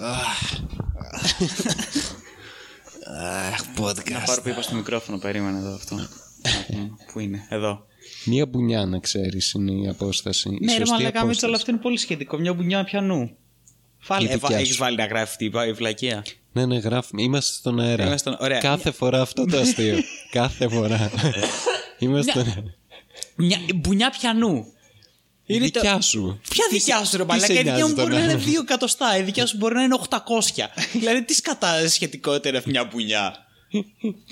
Αχ, Να podcast. πάρω πίπα στο μικρόφωνο, περίμενε εδώ αυτό. Πού είναι, εδώ. Μία μπουνιά να ξέρεις είναι η απόσταση. Η Ναι, ρε σωστή μαλακά Μίτσο, απόσταση. αλλά αυτό είναι πολύ σχετικό. Μια μπουνιά πιανού. Βάλε, Η δικιά ε, έχεις σου. βάλει να γράφει αυτή η βλακεία; Ναι, ναι, γράφουμε. Είμαστε στον αέρα. Είμαστε στον- ωραία. Κάθε φορά αυτό το αστείο. Κάθε φορά. Είμαστε στον αέρα. Μια μπουνιά πιανού. Είναι το- Δικιά σου. Ποια δικιά σου ρε τι μαλάκα, σε η δικιά νοιάζει μου μπορεί τον να είναι άλλο. 2 εκατοστά, η δικιά σου μπορεί να είναι 800. δηλαδή τι σκατά σχετικότητα είναι αυτή μια μπουνιά;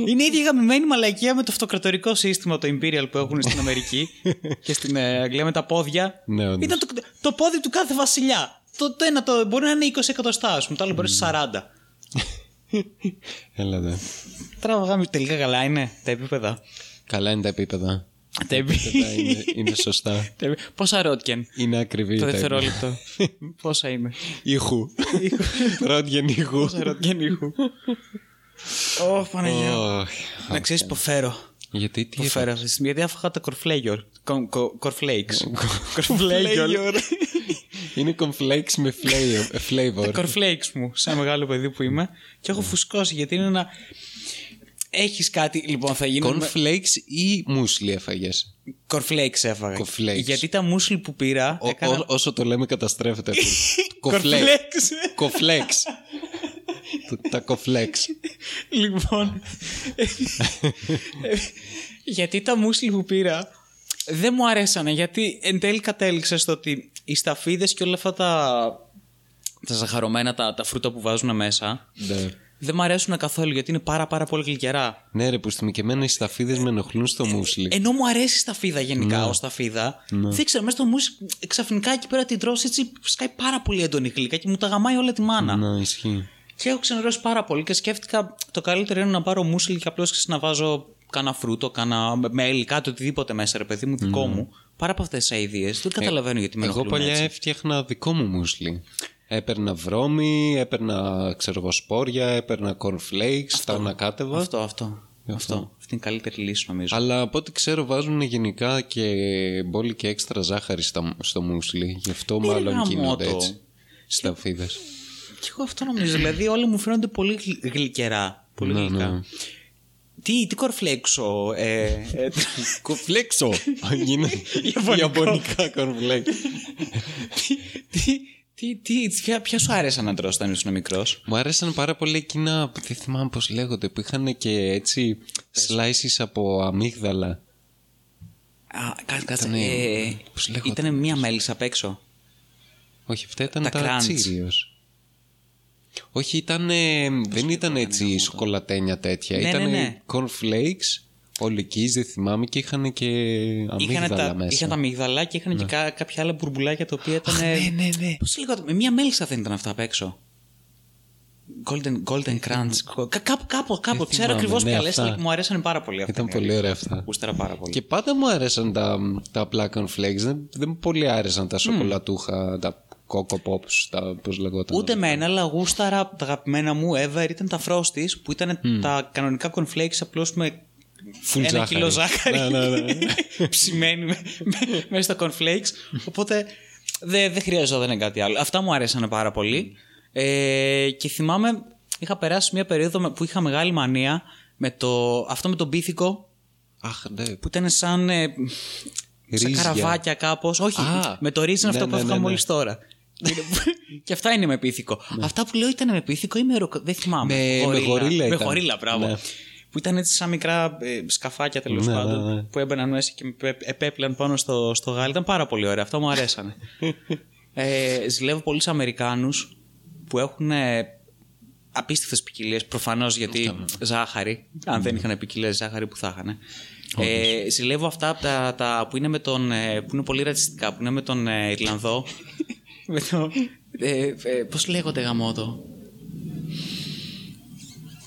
είναι η ίδια γαμημένη μαλακία με το αυτοκρατορικό σύστημα, το Imperial που έχουν στην Αμερική και στην ε, Αγγλία με τα πόδια. Ναι, όντως. Ήταν το, το πόδι του κάθε βασιλιά. Το, το ένα το, μπορεί να είναι 20 εκατοστά, ας πούμε, το άλλο μπορεί να είναι 40. Έλα δε. Τώρα γάμι τελικά καλά είναι τα επίπεδα. Καλά είναι τα επίπεδα. Τα Τα επίπεδα. είναι, είναι σωστά. τα επί- Πόσα ρότκεν Είναι ακριβή το τα επίπεδα. δευτερόλεπτο. Πόσα είναι. Ήχου. Ρόντγεν ήχου. Πόσα ρότκεν ήχου. Ω, Παναγία. Ωχ, Να ξέρεις που φέρω. Γιατί τι Που είπα. φέρω αυτή τη στιγμή, γιατί έφαγα τα κορφλέγιορ. Κορφλέιξ. Κορφλέγιορ. Είναι cornflakes με flavor- Τα flavor. κορφλέιξ μου, σαν μεγάλο παιδί που είμαι. Και έχω φουσκώσει γιατί είναι ένα. Έχεις κάτι. Λοιπόν, θα γίνω. Cornflakes ή μουσλι έφαγες; Κορφλέιξ έφαγα. Cornflakes. Γιατί τα μουσλ που πήρα. Ο- έκανα... ό- όσο το λέμε καταστρέφεται. Κορφλέξ. Κοφλέξ. Τα κοφλέξ. Λοιπόν. γιατί τα μουσλ που πήρα δεν μου αρέσανε. Γιατί εν τέλει κατέληξες στο ότι οι σταφίδες και όλα αυτά τα, τα ζαχαρωμένα, τα, τα φρούτα που βάζουν μέσα, Ναι. Δεν μου αρέσουν καθόλου γιατί είναι πάρα πάρα πολύ γλυκερά. Ναι, ρε, που στη και εμένα οι σταφίδες με ενοχλούν στο μουσλι. Ενώ μου αρέσει η σταφίδα γενικά Ναι. ως σταφίδα, δεν ξέρω, μέσα στο μουσλ ξαφνικά εκεί πέρα την τρώσει έτσι σκάει πάρα πολύ έντονη γλυκά και μου τα γαμάει όλη τη μάνα. Να, ισχύει. Και έχω ξενερώσει πάρα πολύ και σκέφτηκα το καλύτερο είναι να πάρω μουσλι και απλώς να βάζω κάνα φρούτο, κάνα μέλι, κάτι οτιδήποτε μέσα, ρε παιδί μου, δικό μου. Παρά από αυτές τις αειδίε. Δεν καταλαβαίνω γιατί με Εγώ ενοχλούν παλιά έτσι. έφτιαχνα δικό μου μουσλι. Έπαιρνα βρώμη, έπαιρνα ξέρω εγώ σπόρια, έπαιρνα cornflakes, τα ανακάτευα. Αυτό, αυτό. Αυτό. Αυτή είναι η καλύτερη λύση νομίζω. Αλλά από ό,τι ξέρω βάζουν γενικά και μπόλι και έξτρα ζάχαρη στα, στο μουσλι. Γι' αυτό Ναι, μάλλον γαμώτο. γίνονται έτσι. Σταφίδες. Και εγώ αυτό νομίζω. δηλαδή όλα μου φαίνονται πολύ γλυ- γλυκερά. Πολύ Ναι, γλυκά. ναι. Τι, τι κορφλέξω. Ε, ε, Κοφλέξο! Είναι Ιαπωνικό. Ιαπωνικά cornflakes. τι, τι, τι, ποια, ποια σου άρεσαν να τρως όταν ήσουν μικρός; Μου άρεσαν πάρα πολύ εκείνα που δεν θυμάμαι πώς λέγονται που είχαν και έτσι slices από αμύγδαλα. Α, κάτσε, κάτσε. Ήτανε- Ε, πώς λέγονται. Ήτανε μία μέλισσα απ' έξω. Όχι, αυτά ήταν Τα τα, crunch. Cheerios. Όχι, ήταν, δεν ήταν έτσι σοκολατένια τέτοια. Ναι, ήταν ναι, ναι. cornflakes, ολικείς, δεν θυμάμαι και είχαν και αμύγδαλα Είχαν τα, μέσα. είχαν τα μυγδαλά και είχαν και κα- κάποια άλλα μπουρμπουλάκια τα οποία ήταν. ναι, ναι, ναι. Πώς λέγονται, με μία μέλισσα δεν ήταν αυτά απ' έξω; Golden, golden Crunch. Κα- κάπου, κάπου, κάπου. Δεν Ξέρω θυμάμαι, ακριβώς ναι, ποια λες, αυτά. αλλά μου αρέσαν πάρα πολύ αυτά. Ήταν πολύ ωραία αυτά. Γούσταρα πάρα πολύ. Και πάντα μου άρεσαν τα, τα απλά cornflakes. Δεν, δεν μου πολύ άρεσαν τα σοκολατούχα, τα Coco Pops, τα πώς λεγόταν. Ούτε εμένα, αλλά γούσταρα τα αγαπημένα μου ever ήταν τα Frosties που ήταν τα κανονικά cornflakes απλώς με Full ένα ζάχαρη. κιλό ζάχαρη. Ναι, ναι, ναι. ψημένη με, με- μέσα στα cornflakes. Οπότε δεν δεν χρειαζόταν κάτι άλλο. Αυτά μου αρέσαν πάρα πολύ. Ε, και θυμάμαι, είχα περάσει μια περίοδο με- που είχα μεγάλη μανία με το, αυτό με τον πίθηκο Αχ, ναι. που ήταν σαν, ε, σαν Ρύζια. καραβάκια κάπως. Όχι, Α, με το ρύζι είναι ναι, αυτό που ναι, έφυγα ναι, ναι. μόλις τώρα. και αυτά είναι με πίθηκο. Αυτά που λέω ήταν με πίθηκο ή με ρο... Δεν θυμάμαι. Με- με γορίλα Με ήταν. γορίλα, μπράβο. Ναι. Που ήταν έτσι σαν μικρά ε, σκαφάκια τέλος Ναι, πάντων. ναι, ναι. Που έμπαιναν μέσα και με επέ- επέπλαν πάνω στο, στο γάλα. Ήταν πάρα πολύ ωραία. Αυτό μου αρέσανε. ε, ζηλεύω πολλού Αμερικάνους που έχουν ε, απίστευτες ποικιλίες. Προφανώς γιατί ζάχαρη. Αν δεν είχαν ποικιλίες ζάχαρη, που θα είχαν. Ε, ζηλεύω αυτά από τα, τα που είναι με τον. ε, που είναι πολύ ρατσιστικά, που είναι με τον ε, Ιρλανδό. με το. Ε, ε, Πώς λέγονται γαμότο.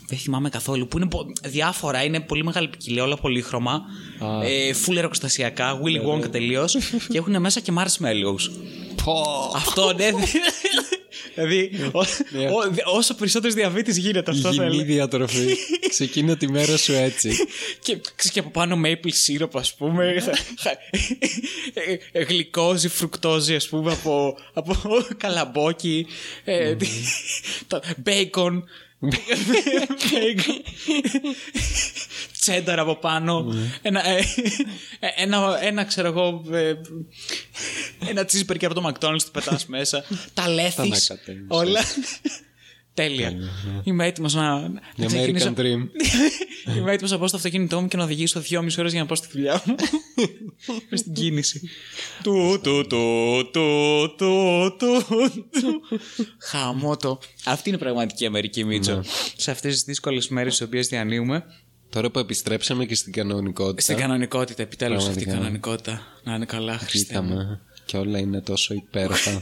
Δεν θυμάμαι καθόλου. Που είναι πο- διάφορα, είναι πολύ μεγάλη ποικιλία, όλα πολύχρωμα. Α. Ε, full αεροκοστασιακά, Willy Wonka τελείως. και έχουν μέσα και marshmallows. Αυτό ναι. δηλαδή, ο- Ναι. ο- όσο περισσότερος διαβήτης γίνεται αυτό Υγιεινή θέλει. διατροφή. Ξεκίνα τη μέρα σου έτσι. Και, ξέρεις, και από πάνω maple syrup, ας πούμε. ε, ε, γλυκόζη, φρουκτόζη, ας πούμε, από, από καλαμπόκι. Ε, τι- τα- Bacon. Bacon. Τσένταρ από πάνω. Ένα, ε, ε, ένα, ένα, ξέρω εγώ, ε, ένα cheeseburger από το McDonald's το πετάς μέσα. Τα λέθεις. ανακατεύεις, Όλα. Τέλεια. Είμαι έτοιμος να, να The ξεκινήσω- American Dream. Είμαι έτοιμος να πάω στο αυτοκίνητό μου και να οδηγήσω 2,5 ώρες για να πάω στη δουλειά μου. Με στην κίνηση. Του, του, του, του, του, του, του. Χαμό το. Αυτή είναι η πραγματική Αμερική, Μίτσο. Σε αυτές τις δύσκολες μέρες τι οποίες διανύουμε. Τώρα που επιστρέψαμε και στην κανονικότητα. Στην κανονικότητα, επιτέλους αυτή η Πραγματικά. κανονικότητα. Να είναι καλά, Χριστέ. μου. Κοίταμε. Και όλα είναι τόσο υπέροχα.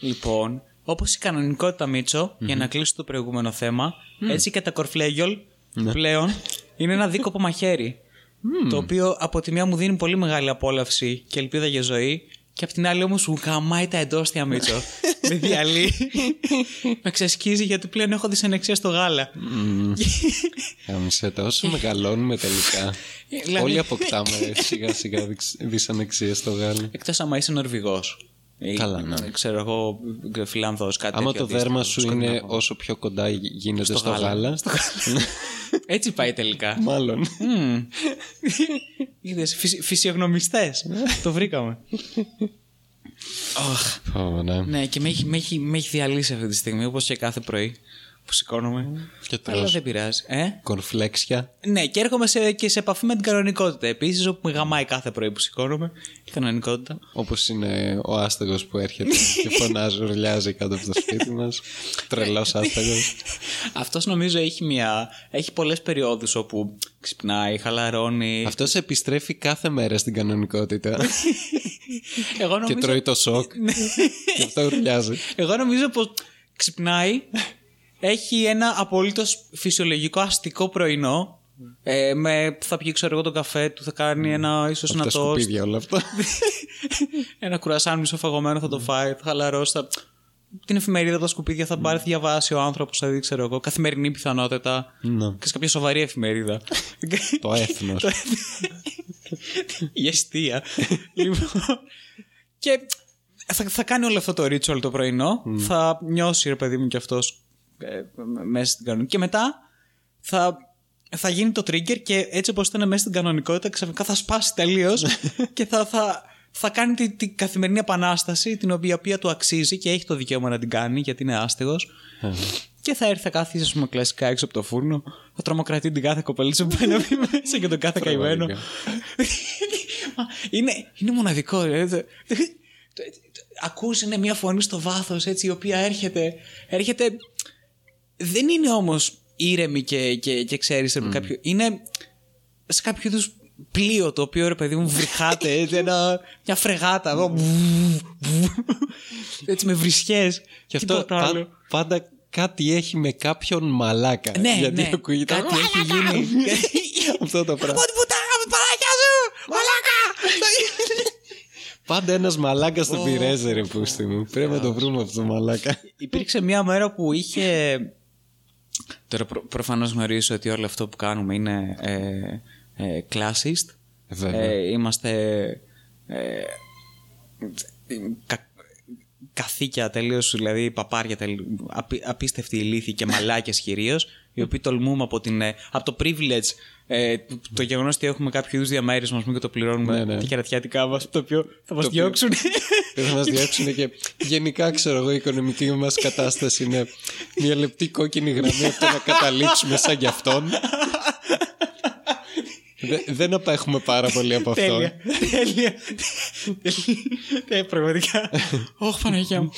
Λοιπόν, όπως η κανονικότητα, Μίτσο, για να κλείσω το προηγούμενο θέμα, έτσι και τα κορφλέγιολ πλέον είναι ένα δίκοπο μαχαίρι. Το οποίο από τη μία μου δίνει πολύ μεγάλη απόλαυση και ελπίδα για ζωή, και απ' την άλλη όμως μου γαμάει τα εντόστια, Μίτσο. με διαλύει. με ξεσκίζει γιατί πλέον έχω δυσανεξία στο γάλα. Κάμισε τα όσο μεγαλώνουμε τελικά. Δηλαδή- Όλοι αποκτάμε σιγά σιγά δυσ- δυσανεξία στο γάλα. Εκτός άμα είσαι Νορβηγός. Καλά, ναι. Ξέρω εγώ, Φιλανδός, κάτι Άμα τέτοιο το δέρμα αντίστοιχο, σου είναι σκανδιναβό. όσο πιο κοντά γίνεται στο, Στο γάλα. γάλα. Έτσι πάει τελικά. Μάλλον. Μμμ. Είδες, φυσι- φυσιογνωμιστές. Το βρήκαμε. Αχ. Ω, ναι. Ναι, και με έχει, με, έχει, με έχει διαλύσει αυτή τη στιγμή, όπως και κάθε πρωί που σηκώνομαι. Και Αλλά τρως δεν πειράζει. Ε; κορφλέξια. Ναι, και έρχομαι σε, και σε επαφή με την κανονικότητα. Επίσης, όπου με γαμάει κάθε πρωί που σηκώνομαι, η κανονικότητα. Όπως είναι ο άστεγος που έρχεται και φωνάζει, ουρλιάζει κάτω από το σπίτι μας. Τρελός άστεγος. Αυτός νομίζω έχει, μια, έχει πολλές περιόδους όπου ξυπνάει, χαλαρώνει. Αυτός επιστρέφει κάθε μέρα στην κανονικότητα Εγώ και νομίζω, τρώει το σοκ. και αυτό ουρλιάζει. εγώ νομίζω πως ξυπνάει, έχει ένα απολύτως φυσιολογικό αστικό πρωινό. Ε, με, θα πιει ξέρω εγώ τον καφέ του, θα κάνει ένα ίσως Από ένα τα τόστ, σκουπίδια όλα αυτά. ένα κουρασάν μισοφαγωμένο θα το φάει, θα χαλαρώσει, θα... την εφημερίδα από τα σκουπίδια θα πάρει, θα διαβάσει ο άνθρωπος, θα δει ξέρω εγώ, καθημερινή πιθανότητα Ναι. και σε κάποια σοβαρή εφημερίδα. Το έθνος. η αιστεία. λοιπόν, και θα, θα κάνει όλο αυτό το ritual το πρωινό. Θα νιώσει ρε παιδί μου κι αυτός μέσα στην κανονικότητα. Και μετά θα, θα γίνει το trigger και έτσι όπω ήταν μέσα στην κανονικότητα, ξαφνικά θα σπάσει τελείω και θα, θα, θα κάνει την τη καθημερινή επανάσταση την οποία, η οποία του αξίζει και έχει το δικαίωμα να την κάνει γιατί είναι άστεγος και θα έρθει θα κάθίσει ας πούμε, κλασικά έξω από το φούρνο. Θα τρομοκρατεί την κάθε κοπελίτσα που μπαίνει μέσα και τον κάθε καημένο. Πραγματικά. Μα, είναι, είναι μοναδικό. ρε. Το- το- το- το- Ακούς είναι μια φωνή στο βάθος έτσι η οποία έρχεται, έρχεται δεν είναι όμως ήρεμη και, και, και ξέρεις mm. κάποιο, είναι σε κάποιο είδους πλοίο το οποίο ρε παιδί μου βρυχάται έτσι, ένα, μια φρεγάτα εδώ, έτσι με βρισιές Και αυτό τίποτα πα- άλλο. πάντα κάτι έχει με κάποιον μαλάκα. Ναι, γιατί ναι. ακούγεται. Κάτι έχει γίνει. Αυτό το πράγμα. Από την πουτάνα με παράκια σου! Μαλάκα! Πάντα ένας μαλάκας στον πειρέζε, ρε πούστη μου. Πρέπει να το βρούμε αυτό το μαλάκα. Υπήρξε μια μέρα που είχε. Τώρα προ, προφανώς γνωρίζω ότι όλο αυτό που κάνουμε είναι ε, ε, classist. Βέβαια. Ε, είμαστε ε, κα, καθήκια τελείως, δηλαδή παπάρια τελείως, απί, απίστευτοι ηλίθιοι και μαλάκες κυρίως, οι οποίοι τολμούμε από, την, ε, από το privilege, ε, το, το γεγονός ότι έχουμε κάποιο είδους διαμέρισμα ας πούμε, και το πληρώνουμε Ναι, ναι. τα κερατιάτικά μας, το οποίο θα μας Το οποίο- διώξουν. Δεν θα μας διώξουν και γενικά, ξέρω εγώ, η οικονομική μας κατάσταση είναι μια λεπτή κόκκινη γραμμή από το να καταλήξουμε σαν γι' αυτόν. Δε- δεν απέχουμε πάρα πολύ από αυτόν. Τέλεια. Τέλεια. Τέλεια, πραγματικά. Όχι, Παναγία μου.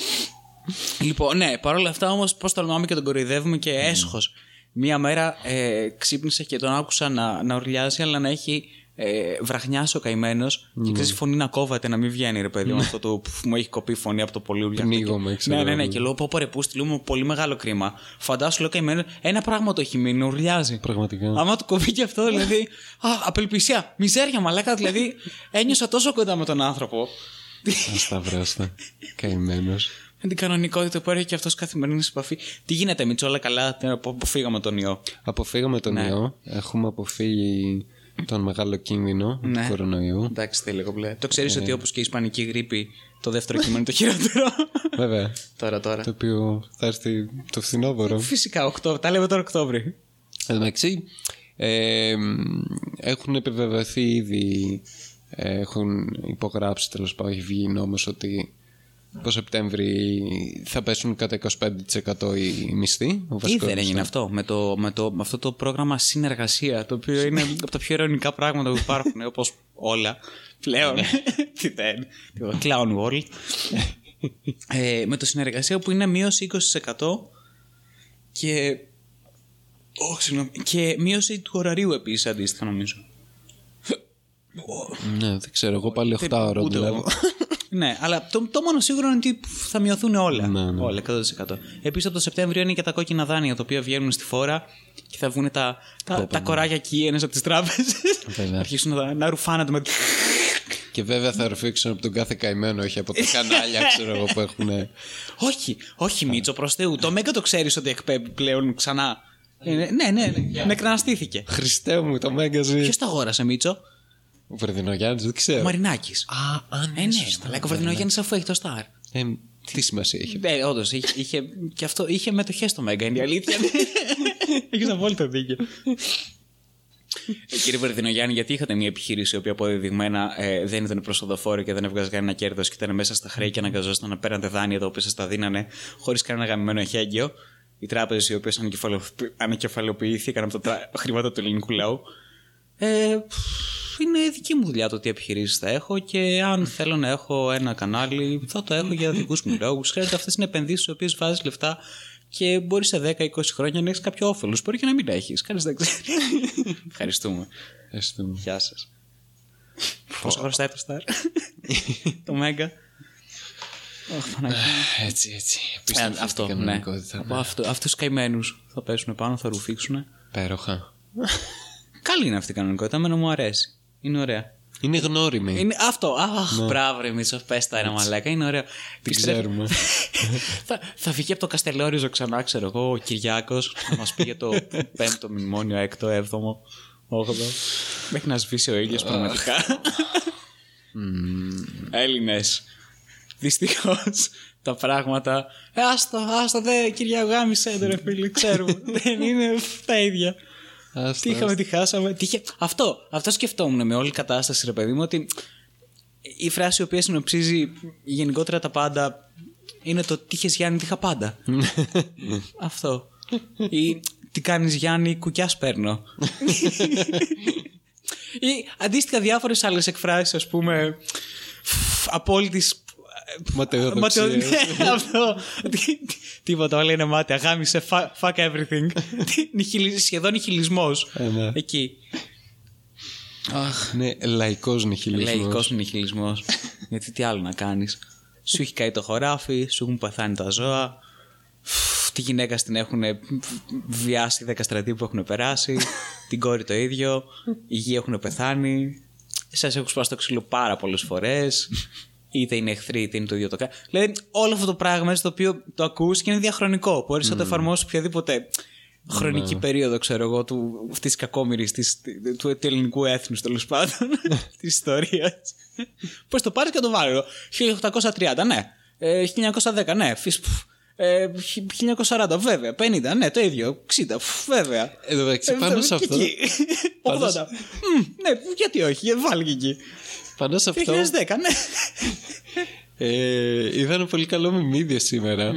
Λοιπόν, ναι, παρόλα αυτά όμως, πώς τολμάμε και τον κοροϊδεύουμε και έσχος. Μία μέρα ε, ξύπνησε και τον άκουσα να, να ουρλιάζει, αλλά να έχει ε, βραχνιάσει ο καημένο και ξέρεις η φωνή να κόβεται, να μην βγαίνει ρε παιδί μου. Αυτό το που μου έχει κοπεί η φωνή από το πολύ ουρλιάκι. Πνίγομαι, ξέρω Ναι, ναι, ναι. εγώ. Και λέω πω πω ρε, πού στείλουμε πολύ μεγάλο κρίμα. Φαντάσου, λέω καημένο, ένα πράγμα το έχει μείνει, να ουρλιάζει. Πραγματικά. Άμα του κοβεί και αυτό, δηλαδή. Α, απελπισία. Μιζέρια, μαλάκα. Δηλαδή, ένιωσα τόσο κοντά με τον άνθρωπο. Ασταυρώστα. Καημένος. Με την κανονικότητα που έρχεται και αυτός καθημερινή επαφή. Τι γίνεται, Μίτσο, όλα καλά. Αποφύγαμε τον ιό. Αποφύγαμε τον Ναι. ιό. Έχουμε αποφύγει τον μεγάλο κίνδυνο Ναι. του κορονοϊού. Εντάξει, τέλειο κομπλέ. Το ξέρεις ότι όπως και η Ισπανική γρήπη, το δεύτερο κείμενο είναι το χειρότερο. Βέβαια. τώρα, τώρα. το οποίο θα έρθει το φθινόπωρο. Φυσικά, Οκτώβριο. Τα λέμε τώρα Οκτώβρη. Εν τω μεταξύ, ε, έχουν επιβεβαιωθεί ήδη, ε, έχουν υπογράψει τέλος πάντων, έχει βγει νόμος ότι το Σεπτέμβρη θα πέσουν κατά 25% οι μισθοί. Ο Ή βασικός δεν έγινε μισθός. αυτό με, το, με, το, με αυτό το πρόγραμμα συνεργασία, το οποίο είναι από τα πιο ειρωνικά πράγματα που υπάρχουν, όπως όλα πλέον. Τι δεν. τίποτα. Clown World. ε, με το συνεργασία που είναι μείωση 20% και. Όχι, συγγνώμη. Και μείωση του ωραρίου επίσης αντίστοιχα νομίζω. Ναι, δεν ξέρω, εγώ πάλι 8 ώρα Ούτε δουλεύω. Εγώ. ναι, αλλά το, το μόνο σίγουρο είναι ότι θα μειωθούν όλα. Ναι, ναι. Όλα, 100%. Επίσης από το Σεπτέμβριο είναι και τα κόκκινα δάνεια τα οποία βγαίνουν στη φόρα και θα βγουν τα, τα, τα κοράκια κιένε από τις τράπεζες. Βέβαια. αρχίσουν να, να ρουφάνονται με. Και βέβαια θα ρουφήξουν από τον κάθε καημένο, όχι από τα κανάλια, ξέρω εγώ, που έχουν. όχι, όχι, Μίτσο, προς Θεού. Το Μέγκα το ξέρεις ότι εκπέμπει πλέον ξανά. Ε, ναι, ναι, ναι. Νεκραναστήθηκε. Χριστέ μου, το μέγαζι. Ποιος το αγόρασε, Μίτσο; Ο Βερδινογιάννης, δεν Ο ξέρω. Μαρινάκης. Α, αν Ε, ναι, αλλά ο Βερδινογιάννης αφού έχει το Star. Ε, τι σημασία έχει; Ναι, όντως. Είχε, είχε, και αυτό είχε μετοχές στο Μέγκα, είναι η αλήθεια. Έχεις απόλυτο δίκιο. Ε, κύριε Βερδινογιάννη, γιατί είχατε μια επιχείρηση η οποία αποδεδειγμένα ε, δεν ήταν προσοδοφόρη και δεν έβγαζε κανένα κέρδος και ήταν μέσα στα χρέη και αναγκαζόταν να παίρνετε δάνεια τα οποία σας τα δίνανε χωρίς κανένα γαμημένο εχέγγυο. Οι τράπεζες οι οποίες ανακεφαλοποιήθηκαν από τα τρα- χρήματα του ελληνικού λαού. Ε, πφ, είναι δική μου δουλειά το τι επιχειρήσεις θα έχω και αν θέλω να έχω ένα κανάλι θα το έχω για δικούς μου λόγους. Χρειάζεται αυτές είναι επενδύσεις στις οποίες βάζεις λεφτά και μπορεί σε 10-20 χρόνια να έχεις κάποιο όφελος. Μπορεί και να μην έχεις. Κανείς δεν ξέρει. Ευχαριστούμε. Ευχαριστούμε. Γεια σας. Πόσο χρωστάει το Star, το Μέγκα. Αχ, Παναγία. Έτσι, έτσι. Ε, Απίστευτη Αυτό, ναι. κανονικότητα, Από αυτό, αυτούς τους καημένους θα πέσουν πάνω, θα ρουφήξουν. Πέροχα. Καλή είναι αυτή η κανονικότητα, εμένα μου αρέσει. Είναι ωραία. Είναι γνώριμη. Είναι αυτό. Αχ, μπράβο, ρε Μίτσο, πες τα ένα μαλάκα. Είναι ωραίο. Την ξέρουμε. θα, θα βγει από το Καστελόριζο ξανά, ξέρω εγώ, ο Κυριάκος να μας πει για το πέμπτο μνημόνιο, έκτο, έβδομο, όγδοο. Μέχρι να σβήσει ο ήλιος πραγματικά. Έλληνες. Δυστυχώς τα πράγματα. Ε, άστο, άστο, δε, Κυριάκο, γάμισε το ρε φίλε, ξέρουμε. δεν είναι τα ίδια. Άστα, Τι είχαμε, τι χάσαμε. Τι είχε... Αυτό, αυτό σκεφτόμουν με όλη η κατάσταση, ρε παιδί μου, ότι η φράση η οποία συνοψίζει γενικότερα τα πάντα είναι το τι είχες Γιάννη, τι είχα πάντα. αυτό. Ή τι κάνεις Γιάννη, κουκιάς παίρνω. Ή αντίστοιχα διάφορες άλλες εκφράσεις, ας πούμε. Απόλυτης. Ματαιοδοξία. Ναι, αυτό. Τι- Τίποτα, όλα είναι μάτια. Γάμισε, fuck fuck everything. Τι- νιχιλι- Σχεδόν νιχιλισμό. Ε, ναι. Εκεί. Αχ. Ναι, λαϊκός νιχιλισμός. Λαϊκός νιχιλισμό. Γιατί τι άλλο να κάνεις. Σου έχει καεί το χωράφι, σου έχουν παθάνει τα ζώα. Φφ, Τη γυναίκα την έχουν βιάσει 10 στρατοί που έχουν περάσει. την κόρη το ίδιο. Οι γη έχουν πεθάνει. Σας έχουν σπάσει το ξύλο πάρα πολλές φορές. Είτε είναι εχθροί, είτε είναι το ίδιο το κάνει. Δηλαδή, όλο αυτό το πράγμα στο οποίο το ακούς και είναι διαχρονικό. Μπορείς να το εφαρμόσεις οποιαδήποτε χρονική περίοδο, ξέρω εγώ, του, αυτής της κακόμοιρης, της, του, του ελληνικού έθνους, τέλος πάντων, της ιστορίας. Πώς το πάρεις και το βάλω. 1830, ναι. Ε, 1910, ναι. Φυσ, πφ. Ε, 1940, βέβαια. 50, ναι, το ίδιο. 60, πφ, βέβαια. Εδώ εντάξει, Ε, πάνω σε και αυτό. εκεί. 80. Πάνω σε- Μμ, ναι, γιατί όχι, βάλει και εκεί. Πάνω σε αυτό 2010, ναι. ε, είδα ένα πολύ καλό μιμίδιο σήμερα.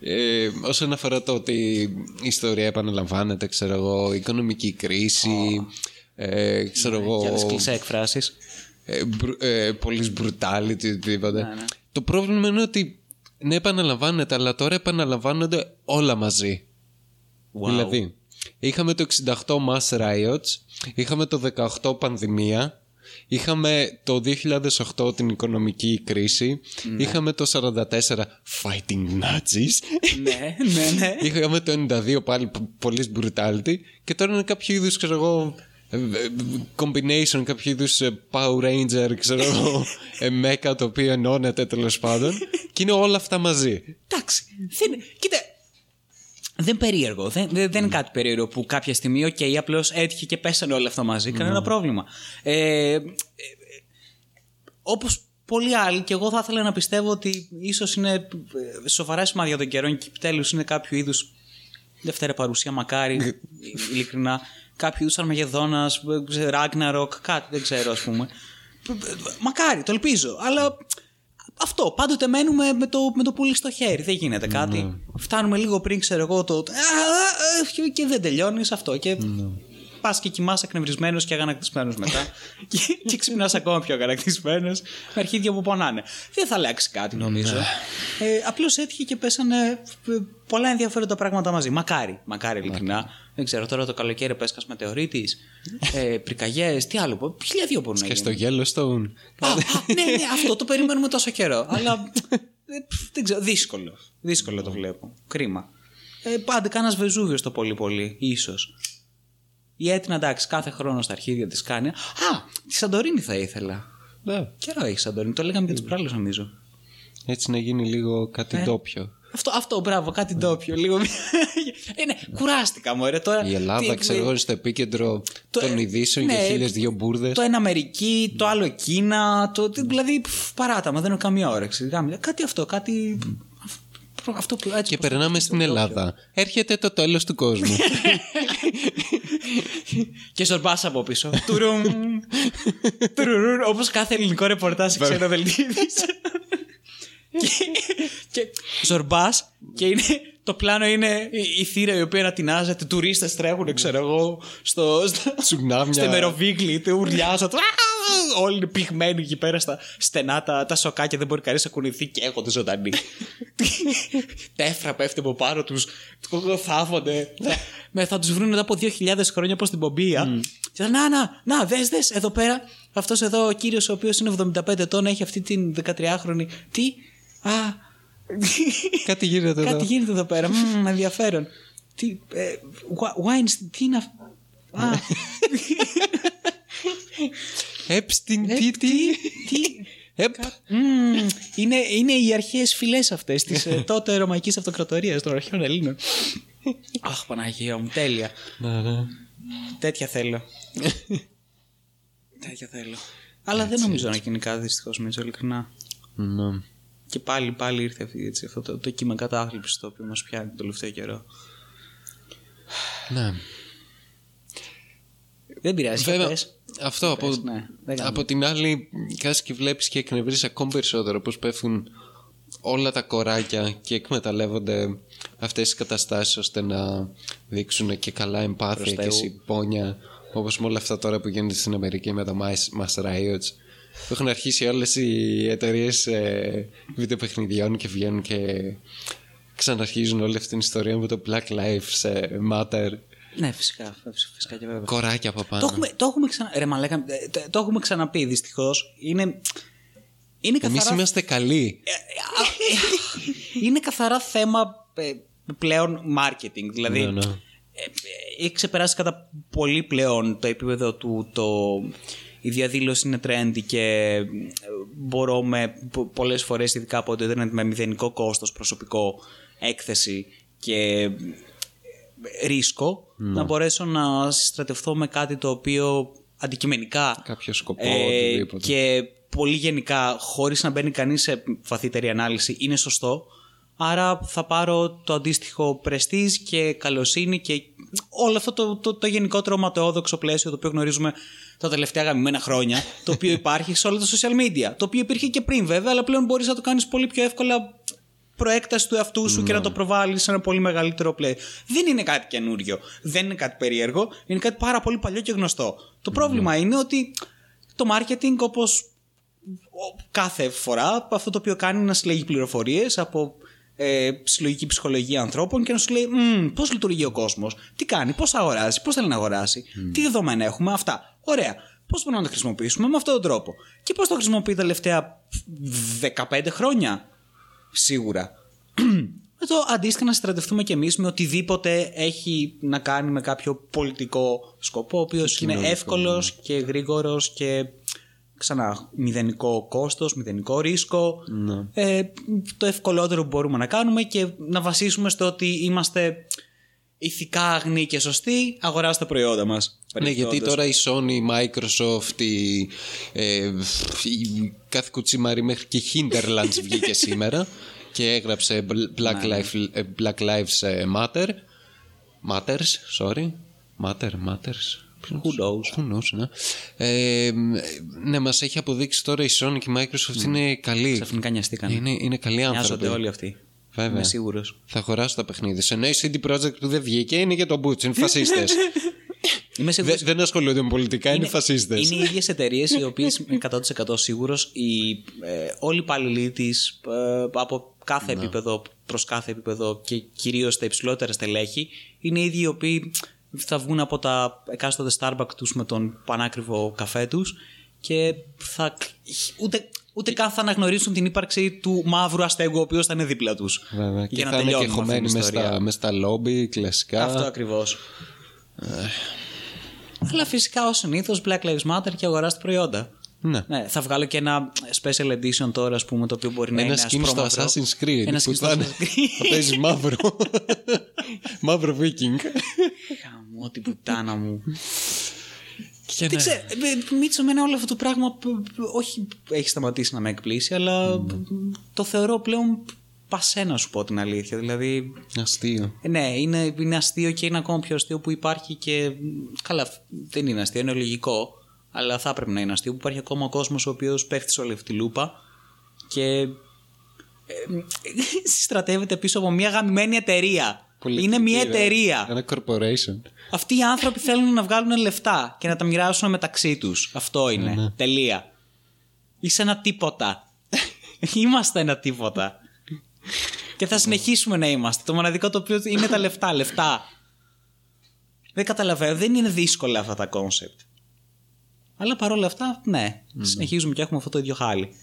Ε, όσον αφορά το ότι η ιστορία επαναλαμβάνεται, ξέρω εγώ, η οικονομική κρίση, ε, ξέρω εγώ, Και άλλες κλεισέ εκφράσεις. ε, μπρου- ε, police brutality, οτιδήποτε. Ναι, ναι. Το πρόβλημα είναι ότι ναι, επαναλαμβάνεται, αλλά τώρα επαναλαμβάνονται όλα μαζί. Wow. Δηλαδή, είχαμε το 68 mass riots, είχαμε το 18 πανδημία, είχαμε το 2008 την οικονομική κρίση, Ναι. είχαμε το 44 fighting Nazis, ναι, ναι, ναι. είχαμε το 92 πάλι police brutality και τώρα είναι κάποιο είδους, ξέρω εγώ, ε, ε, combination κάποιο είδους Power Ranger, ξέρω εγώ, Mecha το οποίο ενώνεται τέλος πάντων. και είναι όλα αυτά μαζί. Εντάξει. Δεν, κοίτα, δεν περίεργο. Δεν, δεν, δεν είναι κάτι περίεργο που κάποια στιγμή, OK, okay, απλώς έτυχε και πέσανε όλα αυτά μαζί. Κανένα πρόβλημα. Ε, ε, Όπως πολλοί άλλοι, και εγώ θα ήθελα να πιστεύω ότι ίσως είναι ε, σοβαρά σημάδια των καιρών και επιτέλους είναι κάποιο είδους δεύτερη παρουσία, μακάρι, ειλικρινά. Κάποιο είδους Αρμαγεδόνας, Ragnarok, κάτι δεν ξέρω, ας πούμε. Μακάρι, το ελπίζω. Αλλά αυτό. Πάντοτε μένουμε με το, με το πουλί στο χέρι. Δεν γίνεται κάτι. Ναι. Φτάνουμε λίγο πριν, ξέρω εγώ, το. και δεν τελειώνεις αυτό. Και Ναι. Πας και κοιμάσαι εκνευρισμένος και αγανακτισμένος μετά. και και ξυπνάς ακόμα πιο αγανακτισμένος. Με αρχίδια που πονάνε. Δεν θα αλλάξει κάτι, νομίζω. Ναι. ε, Απλώς έτυχε και πέσανε ε, πολλά ενδιαφέροντα πράγματα μαζί. Μακάρι, μακάρι ειλικρινά. Δεν ξέρω, τώρα το καλοκαίρι πέσκα μετεωρίτης, ε, πρικαγιέ, τι άλλο. πω, Χίλια δύο μπορούν να Και γίνουν. στο Yellowstone. Α, α, ναι, ναι, αυτό το περιμένουμε τόσο καιρό. Αλλά ε, πφ, δεν ξέρω, δύσκολο. Δύσκολο το βλέπω. Κρίμα. Ε, πάντα κάνας Βεζούβιο το πολύ πολύ, ίσως. Η Έτνα, εντάξει, κάθε χρόνο στα αρχίδια της κάνει. Α, τη Σαντορίνη θα ήθελα. Ναι. Καιρό έχει Σαντορίνη, το λέγαμε και τι προάλλε νομίζω. Έτσι να γίνει λίγο κάτι Ε. ντόπιο. Αυτό, αυτό, μπράβο, κάτι ντόπιο. Λίγο. ε, ναι, κουράστηκα μου, τώρα. Η Ελλάδα, τι- ξέρω εγώ, είναι στο επίκεντρο Το- των ειδήσεων ναι, για χίλιες δύο μπουρδες. Το ένα Αμερική, το άλλο Κίνα. Το, δηλαδή, πφ, παράταμα, δεν έχω καμία όρεξη. Γάμι- Κάτι αυτό, κάτι. αυτό- Αυτό που έτσι Και πώς το- περνάμε στην Ελλάδα. Έρχεται το τέλος του κόσμου. Και ζορμπά από πίσω. Τουρούμ. Τουρουρουρ, Όπως κάθε ελληνικό ρεπορτάζ σε ξένα δελτίο ειδήσεων. Και- Και ζορμπά και είναι. Το πλάνο είναι η- η θύρα η οποία ανατινάζεται, τουρίστες τρέχουν, ξέρω εγώ, στο, στο, Τσουνάμια. στο μεροβίγκλι, του ουρλιάζουν. του- Α! Όλοι είναι πυγμένοι εκεί πέρα στα στενά τα, τα σοκάκια, δεν μπορεί κανείς να κουνηθεί και έχονται ζωντανοί. Τέφρα πέφτει από πάνω τους, θάβονται. Με, θα τους βρουν μετά από 2.000 χρόνια όπως την Πομπία. Και θα, να, να, να, δες, δες, εδώ πέρα. Αυτός εδώ ο κύριος, ο οποίος είναι 75 ετών, έχει αυτή την 13χρονη. Τι, Α, Κάτι γίνεται εδώ. κάτι γίνεται εδώ πέρα. Μμμ, ενδιαφέρον. Τι, ε, Wa- Weinstein, τι είναι αυτό. Α, Epstein, ε, τι, τι. τι, Επ. Μμμ, είναι, είναι οι αρχαίες φυλές αυτές της ε, τότε Ρωμαϊκής Αυτοκρατορίας των αρχαίων Ελλήνων. Αχ, Παναγία μου, τέλεια. Ναι, ναι. Τέτοια θέλω. Τέτοια θέλω. Αλλά δεν νομίζω να γίνει κάτι δυστυχώς με ειλικρινά. Ναι. Και πάλι, πάλι ήρθε αυτή, έτσι, αυτό το, το κύμα κατάθλιψης το οποίο μας πιάνει τον τελευταίο καιρό. Ναι. Δεν πειράζει, Βέβαια, πες. αυτό από, Πες, ναι, δεν κάνω. από την άλλη, κάτσε και βλέπεις και εκνευρίζεις ακόμη περισσότερο πώς πέφτουν όλα τα κοράκια και εκμεταλλεύονται αυτές τις καταστάσεις ώστε να δείξουν και καλά εμπάθεια Προς και Θεού. συμπόνια όπως με όλα αυτά τώρα που γίνονται στην Αμερική με τα mass, mass riots που έχουν αρχίσει όλες οι εταιρείες ε, βιντεοπαιχνιδιών και βγαίνουν και ξαναρχίζουν όλη αυτή την ιστορία με το Black Lives ε, Matter Ναι, φυσικά, φυσικά και βέβαια. κοράκια από πάνω Το έχουμε, το έχουμε ξανα... Ρε, μαλάκα, ε, το, το έχουμε ξαναπεί δυστυχώς. Είναι, είναι Εμείς καθαρά είμαστε καλοί Ε, α, ε, είναι καθαρά θέμα ε, πλέον marketing. Δηλαδή, Ναι, ναι. ε, ε, έχει ξεπεράσει κατά πολύ πλέον το επίπεδο του το, η διαδήλωση είναι trendy και ε, μπορώ με πο- πολλές φορές ειδικά από το internet με μηδενικό κόστος προσωπικό έκθεση και ε, ρίσκο να μπορέσω να συστρατευτώ με κάτι το οποίο αντικειμενικά Κάποιο σκοπό, ε, οτιδήποτε. και πολύ γενικά, χωρίς να μπαίνει κανείς σε βαθύτερη ανάλυση, είναι σωστό. Άρα θα πάρω το αντίστοιχο πρεστίζ και καλοσύνη και όλο αυτό το, το, το γενικότερο ματαιόδοξο πλαίσιο το οποίο γνωρίζουμε τα τελευταία γαμημένα χρόνια, το οποίο υπάρχει σε όλα τα social media. Το οποίο υπήρχε και πριν βέβαια, αλλά πλέον μπορείς να το κάνεις πολύ πιο εύκολα προέκταση του εαυτού σου και να το προβάλλεις σε ένα πολύ μεγαλύτερο πλαίσιο. Δεν είναι κάτι καινούριο. Δεν είναι κάτι περίεργο. Είναι κάτι πάρα πολύ παλιό και γνωστό. Το πρόβλημα είναι ότι το marketing, όπως κάθε φορά, αυτό το οποίο κάνει είναι να συλλέγει πληροφορίες από ε, συλλογική ψυχολογία ανθρώπων και να σου λέει πώς λειτουργεί ο κόσμος, τι κάνει, πώς αγοράζει, πώς θέλει να αγοράσει, τι δεδομένα έχουμε, αυτά. Ωραία. Πώς μπορούμε να το χρησιμοποιήσουμε; Με αυτόν τον τρόπο. Και πώς το χρησιμοποιεί τα τελευταία 15 χρόνια; Σίγουρα. Εδώ αντίστοιχα να στρατευτούμε κι εμείς με οτιδήποτε έχει να κάνει με κάποιο πολιτικό σκοπό, ο οποίος είναι εύκολος και γρήγορος και ξανά μηδενικό κόστος, μηδενικό ρίσκο. Ε, το ευκολότερο που μπορούμε να κάνουμε και να βασίσουμε στο ότι είμαστε ηθικά αγνοί και σωστοί, αγοράστε τα προϊόντα μας. Ναι, γιατί τώρα η Sony, η Microsoft, η, ε, η κάθε κουτσιμάρι μέχρι και η Hinterlands βγήκε σήμερα και έγραψε Black, Lives, ε, Black Lives ε, Matter. Matters, sorry. Matter, matters. Who knows; Who knows, ναι. Ε, ναι, μας έχει αποδείξει τώρα η Sony και η Microsoft είναι καλή. Ξαφνικά νοιαστήκανε. Είναι, είναι καλοί άνθρωποι. Νοιάζονται όλοι αυτοί. Βέβαια. Είμαι σίγουρος. Θα χωράσω τα παιχνίδια. Ενώ η CD Projekt που δεν βγήκε είναι για τον Butch, είναι φασίστες. Είμαι σίγουρος δεν ασχολούνται με πολιτικά, είναι, φασίστες. Είναι οι ίδιες εταιρείες οι οποίες είμαι 100% σίγουρος ε, όλοι οι υπαλληλοί της ε, από κάθε επίπεδο προς κάθε επίπεδο και κυρίως τα υψηλότερα στελέχη είναι οι ίδιοι οι οποίοι θα βγουν από τα εκάστοτε Starbucks τους με τον πανάκριβο καφέ τους και θα. Ούτε, ούτε καν θα αναγνωρίσουν την ύπαρξη του μαύρου αστέγου ο οποίος θα είναι δίπλα τους. Βέβαια. Και θα είναι και χωμένοι μες στα, μες στα λόμπι, κλασικά. Αυτό ακριβώς. Αλλά φυσικά ως συνήθως Black Lives Matter και αγοράστε προϊόντα. Ναι. Ναι, θα βγάλω και ένα special edition τώρα, ας πούμε, το οποίο μπορεί να Ένα είναι skin στο ασπρόμαυρο. Assassin's Creed. Ένα που skin στο θα, είναι- Assassin's Creed. θα παίζει μαύρο. μαύρο Viking. Γαμώ την πουτάνα μου. Και Δεν ναι. ξέρω, ε, Μίτσο, εμένα όλο αυτό το πράγμα π- π- όχι έχει σταματήσει να με εκπλήσει, αλλά το θεωρώ πλέον πασέ να σου πω την αλήθεια. Δηλαδή, Αστείο. ε, ναι, είναι, είναι αστείο και είναι ακόμα πιο αστείο που υπάρχει και. Καλά, δεν είναι αστείο, είναι λογικό, αλλά θα έπρεπε να είναι αστείο που υπάρχει ακόμα ο κόσμος ο οποίος πέφτει σε όλη αυτή τη λούπα και. ε, συστρατεύεται πίσω από μια γαμημένη εταιρεία. Είναι μια εταιρεία. Ένα corporation. Αυτοί οι άνθρωποι θέλουν να βγάλουν λεφτά και να τα μοιράσουν μεταξύ τους. Αυτό είναι. Τελεία. Είσαι ένα τίποτα. Είμαστε ένα τίποτα. και θα συνεχίσουμε να είμαστε. Το μοναδικό το οποίο είναι τα λεφτά. Λεφτά. Δεν καταλαβαίνω. Δεν είναι δύσκολα αυτά τα concept. Αλλά παρόλα αυτά, ναι. Συνεχίζουμε και έχουμε αυτό το ίδιο χάλι.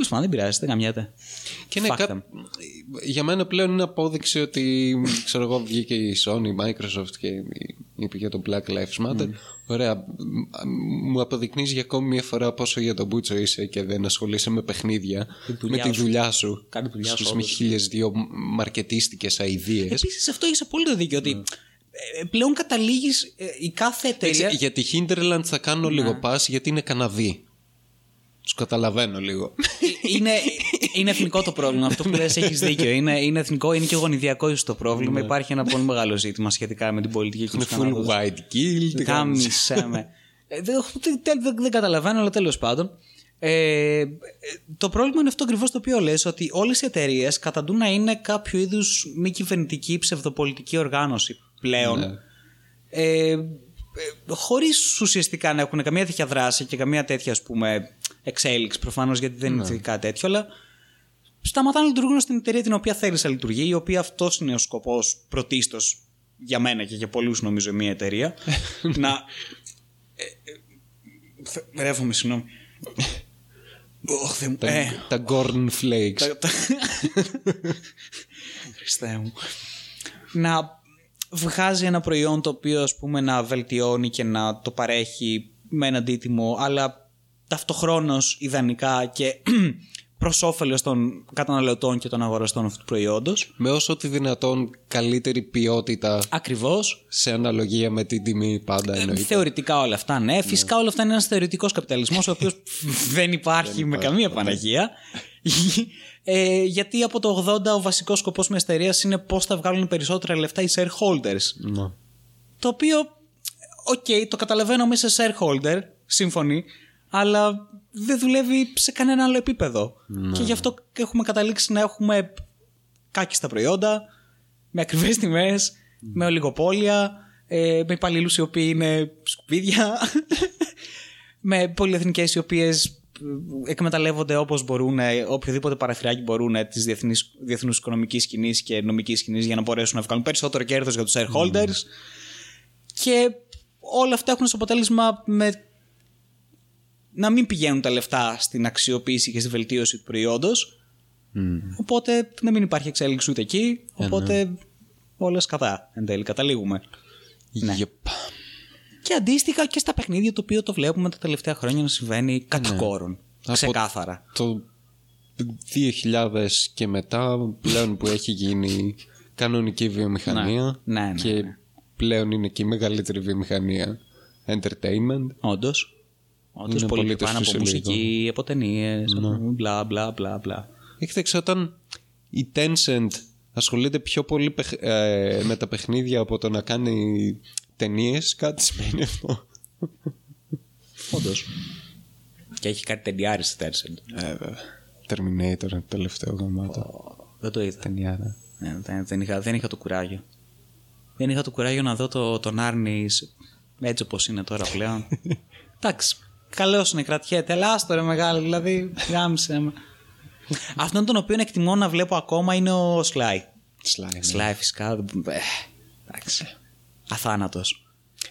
Τέλος πάντων, δεν πειράζει, δεν καμιέται. Και ναι, Fuck κα- them. για μένα πλέον είναι απόδειξη ότι ξέρω εγώ βγήκε η Sony, η Microsoft και είπε για το Black Lives Matter. Ωραία. Μ- Μου αποδεικνύεις για ακόμη μια φορά πόσο για τον Μπούτσο είσαι και δεν ασχολείσαι με παιχνίδια. δουλειά με τη σου. δουλειά σου. Κάνει τη δουλειά σου, Στις με όντως. χίλιες δύο μαρκετίστικες αηδίες. Επίσης, αυτό έχεις απόλυτο δίκιο. Ότι ε, πλέον καταλήγεις η κάθε εταιρεία. Για τη Hinterland θα κάνω Ναι. λίγο pass γιατί είναι Καναδί. Τους καταλαβαίνω λίγο. είναι, είναι εθνικό το πρόβλημα. Αυτό που λες έχεις δίκιο. Είναι, είναι εθνικό, είναι και γονιδιακό ίσως το πρόβλημα. Υπάρχει ένα πολύ μεγάλο ζήτημα σχετικά με την πολιτική και είναι τους full Καναδούς. white guild. Γάμισε με. Ε, δεν, δεν, δεν- δεν καταλαβαίνω, αλλά τέλος πάντων. Ε, ε, το πρόβλημα είναι αυτό ακριβώς το οποίο λες ότι όλες οι εταιρείες καταντούν να είναι κάποιο είδους μη κυβερνητική ψευδοπολιτική οργάνωση πλέον. Ναι. Ε, ε, χωρίς ουσιαστικά να έχουν καμία τέτοια δράση και καμία τέτοια ας πούμε εξέλιξη προφανώς γιατί δεν είναι κάτι τέτοιο αλλά σταματάνε να λειτουργούν στην εταιρεία την οποία θέλεις να λειτουργεί η οποία αυτός είναι ο σκοπός πρωτίστως για μένα και για πολλούς νομίζω μια εταιρεία να ε, ε, θε- ρεύομαι συγγνώμη Ωχ, Θεέ μου. Τα, Ε, τα Gorn Flakes. τα- τα- Χριστέ μου. Να βγάζει ένα προϊόν το οποίο ας πούμε να βελτιώνει και να το παρέχει με ένα αντίτιμο αλλά ταυτοχρόνως ιδανικά και προς όφελος των καταναλωτών και των αγοραστών αυτού του προϊόντος. Με όσο τη δυνατόν καλύτερη ποιότητα Ακριβώς. σε αναλογία με την τιμή πάντα εννοείται. Θεωρητικά όλα αυτά, ναι. Φυσικά όλα αυτά είναι ένας θεωρητικός καπιταλισμός, ο οποίος δεν υπάρχει με καμία παναγία. Ε, γιατί από το 80 ο βασικός σκοπός μιας εταιρείας είναι πώς θα βγάλουν περισσότερα λεφτά οι shareholders. Ναι. Το οποίο, οκ, το καταλαβαίνω μέσα σε shareholder, σύμφωνοι, αλλά δεν δουλεύει σε κανένα άλλο επίπεδο. Και γι' αυτό έχουμε καταλήξει να έχουμε κάκιστα προϊόντα, με ακριβές τιμές, με ολιγοπόλια, ε, με υπαλλήλους οι οποίοι είναι σκουπίδια, με πολυεθνικές οι οποίες ε, εκμεταλλεύονται όπως μπορούν, ε, οποιοδήποτε παραθυράκι μπορούν ε, της διεθνής, διεθνούς οικονομικής σκηνής και νομικής σκηνής για να μπορέσουν να βγάλουν περισσότερο κέρδος για τους shareholders. Και όλα αυτά έχουν ως αποτέλεσμα με να μην πηγαίνουν τα λεφτά στην αξιοποίηση και στη βελτίωση του προϊόντος Οπότε να μην υπάρχει εξέλιξη ούτε εκεί. Ε, Οπότε ναι. όλα σκατά εν τέλει. Καταλήγουμε. Ναι. Yep. Και αντίστοιχα και στα παιχνίδια το οποίο το βλέπουμε τα τελευταία χρόνια να συμβαίνει κατ' Ξεκάθαρα. Το 2000 και μετά πλέον που έχει γίνει κανονική βιομηχανία Ναι, ναι, ναι, και ναι. πλέον είναι και η μεγαλύτερη βιομηχανία entertainment. Όντως. Όντως Είναι πολύ πολύ πιο πάνω από φυσιολογικό. μουσική, από ταινίες, μπλα μπλα μπλα μπλα. Έχετε όταν η Tencent ασχολείται πιο πολύ παιχ- ε, με τα παιχνίδια από το να κάνει ταινίες, κάτι σημαίνει αυτό. Όντως. Και έχει κάτι τεντιάρι στη Tencent. Ε, βέβαια. Terminator, το τελευταίο γαμμάτο. Δεν το είδα. Ταινιάρα. Ναι, δεν, δεν, είχα, δεν είχα το κουράγιο. Δεν είχα το κουράγιο να δω το, τον Άρνη έτσι όπως είναι τώρα πλέον. Εντάξει, καλώς είναι, κρατιέται, αλλά άστο ρε μεγάλο, δηλαδή γάμισε με. Αυτόν τον οποίο εκτιμώ να βλέπω ακόμα είναι ο Σλάι. Sly, ναι. Σλάι φυσικά, ε, εντάξει, αθάνατος.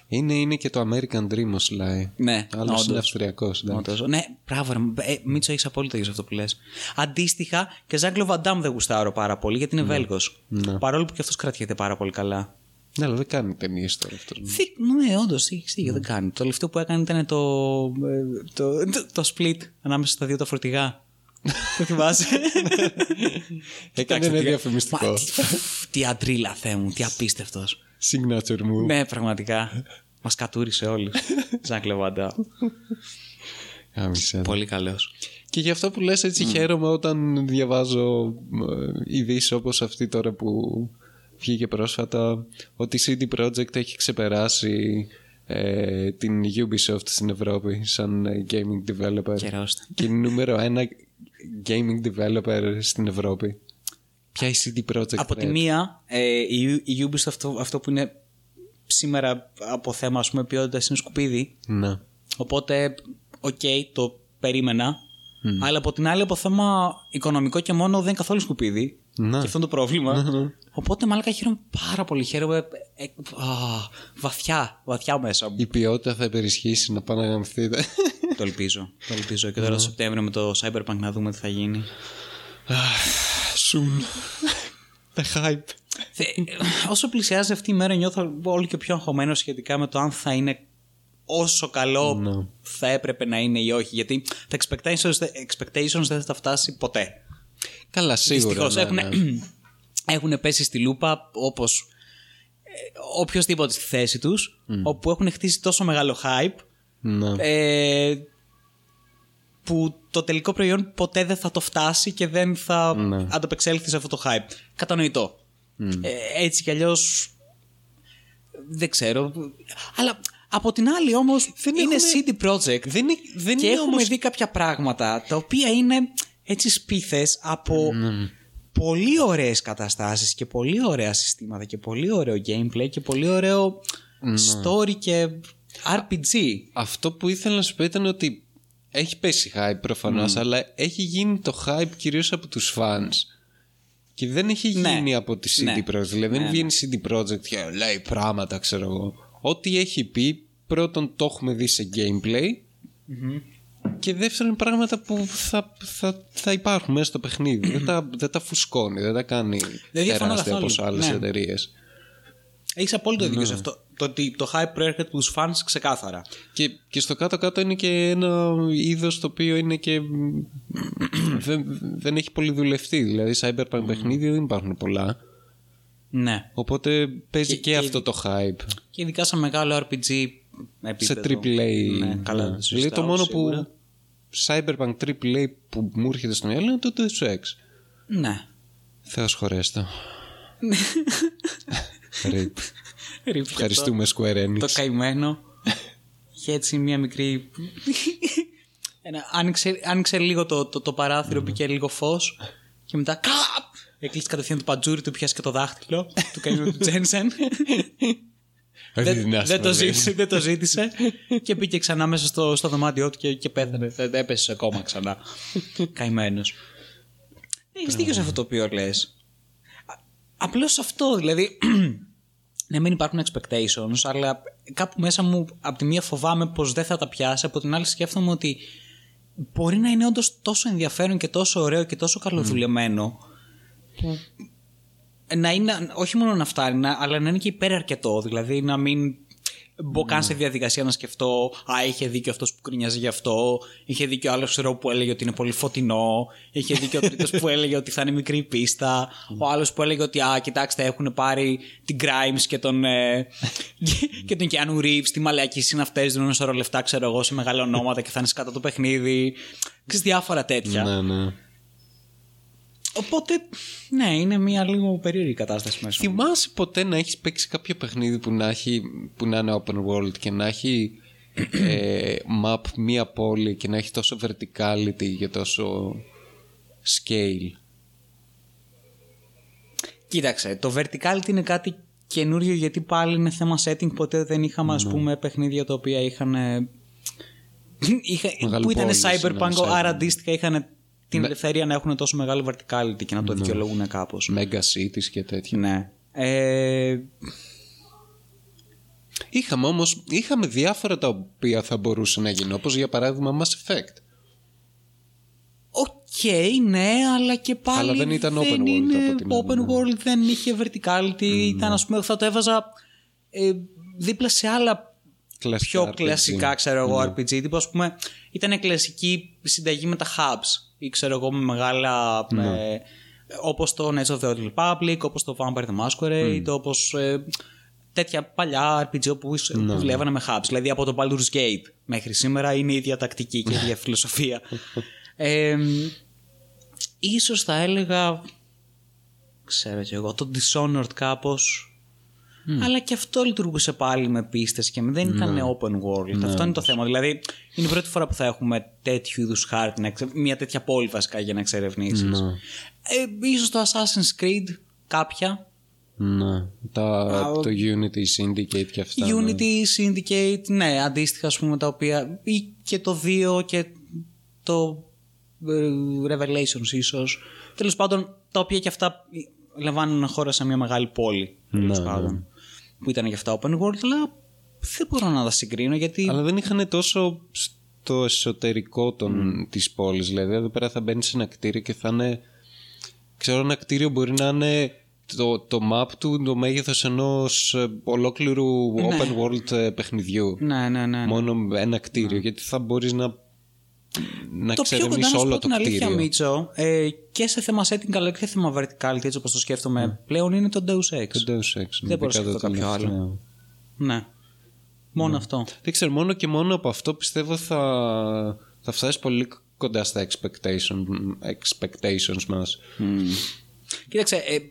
Είναι, είναι και το American Dream ο Sly. Ναι, Άλλο όντως. είναι Αυστριακός. Όντως. Ναι, μπράβο. Ρε. Ε, Μίτσο, έχεις απόλυτο για αυτό που λες. Αντίστοιχα, και Ζάγκλο Βαντάμ δεν γουστάρω πάρα πολύ γιατί είναι Βέλγος. Ναι. Παρόλο που και αυτός κρατιέται πάρα πολύ καλά. Ναι, αλλά δεν κάνει ταινίες τώρα αυτό. Θη- Ναι, όντως, έχει δίκιο, δεν κάνει. Το τελευταίο που έκανε ήταν το, ε, το, το, το split ανάμεσα στα δύο τα φορτηγά. Το θυμάσαι; Έκανε ένα διαφημιστικό. Μα, τι, τι αντρίλα, Θεέ μου, τι απίστευτος. Signature move. ναι, πραγματικά. Μας κατούρισε όλους. Ζαν Κλεβαντά. Γάμισε. Πολύ καλός. Και γι' αυτό που λες έτσι χαίρομαι όταν διαβάζω ε, ειδήσεις όπως αυτή τώρα που βγήκε πρόσφατα ότι η CD Projekt έχει ξεπεράσει ε, την Ubisoft στην Ευρώπη σαν ε, gaming developer Καιρόστε. και είναι νούμερο ένα gaming developer στην Ευρώπη. Ποια η CD Projekt Από τη Red? μία, ε, η, η Ubisoft αυτό, αυτό που είναι σήμερα από θέμα ας πούμε ποιότητας είναι σκουπίδι. Ναι. Οπότε, οκ, το περίμενα. Αλλά από την άλλη, από θέμα οικονομικό και μόνο δεν είναι καθόλου σκουπίδι. Ναι. Και αυτό είναι το πρόβλημα. Οπότε, μάλλον χαίρομαι πάρα πολύ. Χαίρομαι ε, α, βαθιά, βαθιά μέσα μου. Η ποιότητα θα υπερισχύσει να πάνε να γαμηθείτε. το ελπίζω. Το ελπίζω. Και τώρα το Σεπτέμβριο με το Cyberpunk να δούμε τι θα γίνει. Soon. The hype. Θε- όσο πλησιάζει αυτή η μέρα, νιώθω όλο και πιο αγχωμένος σχετικά με το αν θα είναι όσο καλό Ναι. θα έπρεπε να είναι ή όχι. Γιατί τα expectations, expectations δεν θα τα φτάσει ποτέ. Καλά, σίγουρα. Δυστυχώς ναι, έχουν, ναι. έχουν πέσει στη λούπα όπως ε, οποιοςδήποτε στη θέση τους όπου έχουν χτίσει τόσο μεγάλο hype Ναι. ε, που το τελικό προϊόν ποτέ δεν θα το φτάσει και δεν θα Ναι. ανταπεξέλθει σε αυτό το hype. Κατανοητό. Ε, έτσι κι αλλιώς δεν ξέρω. Αλλά από την άλλη όμως είναι CD Projekt Δεν είναι, δεν και είναι έχουμε όμως δει κάποια πράγματα τα οποία είναι έτσι σπίθες από πολύ ωραίες καταστάσεις και πολύ ωραία συστήματα και πολύ ωραίο gameplay και πολύ ωραίο story και RPG. Αυτό που ήθελα να σου πω ήταν ότι έχει πέσει hype προφανώς, αλλά έχει γίνει το hype κυρίως από τους fans. Και δεν έχει Ναι. γίνει από τη CD Ναι. Projekt. Δηλαδή δεν Ναι, βγαίνει η CD Projekt και λέει πράγματα, ξέρω εγώ. Ό,τι έχει πει, πρώτον το έχουμε δει σε gameplay. Και δεύτερον πράγματα που θα, θα, θα υπάρχουν μέσα στο παιχνίδι. δεν, τα, δεν τα φουσκώνει, δεν τα κάνει Δεν διαφωνώ τεράστια καθόλου. όπως άλλες Ναι. εταιρείες. Έχεις απόλυτο δίκιο σε αυτό. Το ότι το hype προέρχεται από τους fans ξεκάθαρα. Και, και στο κάτω-κάτω είναι και ένα είδος το οποίο είναι και. δεν, δεν έχει πολύ δουλευτεί. Δηλαδή, cyberpunk παιχνίδια δεν υπάρχουν πολλά. Ναι. Οπότε παίζει Και- και, και- αυτό το hype. Και ειδικά σε μεγάλο RPG Σε επίπεδο. AAA. Ναι, καλά. ναι. το Δηλαδή, συζητάω, το μόνο σίγουρα. που. Cyberpunk AAA που μου έρχεται στο μυαλό είναι το Deus Ex. Ναι. Θεός χωρέστο. Rip. Ρίψε Ευχαριστούμε Square Enix. Το καημένο. Είχε έτσι μια μικρή. Ένα, άνοιξε, άνοιξε λίγο το, το, το παράθυρο, μπήκε λίγο φως και μετά. Καπ! Έκλεισε κατευθείαν το πατζούρι του, πιάσει και το δάχτυλο του καημένου του Τζένσεν. Δεν, δεν, το ζήτησε, δεν το ζήτησε και μπήκε ξανά μέσα στο, στο δωμάτιό του και, και πέθανε. Δεν έπεσε σε κόμμα ξανά. Καημένος. Έχεις δίκιο σε αυτό το οποίο λες. Απλώς αυτό δηλαδή. ναι, μην υπάρχουν expectations, αλλά κάπου μέσα μου από τη μία φοβάμαι πως δεν θα τα πιάσει, από την άλλη σκέφτομαι ότι μπορεί να είναι όντως τόσο ενδιαφέρον και τόσο ωραίο και τόσο καλοδουλεμένο. Που να είναι, όχι μόνο να φτάνει, να, αλλά να είναι και υπεραρκετό. Δηλαδή να μην μπω καν σε διαδικασία να σκεφτώ Α, είχε δίκιο αυτός που κρίνιαζε γι' αυτό. Είχε δίκιο άλλος ξέρω που έλεγε ότι είναι πολύ φωτεινό. Είχε δίκιο ο τρίτος που έλεγε ότι θα είναι μικρή πίστα. Ο άλλος που έλεγε ότι Α, κοιτάξτε, έχουν πάρει την Grimes και τον, ε, και τον Keanu Reeves. Τι μαλακή είναι αυτές, δίνουν ένα σωρό λεφτά, ξέρω εγώ, σε μεγάλα ονόματα και θα είναι σκατά το παιχνίδι. Ξέρεις διάφορα τέτοια. Ναι, ναι. Οπότε, ναι, είναι μια λίγο περίεργη κατάσταση μέσα. Θυμάσαι ποτέ να έχεις παίξει κάποιο παιχνίδι που να, έχει, που να είναι open world και να έχει ε, map μία πόλη και να έχει τόσο verticality και τόσο scale; Κοίταξε, το verticality είναι κάτι καινούριο γιατί πάλι είναι θέμα setting. Ποτέ δεν είχαμε, ας πούμε, παιχνίδια τα οποία είχαν. Είχα, Μεγάλη που ήταν πόλη, cyberpunk, ναι, άρα cyberpunk. αντίστοιχα είχαν την ελευθερία να έχουν τόσο μεγάλο verticality και να το δικαιολογούν κάπως. Mega cities και τέτοια. Ναι. Ε, Είχαμε όμως είχαμε διάφορα τα οποία θα μπορούσε να γίνουν όπως για παράδειγμα Mass Effect. OK, ναι, αλλά και πάλι. Αλλά δεν ήταν open world είναι από την άλλη, Open ναι. world δεν είχε verticality. Ήταν, ας πούμε, θα το έβαζα ε, δίπλα σε άλλα Κλασικά πιο RPG. κλασικά, ξέρω εγώ, RPG. Τύπου, ας πούμε, ήταν κλασική συνταγή με τα hubs ή ξέρω εγώ με μεγάλα. Ναι. Με, όπως το Knights of the Old Republic, όπως το Vampire the Masquerade, όπως ε, τέτοια παλιά RPG που, που δουλεύανε με hubs. Δηλαδή από το Baldur's Gate μέχρι σήμερα είναι η ίδια τακτική και η ίδια φιλοσοφία. ε, ίσως θα έλεγα ξέρω και εγώ το Dishonored κάπως αλλά και αυτό λειτουργούσε πάλι με πίστες και δεν ήταν open world αυτό είναι το θέμα δηλαδή είναι η πρώτη φορά που θα έχουμε τέτοιου είδους χάρτη να εξε- μια τέτοια πόλη βασικά για να εξερευνήσεις Ναι. ε, ίσως το Assassin's Creed κάποια Ναι. Τα, το Unity Syndicate και αυτά. ναι. Unity, Syndicate, ναι, αντίστοιχα ας πούμε τα οποία ή και το 2 και το ε, Revelations ίσως. Τέλος πάντων, τα οποία και αυτά λαμβάνουν χώρα σε μια μεγάλη πόλη, τέλος Ναι, πάντων. Που ήταν και αυτά open world, αλλά δεν μπορώ να τα συγκρίνω γιατί... Αλλά δεν είχαν τόσο στο εσωτερικό των, της πόλης. Δηλαδή εδώ πέρα θα μπαίνεις σε ένα κτίριο και θα είναι... Ξέρω ένα κτίριο μπορεί να είναι το, το map του το μέγεθος ενός ε, ολόκληρου open world ε, παιχνιδιού. Ναι, ναι, ναι. ναι. Μόνο ένα κτίριο. Γιατί θα μπορείς να, να το πιο κοντά εξερευνείς να σου όλο πω το την αλήθεια, κτίριο. Μίτσο, ε, και σε θέμα setting αλλά και σε θέμα verticality, έτσι όπως το σκέφτομαι πλέον, είναι το Deus Ex. Το Deus Ex. Δεν μπορώ να ειδικά το σκεφτώ κάποιο τελευταίο. άλλο. Ναι. Μόνο αυτό. Δεν ξέρω, μόνο και μόνο από αυτό πιστεύω θα, θα φτάσεις πολύ κοντά στα expectation, expectations μας. Κοίταξε, ε, ε,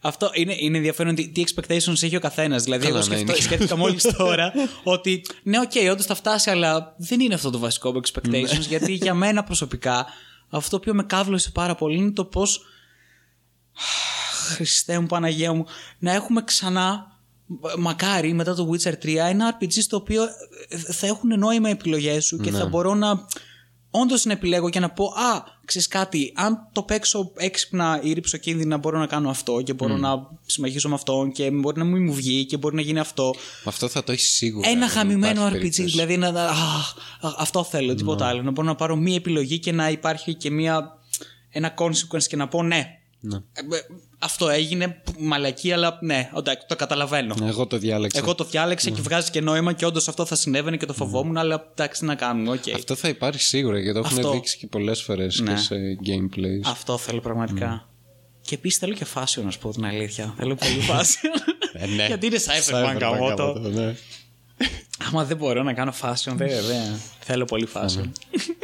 αυτό είναι, είναι ενδιαφέρον τι, τι expectations έχει ο καθένας. Δηλαδή, Καλά, εγώ ναι, σκεφτώ, είναι. σκέφτηκα μόλις τώρα ότι ναι, OK, okay, όντως θα φτάσει, αλλά δεν είναι αυτό το βασικό μου expectations. γιατί για μένα προσωπικά αυτό που με καύλωσε πάρα πολύ είναι το πώς. Χριστέ μου, Παναγία μου, να έχουμε ξανά, μακάρι μετά το Witcher 3, ένα RPG στο οποίο ε, θα έχουν νόημα οι επιλογές σου και θα μπορώ να όντως να επιλέγω και να πω Α, ξέρεις κάτι, αν το παίξω έξυπνα ή ριψοκίνδυνα, μπορώ να κάνω αυτό και μπορώ να συμμαχίσω με αυτό και μπορεί να μην μου βγει και μπορεί να γίνει αυτό. Αυτό θα το έχεις σίγουρα. Ένα δεν γαμημένο υπάρχει RPG, περίπτωση. δηλαδή να, α, α, αυτό θέλω, τίποτα άλλο. Να μπορώ να πάρω μία επιλογή και να υπάρχει και μία, ένα consequence και να πω ναι. Ναι. Ε, ε, Αυτό έγινε μαλακία, αλλά ναι, εντάξει, το καταλαβαίνω. Εγώ το διάλεξα. Εγώ το διάλεξα και βγάζει και νόημα και όντως αυτό θα συνέβαινε και το φοβόμουν, αλλά εντάξει, τι να κάνουμε. οκ. Αυτό θα υπάρχει σίγουρα γιατί το έχουν Αυτό. δείξει και πολλές φορές Ναι. και σε gameplays. Αυτό θέλω πραγματικά. Και επίσης θέλω και fashion, να σου πω την αλήθεια. Θέλω πολύ fashion. Ε, ναι. Γιατί είναι cyberpunk γαμώτο. ναι. Άμα δεν μπορώ να κάνω fashion, δεν. δεν. Θέλω πολύ fashion.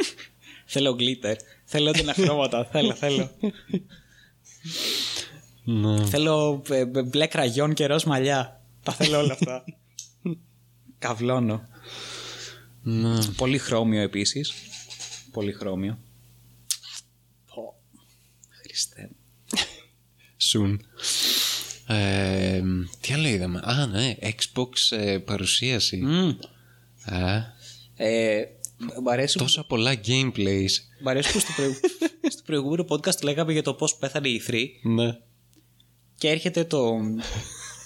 θέλω glitter. Θέλω έντονα χρώματα. θέλω, θέλω. Ναι. θέλω ε, ε, μπλε κραγιόν και ροζ μαλλιά. Τα θέλω όλα αυτά. Καυλώνω. Ναι. Πολύ χρώμιο επίσης. Πολύ χρώμιο. Πω. Χριστέ. Soon. Ε, τι άλλο είδαμε; Α, ναι. Xbox ε, παρουσίαση. Μμ. Α, Ε, μ' αρέσει που τόσα πολλά gameplays. Μ' αρέσει που στο, προηγου... στο προηγούμενο podcast λέγαμε για το πώς πέθανε η 3 Ναι. και έρχεται το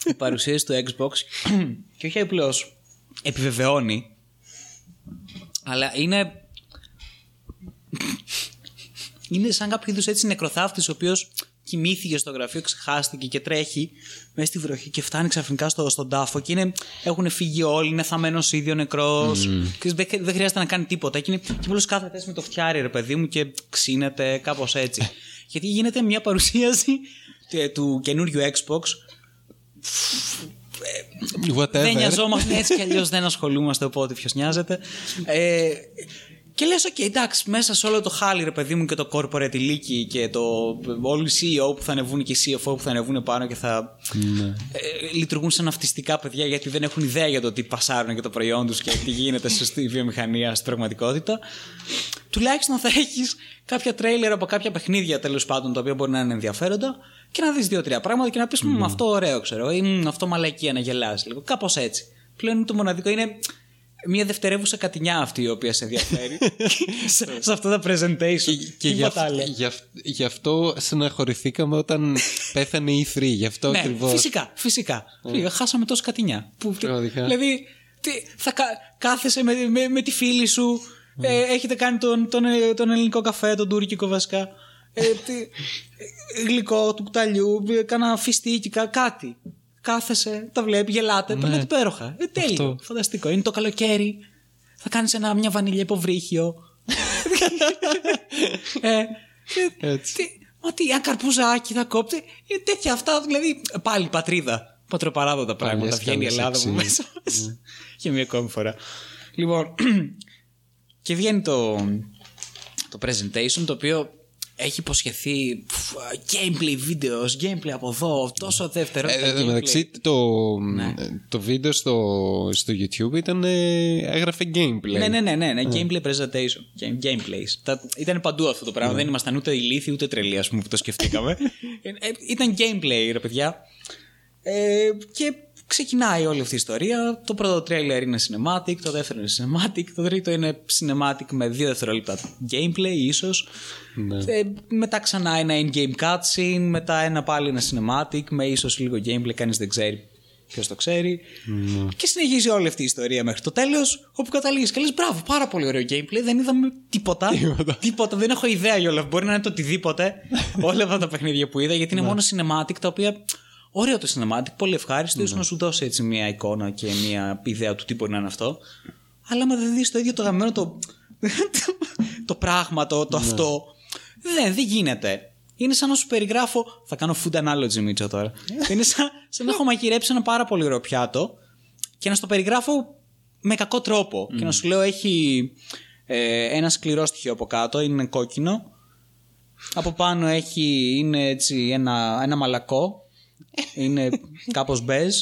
η παρουσίαση του Xbox και όχι απλώς επιβεβαιώνει αλλά είναι είναι σαν κάποιο είδους έτσι νεκροθάφτης, ο οποίος κοιμήθηκε στο γραφείο, ξεχάστηκε και τρέχει μέσα στη βροχή και φτάνει ξαφνικά στο, στον τάφο και είναι, έχουν φύγει όλοι, είναι θαμένος ίδιο νεκρός. Και δεν, δεν χρειάζεται να κάνει τίποτα. Και, είναι, και απλώ κάθεται έτσι με το φτιάρι, ρε παιδί μου, και ξύνεται κάπως έτσι. Γιατί γίνεται μια παρουσίαση ε, του καινούριου Xbox. Whatever. Δεν νοιαζόμαστε έτσι κι αλλιώς δεν ασχολούμαστε, οπότε ποιος νοιάζεται. Ε, και λες, οκ, εντάξει, μέσα σε όλο το χάλι, ρε παιδί μου, και το corporate ιλίκι και το όλοι οι CEO που θα ανεβούν και οι CFO που θα ανεβούν πάνω και θα Ναι. ε, λειτουργούν σαν αυτιστικά παιδιά γιατί δεν έχουν ιδέα για το τι πασάρουν και το προϊόν τους και τι γίνεται στη βιομηχανία στην πραγματικότητα. Τουλάχιστον θα έχεις κάποια τρέιλερ από κάποια παιχνίδια τέλος πάντων τα οποία μπορεί να είναι ενδιαφέροντα και να δεις δύο-τρία πράγματα και να πεις «Μμ, αυτό ωραίο ξέρω ή «Μμ, αυτό μαλακία να γελάσει λίγο. Κάπως έτσι. Πλέον το μοναδικό είναι μια δευτερεύουσα κατηνιά αυτή η οποία σε ενδιαφέρει σε, σε αυτό το presentation. Και, και γι' Τίποτα αυ- άλλο. γι' αυ- γι' αυτό στεναχωρηθήκαμε όταν πέθανε η 3. Γι' αυτό Ναι, ακριβώ. φυσικά, φυσικά. Φυσικά, Χάσαμε τόση κατηνιά. Που, Πραγματικά. δηλαδή, τι, θα κα- κάθεσαι με, με, με τη φίλη σου, ε, έχετε κάνει τον, τον, ε, τον ελληνικό καφέ, τον τουρκικό βασικά. Ε, τι, ε, γλυκό του κουταλιού, ε, κάνα φιστίκι, κα- κάτι. Κάθεσαι, τα βλέπει, γελάτε, ναι. περνάτε υπέροχα. Ε, τέλειο. Αυτό. Φανταστικό. Είναι το καλοκαίρι. Θα κάνεις μια βανίλια υποβρύχιο. ε, ε, Έτσι. τι, μα τι, ένα καρπουζάκι θα κόψει. Ε, τέτοια αυτά, δηλαδή. Πάλι πατρίδα. Πατροπαράδοτα πράγματα. Παλιές Βγαίνει η καλές Ελλάδα από αξίες. μέσα μας. Για μια ακόμη φορά. Λοιπόν, και βγαίνει το, το presentation το οποίο έχει υποσχεθεί πφ, gameplay videos, gameplay από εδώ, τόσο δεύτερο. Ε, εν τω μεταξύ, το, Ναι. το βίντεο στο, στο YouTube ήταν, ε, έγραφε gameplay. Ναι, ναι, ναι, ναι, ναι. gameplay presentation. Game, gameplays. Τα, ήταν παντού αυτό το πράγμα. Δεν ήμασταν ούτε ηλίθιοι ούτε τρελοί, ας πούμε, που το σκεφτήκαμε. Ε, ε, ήταν gameplay, ρε παιδιά. Ε, και ξεκινάει όλη αυτή η ιστορία. Το πρώτο τρέιλερ είναι cinematic, το δεύτερο είναι cinematic, το τρίτο είναι cinematic με δύο δευτερόλεπτα gameplay, ίσως. Ναι. Ε, μετά ξανά ένα in-game cutscene, μετά ένα πάλι ένα cinematic με ίσως λίγο gameplay, κανείς δεν ξέρει ποιος το ξέρει. Και συνεχίζει όλη αυτή η ιστορία μέχρι το τέλος, όπου καταλήγεις και λες: Μπράβο, πάρα πολύ ωραίο gameplay. Δεν είδαμε τίποτα. τίποτα. Δεν έχω ιδέα για όλα. αυτά. Μπορεί να είναι το οτιδήποτε. όλα αυτά τα παιχνίδια που είδα, γιατί είναι μόνο cinematic τα οποία. Ωραίο το cinematic, πολύ ευχάριστος. ίσως να σου δώσει έτσι μια εικόνα και μια ιδέα του τι μπορεί να είναι αυτό. Αλλά άμα δεν δεις το ίδιο το γαμμένο το. το πράγμα, το, το αυτό. Δεν, δεν γίνεται. Είναι σαν να σου περιγράφω. Θα κάνω food analogy, Μίτσο τώρα. είναι σαν, σαν να έχω μαγειρέψει ένα πάρα πολύ ωραίο πιάτο και να στο περιγράφω με κακό τρόπο. Και να σου λέω έχει ε, ένα σκληρό στοιχείο από κάτω, είναι κόκκινο. Από πάνω έχει, είναι έτσι ένα, ένα μαλακό. Είναι κάπως μπέζ.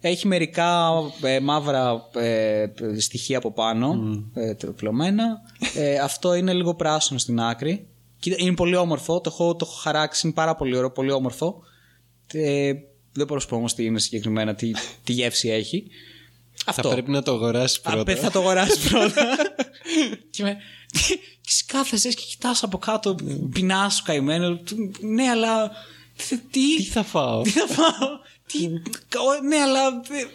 Έχει μερικά ε, μαύρα ε, στοιχεία από πάνω, ε, τροπλωμένα. Ε, αυτό είναι λίγο πράσινο στην άκρη. Κοίτα, Είναι πολύ όμορφο, το έχω, το έχω χαράξει, είναι πάρα πολύ ωραίο, πολύ όμορφο. Ε, δεν μπορώ να σου πω όμως τι είναι συγκεκριμένα, τι, τι γεύση έχει. Αυτό. Θα πρέπει να το αγοράσεις Α, πρώτα. παι- θα το αγοράσεις πρώτα. και με, και εσύ κάθεσαι και κοιτάς από κάτω, πεινάς σου καημένο. του- Ναι, αλλά. Τι, τι, Τι θα φάω; τι θα φάω; Τι, κα- ναι, αλλά. δε-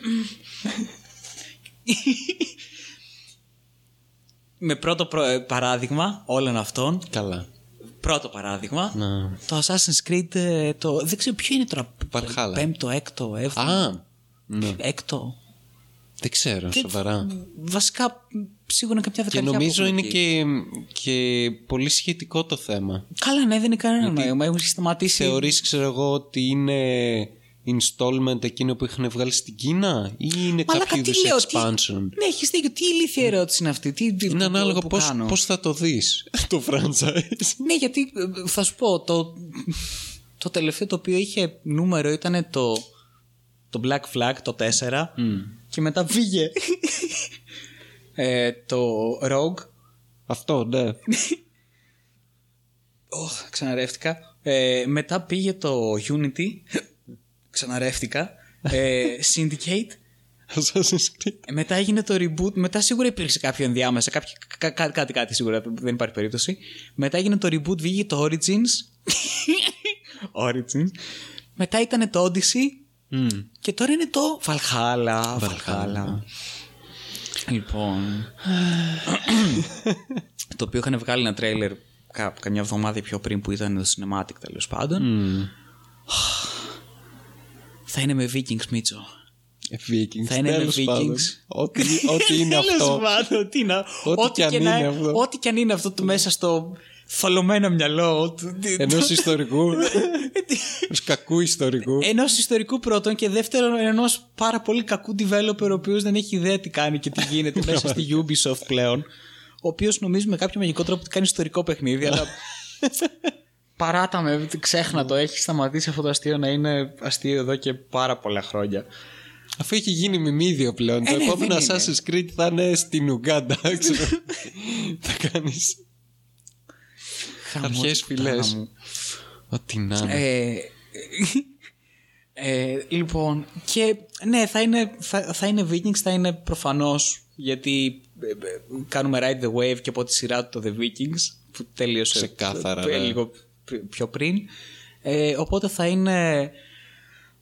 Με πρώτο προ- ε, παράδειγμα όλων αυτών, Καλά. πρώτο παράδειγμα, Να. το Assassin's Creed, ε, το, δεν ξέρω ποιο είναι τώρα, Valhalla. πέμπτο, έκτο, έβδομο, Α, ναι. έκτο, Δεν ξέρω, σοβαρά. βασικά σίγουρα κάποια Και δεκαετία νομίζω από είναι εκεί. και, και πολύ σχετικό το θέμα. Καλά, ναι, δεν είναι κανένα νόημα. Έχουν σταματήσει. Θεωρείς, ξέρω εγώ, ότι είναι installment εκείνο που είχαν βγάλει στην Κίνα ή είναι Μαλάκα, κάποιο τι είδους λέω, expansion; Τι... Ναι, έχεις δίκιο. Τι ηλίθια ερώτηση είναι αυτή; Τι, τι, Είναι που- ανάλογα που πώς, κάνω; πώς θα το δεις το franchise. Ναι, γιατί ε, θα σου πω, το, το τελευταίο το οποίο είχε νούμερο ήταν το, το Black Flag, το 4. Και μετά βγήκε ε, το Rogue. Αυτό, ναι. Ωχ, ξαναρεύτηκα. Ε, μετά πήγε το Unity. ξαναρεύτηκα. Ε, Syndicate. Assassin's Creed. Ε, Μετά έγινε το reboot. Μετά σίγουρα υπήρξε κάποιο ενδιάμεσα. Κάποιο, κα, κα- κάτι, κάτι σίγουρα. Δεν υπάρχει περίπτωση. Μετά έγινε το reboot, βγήκε το Origins. Origins. Μετά ήταν το Odyssey. Και τώρα είναι το Valhalla. Valhalla. Λοιπόν. το οποίο είχαν βγάλει ένα τρέιλερ κα, καμιά εβδομάδα πιο πριν που ήταν το Cinematic τέλος πάντων. Θα είναι με Vikings, Μίτσο. Ε, Vikings. Θα είναι με τέλος πάντων. Vikings. Ό,τι, ό,τι είναι Τέλος αυτό. πάντων, τι να- Ό,τι Ό,τι κι αν και να- είναι αυτό. Ό,τι κι αν είναι αυτό του μέσα στο θολωμένο μυαλό του. Ενός ιστορικού. Ενός κακού ιστορικού. Ενός ιστορικού πρώτον και δεύτερον ενός πάρα πολύ κακού developer ο οποίος δεν έχει ιδέα τι κάνει και τι γίνεται μέσα στη Ubisoft πλέον. Ο οποίος νομίζει με κάποιο μαγικό τρόπο ότι κάνει ιστορικό παιχνίδι, αλλά. Παράτα με, ξέχνα το. Έχει σταματήσει αυτό το αστείο να είναι αστείο εδώ και πάρα πολλά χρόνια. Αφού έχει γίνει μιμίδιο πλέον. το ναι, επόμενο δεν είναι. Assassin's Creed θα είναι στην Ουγκάντα. ξέρω. θα κάνεις αρχέ φυλές. Ό,τι να είναι. Ε, ε, λοιπόν, και ναι, θα είναι, θα, θα είναι Vikings, θα είναι προφανώς γιατί ε, ε, κάνουμε Ride the Wave και από τη σειρά του το The Vikings που τέλειωσε Ξεκάθαρα, ε, ναι. λίγο π- πιο πριν. Ε, οπότε θα είναι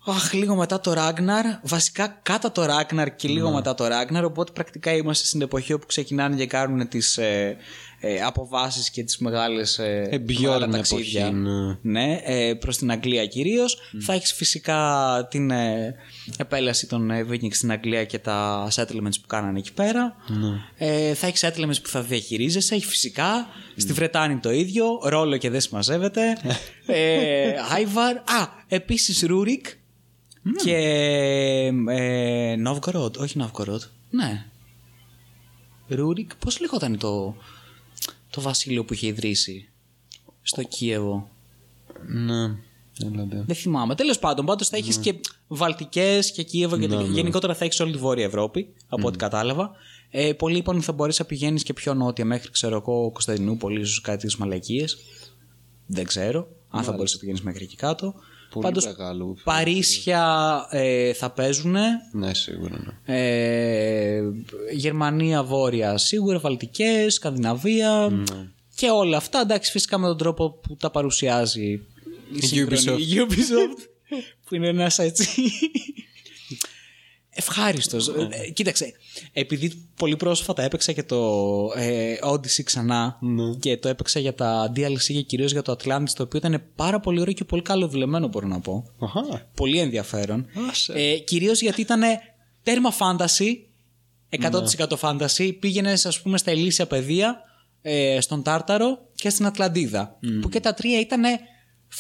αχ, λίγο μετά το Ragnar, βασικά κατά το Ragnar και λίγο Ναι. μετά το Ragnar, οπότε πρακτικά είμαστε στην εποχή όπου ξεκινάνε και κάνουν τις ε, ε, αποβάσεις και τις μεγάλες ε, Ε, Bjorn μεγάλα εποχή, ταξίδια. ναι. Ναι, ε, προς την Αγγλία κυρίως. Θα έχεις φυσικά την ε, επέλαση των ε, Vikings στην Αγγλία και τα settlements που κάνανε εκεί πέρα. Ε, θα έχεις settlements που θα διαχειρίζεσαι, έχει φυσικά. Στη Βρετάνη το ίδιο, ρόλο και δεν συμμαζεύεται. ε, Άιβαρ. Α, επίσης Ρούρικ και ε, Novgorod, όχι Novgorod. Ναι. Ρούρικ, πώς λεγόταν το, το βασίλειο που είχε ιδρύσει στο Κίεβο. Ναι. Έλατε. Δεν θυμάμαι. Τέλος πάντων, πάντως θα έχεις και Βαλτικές και Κίεβο και τέτοια. Γενικότερα θα έχεις όλη τη Βόρεια Ευρώπη, από ό,τι κατάλαβα. Ε, πολλοί είπαν ότι θα μπορέσει να πηγαίνεις και πιο νότια μέχρι, ξέρω εγώ, Κωνσταντινούπολη, ίσως κάτι τι μαλακίε. Δεν ξέρω αν θα μπορέσει να πηγαίνεις μέχρι εκεί κάτω. Πολύ Πάντως, μεγάλο. Παρίσια ε, θα παίζουν. Ναι, σίγουρα. Ναι. Ε, Γερμανία βόρεια σίγουρα, Βαλτικές, Σκανδιναβία και όλα αυτά. Εντάξει, φυσικά με τον τρόπο που τα παρουσιάζει η, σύγχρονη- η Ubisoft. που είναι ένας έτσι. Ευχάριστος. κοίταξε, επειδή πολύ πρόσφατα έπαιξα και το ε, Odyssey ξανά Ναι. και το έπαιξα για τα DLC και κυρίως για το Atlantis, το οποίο ήταν πάρα πολύ ωραίο και πολύ καλοδουλεμένο, μπορώ να πω. Αχα. Πολύ ενδιαφέρον. Άσε. Ε, κυρίως γιατί ήταν τέρμα φάνταση, 100% φάνταση. Πήγαινες, ας πούμε, στα ηλίσια πεδία, ε, στον Τάρταρο και στην Ατλαντίδα. Που και τα τρία ήταν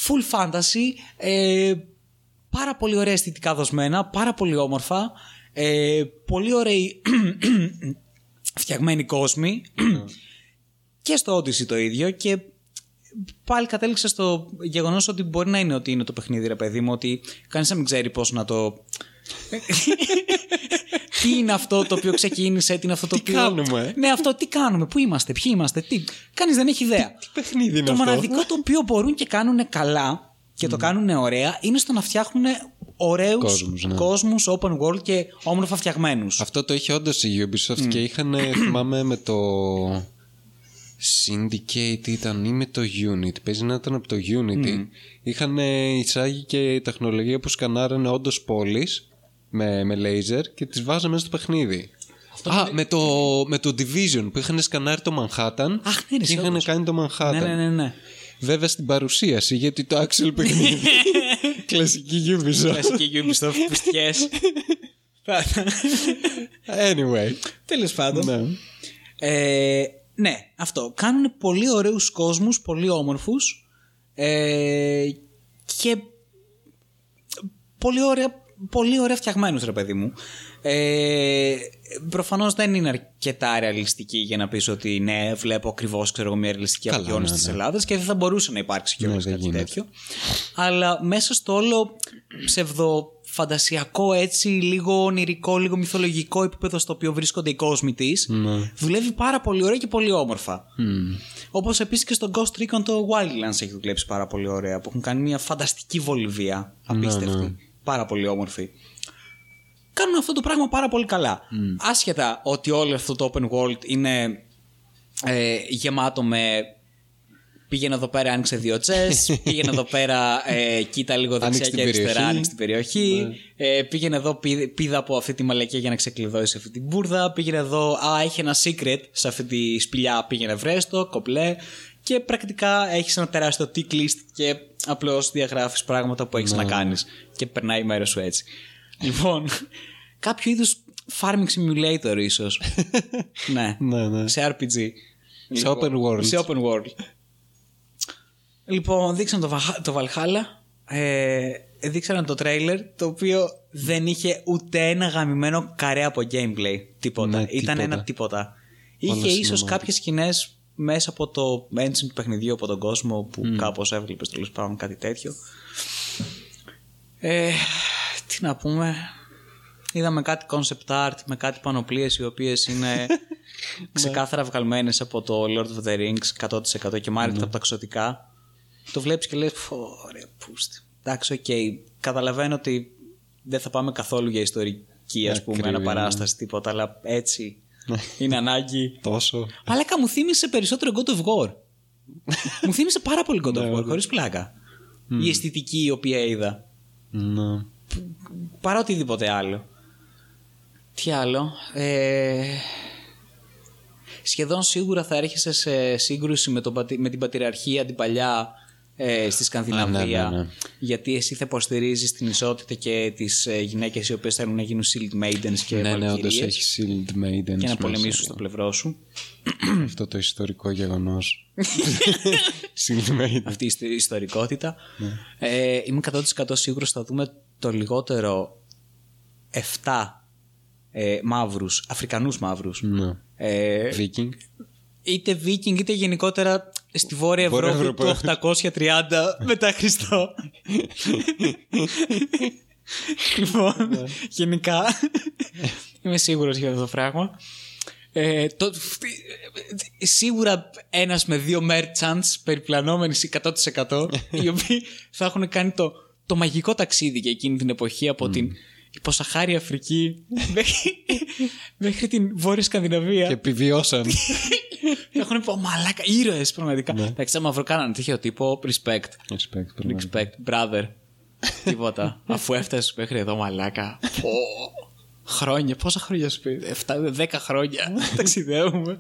full fantasy, ε, πάρα πολύ ωραία αισθητικά δοσμένα, πάρα πολύ όμορφα, ε, πολύ ωραίοι φτιαγμένοι κόσμοι. και στο Odyssey το ίδιο και πάλι κατέληξε στο γεγονός ότι μπορεί να είναι ότι είναι το παιχνίδι, ρε παιδί μου, ότι κανείς να μην ξέρει πώς να το. τι είναι αυτό το οποίο ξεκίνησε, τι είναι αυτό το Τι οποίο. κάνουμε; Ναι, αυτό τι κάνουμε, πού είμαστε, ποιοι είμαστε, τι. Κανείς δεν έχει ιδέα. Τι παιχνίδι είναι το αυτό; μοναδικό το οποίο μπορούν και κάνουν καλά και το κάνουν ωραία είναι στο να φτιάχνουν ωραίους Κόσμους, ναι. κόσμους, open world και όμορφα φτιαγμένους. Αυτό το είχε όντως η Ubisoft και είχαν, θυμάμαι, με το Syndicate ήταν ή με το Unity. Παίζει να ήταν από το Unity. Είχαν εισάγει και τεχνολογία που σκανάρανε όντως πόλεις με, με laser και τις βάζανε μέσα στο παιχνίδι. Α, με, το, με το Division που είχαν σκανάρει το Manhattan Αχ, ναι, ρε, και είχαν όντως. κάνει το Manhattan. Ναι, ναι, ναι. ναι. Βέβαια στην παρουσίαση γιατί το actual παιχνίδι. Κλασική Ubisoft. Κλασική Ubisoft πουστιές. anyway. Τέλος πάντων. ναι. Ε, ναι, αυτό. Κάνουν πολύ ωραίους κόσμους, πολύ όμορφους ε, και πολύ ωραία, πολύ ωραία φτιαγμένους ρε παιδί μου. Ε, προφανώς δεν είναι αρκετά ρεαλιστική για να πεις ότι ναι, βλέπω ακριβώς ξέρω, εγώ, μια ρεαλιστική Καλά, απογειώνηση ναι, της ναι. Ελλάδας και δεν θα μπορούσε να υπάρξει και Ναι, όλος δεν κάτι γίνεται. τέτοιο. Αλλά μέσα στο όλο ψευδοφαντασιακό έτσι, λίγο ονειρικό, λίγο μυθολογικό επίπεδο στο οποίο βρίσκονται οι κόσμοι της, Ναι. δουλεύει πάρα πολύ ωραία και πολύ όμορφα. Όπως επίσης και στο Ghost Recon το Wildlands έχει δουλέψει πάρα πολύ ωραία, που έχουν κάνει μια φανταστική βολιβία. Απίστευτη. ναι. Πάρα πολύ όμορφη. Κάνουν αυτό το πράγμα πάρα πολύ καλά. Άσχετα ότι όλο αυτό το open world είναι ε, γεμάτο με πήγαινε εδώ πέρα, άνοιξε δύο τσες, πήγαινε εδώ πέρα, ε, κοίτα λίγο δεξιά Άνοιξε και την αριστερά, περιοχή. άνοιξε την περιοχή. Ε, πήγαινε εδώ, πή- πήδα από αυτή τη μαλακία για να ξεκλειδώσει αυτή την μπουρδα. Πήγαινε εδώ, α, έχει ένα secret σε αυτή τη σπηλιά, πήγαινε βρέστο, κομπλέ. και πρακτικά έχεις ένα τεράστιο tick list και απλώς διαγράφεις πράγματα που έχεις να κάνεις και περνάει η μέρα σου έτσι. Λοιπόν, κάποιο είδους farming simulator ίσως. ναι. Ναι, ναι. Σε RPG. Σε open world. Σε open world. Λοιπόν, δείξαν το, Βαχα- το Valhalla. Ε, δείξαν το trailer το οποίο δεν είχε ούτε ένα γαμημένο καρέ από gameplay. Τίποτα. Ναι, Ήταν τίποτα. ένα τίποτα. Όλα Είχε ίσως cinematic. κάποιες σκηνές μέσα από το engine του παιχνιδιού από τον κόσμο που Mm. κάπως έβλεπες τέλος πάντων κάτι τέτοιο. Ε, τι να πούμε. Είδαμε κάτι concept art με κάτι πανοπλίες οι οποίες είναι ξεκάθαρα βγαλμένες από το Lord of the Rings 100% και μάλιστα από τα ξωτικά. Το βλέπεις και λες, πω ρε πούστη. Εντάξει, οκ. Καταλαβαίνω ότι δεν θα πάμε καθόλου για ιστορική ας πούμε Ακριβή, αναπαράσταση τίποτα, αλλά έτσι είναι ανάγκη. Τόσο. Μαλάκα μου θύμισε περισσότερο God of War. μου θύμισε πάρα πολύ God of War, χωρίς πλάκα. Η αισθητική η οποία είδα Ναι. Παρά οτιδήποτε άλλο. Τι άλλο. Ε, σχεδόν σίγουρα θα έρχεσαι σε σύγκρουση με, τον, πατη- με την πατριαρχία την παλιά ε, στη Σκανδιναβία. Α, ναι, ναι, ναι. Γιατί εσύ θα υποστηρίζεις την ισότητα και τις ε, γυναίκες οι οποίες θέλουν να γίνουν shield maidens και Ναι, ναι, όντως valkyries έχεις Shield Maidens. και να μέσα πολεμήσουν στο από πλευρό σου. Αυτό το ιστορικό γεγονός. Shield Maidens. αυτή η ισто- ιστορικότητα. Ναι. Ε, είμαι 100% σίγουρος θα δούμε το λιγότερο 7 ε, μαύρους, Αφρικανούς μαύρους. Ναι. Ε, Viking. είτε Βίκινγκ είτε γενικότερα στη Βόρεια Βόρεια Ευρώπη Ευρώπη. του 830 μετά Χριστό. λοιπόν, γενικά είμαι σίγουρος για αυτό το πράγμα. Ε, το, ε, σίγουρα ένας με δύο merchants περιπλανόμενοι σε 100% οι οποίοι θα έχουν κάνει το, το μαγικό ταξίδι για εκείνη την εποχή από την υποσαχάρη Αφρική μέχρι, μέχρι την Βόρεια Σκανδιναβία. Και επιβιώσαν. Και έχουν πει, «Ω, μαλάκα, ήρωες πραγματικά. Εντάξει, άμα βρω τυχαίο τύπο, respect. Respect, πραγματικά. Respect, brother. Τίποτα. Αφού έφτασες μέχρι εδώ, μαλάκα. Πω. Χρόνια, πόσα χρόνια σου πει, 10 χρόνια ταξιδεύουμε.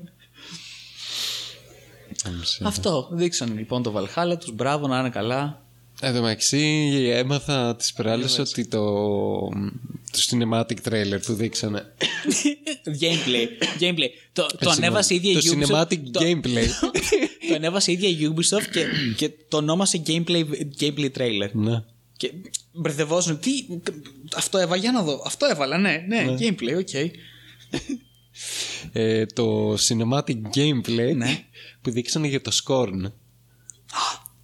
Άμψε. Αυτό. Δείξαν λοιπόν το Βαλχάλα τους, μπράβο να είναι καλά. Εν τω μεταξύ έμαθα τις προάλλες ότι το, το cinematic trailer που δείξανε gameplay. gameplay. Το, το ανέβασε η ίδια η το Ubisoft. cinematic το- gameplay Το ανέβασε η ίδια η Ubisoft και, και το ονόμασε gameplay, gameplay trailer. ναι. Και μπερδευόσουν. Τι, αυτό έβαλα, για να δω. Αυτό έβαλα, ναι, ναι, gameplay, οκ. ε, το cinematic gameplay Ναι. που δείξανε για το Scorn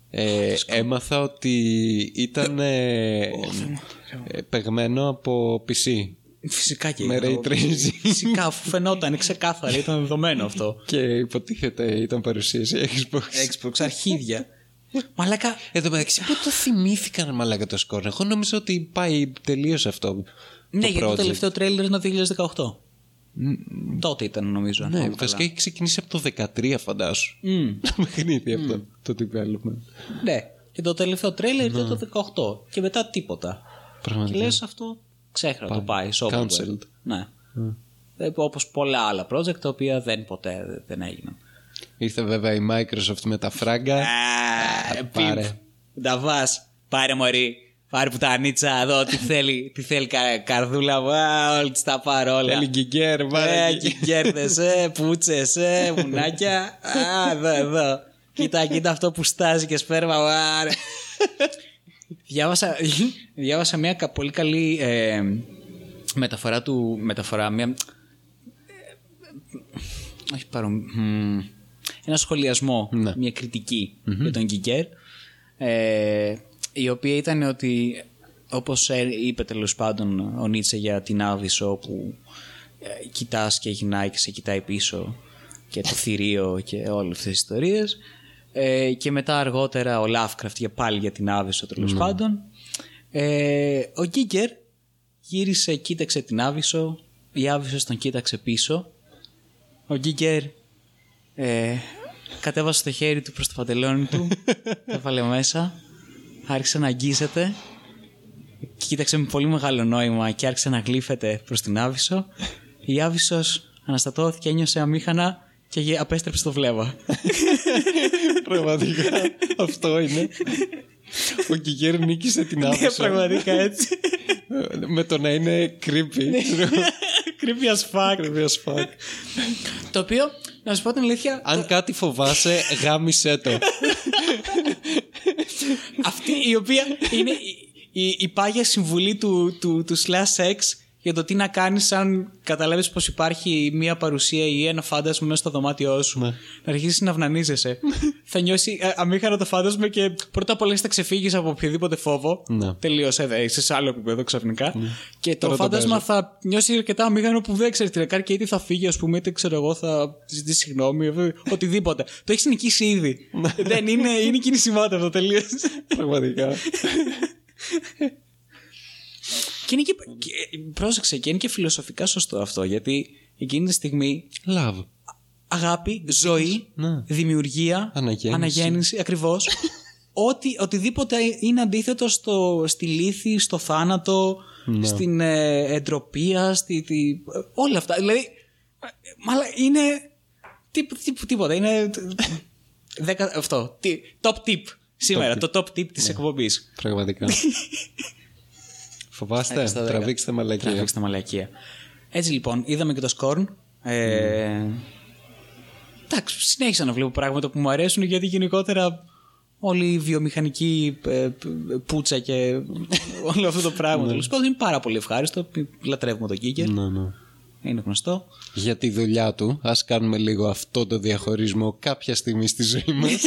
ε, έμαθα ότι ήταν ε, ε, παιγμένο από PC Φυσικά και Με ήταν ray από- tracing. Φυσικά, αφού φαινόταν ξεκάθαρα, ήταν δεδομένο αυτό. και υποτίθεται ήταν παρουσίαση Xbox Xbox, αρχίδια. Μαλάκα, Εν τω μεταξύ πού το θυμήθηκαν μαλάκα το Scorn εγώ νόμιζα ότι πάει τελείως αυτό ναι, το γιατί το project. τελευταίο τρέιλερ είναι το 2018. Τότε ήταν, νομίζω. αν Ναι, θυμάμαι βασικά καλά. έχει ξεκινήσει από το 13 φαντάσου. Μμ. Το παιχνίδι αυτό, το development. Ναι, και το τελευταίο τρέιλερ ήταν το 18. Και μετά τίποτα. Και Πραγματικά. λες αυτό, ξέχρα το πάει. software. Cancelled. Ναι. Ε, Όπως πολλά άλλα project τα οποία δεν ποτέ δεν- δεν έγιναν. Ήρθε βέβαια η Microsoft με τα φράγκα. Α, πάρε. Τα βάς. Πάρε μωρή. Πάρε που τα νίτσα εδώ. Τι θέλει, τι θέλει κα- καρδούλα μου. Α, όλοι τις τα πάρω όλα. Θέλει γκιγκέρ, Ε, πάρε. κέρδες, ε, πούτσες, ε, μουνάκια. Α, εδώ, εδώ. Κοίτα, κοίτα αυτό που στάζει και σπέρμα. Α, ρε. διάβασα, διάβασα μια κα- πολύ καλή ε, μεταφορά του. Μεταφορά, μια. ε, όχι παρομ... μ, Ένα σχολιασμό, Ναι. μια κριτική για τον Γκίγκερ. Ε, η οποία ήταν ότι όπως ε, είπε τέλος πάντων ο Νίτσε για την Άβυσσο που ε, κοιτάς και γυρνάει και σε κοιτάει πίσω και το θηρίο και όλες αυτές τις ιστορίες. Ε, και μετά αργότερα ο Lovecraft για πάλι για την Άβυσσο τέλος πάντων. Ε, ο Γκίγκερ γύρισε κοίταξε την Άβυσσο η Άβυσσος τον κοίταξε πίσω. Ο Γκίγκερ ε, κατέβασε το χέρι του προς το παντελόνι του το έβαλε μέσα άρχισε να αγγίζεται κοίταξε με πολύ μεγάλο νόημα και άρχισε να γλύφεται προς την Άβυσσο η Άβυσσος αναστατώθηκε ένιωσε αμήχανα και γε- απέστρεψε το βλέμμα. Πραγματικά αυτό είναι. Ο Γκυγέρ νίκησε την Ναι, άποψη. πραγματικά έτσι. με το να είναι creepy. Creepy as fuck. creepy as fuck. Το οποίο, να σου πω την αλήθεια, Αν κάτι φοβάσαι, γάμισέ το. αυτή η οποία είναι η, η, η πάγια συμβουλή του, του, του slash sex για το τι να κάνεις αν καταλάβεις πως υπάρχει μία παρουσία ή ένα φάντασμα μέσα στο δωμάτιό σου. Ναι. Να αρχίσεις να αυνανίζεσαι. θα νιώσεις ε, αμήχανο το φάντασμα και πρώτα απ' όλα θα ξεφύγεις από οποιοδήποτε φόβο. Ναι. Τελείωσε, δε, είσαι σε άλλο επίπεδο ξαφνικά. Και το Τώρα το φάντασμα παίζω. θα νιώσει αρκετά αμήχανο που δεν ξέρεις τι να κάνει και είτε θα φύγει, ας πούμε, είτε ξέρω εγώ, θα ζητήσει συγγνώμη, ε, οτιδήποτε. το έχεις νικήσει ήδη. δεν είναι, είναι κινησιμότητα αυτό τελείως. Πραγματικά. και είναι και, και, πρόσεξε, και είναι και φιλοσοφικά σωστό αυτό, γιατί εκείνη τη στιγμή Love. αγάπη, ζωή, Ναι. δημιουργία, Αναγέννηση. αναγέννηση ακριβώς. Ότι, οτιδήποτε είναι αντίθετο στο, στη λύθη, στο θάνατο, Ναι. στην ε, εντροπία, στη, τη- όλα αυτά. Δηλαδή, ε, μαλα, είναι τί, τί- τίποτα. Είναι δέκα, αυτό. Τι, top tip σήμερα. Top το top tip της εκπομπής. Πραγματικά. Φοβάστε, Έξι στα δέκα. τραβήξτε μαλακία. Τραβήξτε μαλακία. Έτσι λοιπόν, είδαμε και το σκόρν. Ε, Εντάξει, συνέχισα να βλέπω πράγματα που μου αρέσουν γιατί γενικότερα όλη η βιομηχανική ε, πουτσα και όλο αυτό το πράγμα τέλο πάντων είναι πάρα πολύ ευχάριστο. Λατρεύουμε τον Κίγκερ. Ναι, ναι. Είναι γνωστό. Για τη δουλειά του, ας κάνουμε λίγο αυτό το διαχωρισμό κάποια στιγμή στη ζωή μας.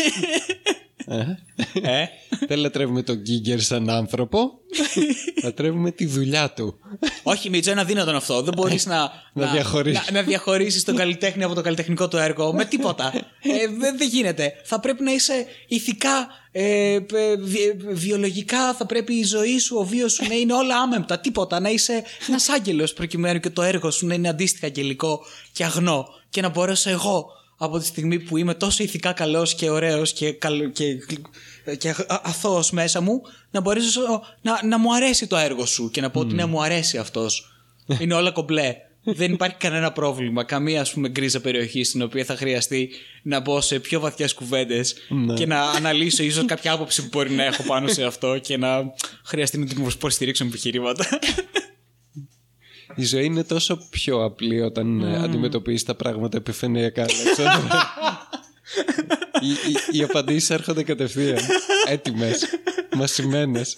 ε, Δεν λατρεύουμε τον Γκίγκερ σαν άνθρωπο, λατρεύουμε τη δουλειά του. όχι, Μίτσο, είναι αδύνατον αυτό. Δεν μπορείς να, Να διαχωρίσεις. να, να διαχωρίσεις τον καλλιτέχνη από το καλλιτεχνικό του έργο με τίποτα. ε, δεν, δεν γίνεται. Θα πρέπει να είσαι ηθικά, ε, ε, βι- βιολογικά, θα πρέπει η ζωή σου, ο βίος σου να είναι όλα άμεμπτα. Τίποτα. Να είσαι ένας άγγελος προκειμένου και το έργο σου να είναι αντίστοιχα αγγελικό και αγνό. Και να μπορέσω εγώ από τη στιγμή που είμαι τόσο ηθικά καλός και ωραίος και, καλ, και, και α- αθώος μέσα μου να μπορέσω να, να μου αρέσει το έργο σου και να πω ότι ναι μου αρέσει αυτός. Είναι όλα κομπλέ. Δεν υπάρχει κανένα πρόβλημα. Καμία ας πούμε γκρίζα περιοχή στην οποία θα χρειαστεί να μπω σε πιο βαθιές κουβέντες Ναι. και να αναλύσω ίσως κάποια άποψη που μπορεί να έχω πάνω σε αυτό και να χρειαστεί να την υποστηρίξω με επιχειρήματα Η ζωή είναι τόσο πιο απλή όταν mm. αντιμετωπίζεις τα πράγματα επιφανειακά. Αλέξανδρε. οι, οι, οι απαντήσεις έρχονται κατευθείαν. Έτοιμες. Μασημένες.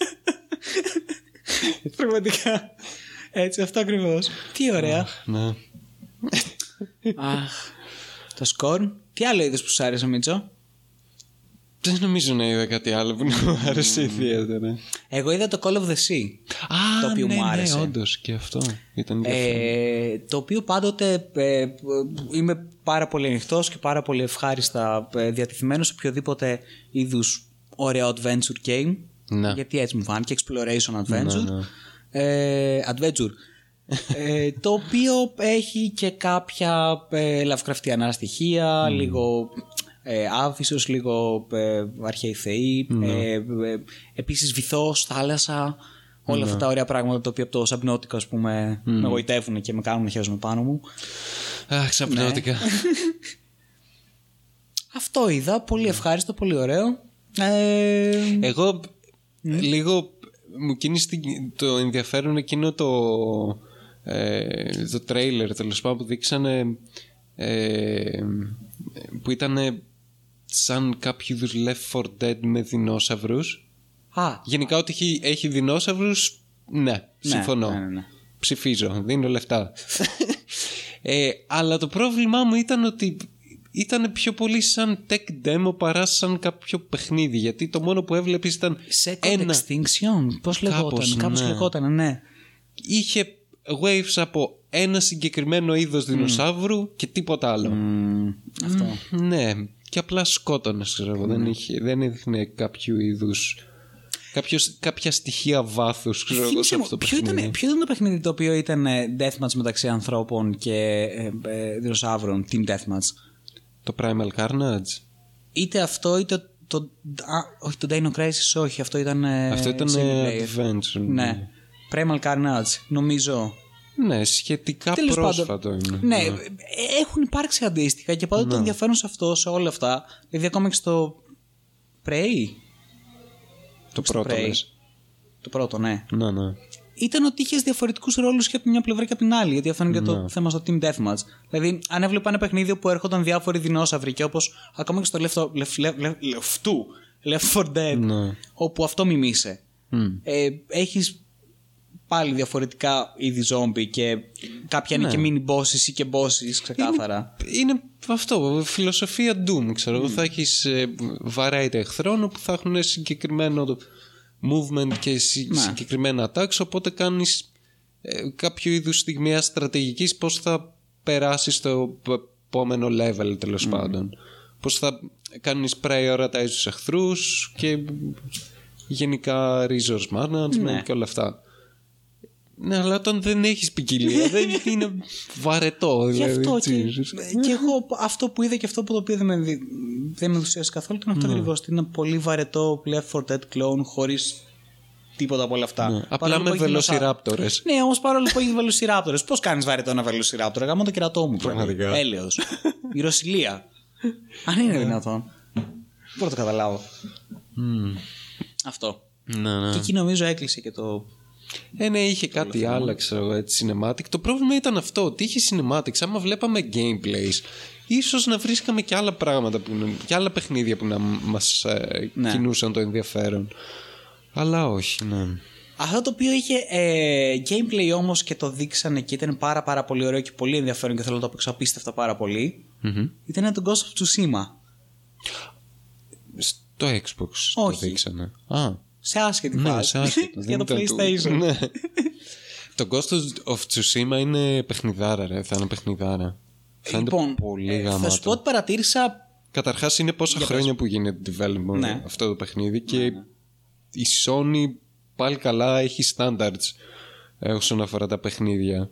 πραγματικά έτσι αυτό ακριβώς τι ωραία Ναι. Αχ. Το σκορ. Τι άλλο είδες που σου άρεσε, Μίτσο; Δεν νομίζω να είδα κάτι άλλο που να μου άρεσε ιδιαίτερα. Εγώ είδα το Call of the Sea. Α, Το οποίο ναι, μου άρεσε. Ναι, όντως και αυτό ήταν ενδιαφέρον. Ε, το οποίο πάντοτε ε, είμαι πάρα πολύ ανοιχτός και πάρα πολύ ευχάριστα ε, διατεθειμένος σε οποιοδήποτε είδους ωραίο adventure game. Ναι. Γιατί έτσι μου φάνηκε. Exploration adventure. Ναι, ναι. Ε, adventure. ε, το οποίο έχει και κάποια ε, Lovecraftiana στοιχεία, λίγο ε, άβυσος, λίγο ε, αρχαίοι θεοί, ε, ε, επίσης βυθός, θάλασσα, όλα αυτά τα ωραία πράγματα τα οποία από το Subnautica ας πούμε με γοητεύουν και με κάνουν να χαίρομαι πάνω μου. Αχ, ξαπνώτηκα. Αυτό είδα, πολύ ευχάριστο, πολύ ωραίο. Ε, Εγώ λίγο μου κίνησε την- το ενδιαφέρον εκείνο το, ε, το τρέιλερ τέλος πάντων που δείξανε ε, που ήταν σαν κάποιο είδους Left 4 Dead με δεινόσαυρους. α, Γενικά ότι έχει, έχει δεινόσαυρους, ναι, συμφωνώ. ναι, ναι, ναι. Ψηφίζω, δίνω λεφτά. ε, αλλά το πρόβλημά μου ήταν ότι ήταν πιο πολύ σαν tech demo παρά σαν κάποιο παιχνίδι. Γιατί το μόνο που έβλεπες ήταν Second ένα... Extinction, πώς λεγόταν, Κάπως, κάπως ναι. λεγόταν, ναι. Είχε waves από ένα συγκεκριμένο είδος δεινοσαύρου και τίποτα άλλο. Μμμ, αυτό. Ναι, και απλά σκότωνες, ξέρω εγώ. Δεν, είχε, δεν έδειχνε κάποιο είδους... Κάποιος, κάποια στοιχεία βάθους, ξέρω εγώ, σε Θύμισε μου, αυτό το ποιο, παιχνίδι. ήταν, ποιο ήταν το παιχνίδι το οποίο ήταν ε, deathmatch μεταξύ ανθρώπων και ε, ε, δεινοσαύρων, team deathmatch; Το Primal Carnage. Είτε αυτό είτε το, α, όχι το Dino Crisis, όχι, αυτό ήταν ε, Αυτό ήταν single ε, player. adventure. Ναι. Primal Carnage, νομίζω. Ναι, σχετικά Τέλος πρόσφατο πάντων, είναι. Ναι, ε, έχουν υπάρξει αντίστοιχα και πάντοτε το ενδιαφέρον σε αυτό, σε όλα αυτά. Δηλαδή, ακόμα και στο Prey. Το στο πρώτο Prey. λες. Το πρώτο, ναι. Ναι, ναι. Ήταν ότι είχε διαφορετικού ρόλου και από τη μια πλευρά και από την άλλη. Γιατί αυτό είναι και Ναι. το θέμα στο Team Deathmatch. Δηλαδή, αν έβλεπα ένα παιχνίδι όπου έρχονταν διάφοροι δεινόσαυροι και όπω ακόμα και στο Left, left, left, left, left, left 4 Dead, Ναι. όπου αυτό μιμήσε. Μμ. Ε, έχει πάλι διαφορετικά είδη ζόμπι και κάποια είναι Ναι. και mini bosses ή και bosses ξεκάθαρα. Είναι αυτό, φιλοσοφία Doom, ξέρω εγώ. Θα έχεις ε, variety εχθρών όπου θα έχουν συγκεκριμένο movement και συ- Ναι. συγκεκριμένα attacks, οπότε κάνεις ε, κάποιο είδους στιγμία στρατηγικής πώς θα περάσεις στο επόμενο level τέλος πάντων. Πώς θα κάνεις prioritize τους εχθρούς και γενικά resource management Ναι. και όλα αυτά. Ναι, αλλά όταν δεν έχεις ποικιλία δεν είναι βαρετό. Γι' Δηλαδή, αυτό και, Jesus. και εγώ αυτό που είδα και αυτό που το οποίο δεν με, δι- δεν με ενθουσίασε καθόλου ήταν Ναι. αυτό ακριβώ. Είναι ένα πολύ βαρετό Left 4 Dead clone χωρίς τίποτα από όλα αυτά. Ναι, Απλά Παρόλο με που έχει δινοσά- βελοσιράπτορες. Ναι, όμως παρόλο που έχει βελοσιράπτορες. Πώς κάνεις βαρετό ένα βελοσιράπτορα, γάμο το κερατό μου. Πραγματικά. Έλεος. Η Ρωσιλία. Αν είναι δυνατόν. Δεν μπορώ να το καταλάβω. Αυτό. Ναι, ναι. Και εκεί νομίζω έκλεισε και το. Ε, ναι, είχε κάτι άλλο, ξέρω εγώ, έτσι, cinematic. Το πρόβλημα ήταν αυτό, ότι είχε cinematics. Άμα βλέπαμε gameplays, ίσως να βρίσκαμε και άλλα πράγματα, που, είναι- και άλλα παιχνίδια που να μας ε, Ναι. κινούσαν το ενδιαφέρον. Αλλά όχι, ναι. Αυτό το οποίο είχε ε, gameplay όμως και το δείξανε και ήταν πάρα πάρα πολύ ωραίο και πολύ ενδιαφέρον και θέλω να το παίξω απίστευτα πάρα πολύ Μμμ. ήταν το Ghost of Tsushima. Στο Xbox Όχι. το δείξανε. Α, Σε άσχετη ναι, φάση. σε άσχετο. Για δεν το ήταν PlayStation. Ναι. το Ghost of Tsushima είναι παιχνιδάρα, ρε. Θα είναι παιχνιδάρα. Φαίνεται Λοιπόν, πολύ ε, θα σου πω γαμάτο. ότι παρατήρησα Καταρχάς είναι πόσα χρόνια που γίνεται development Ναι. αυτό το παιχνίδι και η Sony πάλι καλά έχει standards ε, όσον αφορά τα παιχνίδια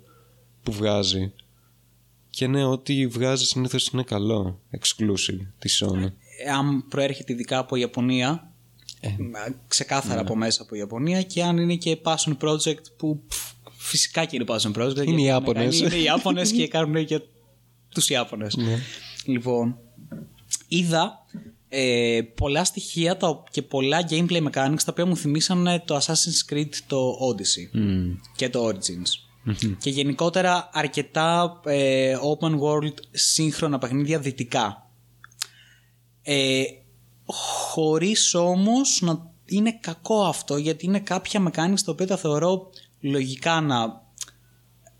που βγάζει. Και ναι, ό,τι βγάζει συνήθως είναι καλό. Exclusive τη Sony. ε, αν προέρχεται ειδικά από Ιαπωνία Ε. ξεκάθαρα Ναι. από μέσα από Ιαπωνία και αν είναι και passion project που πφ, φυσικά και είναι passion project γιατί οι έχουν Ιάπωνες. κάνει- Είναι οι Ιάπωνες και κάνουν και τους Ιάπωνες. Ναι. Λοιπόν, είδα ε, πολλά στοιχεία τα- και πολλά gameplay mechanics τα οποία μου θυμίσαν το Assassin's Creed το Odyssey Μμμ. και το Origins. Και γενικότερα αρκετά ε, open world σύγχρονα παιχνίδια δυτικά. Ε, χωρίς όμως να είναι κακό αυτό γιατί είναι κάποια mechanics τα οποία τα θεωρώ λογικά να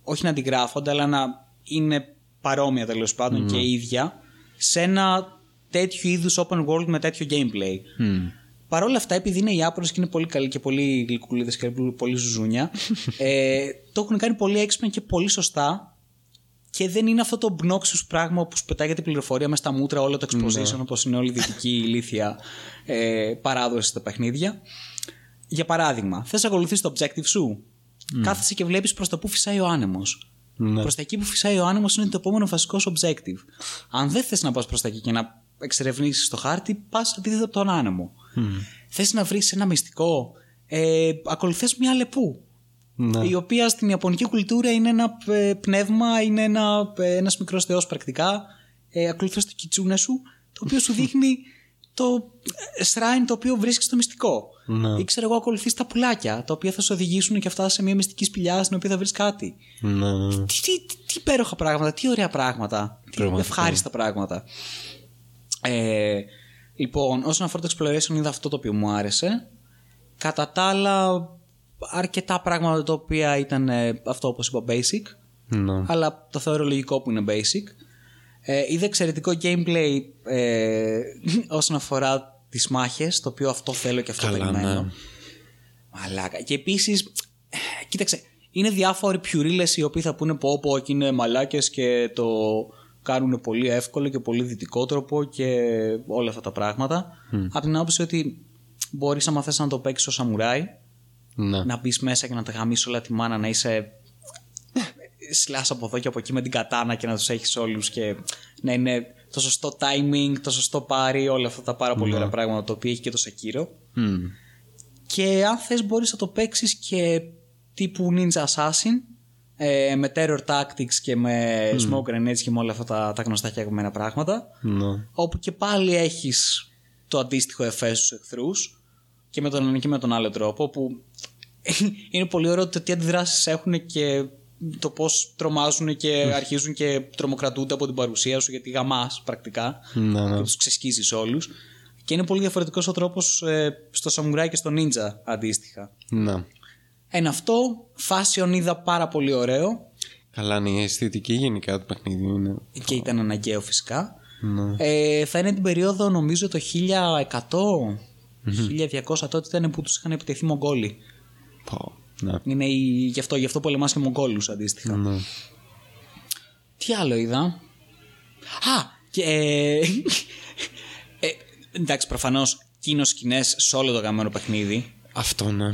όχι να αντιγράφονται αλλά να είναι παρόμοια τέλος πάντων και ίδια σε ένα τέτοιου είδους open world με τέτοιο gameplay. Μμ. Παρ' όλα αυτά, επειδή είναι οι Ιάπωνες και είναι πολύ καλοί και πολύ γλυκούλιδες και πολύ ζουζούνια, ε, το έχουν κάνει πολύ έξυπνα και πολύ σωστά. Και δεν είναι αυτό το obnoxious πράγμα που σου πετάγεται πληροφορία με στα μούτρα όλο το exposition όπως είναι όλη η δυτική ηλίθια ε, παράδοση στα παιχνίδια. Για παράδειγμα, θες να ακολουθεί το objective σου; Κάθεσαι και βλέπεις προς τα που φυσάει ο άνεμος. Ναι. Προς τα εκεί που φυσάει ο άνεμος είναι το επόμενο βασικό σου objective. Αν δεν θες να πας προς τα εκεί και να εξερευνήσεις το χάρτη, πας αντίθετα από τον άνεμο. Θες να βρεις ένα μυστικό, ε, ακολουθεί μια λεπού. Ναι. Η οποία στην Ιαπωνική κουλτούρα είναι ένα ε, πνεύμα, είναι ένα, ε, ένας μικρός θεός πρακτικά. Ε, ακολουθείς το κιτσούνε σου, το οποίο σου δείχνει το ε, shrine το οποίο βρίσκεις στο μυστικό. Ναι. Ή ξέρω εγώ, ακολουθείς τα πουλάκια, τα οποία θα σε οδηγήσουν και αυτά σε μια μυστική σπηλιά στην οποία θα βρεις κάτι. Ναι. Τι, τι, τι, τι υπέροχα πράγματα, τι ωραία πράγματα. Τι Πραγματικά. ευχάριστα πράγματα. Ε, λοιπόν, όσον αφορά το exploration, είδα αυτό το οποίο μου άρεσε. Κατά τα άλλα, αρκετά πράγματα τα οποία ήταν ε, αυτό όπως είπα basic. Ναι. Αλλά το θεωρώ λογικό που είναι basic. Ε, είδα εξαιρετικό gameplay ε, όσον αφορά τις μάχες, το οποίο αυτό θέλω και αυτό Καλά, περιμένω. ναι. Μαλάκα. Και επίσης, ε, κοίταξε, είναι διάφοροι πιουρίλες οι οποίοι θα πούνε πω πω και είναι μαλάκες και το κάνουν πολύ εύκολο και πολύ δυτικό τρόπο και όλα αυτά τα πράγματα. Από την άποψη ότι μπορείς άμα θες να το παίξεις ως σαμουράι, Ναι. να μπεις μέσα και να τα γαμίσεις όλα τη μάνα, να είσαι σλάς από εδώ και από εκεί με την κατάνα και να τους έχεις όλους και να είναι το σωστό timing, το σωστό πάρει, όλα αυτά τα πάρα πολύ ωραία πράγματα το οποίο έχει και το Sekiro. Μμ. Και αν θες μπορείς να το παίξεις και τύπου Ninja Assassin ε, με terror tactics και με smoke grenades και με όλα αυτά τα, τα γνωστά και πράγματα. Ναι. Όπου και πάλι έχεις το αντίστοιχο εφέ στους εχθρούς και με τον ένα και με τον άλλο τρόπο που είναι πολύ ωραίο το τι αντιδράσεις έχουν και το πώς τρομάζουν και αρχίζουν και τρομοκρατούνται από την παρουσία σου γιατί γαμάς πρακτικά Ναι, ναι. και τους ξεσκίζεις όλους και είναι πολύ διαφορετικός ο τρόπος ε, στο Samurai και στο Ninja αντίστοιχα. Ναι. Ένα αυτό, fashion είδα πάρα πολύ ωραίο Καλά, ναι, η αισθητική γενικά του παιχνιδιού είναι. και ήταν αναγκαίο φυσικά. Ναι. Ε, θα είναι την περίοδο νομίζω το 1100, 1200 τότε ήταν που τους είχαν επιτεθεί Μογγόλοι. Πω. Ναι. Είναι η, γι, αυτό, γι' αυτό πολεμάς και Μογγόλους αντίστοιχα. Ναι. Τι άλλο είδα; Α, και. Ε, ε, εντάξει, προφανώς κοινό σκηνές σε όλο το γαμμένο παιχνίδι. Αυτό ναι.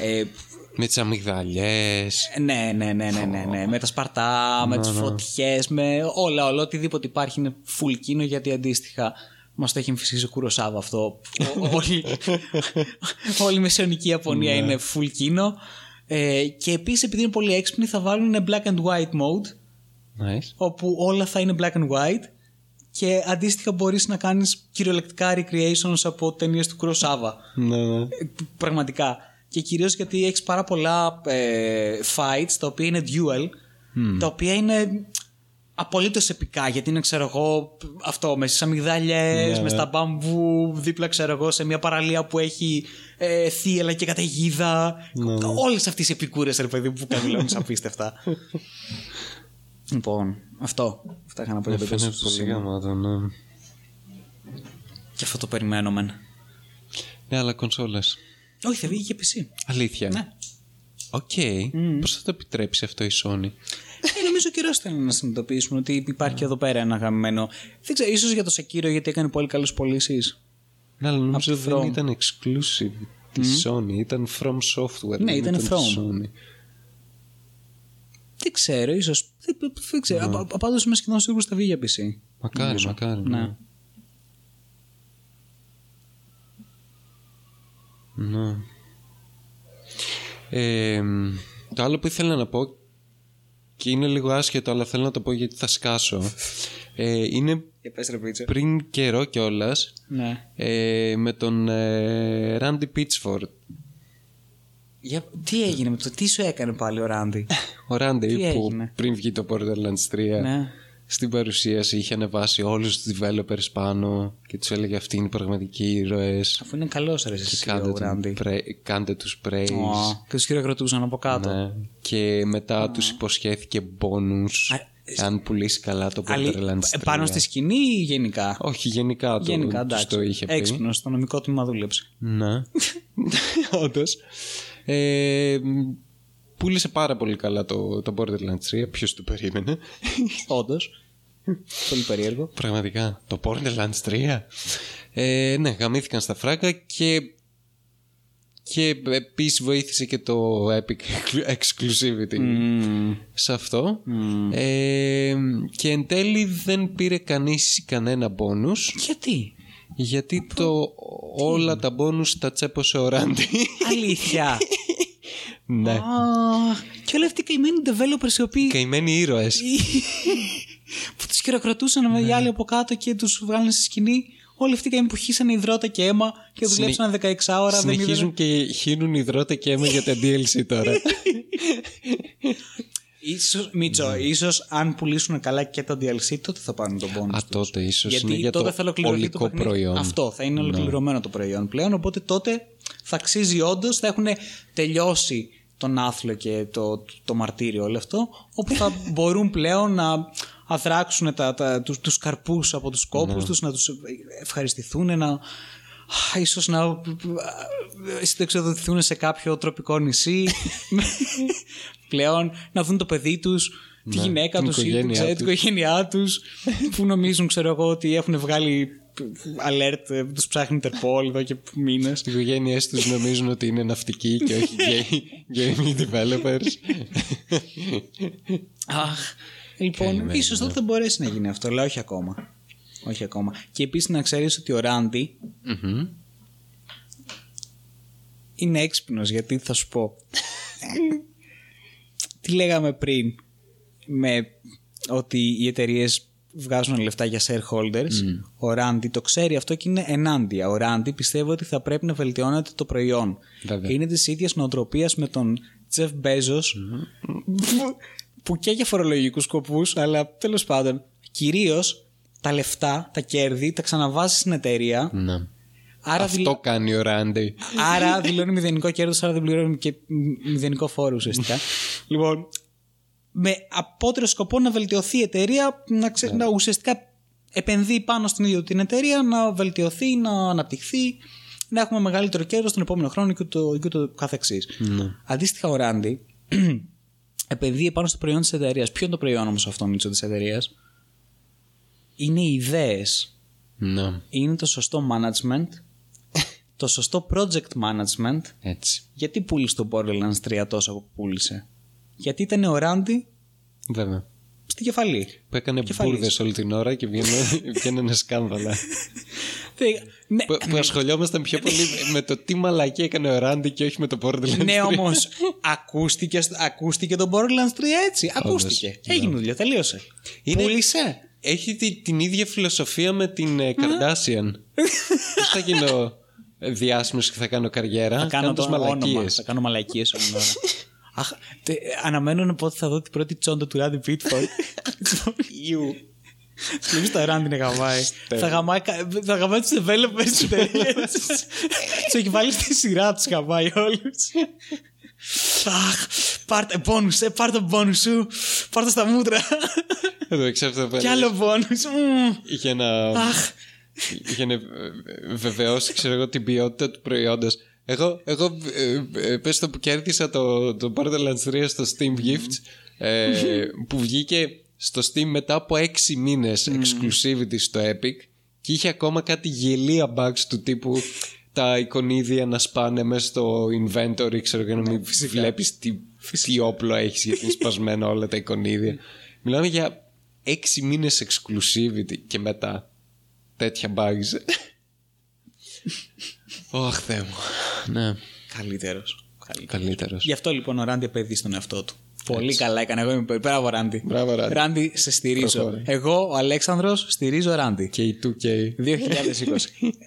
Ε, Με τις αμυγδαλιές. ναι, ναι, ναι, ναι, ναι, ναι. Με τα σπαρτά, με τις φωτιές, με όλα, όλα. Οτιδήποτε υπάρχει είναι full κίνο γιατί αντίστοιχα μας το έχει εμφυσίσει ο Κουροσάβα αυτό. Ο- όλη, όλη η μεσαιωνική Ιαπωνία είναι full κίνο. Ε, και επίσης επειδή είναι πολύ έξυπνοι θα βάλουν black and white mode Nice. όπου όλα θα είναι black and white και αντίστοιχα μπορείς να κάνεις κυριολεκτικά recreations από ταινίες του Kurosawa. Ναι, ναι. Ε, Πραγματικά. Και κυρίως γιατί έχεις πάρα πολλά ε, fights τα οποία είναι dual, τα οποία είναι απολύτως επικά γιατί είναι ξέρω εγώ αυτό με στις αμυγδάλιες, Ναι, με ναι. στα μπαμπού δίπλα ξέρω εγώ σε μια παραλία που έχει ε, θύελα και καταιγίδα Ναι, ναι. όλες αυτές οι επικούρες ρε παιδί μου, που καμιλώνεις απίστευτα λοιπόν αυτό αυτά είχα να πω για το Φαίνεται Ghost of πολύ Tsushima. γαμάτο, ναι. και αυτό το περιμένω μεν Ναι, αλλά κονσόλες. όχι θα βγει και PC Αλήθεια. ναι Οκ. Πώς θα το επιτρέψει αυτό η Sony; Ε, νομίζω καιρός ήταν να συνειδητοποιήσουμε ότι υπάρχει και εδώ πέρα ένα γαμμένο. Δεν ξέρω, ίσως για το Sekiro γιατί έκανε πολύ καλές πωλήσεις. Ναι, αλλά νομίζω Από τη δεν From. ήταν exclusive της Sony. Ήταν From Software. Ναι, δεν ήταν της From. Sony. Δεν ξέρω, ίσως. Δεν, δεν ξέρω. Ναι. Πάντως είμαι σχεδόν σίγουρος ότι θα βγει για PC. Μακάρι, Νομίζω. μακάρι. Ναι. Ναι. Ναι. Ε, το άλλο που ήθελα να πω και είναι λίγο άσχετο αλλά θέλω να το πω γιατί θα σκάσω ε, είναι Για πες ρε Πίτσο. πριν καιρό κιόλας Ναι. ε, με τον ε, Randy Pitchford Για, τι έγινε με το, τι σου έκανε πάλι ο Ράντι; ο Randy Τι που έγινε; πριν βγει το Borderlands 3 ναι. Στην παρουσίαση είχε ανεβάσει όλους τους developers πάνω και τους έλεγε αυτοί είναι οι πραγματικοί ήρωες Αφού είναι καλός ρε εσύ κάντε, ο τον Ράντι. πρέ- κάντε τους praise Ω, Και τους χειροκροτούσαν από κάτω. ναι. και μετά τους υποσχέθηκε bonus Α, αν πουλήσει καλά το Αλλη- Borderlands 3 ε, πάνω στη σκηνή ή γενικά; όχι γενικά το, γενικά, τους εντάξει. το είχε πει Έξυπνος, στο νομικό τμήμα δούλεψε. ναι όντως ε, μ, πούλησε πάρα πολύ καλά το, το Borderlands 3 ποιος το περίμενε Όντως. Πολύ περίεργο. Πραγματικά. Το Borderlands 3. Ε, ναι, γαμήθηκαν στα φράγκα και και επίσης βοήθησε και το Epic Exclusivity Μμμ. σε αυτό. Ε, και εν τέλει δεν πήρε κανείς κανένα bonus Γιατί; γιατί το, όλα τα bonus τα τσέπωσε ο Ράντι. Αλήθεια. ναι. Αχ, και όλοι αυτοί οι καημένοι developers οι οποίοι. Καημένοι ήρωες. που του χειροκροτούσαν με οι άλλοι από κάτω και τους βγάλανε στη σκηνή. Όλοι αυτοί οι καημένοι που χύσανε υδρότα και αίμα και Συνε- δουλέψαν 16 ώρα. Δεν είδανε. Συνεχίζουν και χύνουν υδρότα και αίμα για τα DLC τώρα. Ίσως, Μίτσο, ίσως αν πουλήσουν καλά και τα DLC, τότε θα πάρουν τον bonus. Α, τους. τότε ίσως Γιατί είναι για τότε το θα ολοκληρωθεί το ολικό παιχνίδι. προϊόν. Ναι. Αυτό, θα είναι ολοκληρωμένο το προϊόν πλέον. Οπότε τότε θα αξίζει όντως, θα έχουν τελειώσει τον άθλο και το, το μαρτύριο όλο αυτό, όπου θα μπορούν πλέον να αδράξουν τα, τα, τους, τους καρπούς από τους κόπους Ναι. τους, να τους ευχαριστηθούν, να α, ίσως να συντεξοδοτηθούν σε κάποιο τροπικό νησί πλέον να δουν το παιδί τους τη Ναι, γυναίκα την τους ή οικογένειά ξέρω, την τους. οικογένειά τους που νομίζουν ξέρω εγώ ότι έχουν βγάλει alert ε, τους ψάχνει Interpol εδώ και μήνες Οι οικογένειές τους νομίζουν ότι είναι ναυτικοί και όχι gay, gaming developers. Αχ, λοιπόν, Καημένοι, ίσως τότε θα μπορέσει να γίνει αυτό, αλλά όχι ακόμα. Όχι ακόμα. Και επίσης να ξέρεις ότι ο Ράντι Μμμ. είναι έξυπνος γιατί θα σου πω. τι λέγαμε πριν με ότι οι εταιρείες βγάζουν λεφτά για shareholders. Ο Ράντι το ξέρει αυτό και είναι ενάντια. Ο Ράντι πιστεύει ότι θα πρέπει να βελτιώνεται το προϊόν. Βέβαια. Είναι της ίδιας νοοτροπίας με τον Τζεφ Μπέζος που, που και για φορολογικούς σκοπούς, αλλά τέλος πάντων κυρίως τα λεφτά, τα κέρδη, τα ξαναβάζεις στην εταιρεία. Ναι. Άρα, Αυτό δηλ- κάνει ο Ράντι. άρα δηλώνει μηδενικό κέρδος, άρα δεν πληρώνει και μηδενικό φόρο ουσιαστικά. λοιπόν, με απότερο σκοπό να βελτιωθεί η εταιρεία, να, ξε... να ουσιαστικά επενδύει πάνω στην ίδια την εταιρεία, να βελτιωθεί, να αναπτυχθεί, να έχουμε μεγαλύτερο κέρδος τον επόμενο χρόνο και ούτω, και ούτω καθεξής. Ναι. Αντίστοιχα, ο Ράντι επενδύει πάνω στο προϊόν της εταιρείας. Ποιο είναι το προϊόν όμως αυτό, Μίτσο, της εταιρείας, Είναι οι ιδέες. Ναι. Είναι το σωστό management, το σωστό project management. Έτσι. Γιατί πούλησε το Borderlands 3 τόσο που πούλησε; Γιατί ήταν ο Ράντι; Βέβαια. Στη κεφαλή. Που έκανε Κεφαλής. μπουρδες όλη την ώρα και βγαίνε- βγαίνανε σκάνδαλα. Θε- ναι, που, που ασχολιόμασταν πιο πολύ με το τι μαλακή έκανε ο Ράντι και όχι με το Borderlands. ναι 3. όμως, ακούστηκε, ακούστηκε το Borderlands 3 έτσι. Ακούστηκε. Έγινε δουλειά, τελείωσε. Είναι- Πούλησε. Έχει τη- την ίδια φιλοσοφία με την ε, Kardashian. Πώς θα γίνω διάσημος και θα κάνω καριέρα. Θα κάνω το μαλακίες. όνομα. Θα κάνω μαλακίες όλη την ώρα. Αχ, τε, αναμένω πότε θα δω την πρώτη τσόντα του Ράντι Πίτφορντ. Ιου. Sleeps το Ράντι να γαμάει. θα γαμάει, κα- θα γαμάει τους developers της εταιρείας. Τους έχει βάλει στη σειρά τους γαμάει όλους. Αχ, πάρτε bonus, ε, πάρ' το bonus σου. Πάρ' το στα μούτρα. Εδώ ξέρω αυτό Κι άλλο bonus. μμμ. Είχε να, Αχ, είχε να ε, βεβαιώσει ξέρω εγώ, την ποιότητα του προϊόντος. Εγώ, εγώ ε, ε, πες το που κέρδισα το, το Borderlands 3 στο Steam Gifts ε, που βγήκε στο Steam μετά από 6 μήνες exclusivity στο Epic και είχε ακόμα κάτι γελία bugs του τύπου τα εικονίδια να σπάνε μέσα στο inventory ξέρω για να μην βλέπεις τι, τι όπλο έχεις γιατί είναι σπασμένα όλα τα εικονίδια. Μιλάμε για 6 μήνες exclusivity και μετά τέτοια bugs Ωχ Θεέ μου Ναι καλύτερος. Καλύτερος. Καλύτερος Γι' αυτό λοιπόν ο Ράντι επενδύει στον εαυτό του. Πολύ καλά έκανε. Εγώ είμαι Μπράβο, Ράντι. Μπράβο, Ράντι. Ράντι, σε στηρίζω. Προχώρη. Εγώ, ο Αλέξανδρος, στηρίζω Ράντι. Και η 2K 2020.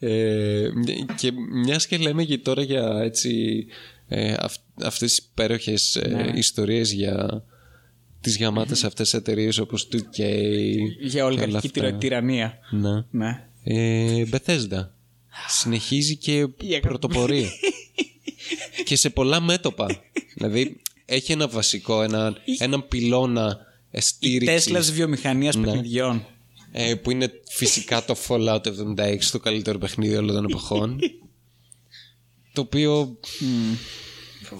Ε, και μιας και λέμε και τώρα για έτσι ε, αυ, αυτές τις υπέροχες ε, Ναι. ιστορίες για τις γαμάτες αυτές εταιρείες όπως 2K Για και όλα ολιγαρχική αυτά. τυρα- τυραννία. Ναι. Ναι. Ε, Bethesda. Συνεχίζει και Η πρωτοπορεί. Και σε πολλά μέτωπα. Δηλαδή έχει ένα βασικό ένα, έναν πυλώνα στήριξης. Τέσλα βιομηχανίας Ναι. παιχνιδιών. ε, που είναι φυσικά το Fallout 76 το καλύτερο παιχνίδι όλων των εποχών. Το οποίο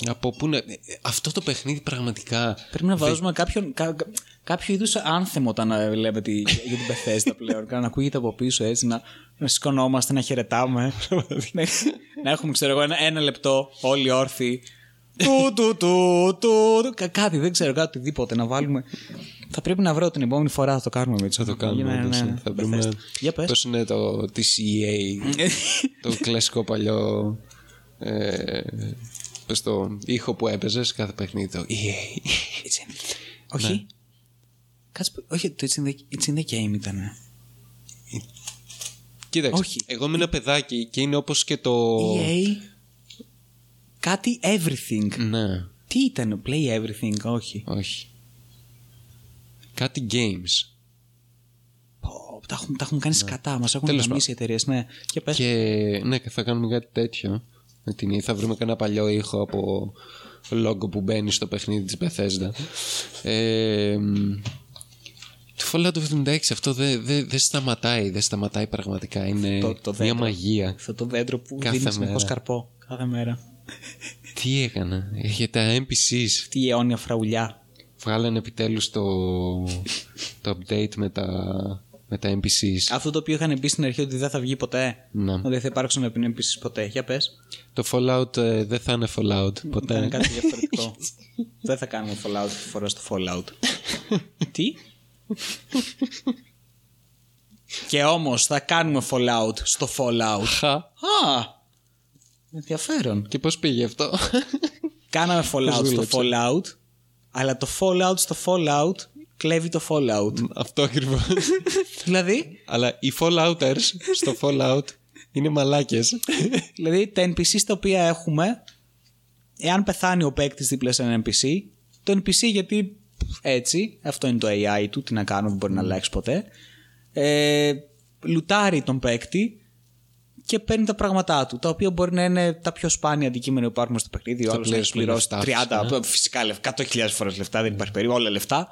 από πού να... αυτό το παιχνίδι πραγματικά Πρέπει να βάζουμε κάποιον, κα, κα- κάποιο είδους άνθεμο όταν ε, λέμε τη, για την Bethesda πλέον. να ακούγεται από πίσω έτσι, να, να σηκωνόμαστε, να χαιρετάμε. να, να έχουμε, ξέρω εγώ, ένα, ένα λεπτό όλοι όρθιοι. του, του, του, του, του. Κα- κάτι, δεν ξέρω, κάτι οτιδήποτε να βάλουμε. Θα πρέπει να βρω την επόμενη φορά, θα το κάνουμε Μίτσο. θα το κάνουμε Ναι, ναι, όντως, ναι. θα βρούμε Bethesda. Για πες. πώς είναι το TCA το κλασικό παλιό ε, πες το ήχο που έπαιζες σε κάθε παιχνίδι το EA It's in- Όχι. Κάτσε, που- όχι, το It's in the, it's in the game ήταν. κοίταξε Όχι. εγώ είμαι ένα παιδάκι και είναι όπως και το EA. Κάτι everything. ναι Τι ήταν, play everything, όχι. όχι κάτι games Πω, τα, έχουν, τα έχουν κάνεις σκατά, μας έχουν Τέλος γαμίσει οι εταιρείες. Ναι, και πες. Και ναι, και θα κάνουμε κάτι τέτοιο. Με την, θα βρούμε κανένα παλιό ήχο από λόγο που μπαίνει στο παιχνίδι της Bethesda. Ε, μ, το Fallout 76 αυτό δεν δεν- δεν σταματάει, δεν σταματάει πραγματικά. Είναι Το- το μια δέντρο. μαγεία. Αυτό το δέντρο που Κάθε δίνεις συνεχώ μέρα. καρπό. Κάθε μέρα. Τι έκανα, για τα NPCs. Τι η αιώνια φραουλιά. Βγάλανε επιτέλους το, το update με τα, με τα NPCs. Αυτό το οποίο είχαν πει στην αρχή ότι δεν θα βγει ποτέ. Ναι. Ότι δεν θα υπάρξουν NPCs ποτέ. Για πες. Το Fallout ε, δεν θα είναι Fallout Θα είναι ποτέ. κάτι διαφορετικό. δεν θα κάνουμε Fallout τη φοράς στο Fallout. Τι; Και όμως θα κάνουμε Fallout στο Fallout. Χα. Α! Ενδιαφέρον. Και πώς πήγε αυτό; Κάναμε Fallout στο δούλεψε; Fallout, αλλά το Fallout στο Fallout κλέβει το Fallout. Αυτό ακριβώς. δηλαδή, Αλλά οι Fallouters στο Fallout είναι μαλάκες. δηλαδή, τα NPC τα οποία έχουμε, εάν πεθάνει ο παίκτης δίπλα σε ένα NPC, το NPC γιατί έτσι, αυτό είναι το AI του, τι να κάνω, δεν μπορεί να αλλάξει ποτέ, ε, λουτάρει τον παίκτη και παίρνει τα πράγματά του, τα οποία μπορεί να είναι τα πιο σπάνια αντικείμενα που υπάρχουν στο παιχνίδι. Ο Τα άλλος να έχει πλήρες πληρώσει λεφτά, 30, φυσικά λεφτά, 100.000 φορές λεφτά, δεν υπάρχει περίπου, όλα λεφτά.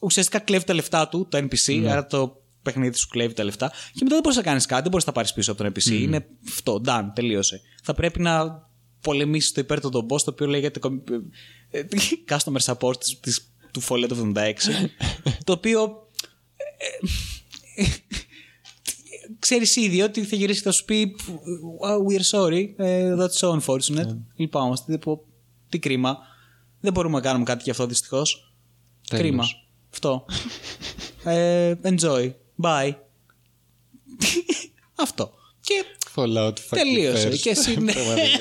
Ουσιαστικά κλέβει τα λεφτά του, το NPC, άρα το παιχνίδι σου κλέβει τα λεφτά. Και μετά δεν μπορείς να κάνεις κάτι, δεν μπορείς να τα πάρεις πίσω από τον NPC. Είναι αυτό, done, τελείωσε. Θα πρέπει να πολεμήσεις το υπέρ του τον boss, το οποίο λέγεται ε, ε, customer support της, της, του Fallout 76. το οποίο ε, ξέρεις ήδη ότι θα γυρίσει και θα σου πει "Oh, we're sorry, ε, that's so unfortunate. Λυπάμαστε, πω, τι κρίμα. Δεν μπορούμε να κάνουμε κάτι γι' αυτό δυστυχώς. Τέλος. Κρίμα. Αυτό. ε, enjoy. Bye. αυτό. Και Fallout, fuck you τελείωσε. first. Και εσύ ναι. Πραγματικά.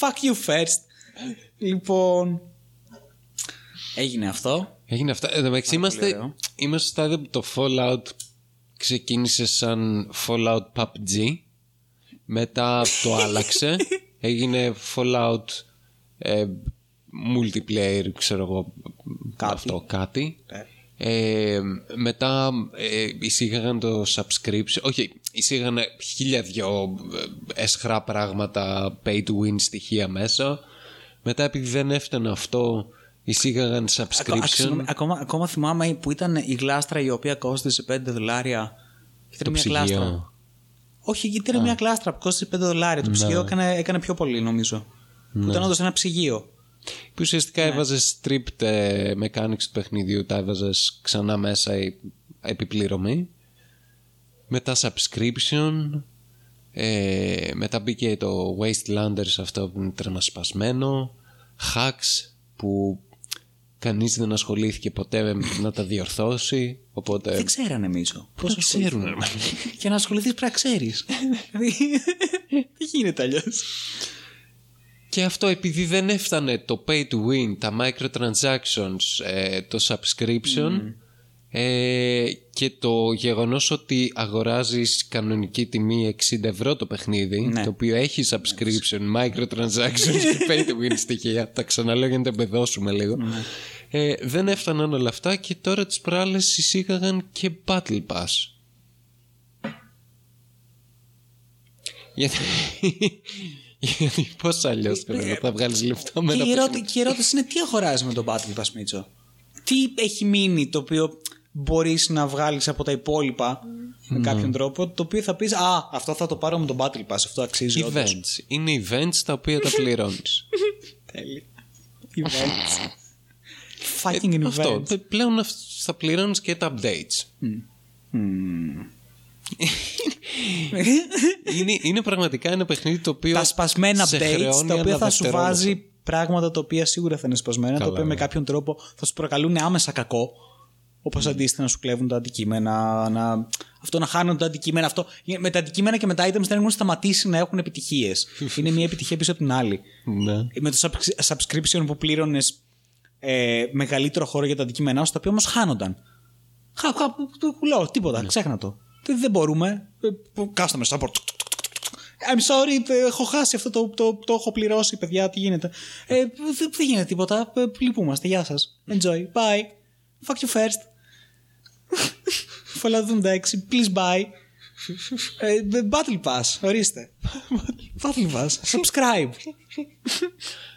Fuck you first. Λοιπόν. Έγινε αυτό. Έγινε αυτά. Εν τω μεταξύ είμαστε, ωραίο. είμαστε στο στάδιο που το Fallout ξεκίνησε σαν Fallout PUBG. Μετά το άλλαξε. Έγινε Fallout ε, multiplayer, ξέρω εγώ. Κάτι. Αυτό, κάτι. Ε. Ε, μετά ε, εισήγαγαν το subscription. Όχι, εισήγαγαν χίλια δυο ε, εσχρά πράγματα, pay to win στοιχεία μέσα. Μετά επειδή δεν έφτανε αυτό, εισήγαγαν Ακο- α, subscription. συγγνώμη, ακόμα, ακόμα θυμάμαι που ήταν η γλάστρα η οποία κόστησε 5 δολάρια. Ήταν Το μια γλάστρα. ψυγείο. Όχι, ήταν μια γλάστρα που κόστησε 5 δολάρια. Το ψυγείο έκανε, έκανε πιο πολύ, νομίζω. Που ήταν όντως ένα ψυγείο. Που ουσιαστικά Ναι. έβαζες stripped ε, mechanics του παιχνιδιού, τα έβαζες ξανά μέσα η επιπληρωμή. Μετά subscription. Ε, μετά μπήκε το Wastelanders αυτό που είναι τρεμασπασμένο. Hacks που κανείς δεν ασχολήθηκε ποτέ να τα διορθώσει. Οπότε Δεν ξέρανε, Μίτσο. Πώ δεν ξέρουν. ρε. Για να ασχοληθείς πρέπει να ξέρεις. Τι γίνεται αλλιώς; Και αυτό επειδή δεν έφτανε το pay to win, τα microtransactions, ε, το subscription ε, και το γεγονός ότι αγοράζεις κανονική τιμή 60 ευρώ το παιχνίδι, Ναι. το οποίο έχει subscription, microtransactions και pay to win στοιχεία, τα ξαναλέω για να τα εμπεδώσουμε λίγο, ε, δεν έφταναν όλα αυτά και τώρα τις προάλλες εισήγαγαν και Battle Pass. Γιατί, γιατί πώς αλλιώς τώρα θα βγάλεις λεφτά με Και ένα η, ερώτη- παιχνίδι. και η ερώτηση είναι τι αγοράζεις με τον Battle Pass, Μίτσο; Τι έχει μείνει το οποίο μπορείς να βγάλεις από τα υπόλοιπα με κάποιον τρόπο, το οποίο θα πεις Α, αυτό θα το πάρω με τον Battle Pass. Αυτό αξίζει όντως». Events. Είναι events τα οποία τα πληρώνεις. Τέλεια. Events. Fucking events. Αυτό. Πε- Πλέον αυ- θα πληρώνεις και τα updates. είναι, είναι πραγματικά ένα παιχνίδι το οποίο τα σπασμένα σε updates χρεώνει τα οποία ανά θα σου δευτερόλεπτο. βάζει πράγματα τα οποία σίγουρα θα είναι σπασμένα, τα Καλά, οποία με ναι. κάποιον τρόπο θα σου προκαλούν άμεσα κακό. Όπως αντίστοιχα να σου κλέβουν τα αντικείμενα, να... αυτό να χάνουν τα αντικείμενα. Αυτό... Με τα αντικείμενα και με τα items δεν έχουν σταματήσει να έχουν επιτυχίες. είναι μια επιτυχία πίσω από την άλλη. Ναι. με το subs- subscription που πλήρωνες ε, μεγαλύτερο χώρο για τα αντικείμενά σου, τα οποία όμως χάνονταν. Χα, χα, του λέω, τίποτα, ξέχνα το. Δεν, δεν μπορούμε. Ε, Customer support. I'm sorry, ε, έχω χάσει αυτό το, το, το έχω πληρώσει, παιδιά, τι γίνεται. Ε, δεν, δεν γίνεται τίποτα. Ε, λυπούμαστε, γεια σας. Enjoy, bye. Fuck you first. Fallout 76, please bye. Ε, battle Pass, ορίστε. battle Pass, subscribe.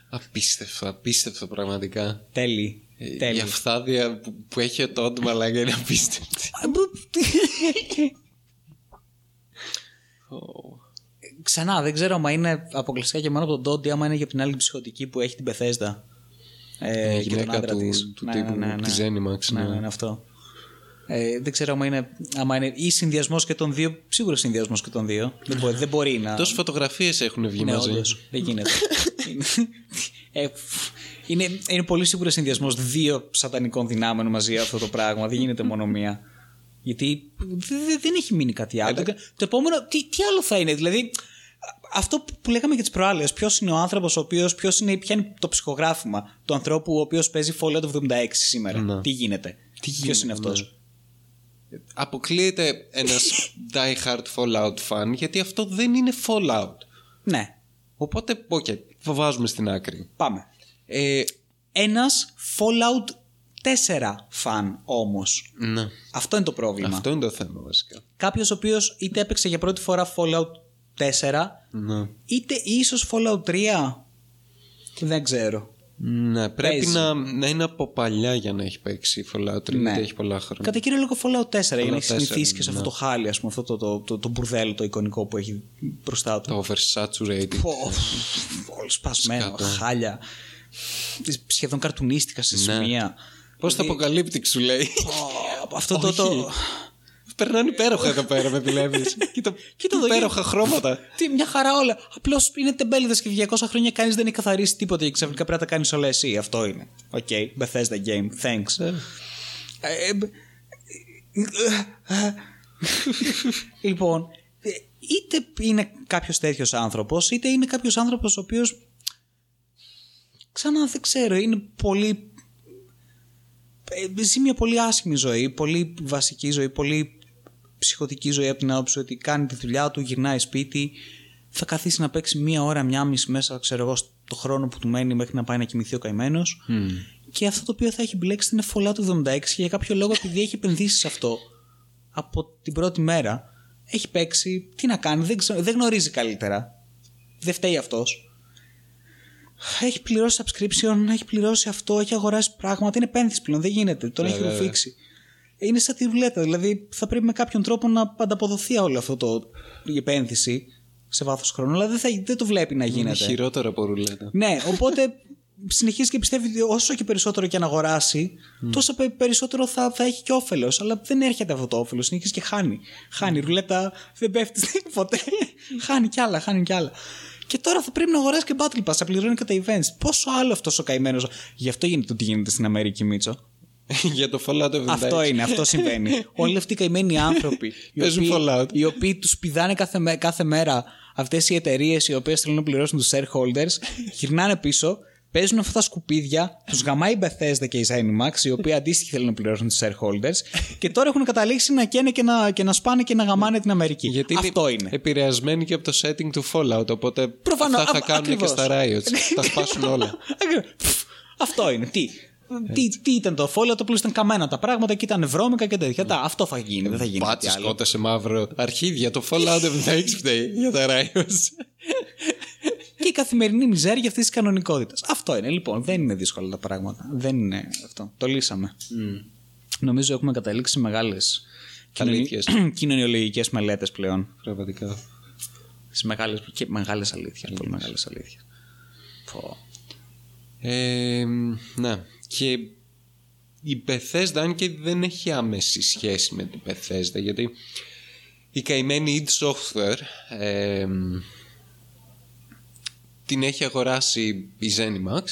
Απίστευτο, απίστευτο πραγματικά. Τέλει. Ε, Η Τέλει. αυθάδεια που, που έχει ο Τόντ μαλάκα είναι απίστευτη. Ξανά, δεν ξέρω άμα είναι αποκλειστικά και μόνο από τον Τόντι, άμα είναι για την άλλη ψυχοτική που έχει την Πεθέστα. Ε, Η και τον γυναίκα άντρα του- της. του τύπου, της Zenimax, Ναι, ναι. ναι, ναι, αυτό. Ε, δεν ξέρω άμα είναι, άμα είναι ή συνδυασμός και των δύο. Σίγουρα συνδυασμός και των δύο. δεν, μπορεί, δεν μπορεί να. Τόσες φωτογραφίες έχουν βγει ναι, μαζί. όντως, δεν γίνεται. είναι, ε, φ, είναι, είναι πολύ σίγουρα συνδυασμός δύο σατανικών δυνάμεων μαζί αυτό το πράγμα. δεν γίνεται μόνο μία. Γιατί δε- δε- δεν έχει μείνει κάτι άλλο. το επόμενο, τι, τι άλλο θα είναι, δηλαδή. αυτό που λέγαμε και τις προάλλες, ποιος είναι ο άνθρωπος ο οποίος. είναι, ποιο είναι το ψυχογράφημα του ανθρώπου ο οποίος παίζει Fallout 76 σήμερα; Ναι. Τι γίνεται; Ποιος είναι αυτός; Αποκλείεται ένας die hard Fallout fan γιατί αυτό δεν είναι Fallout. Ναι. Οπότε, ok, το βάζουμε στην άκρη. Πάμε. Ε, Ένας Fallout 4 fan όμως. ναι. Αυτό είναι το πρόβλημα. Αυτό είναι το θέμα βασικά. Κάποιος ο οποίος είτε έπαιξε για πρώτη φορά Fallout 4, Ναι. είτε ίσως Fallout 3. Δεν ξέρω. Ναι, πρέπει Παίζει. να, να είναι από παλιά για να έχει παίξει Fallout 3, Ναι. γιατί έχει πολλά χρόνια. Κατά κύριο λόγο Fallout 4 για να έχει 4, συνηθίσει και σε αυτό ναι. το χάλι, ας πούμε, αυτό το, το, το, το μπουρδέλο το εικονικό που έχει μπροστά του. Το oversaturated. Πω, Όλο σπασμένο, Σκατό. χάλια. Σχεδόν καρτουνίστικα σε Ναι. σημεία. Πώς το αποκαλύπτει, σου λέει. Πω, Αυτό το. Το... Περνάνε υπέροχα εδώ πέρα, με δουλεύει. Κοίτα, Κοίτα εδώ, υπέροχα χρώματα. Τι, μια χαρά όλα. Απλώς είναι τεμπέληδες και 200 χρόνια κανείς δεν έχει καθαρίσει τίποτα και ξαφνικά πρέπει να τα κάνεις όλα εσύ. Αυτό είναι. Οκ. Bethesda game. Thanks. Ε, Ε, μπ- λοιπόν, ε, είτε είναι κάποιος τέτοιος άνθρωπος, είτε είναι κάποιος άνθρωπος ο οποίος. Ξανά δεν ξέρω, είναι πολύ. ε, Ζει μια πολύ άσχημη ζωή, πολύ βασική ζωή, πολύ ψυχοτική ζωή από την άποψη ότι κάνει τη δουλειά του, γυρνάει σπίτι, θα καθίσει να παίξει μία ώρα, μία μισή μέσα, ξέρω εγώ, στο χρόνο που του μένει μέχρι να πάει να κοιμηθεί ο καημένος. Και αυτό το οποίο θα έχει μπλέξει είναι Fallout 76 και για κάποιο λόγο επειδή έχει επενδύσει σε αυτό από την πρώτη μέρα, έχει παίξει. Τι να κάνει, δεν, ξέρω, δεν γνωρίζει καλύτερα. Δεν φταίει αυτός. Έχει πληρώσει subscription, έχει πληρώσει αυτό, έχει αγοράσει πράγματα. Είναι επένδυση πλέον, δεν γίνεται. Τον έχει βέβαια. ρουφήξει. Είναι σαν τη ρουλέτα. Δηλαδή θα πρέπει με κάποιον τρόπο να ανταποδοθεί όλο αυτό το, η επένδυση σε βάθος χρόνου, αλλά δεν, θα, δεν το βλέπει να Είναι γίνεται. χειρότερο από ρουλέτα. Ναι, οπότε συνεχίζει και πιστεύει ότι όσο και περισσότερο και αν αγοράσει, τόσο πε- περισσότερο θα, θα έχει και όφελος. Αλλά δεν έρχεται αυτό το όφελος. Συνεχίζει και χάνει. Χάνει. Η ρουλέτα δεν πέφτει ποτέ. χάνει κι άλλα, χάνει κι άλλα. Και τώρα θα πρέπει να αγοράσει και Battle Pass, θα πληρώνει και τα events. Πόσο άλλο αυτός ο καημένο. Γι' αυτό γίνεται ό,τι γίνεται στην Αμερική, Μίτσο. Για το Fallout 76. Αυτό είναι, αυτό συμβαίνει. Όλοι αυτοί οι καημένοι άνθρωποι, οι Παίζουν οποίοι, Fallout. οι οποίοι τους πηδάνε κάθε, μέ- κάθε μέρα αυτές οι εταιρείες οι οποίες θέλουν να πληρώσουν τους shareholders, γυρνάνε πίσω, παίζουν αυτά τα σκουπίδια, τους γαμάει η Bethesda και η Zenimax, οι οποίοι αντίστοιχοι θέλουν να πληρώσουν τους shareholders, και τώρα έχουν καταλήξει να καίνε και να, και να σπάνε και να γαμάνε την Αμερική. Γιατί αυτό είναι. επηρεασμένοι και από το setting του Fallout. Οπότε Προφανώς, αυτά θα α- κάνουν ακριβώς. και στα Riot. θα σπάσουν όλα. Ακριβώς. Πφ, Αυτό είναι. Τι; Τι, τι ήταν το Fallout, απλώ ήταν καμένα τα πράγματα και ήταν βρώμικα και τέτοια. Τα, αυτό θα γίνει, δεν θα γίνει. κάτι Πάτσε άλλο. σκότωσε μαύρο αρχίδια. Το Fallout 76 φταίει για τα Riot. και η καθημερινή μιζέρια αυτής της κανονικότητας. Αυτό είναι. Λοιπόν, δεν είναι δύσκολα τα πράγματα. Δεν είναι αυτό. Το λύσαμε. Νομίζω έχουμε καταλήξει σε μεγάλε Αλήθειες. κοινωνιολογικές μελέτες πλέον. Πραγματικά. Σε μεγάλες, και μεγάλες αλήθειες. Πολύ μεγάλες αλήθειες. Ε, ναι. Και η Bethesda, αν και δεν έχει άμεση σχέση με την Bethesda, γιατί η καημένη id Software ε, την έχει αγοράσει η Zenimax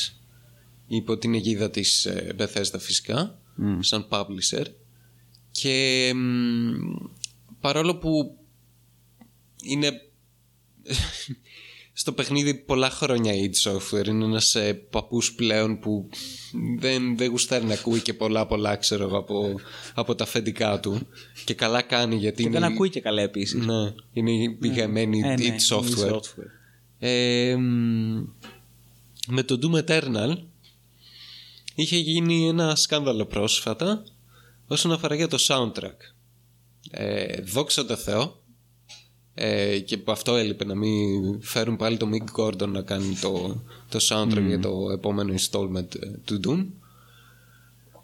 υπό την αιγίδα της ε, Bethesda φυσικά σαν publisher. Και μ, παρόλο που είναι στο παιχνίδι πολλά χρόνια id Software είναι ένας ε, παππούς πλέον που δεν, δεν γουστάρει να ακούει και πολλά πολλά ξέρω εγώ από, από τα αφεντικά του και καλά κάνει γιατί Και είναι, δεν ακούει και καλά επίσης. ναι, είναι η πηγαμένη Ε, ναι, id Software ε, μ, με το Doom Eternal είχε γίνει ένα σκάνδαλο πρόσφατα όσον αφορά για το soundtrack. Ε, δόξα τω Θεώ ε, και από αυτό έλειπε να μην φέρουν πάλι το Mick Gordon να κάνει το, το soundtrack για το επόμενο installment ε, του Doom.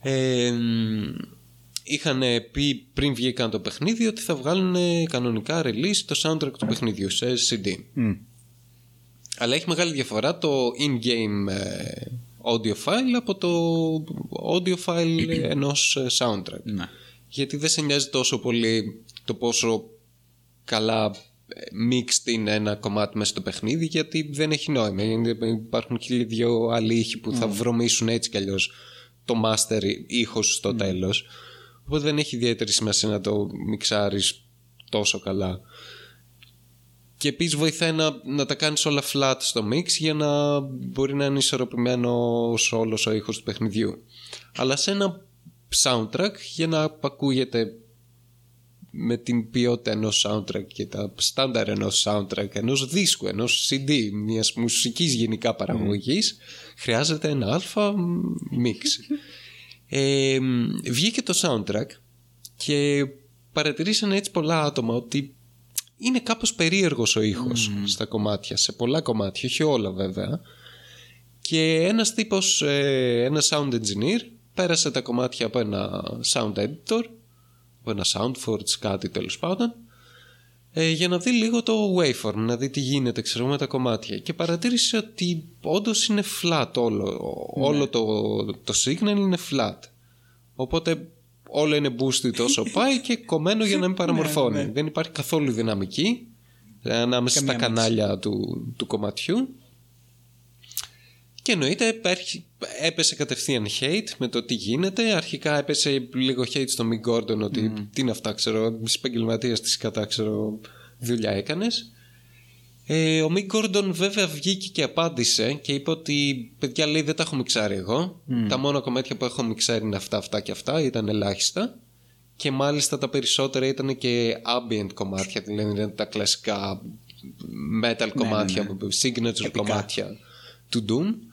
Ε, μ, είχαν πει πριν βγήκαν το παιχνίδι ότι θα βγάλουν ε, κανονικά release το soundtrack του παιχνιδιού σε CD. Αλλά έχει μεγάλη διαφορά το in-game ε, audio file από το audio file ενός ε, soundtrack. Ναι. Γιατί δεν σε νοιάζει τόσο πολύ το πόσο καλά ε, mixed είναι ένα κομμάτι μέσα στο παιχνίδι γιατί δεν έχει νόημα. Είναι- Υπάρχουν χίλιοι δυο άλλοι ήχοι που θα βρωμίσουν έτσι κι αλλιώς το master ήχος στο τέλος. Οπότε δεν έχει ιδιαίτερη σημασία να το μιξάρεις τόσο καλά. και επίσης βοηθάει να, να τα κάνεις όλα flat στο mix για να μπορεί να είναι ισορροπημένο όλος ο ήχος του παιχνιδιού. Αλλά σε ένα soundtrack για να ακούγεται με την ποιότητα ενός soundtrack και τα στάνταρ ενός soundtrack, ενός δίσκου, ενός CD, μιας μουσικής γενικά παραγωγής, χρειάζεται ένα αλφα mix. ε, βγήκε το soundtrack και παρατηρήσαν έτσι πολλά άτομα ότι είναι κάπως περίεργος ο ήχος στα κομμάτια, σε πολλά κομμάτια, όχι όλα βέβαια. Και ένας τύπος, ε, ένας sound engineer, πέρασε τα κομμάτια από ένα sound editor, από ένα soundforge κάτι τέλος πάντων, ε, για να δει λίγο το waveform, να δει τι γίνεται ξέρω, με τα κομμάτια. Και παρατήρησε ότι όντως είναι flat όλο. Όλο το, το signal είναι flat. Οπότε όλο είναι boosted όσο πάει και κομμένο για να μην παραμορφώνει. Ναι, ναι. Δεν υπάρχει καθόλου δυναμική ανάμεσα στα Καμία κανάλια του, του κομματιού. Και εννοείται υπάρχει, έπεσε κατευθείαν hate με το τι γίνεται. Αρχικά έπεσε λίγο hate στο Mick Gordon ότι τι είναι αυτά, ξέρω, είσαι επαγγελματίας της κατά, ξέρω, δουλειά έκανες. Ε, ο Mick Gordon βέβαια βγήκε και απάντησε και είπε ότι παιδιά λέει δεν τα έχω μιξάρει εγώ. Τα μόνα κομμάτια που έχω μιξάρει είναι αυτά, αυτά και αυτά, ήταν ελάχιστα. Και μάλιστα τα περισσότερα ήταν και ambient κομμάτια, δηλαδή ήταν τα κλασικά metal κομμάτια, signature κομμάτια του Doom.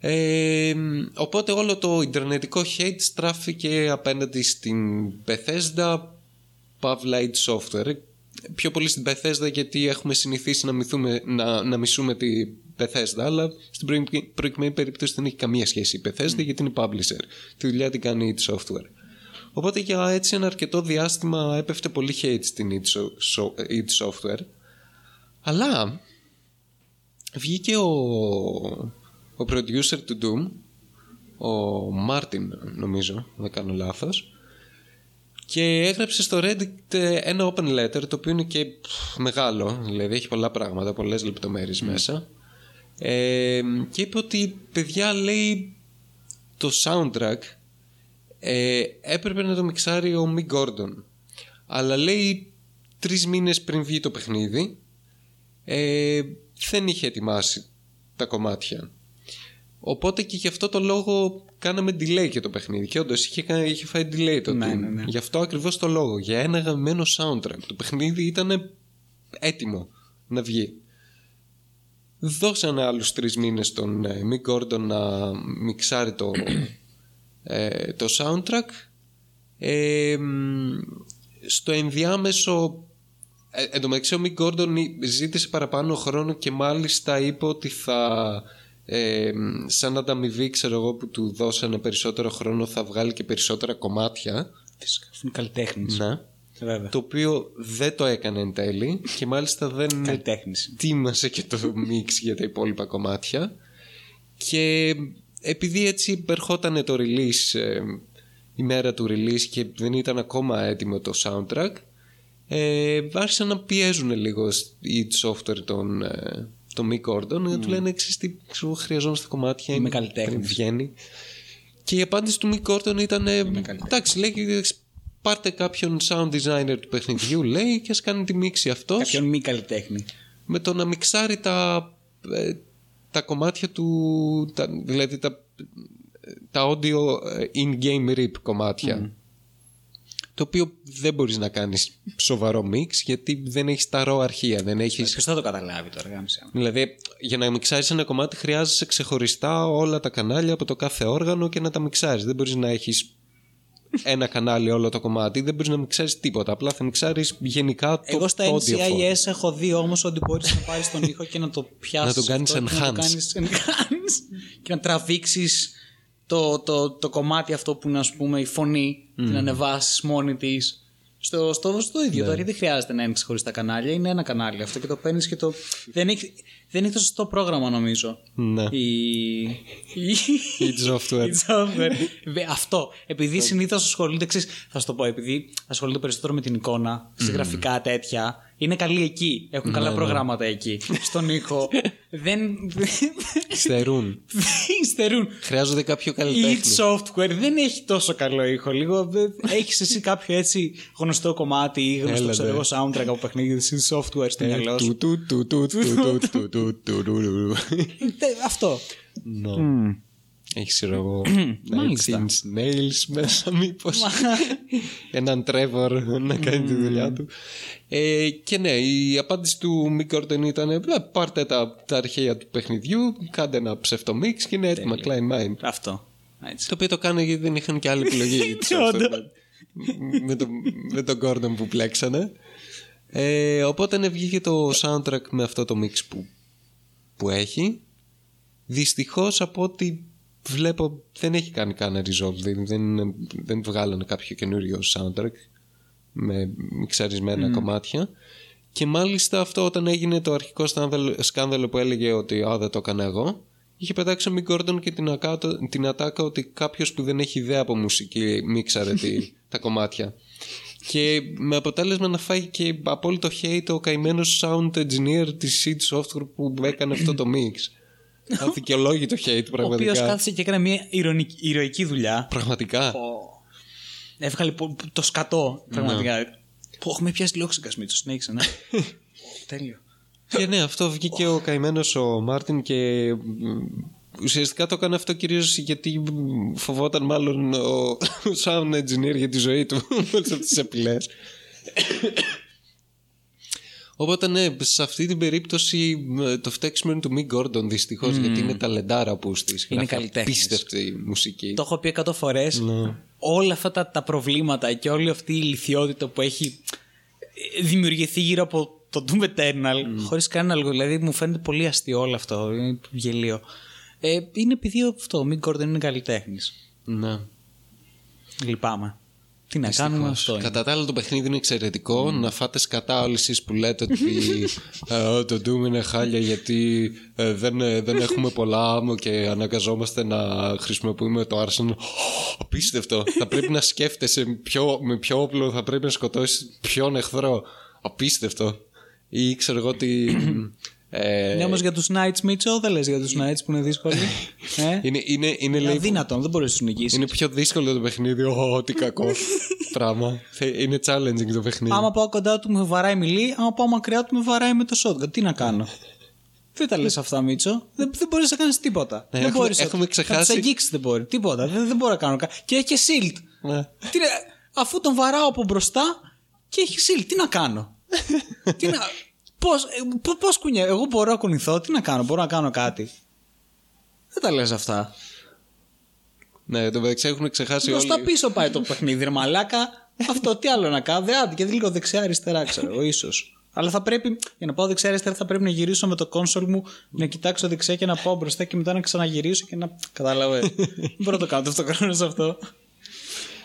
Ε, οπότε όλο το ιντερνετικό hate στράφηκε απέναντι στην Bethesda Pavla id Software. Πιο πολύ στην Bethesda γιατί έχουμε συνηθίσει να, μυθούμε, να, να μισούμε την Bethesda αλλά στην προηγουμένη- προηγουμένη περίπτωση δεν έχει καμία σχέση η Bethesda γιατί είναι publisher. Τη δουλειά την κάνει id Software. Οπότε για έτσι ένα αρκετό διάστημα έπεφτε πολύ hate στην id, So- So- id Software. Αλλά βγήκε ο, ο producer του Doom ο Μάρτιν νομίζω αν δεν κάνω λάθος και έγραψε στο Reddit ε, ένα open letter το οποίο είναι και πφ, μεγάλο δηλαδή έχει πολλά πράγματα, πολλές λεπτομέρειες μέσα. Ε, και είπε ότι παιδιά λέει το soundtrack ε, έπρεπε να το μιξάρει ο Mick Gordon αλλά λέει τρεις μήνες πριν βγει το παιχνίδι ε, δεν είχε ετοιμάσει τα κομμάτια. Οπότε και γι' αυτό το λόγο κάναμε delay και το παιχνίδι. Και όντως είχε, κα- είχε φάει delay το Ναι, Doom. ναι, ναι. Γι' αυτό ακριβώς το λόγο. Για ένα γαμμένο soundtrack. Το παιχνίδι ήταν έτοιμο να βγει. Δώσανε άλλους τρεις μήνες στον ε, Mick Gordon να μιξάρει το, ε, το soundtrack. Ε, μ, στο ενδιάμεσο ε, εν τω μεταξύ ο Mick Gordon ζήτησε παραπάνω χρόνο και μάλιστα είπε ότι θα ε, σαν ανταμοιβή ξέρω εγώ που του δώσανε περισσότερο χρόνο θα βγάλει και περισσότερα κομμάτια Φυσικά, αφού είναι καλλιτέχνης. ναι. Βέβαια. το οποίο δεν το έκανε εν τέλει και μάλιστα δεν Καλλιτέχνης. ετοίμασε και το mix για τα υπόλοιπα κομμάτια και επειδή έτσι ερχόταν το release ε, η μέρα του release και δεν ήταν ακόμα έτοιμο το soundtrack ε, άρχισαν να πιέζουν λίγο η software τον, ε, τον Mick Gordon να του λένε εξής τι ξέρω, χρειαζόμαστε κομμάτια Είμαι είναι- καλλιτέχνης. πριν βγαίνει και η απάντηση του Mick Gordon ήταν ε, καλλιτέχνης. εντάξει λέει πάρτε κάποιον sound designer του παιχνιδιού λέει και ας κάνει τη μίξη αυτός Κάποιον μη καλλιτέχνη. με το να μιξάρει τα, ε, τα κομμάτια του, τα, δηλαδή τα, τα audio ε, in-game rip κομμάτια. Το οποίο δεν μπορείς να κάνεις σοβαρό mix γιατί δεν έχεις τα raw αρχεία, δεν έχεις... Ποιος θα το καταλάβει τώρα, γάμισε. Δηλαδή, για να μιξάρεις ένα κομμάτι χρειάζεσαι ξεχωριστά όλα τα κανάλια από το κάθε όργανο και να τα μιξάρεις. Δεν μπορείς να έχεις ένα κανάλι όλο το κομμάτι, δεν μπορείς να μιξάρεις τίποτα. Απλά θα μιξάρεις γενικά το, Εγώ στα το audio file. NCIS έχω δει όμως ότι μπορείς να πάρεις τον ήχο και να το πιάσεις. Να τον κάνεις enhance. και να τραβήξεις το, το, το κομμάτι αυτό που είναι, ας πούμε, η φωνή, την ανεβάσει μόνη της. Στο, στο, στο ίδιο. Ναι. Δηλαδή δεν χρειάζεται να είναι ξεχωριστά κανάλια, είναι ένα κανάλι αυτό και το παίρνεις και το. Δεν έχει, Δεν είναι το σωστό πρόγραμμα, νομίζω. Ναι. Η. η... Η software. η software. Βε- Αυτό. Επειδή συνήθως ασχολούνται, ξέρεις, θα σου το πω, επειδή ασχολούνται περισσότερο με την εικόνα, σε γραφικά τέτοια, είναι καλοί εκεί. Έχουν καλά προγράμματα εκεί. Στον ήχο. δεν. Στερούν. δεν στερούν. Χρειάζονται κάποιο Η καλλιτέχνη. software δεν έχει τόσο καλό ήχο. Λίγο έχεις εσύ κάποιο έτσι γνωστό κομμάτι ή γνωστό Έλα, ξέρω ναι. εγώ soundtrack από παιχνίδι. Εσύ software στο μυαλό σου. Αυτό. Ναι. Έχει ξέρω εγώ. Nails μέσα, μήπως. Έναν Trevor να κάνει τη δουλειά του. Ε, και ναι, η απάντηση του Μικόρτεν ήταν «Ε, πάρτε τα, τα αρχαία του παιχνιδιού, κάντε ένα ψευτομίξ και είναι έτοιμα. Klein Mind. Αυτό. Το οποίο το κάνω γιατί δεν είχαν και άλλη επιλογή. με, το, με τον Gordon που πλέξανε. Ε, οπότε ναι, βγήκε το soundtrack με αυτό το mix που που έχει. Δυστυχώς από ό,τι βλέπω δεν έχει κάνει κανένα resolve. Δεν, δεν, δεν βγάλανε κάποιο καινούριο soundtrack με μιξαρισμένα κομμάτια. Και μάλιστα αυτό όταν έγινε το αρχικό σκάνδαλο, σκάνδαλο που έλεγε ότι α, δεν το έκανα εγώ, είχε πετάξει ο Mick Gordon και την, ακάτω, την ατάκα ότι κάποιος που δεν έχει ιδέα από μουσική μίξαρε τη, τα κομμάτια. Και με αποτέλεσμα να φάει και απόλυτο hate ο καημένος sound engineer της Seed Software που έκανε αυτό το mix. Αδικαιολόγητο hate Ο οποίος πραγματικά. κάθισε και έκανε μια ηρωνική, ηρωική δουλειά. Πραγματικά. Έβγαλε πο- το σκατό, Ναι. πραγματικά. Που έχουμε πιάσει λόξιγκα Μίτσο, συνέχισε, ναι. Τέλειο. Και ναι, αυτό βγήκε ο καημένος ο Μάρτιν και μ, ουσιαστικά το έκανε αυτό κυρίως γιατί μ, φοβόταν μάλλον ο, ο sound engineer για τη ζωή του με όλες αυτές τις απειλέ. Οπότε ναι, σε αυτή την περίπτωση μ, το φταίξιμο είναι του Mick Gordon δυστυχώς γιατί είναι ταλεντάρα που στη Είναι καλλιτέχνης. Απίστευτη μουσική. Το έχω πει εκατό φορές. Ναι. Όλα αυτά τα, τα προβλήματα και όλη αυτή η λυθιότητα που έχει δημιουργηθεί γύρω από το Doom Eternal, Mm. χωρίς κανένα λόγο. Δηλαδή μου φαίνεται πολύ αστείο όλο αυτό. Είναι γελίο. Ε, είναι επειδή αυτό, ο Mick Gordon είναι καλλιτέχνης. Ναι. Λυπάμαι. Τι να κάνουμε αυτό. είναι. Κατά τα άλλα το παιχνίδι είναι εξαιρετικό. Να φάτε σκατά όλοι εσείς που λέτε ότι ε, το Doom είναι χάλια γιατί ε, δεν, ε, δεν έχουμε πολλά άμμο και αναγκαζόμαστε να χρησιμοποιούμε το Arsenal. Απίστευτο. θα πρέπει να σκέφτεσαι ποιο, με ποιο όπλο θα πρέπει να σκοτώσεις ποιον εχθρό. Απίστευτο. Ή ξέρω εγώ ότι... Ε, Ναι, όμως για τους Knights, Μίτσο, δεν λες για τους Knights που είναι δύσκολοι. ε; είναι, είναι, είναι, Είναι λέει, αδύνατον, δεν μπορείς να τους νικήσεις. είναι πιο δύσκολο το παιχνίδι. Ω, τι κακό πράγμα. Θε- Είναι challenging το παιχνίδι. Άμα πάω κοντά του με βαράει μιλή, άμα πάω μακριά του με βαράει με το shotgun. Τι να κάνω; δεν τα λες αυτά, Μίτσο. Δεν, δεν μπορείς να κάνεις τίποτα. Ναι, δεν έχουμε- μπορείς να- έχουμε ξεχάσει- Να του αγγίξεις δεν μπορεί. Τίποτα. Δεν, δεν μπορώ να κάνω κάτι. Και έχει και shield. Ναι. Τι, να- αφού τον βαράω από μπροστά και έχει shield, τι να κάνω; τι να. Πώς πώς κουνιέ, εγώ μπορώ να κουνηθώ, τι να κάνω, μπορώ να κάνω κάτι. Δεν τα λες αυτά. Ναι, το μεταξύ έχουν ξεχάσει Μπροστά όλοι. πίσω πάει το παιχνίδι, ρε μαλάκα. Αυτό τι άλλο να κάνω. Δεν άντε και λίγο δεξιά-αριστερά, ξέρω εγώ, ίσως. Αλλά θα πρέπει, για να πάω δεξιά-αριστερά, θα πρέπει να γυρίσω με το console μου, να κοιτάξω δεξιά και να πάω μπροστά και μετά να ξαναγυρίσω και να. Κατάλαβε. Δεν μπορώ να το κάνω το χρόνο σε αυτό.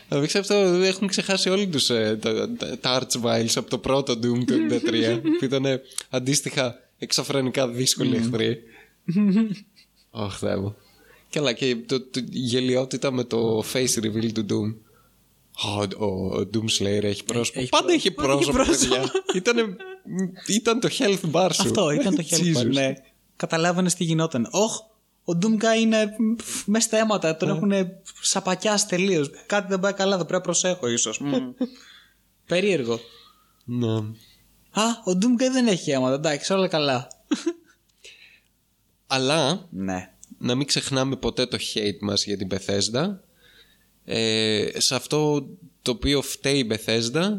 Μεταξύ αυτό έχουν ξεχάσει όλοι τους ε, τα, τα, τα Arch Viles από το πρώτο Doom του 93 που ήταν ε, αντίστοιχα εξωφρενικά δύσκολοι εχθροί. Ωχ, Θεέ μου. Και αλλά και το, το, η γελιότητα με το face reveal του Doom. Ο, ο, ο Doom Slayer έχει πρόσωπο. έχει Πάντα είχε πρόσωπο. πρόσωπο, Έχει πρόσωπο. παιδιά. Ήτανε- ήταν το health bar σου. Αυτό ήταν το health bar, Jesus. ναι. Καταλάβαινες τι γινόταν. Όχ, ο Doomguy είναι μέσα στα αίματα, τον έχουν σαπακιάσει τελείως. Κάτι δεν πάει καλά, θα πρέπει να προσέχω ίσως. Περίεργο. Ναι. Α, ο Doomguy δεν έχει αίματα, εντάξει, όλα καλά. Αλλά Ναι. να μην ξεχνάμε ποτέ το hate μας για την Bethesda. Ε, σε αυτό το οποίο φταίει η Bethesda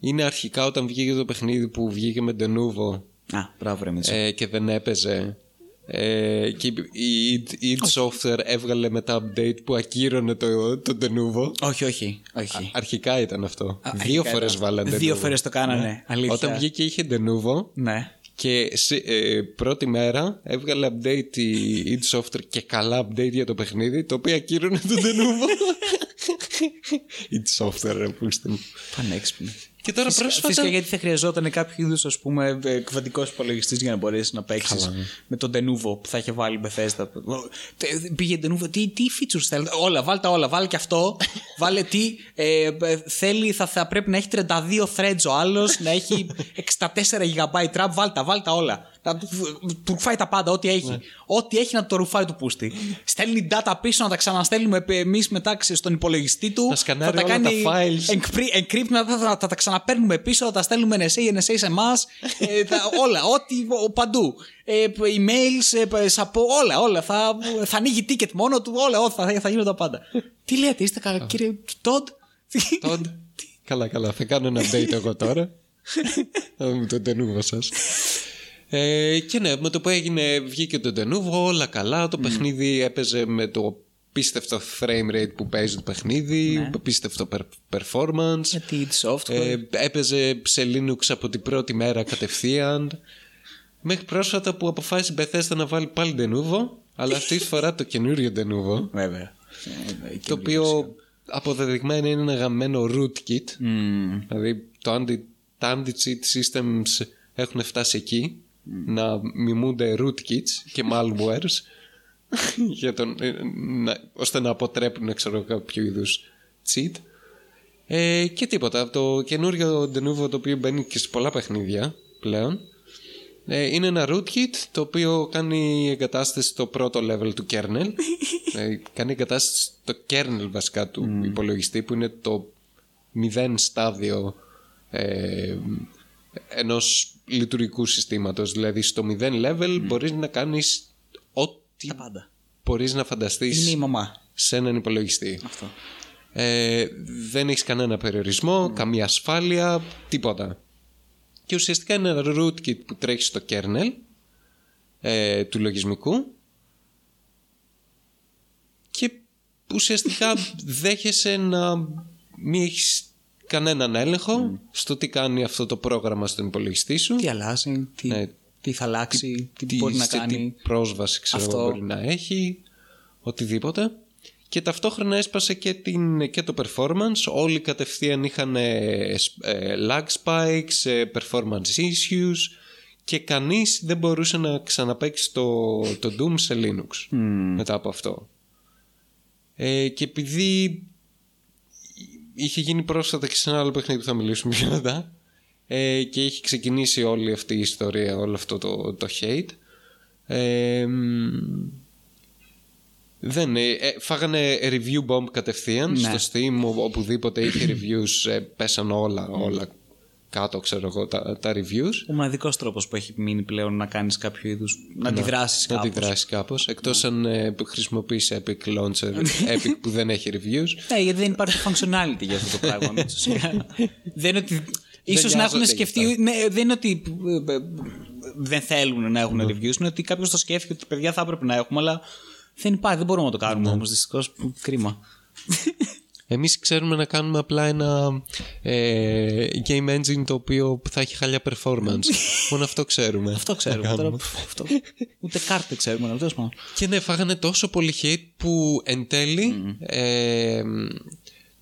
είναι αρχικά όταν βγήκε το παιχνίδι που βγήκε με Denuvo Α, μπράβο ρε Μίτσο. ε, και δεν έπαιζε ε, και η id, id Software έβγαλε μετά update που ακύρωνε το, το Denuvo όχι, όχι, όχι. αρχικά ήταν αυτό Α, δύο αρχικά φορές ήταν. βάλανε Δύο Denuvo. φορές το κάνανε, αλήθεια. όταν βγήκε είχε Denuvo Ναι. και σε, ε, πρώτη μέρα έβγαλε update η id Software και καλά update για το παιχνίδι το οποίο ακύρωνε το Denuvo id Software ρε πούστε μου. Πανέξυπνη. Και τώρα Φυσικά, πρόσφατα. φυσικά γιατί θα χρειαζόταν κάποιο είδους ας πούμε κβαντικό υπολογιστής για να μπορέσεις να παίξεις Καλά, ναι. με τον Denuvo που θα είχε βάλει η Bethesda. Τε- Πήγε Denuvo, τι, τι features θέλετε. Όλα, βάλτε τα όλα. Βάλε και αυτό. βάλε τι. Ε, ε, θέλει, θα, θα πρέπει να έχει 32 threads ο άλλος, να έχει 64 GB RAM. Βάλτε τα, βάλτε τα όλα. Να του, του ρουφάει τα πάντα, ό,τι Ναι. έχει. Ό,τι έχει να το ρουφάει του πούστη. Στέλνει data πίσω να τα ξαναστέλνουμε εμείς μετά στον υπολογιστή του. Να σκανάρει θα τα όλα τα κάνει files. encrypt, encrypt να θα, θα, θα τα ξαναπαίρνουμε πίσω, θα τα στέλνουμε NSA, NSA σε εμάς. ε, τα- όλα, ό,τι ο- παντού. Ε, emails, ε, σαπο, όλα, όλα. Θα, θα ανοίγει ticket μόνο του, όλα, όλα θα, θα γίνουν τα πάντα. Τι λέτε, είστε καλά, κύριε Τόντ; Todd. καλά, καλά. Θα κάνω ένα update εγώ τώρα. Θα δούμε τον τενούβο σας. Ε, και ναι, με το που έγινε, βγήκε το τενούβο, όλα καλά. Το παιχνίδι έπαιζε με το πίστευτο frame rate που παίζει το παιχνίδι, πίστευτο per- performance. Γιατί τη software. Ε, έπαιζε σε Linux από την πρώτη μέρα κατευθείαν. Μέχρι πρόσφατα που αποφάσισε η Bethesda να βάλει πάλι Denuvo, αλλά αυτή τη φορά το καινούριο Denuvo, Βέβαια. Ε, το οποίο αποδεδειγμένα είναι ένα γαμμένο rootkit. Μμμ. Δηλαδή το anti, τα anti-cheat systems έχουν φτάσει εκεί να μιμούνται rootkits και malwares για τον, ε, να, ώστε να αποτρέπουν ξέρω, κάποιο είδους cheat. Ε, και τίποτα. Το καινούριο Denuvo το οποίο μπαίνει και σε πολλά παιχνίδια πλέον ε, είναι ένα rootkit το οποίο κάνει εγκατάσταση στο πρώτο level του kernel. ε, κάνει εγκατάσταση στο kernel βασικά του υπολογιστή που είναι το μηδέν στάδιο ε, ενός λειτουργικού συστήματος. Δηλαδή στο μηδέν level μπορείς να κάνεις ό,τι Τα πάντα. μπορείς να φανταστείς Είναι η μαμά. σε έναν υπολογιστή. Αυτό. Ε, δεν έχεις κανένα περιορισμό, καμία ασφάλεια, τίποτα. Και ουσιαστικά είναι ένα rootkit που τρέχει στο kernel ε, του λογισμικού και ουσιαστικά δέχεσαι να μην έχεις κανέναν έλεγχο στο τι κάνει αυτό το πρόγραμμα στον υπολογιστή σου. Τι αλλάζει, τι, Ναι. τι θα αλλάξει, τι, τι- μπορεί να σε κάνει. Τι πρόσβαση ξέρω Αυτό. εγώ μπορεί να έχει, οτιδήποτε. Και ταυτόχρονα έσπασε και, την, και το performance. Όλοι κατευθείαν είχαν ε, σ- ε, lag spikes, ε, performance issues και κανείς δεν μπορούσε να ξαναπαίξει το, το Doom σε Linux μετά από αυτό. Ε, και επειδή είχε γίνει πρόσφατα και σε ένα άλλο παιχνίδι που θα μιλήσουμε πιο μετά ε, και είχε ξεκινήσει όλη αυτή η ιστορία, όλο αυτό το, το hate. Ε, μ, δεν, ε, ε, φάγανε review bomb κατευθείαν Ναι. στο Steam ο- οπουδήποτε είχε reviews ε, πέσαν όλα, όλα κάτω ξέρω εγώ τα, τα reviews Ο μοναδικό τρόπος που έχει μείνει πλέον να κάνεις κάποιο είδους. να αντιδράσεις να κάπως. αντιδράσεις κάπως εκτός αν ε, χρησιμοποιείς Epic Launcher Epic που δεν έχει reviews Ναι, γιατί δεν υπάρχει functionality για αυτό το πράγμα. Μήτσος. δεν είναι ότι. ίσως να έχουν νοιάζονται σκεφτεί. γι' Ναι, δεν είναι ότι ε, ε, δεν θέλουν να έχουν reviews. Είναι ότι κάποιος το σκέφτηκε ότι παιδιά θα έπρεπε να έχουμε, αλλά δεν υπάρχει. Δεν μπορούμε να το κάνουμε όμως δυστυχώς Κρίμα. Εμείς ξέρουμε να κάνουμε απλά ένα ε, game engine το οποίο θα έχει χαλιά performance. Μόνο αυτό ξέρουμε. Αυτό να ξέρουμε. κάνουμε. Τώρα, αυτό. Ούτε καν ξέρουμε. αλλά τέλος πάντων. Και ναι, φάγανε τόσο πολύ hate που εν τέλει ε,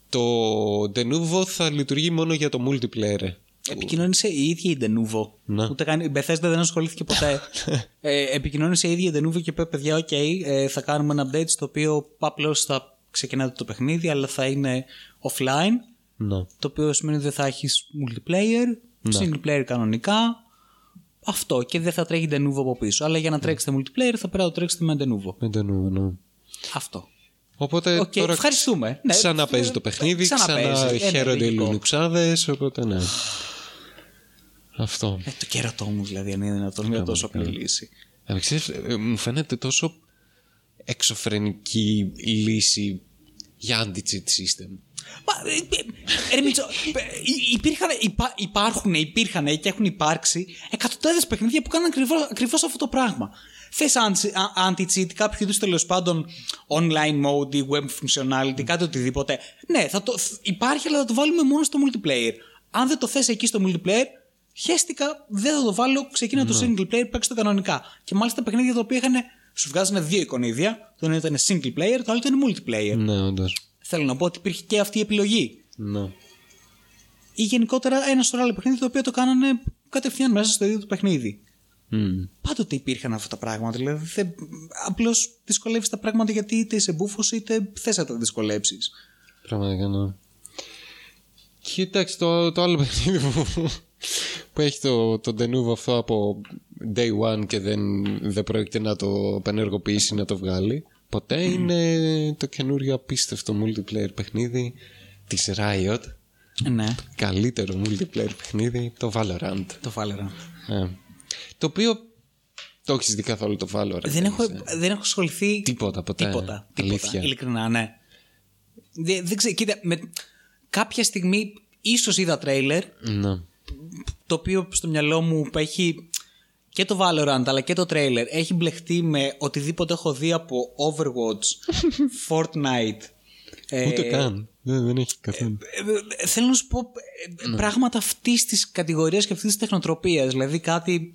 το Denuvo θα λειτουργεί μόνο για το multiplayer. Επικοινώνησε η ίδια η Denuvo. Ναι. Ούτε καν, η Bethesda δεν ασχολήθηκε ποτέ. ε, επικοινώνησε η ίδια η Denuvo και είπε: Παιδιά, οκ, ε, θα κάνουμε ένα update στο οποίο απλώς θα ξεκινάτε το παιχνίδι, αλλά θα είναι offline. Ναι. Το οποίο σημαίνει ότι δεν θα έχεις multiplayer, single player κανονικά. Αυτό και δεν θα τρέχει Denuvo από πίσω. Αλλά για να τρέξετε multiplayer θα πρέπει να το τρέξετε με Denuvo. Με Denuvo, ναι. Αυτό. Οπότε Οκ, τώρα ευχαριστούμε. Ναι, ξανά παίζει το παιχνίδι, ξανά, ξαναπαίζει. Ε, ναι, χαίρονται οι λογικό. Λινουξάδες, οπότε ναι. Αυτό. Ε, το κέρατό μου δηλαδή, αν είναι δυνατόν, μια τόσο απλή λύση. Ε, ξέρεις, ε, μου φαίνεται τόσο εξωφρενική λύση για anti-cheat system. Μα, ε, ε, ρε Μίτσο, ε, υ- υπήρχαν, υπά, υπάρχουν, υπήρχαν και έχουν υπάρξει εκατοντάδες παιχνίδια που κάνουν ακριβώς αυτό το πράγμα. Θες anti-cheat, κάποιο είδους τέλος πάντων online mode ή web functionality, κάτι οτιδήποτε. Ναι, θα το, υπάρχει, αλλά θα το βάλουμε μόνο στο multiplayer. Αν δεν το θες εκεί στο multiplayer, χαίστηκα, δεν θα το βάλω, ξεκίνα το single player, παίξε το κανονικά. Και μάλιστα παιχνίδια τα οποία είχαν, σου βγάζανε δύο εικονίδια. Το ένα ήταν single player, το άλλο ήταν multiplayer. Ναι, όντως. Θέλω να πω ότι υπήρχε και αυτή η επιλογή. Ναι. ή γενικότερα ένα σωρό άλλο παιχνίδι το οποίο το κάνανε κατευθείαν μέσα στο ίδιο το παιχνίδι. Μμμ. Πάντοτε υπήρχαν αυτά τα πράγματα. Δηλαδή, δεν... απλώς δυσκολεύεις τα πράγματα γιατί είτε είσαι μπούφος είτε θες να τα δυσκολέψεις. Πραγματικά ναι. Κοίταξε το, το άλλο παιχνίδι που, που έχει το, το Denuvo αυτό από day one και δεν, δεν πρόκειται να το απενεργοποιήσει να το βγάλει. Ποτέ είναι το καινούριο απίστευτο multiplayer παιχνίδι της Riot. Ναι, Καλύτερο multiplayer παιχνίδι, το Valorant. το Valorant. Ε. Το οποίο το έχεις δει καθόλου το Valorant. Δεν έχω, έτσι. δεν έχω ασχοληθεί. Τίποτα ποτέ. Τίποτα. τίποτα Αλήθεια. ειλικρινά, ναι. Δεν, δεν ξέρω, κοίτα, με, κάποια στιγμή ίσως είδα τρέιλερ Ναι. το οποίο στο μυαλό μου έχει και το Valorant αλλά και το τρέιλερ έχει μπλεχτεί με οτιδήποτε έχω δει από Overwatch, Fortnite. ε, Ούτε καν. Δεν, δεν έχει καθόλου. ε, ε, θέλω να σου πω ε, Ναι. πράγματα αυτής της κατηγορίας και αυτής της τεχνοτροπίας. Δηλαδή κάτι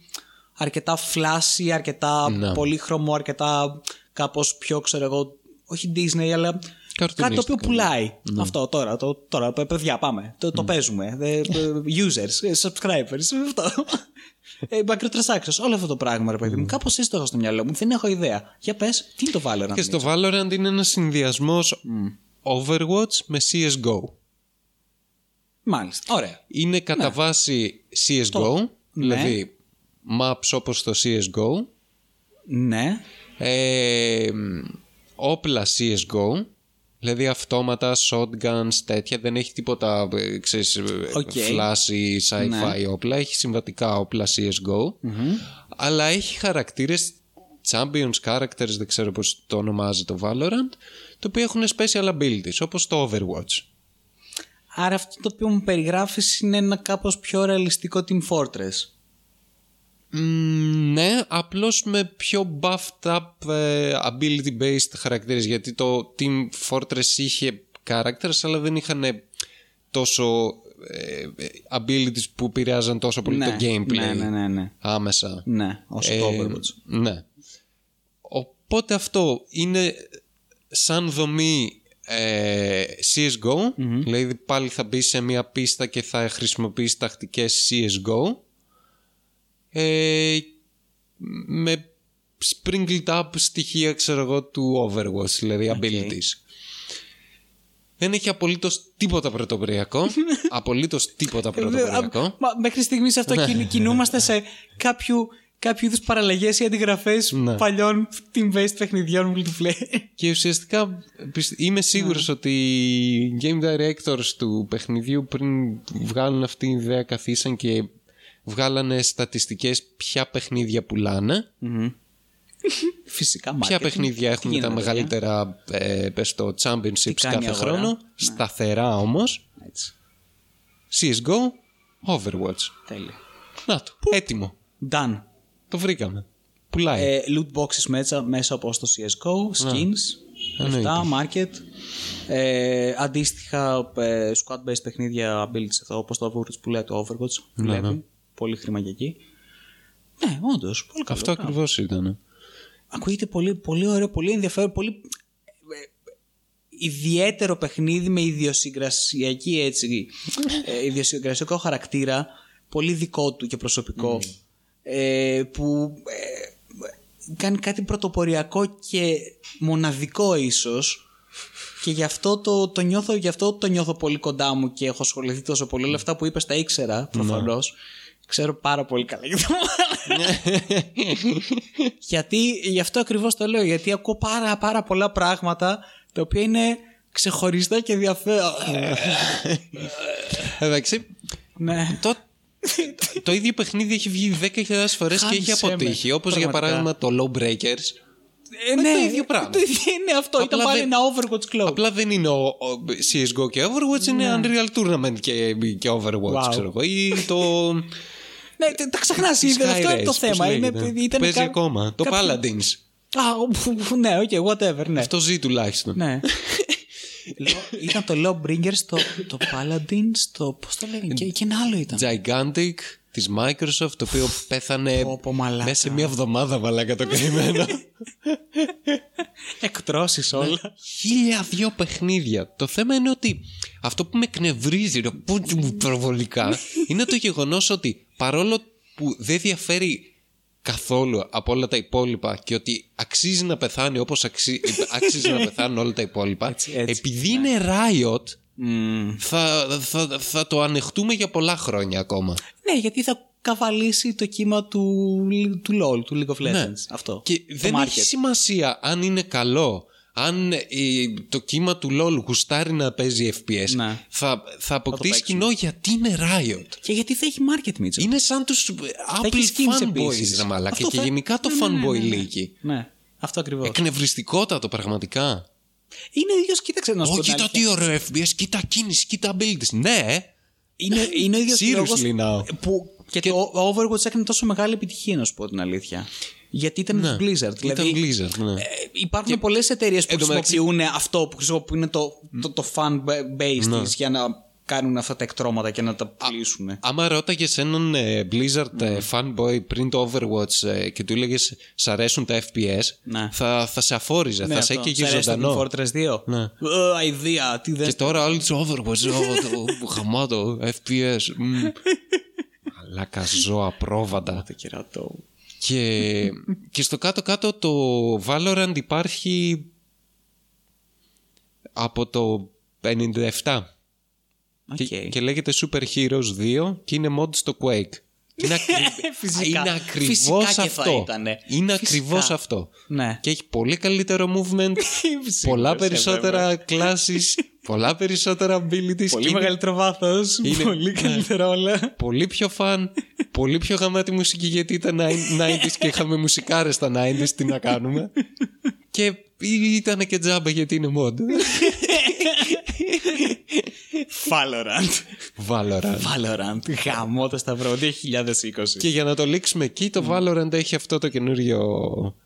αρκετά flashy, αρκετά Ναι. πολύχρωμο, αρκετά κάπως πιο ξέρω εγώ. Όχι Disney, αλλά κάτι το οποίο Καρτουνίστικο. πουλάει. Ναι. Αυτό τώρα, το, τώρα, παι- παιδιά, πάμε. Το, το παίζουμε. Ε, ε, users, ε, subscribers, αυτό. Ε, microtransactions, όλο αυτό το πράγμα, ρε παιδί μου. Κάπως έτσι το έχω στο μυαλό μου. Δεν έχω ιδέα. Για πες, τι είναι το Valorant. Και στο Valorant είναι ένας συνδυασμός Overwatch με CSGO. Μάλιστα. Ωραία. Είναι κατά βάση CSGO, Ναι. δηλαδή maps όπως το CSGO, Ναι. ε, όπλα CSGO, δηλαδή αυτόματα, shotguns, τέτοια, δεν έχει τίποτα, ε, ξέρεις, ε, Οκ. flashy, sci-fi όπλα, έχει συμβατικά όπλα CSGO, αλλά έχει χαρακτήρες, champions characters, δεν ξέρω πώς το ονομάζει το Valorant, το οποίο έχουν special abilities, όπως το Overwatch. Άρα αυτό το οποίο μου περιγράφεις είναι ένα κάπως πιο ρεαλιστικό Team Fortress. Μμμ, ναι, απλώς με πιο buffed up ε, ability based χαρακτήρες γιατί το Team Fortress είχε characters αλλά δεν είχαν τόσο ε, ε, abilities που επηρεάζαν τόσο πολύ το gameplay Ναι, ναι, ναι, ναι. άμεσα. Ναι, όσο το Overwatch. Ναι. Οπότε αυτό είναι σαν δομή ε, CSGO, δηλαδή πάλι θα μπει σε μια πίστα και θα χρησιμοποιήσει τακτικές CSGO ε, με sprinkled up στοιχεία ξέρω εγώ του Overwatch, δηλαδή abilities. Δεν έχει απολύτως τίποτα πρωτοποριακό. απολύτως τίποτα πρωτοποριακό. Μα, μέχρι στιγμής αυτό Ναι. κιν- κινούμαστε σε κάποιο, κάποιο είδους παραλλαγές ή αντιγραφές Ναι. παλιών team-based παιχνιδιών multiplayer. Και ουσιαστικά πισ- είμαι σίγουρος ότι οι game directors του παιχνιδιού πριν βγάλουν αυτή την ιδέα καθίσαν και βγάλανε στατιστικές ποια παιχνίδια πουλάνε, Φυσικά, ποια marketing. παιχνίδια Τι έχουν γίνεται, τα παιδιά; μεγαλύτερα ε, πες το championships κάνει η κάθε αγορά; χρόνο, σταθερά όμως, Έτσι. CSGO, Overwatch. Τέλεια. Να το, έτοιμο. Done. Το βρήκαμε. Πουλάει. Ε, loot boxes μέσα, μέσα όπως το CSGO, Ναι. skins, λεφτά, market. Ε, αντίστοιχα ε, squad-based παιχνίδια abilities εδώ, όπως το Overwatch που λέει το Overwatch. Δουλεύει. Πολύ χρήμα και εκεί. Ναι, όντως. Πολύ καλό. Αυτό ακριβώς ήταν. Ακούγεται πολύ, πολύ ωραίο, πολύ ενδιαφέρον, πολύ ε, ιδιαίτερο παιχνίδι με ιδιοσυγκρασιακή έτσι, ε, ιδιοσυγκρασιακό χαρακτήρα, πολύ δικό του και προσωπικό, ε, που ε, κάνει κάτι πρωτοποριακό και μοναδικό ίσως και γι' αυτό το, το νιώθω, γι' αυτό το νιώθω πολύ κοντά μου και έχω ασχοληθεί τόσο πολύ. Όλα αυτά που είπες τα ήξερα προφανώς. Ξέρω πάρα πολύ καλά για το γιατί, γι' αυτό ακριβώς το λέω, γιατί ακούω πάρα πάρα πολλά πράγματα τα οποία είναι ξεχωριστά και ενδιαφέρον. Εντάξει, ναι. το, το ίδιο παιχνίδι έχει βγει 10.000 φορές και έχει Χάνησέ με, αποτύχει. Όπως για πραγματικά. παράδειγμα το Low Breakers. Ε, ναι, το ίδιο πράγμα. Το ίδιο είναι αυτό. Ήταν Απλά πάλι δεν- ένα Overwatch Cloud. Απλά δεν είναι ο, ο CSGO και Overwatch, είναι Unreal Tournament και, και Overwatch, Ναι. Wow. ξέρω εγώ. Ή το. Ναι, τε- τα ξεχνάς η ήδη. Αυτό Sky είναι το Race, θέμα. πώς Είναι, λέγεται. ήταν Παίζει κα- ακόμα. Το κάποιο- Paladins. Α, ο, ναι, οκ, whatever, ναι. Αυτό ζει τουλάχιστον. ναι. Λο- ήταν το Lawbringers, το, το Paladins, το. Πώς το λέγανε, και, και ένα άλλο ήταν. Gigantic της Microsoft, το οποίο πέθανε Πω, πω, μαλάκα. μέσα σε μία εβδομάδα, μαλάκα το καημένο. Εκ τρώσει όλα. Χίλια δύο παιχνίδια. Το θέμα είναι ότι αυτό που με εκνευρίζει, ρε, που μου προβολικά, είναι το γεγονός ότι παρόλο που δεν διαφέρει καθόλου από όλα τα υπόλοιπα και ότι αξίζει να πεθάνει όπως αξί... αξίζει να πεθάνουν όλα τα υπόλοιπα Έτσι, έτσι. επειδή είναι Riot θα, θα, θα το ανεχτούμε για πολλά χρόνια ακόμα Ναι, γιατί θα καβαλήσει το κύμα του, του LOL, του League of Legends. Ναι. Αυτό. Και Το δεν market. έχει σημασία αν είναι καλό. Αν ε, το κύμα του LOL γουστάρει να παίζει FPS, Ναι. θα, θα αποκτήσει παίξουμε. κοινό γιατί είναι Riot. Και γιατί θα έχει market, Μίτσο. Είναι σαν τους Apple έχει skins fanboys, επίσης. ρε μαλάκα. Αυτό Και θα- γενικά το Ναι, ναι, ναι, fanboy ναι, ναι. λύκη. Ναι, αυτό ακριβώς. Εκνευριστικότατο πραγματικά. Είναι ίδιος, κοίταξε να σου Ω, πω. την κοίτα αλήθεια. τι ωραίο FPS, κοίτα κίνηση, κοίτα abilities. Ναι, Είναι, είναι ο ίδιος Seriously now. που και, το Overwatch έκανε τόσο μεγάλη επιτυχία, να σου πω την αλήθεια. Γιατί ήταν ναι. Blizzard. ήταν Δηλαδή, Blizzard, ναι. ε, υπάρχουν πολλές εταιρείες που εν τω μεταξύ- χρησιμοποιούν αυτό που χρησιμοποιούν το, το, το fan base Ναι. της για να κάνουν αυτά τα εκτρώματα και να τα πουλήσουν. Άμα ρώταγες έναν ε, Blizzard ε, fanboy πριν το Overwatch ε, και του έλεγες Σ' αρέσουν τα FPS, Ναι. θα, θα σε αφόριζε, θα σε αυτό. έκαιγε Σ' αρέσει το ζωντανό. Team Fortress 2. Ναι. Ε, αηδία, τι Και δεν. τώρα όλοι τους Overwatch, «Ω, το χαμάτο, FPS. μμ». Μαλάκα ζώα, πρόβατα. Το κερατό. Και, και στο κάτω-κάτω το Valorant υπάρχει από το 57 και, Οκ. και λέγεται Super Heroes 2 και είναι mod στο Quake. Είναι, ακρι... Φυσικά. είναι Φυσικά ακριβώς και θα αυτό. ήτανε. Είναι Φυσικά. ακριβώς αυτό. Ναι. Και έχει πολύ καλύτερο movement, πολλά περισσότερα classes, πολλά περισσότερα abilities. και Πολύ είναι μεγαλύτερο βάθος. Είναι- Πολύ ναι. καλύτερα όλα. πολύ πιο fun, πολύ πιο γαμάτη μουσική γιατί ήταν 90s και είχαμε μουσικάρες στα 90s, τι να κάνουμε. και ήταν και τζάμπα γιατί είναι mod. Valorant. Valorant. Valorant. Γαμό το σταυρό 2020. Και για να το λήξουμε εκεί, το Valorant έχει αυτό το καινούριο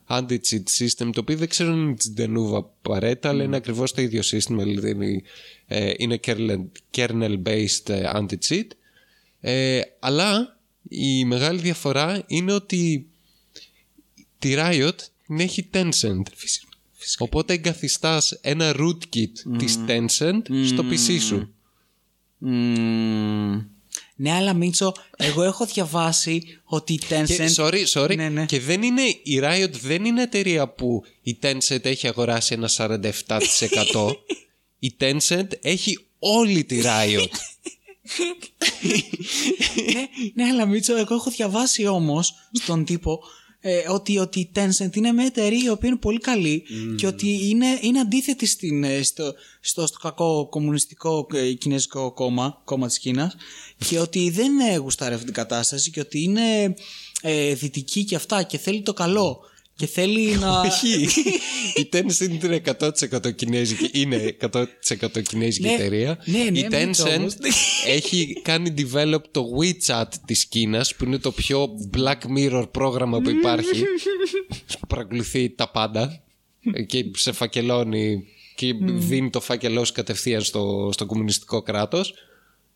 anti-cheat system, το οποίο δεν ξέρω αν είναι της Denuvo απαραίτητα, αλλά είναι ακριβώς το ίδιο σύστημα, δηλαδή ε, είναι kernel- kernel-based ε, anti-cheat. Ε, αλλά η μεγάλη διαφορά είναι ότι τη Riot την έχει Tencent. Οπότε εγκαθιστάς ένα rootkit της Tencent στο PC σου. Μμμ. Ναι, αλλά Μίτσο, εγώ έχω διαβάσει ότι η Και, Tencent. sorry, sorry. Ναι, ναι. Και δεν είναι, η Riot δεν είναι εταιρεία που η Tencent έχει αγοράσει ένα 47%. η Tencent έχει όλη τη Riot. ναι, ναι, αλλά Μίτσο, εγώ έχω διαβάσει όμως στον τύπο ε, ότι, ότι η Tencent είναι μια εταιρεία η οποία είναι πολύ καλή και ότι είναι, είναι αντίθετη στην, ε, στο, στο, στο κακό κομμουνιστικό ε, κινέζικο κόμμα, κόμμα της Κίνας και ότι δεν ε, γουστάρει αυτή την κατάσταση και ότι είναι ε, δυτική και αυτά και θέλει το καλό και θέλει να... Όχι. η Tencent είναι 100% κινέζικη. Είναι 100% κινέζικη Ναι, εταιρεία. ναι, ναι, η ναι, Tencent όμως. έχει κάνει develop το WeChat της Κίνας που είναι το πιο Black Mirror πρόγραμμα που υπάρχει. που παρακολουθεί τα πάντα και σε φακελώνει και δίνει το φάκελό σου κατευθείαν στο, στο κομμουνιστικό κράτος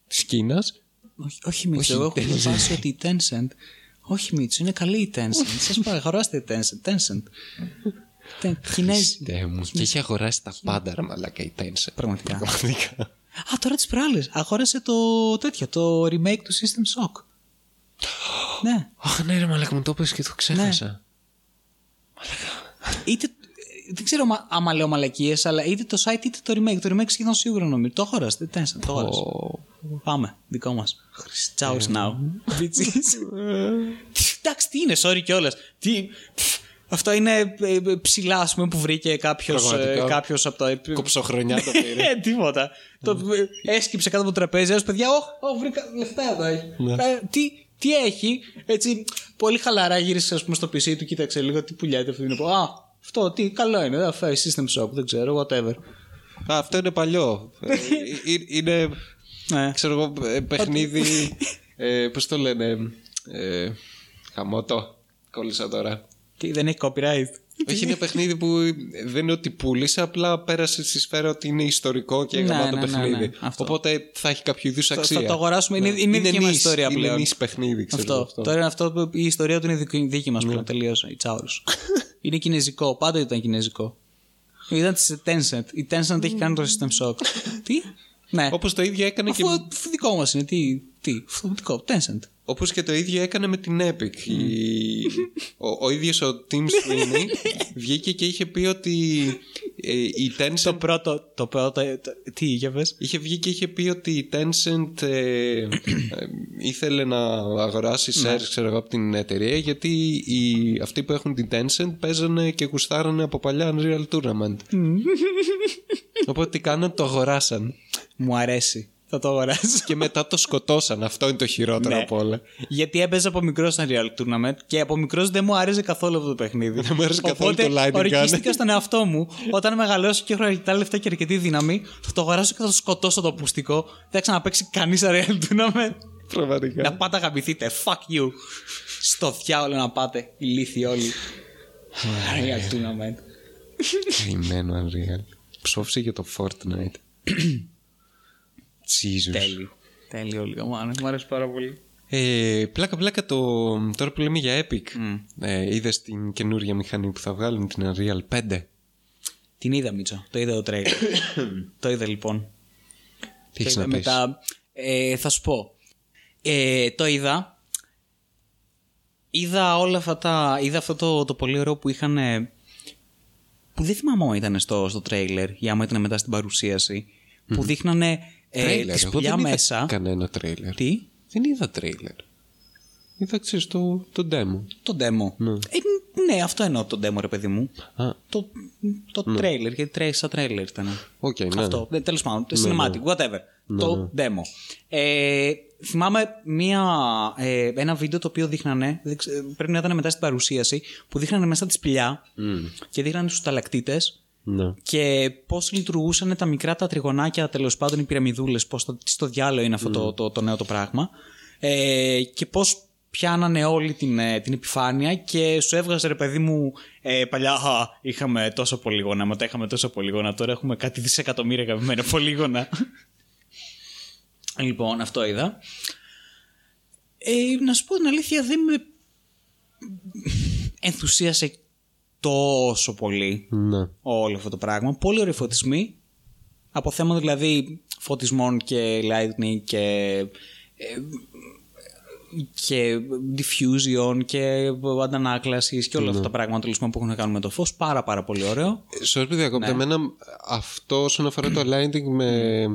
της Κίνας. Όχι, όχι Μίτσο, Όχι, εγώ έχω η Tencent. διαβάσει ότι η Tencent. Όχι Μίτσο, είναι καλή η Tencent. Σας παρακαλώ, αγοράστε η Tencent. Tencent. Τε- Κινέζ... Χριστέ μου. Και έχει αγοράσει τα πάντα ρε μαλάκα η Tencent. Πραγματικά. Πραγματικά. Α, τώρα τις προάλλες. Αγόρασε το τέτοιο, το remake του System Shock. ναι. Αχ ναι ρε μαλάκα μου το είπες και το ξέχασα. Είτε. Δεν ξέρω μα- άμα λέω μαλακίες, αλλά είτε το site είτε το remake. Το remake σχεδόν σίγουρα νομίζω. Το αγόρασε. Δεν Tencent, το αγόρασε. Ω. Πάμε, δικό μας. Ciao now. Bitches. Εντάξει, τι είναι, sorry κιόλας. Τι... Αυτό είναι ε, ε, ψηλά, ας πούμε, που βρήκε κάποιος Πραγματικά. κάποιος από τα. Κοψοχρονιά το πήρε. Ε, τίποτα. το ε, έσκυψε κάτω από το τραπέζι, έω παιδιά, Ωχ, ωχ, βρήκα λεφτά εδώ έχει. Ναι. Ε, τι, τι έχει, έτσι, πολύ χαλαρά γύρισε ας πούμε, στο PC του, κοίταξε λίγο τι πουλιάται αυτό. Είναι, Α, αυτό, τι, καλό είναι, δεν φάει system shop, δεν ξέρω, whatever. Α, αυτό είναι παλιό. Ε, ε, είναι, Ναι. ξέρω εγώ, ε, παιχνίδι. ε, Πώς το λένε. Ε, χαμότο. Κόλλησα τώρα. Τι, δεν έχει copyright; Όχι, είναι παιχνίδι που δεν είναι ότι πούλησε, απλά πέρασε στη σφαίρα ότι είναι ιστορικό και Ναι, γαμάτο ναι, ναι, παιχνίδι. ναι, αυτό. Οπότε θα έχει κάποιο είδους Θα, αξία. θα το αγοράσουμε, είναι, είναι, δική μας niche, ιστορία πλέον. Είναι νης παιχνίδι, ξέρω αυτό. εγώ αυτό. Τώρα είναι αυτό που η ιστορία του είναι δική, δική μας πλέον. Τελείωσε. Η Τσάουρου. είναι κινέζικο. Πάντα ήταν κινέζικο. Ήταν της Tencent. Η Tencent έχει κάνει το System Shock. Τι; Ναι. Όπως το ίδιο έκανε και... Αφού δικό μας είναι. Τι, τι, αυτό δικό. Tencent. Όπως και το ίδιο έκανε με την Epic. Η- ο, ο ίδιος ο Tim Sweeney βγήκε και είχε πει ότι ε, η Το Tencent... πρώτο. Το πρώτο το- τι είχε πες; Είχε βγει και είχε πει ότι η Tencent ε, ε, ήθελε να αγοράσει shares ξέρω εγώ, από την εταιρεία γιατί οι, αυτοί που έχουν την Tencent παίζανε και γουστάρανε από παλιά Unreal Tournament. Οπότε τι κάναν, το αγοράσαν. Μου αρέσει. Θα το αγοράσω. Και μετά το σκοτώσαν. Αυτό είναι το χειρότερο Ναι. από όλα. Γιατί έπαιζε από μικρός στο Real Tournament και από μικρός δεν μου άρεσε καθόλου αυτό το παιχνίδι. Δεν μου άρεσε καθόλου Οπότε, το lightning gun. ορκίστηκα στον εαυτό μου όταν μεγαλώσω και έχω αρκετά λεφτά και αρκετή δύναμη, θα το αγοράσω και θα το σκοτώσω το ακουστικό. Δεν θα ξαναπέξει κανείς στο Real Tournament. Πραγματικά. να πάτε αγαπηθείτε. Fuck you. Στο διάολο να πάτε. Ηλίθιοι όλοι. Real Tournament. Καημένο Unreal. Ψόφισε για το Fortnite. Jesus. Τέλειο. Τέλειο λίγο, μάνα. Μου αρέσει πάρα πολύ. Ε, πλάκα πλάκα το, τώρα που λέμε για Epic ε, είδες την καινούργια μηχανή που θα βγάλουν την Unreal 5 Την είδα, Μίτσο. Το είδα το τρέιλ. το είδα λοιπόν. Τι έχεις Το να είδα πεις; Μετά. Ε, θα σου πω. Ε, το είδα. Είδα όλα αυτά τα. Είδα αυτό το, το πολύ ωραίο που είχαν. ε, Που δεν θυμάμαι άμα ήταν στο, στο τρέιλερ ή άμα ήταν μετά στην παρουσίαση. Που δείχνανε ε, Τρέιλερ, τη εγώ σπηλιά δεν είδα μέσα. κανένα τρέιλερ Τι; Δεν είδα τρέιλερ Είδα ξέρεις το, το demo Το demo. Ναι. Ε, ναι, αυτό εννοώ το demo, ρε παιδί μου. Α, Το, το τρέιλερ, γιατί τρέιλερ σαν τρέιλερ ήταν. οκ, ναι Αυτό. Ε, Τέλος πάντων. Το cinematic, whatever. Ναι, το demo. Ε, θυμάμαι μία, ε, ένα βίντεο το οποίο δείχνανε. δεν ξε- πρέπει να ήταν μετά στην παρουσίαση. Που δείχνανε μέσα τη σπηλιά και δείχνανε τους σταλακτίτες ναι. και πώς λειτουργούσαν τα μικρά τα τριγωνάκια, τέλος πάντων οι πυραμιδούλες, πώς το, τι στο διάολο είναι αυτό το, το, το νέο το πράγμα. Ε, και πώς πιάνανε όλη την, ε, την επιφάνεια και σου έβγαζε ρε παιδί μου ε, παλιά «Α, είχαμε τόσο πολύγωνα, μετά είχαμε τόσο πολύγωνα, τώρα έχουμε κάτι δισεκατομμύρια αγαπημένα πολύγωνα. λοιπόν, αυτό είδα. Ε, να σου πω την αλήθεια, δεν με ενθουσίασε τόσο πολύ ναι. όλο αυτό το πράγμα. Πολύ ωραίοι φωτισμοί. Από θέμα δηλαδή φωτισμών και lightning και, ε, και diffusion και αντανάκλασης και όλα αυτά τα πράγματα τέλος πάντων, που έχουν να κάνουν με το φως. Πάρα πάρα πολύ ωραίο. Sorry παιδιά, διακόπτω. Εμένα αυτό όσον αφορά το lighting με,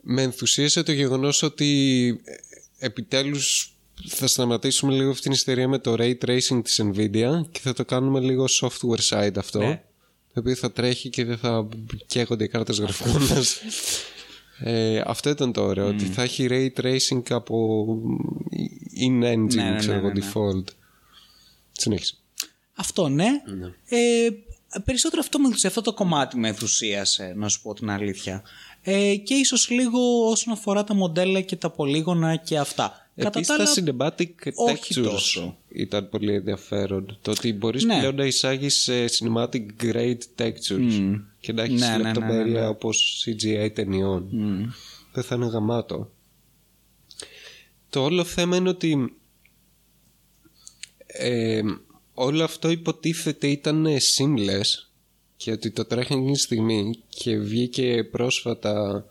με ενθουσίασε το γεγονός ότι ε, επιτέλους θα σταματήσουμε λίγο αυτήν την ιστερία με το ray tracing της Nvidia και θα το κάνουμε λίγο software side αυτό. Ναι. Το οποίο θα τρέχει και δεν θα καίγονται οι κάρτες γραφικών μας. Ε, αυτό ήταν το ωραίο, ότι θα έχει ray tracing από in-engine, Ναι, ναι, ξέρω ναι, εγώ, ναι, ναι. default. Συνέχισε. Αυτό ναι. Ε, περισσότερο αυτό, με, σε αυτό το κομμάτι με ενθουσίασε, να σου πω την αλήθεια. Ε, και ίσως λίγο όσον αφορά τα μοντέλα και τα πολύγωνα και αυτά. Κατά Επίσης τα τα άλλα, cinematic όχι textures τόσο. ήταν πολύ ενδιαφέρον. Το ότι μπορείς Ναι. πλέον να εισάγεις ε, cinematic grade textures και να έχεις Ναι, ναι, ναι, λεπτομέρεια ναι, ναι. όπως CGI ταινιών. Δεν θα είναι γαμάτο. Το όλο θέμα είναι ότι ε, όλο αυτό υποτίθεται ήταν seamless και ότι το τρέχει εκείνη τη στιγμή και βγήκε πρόσφατα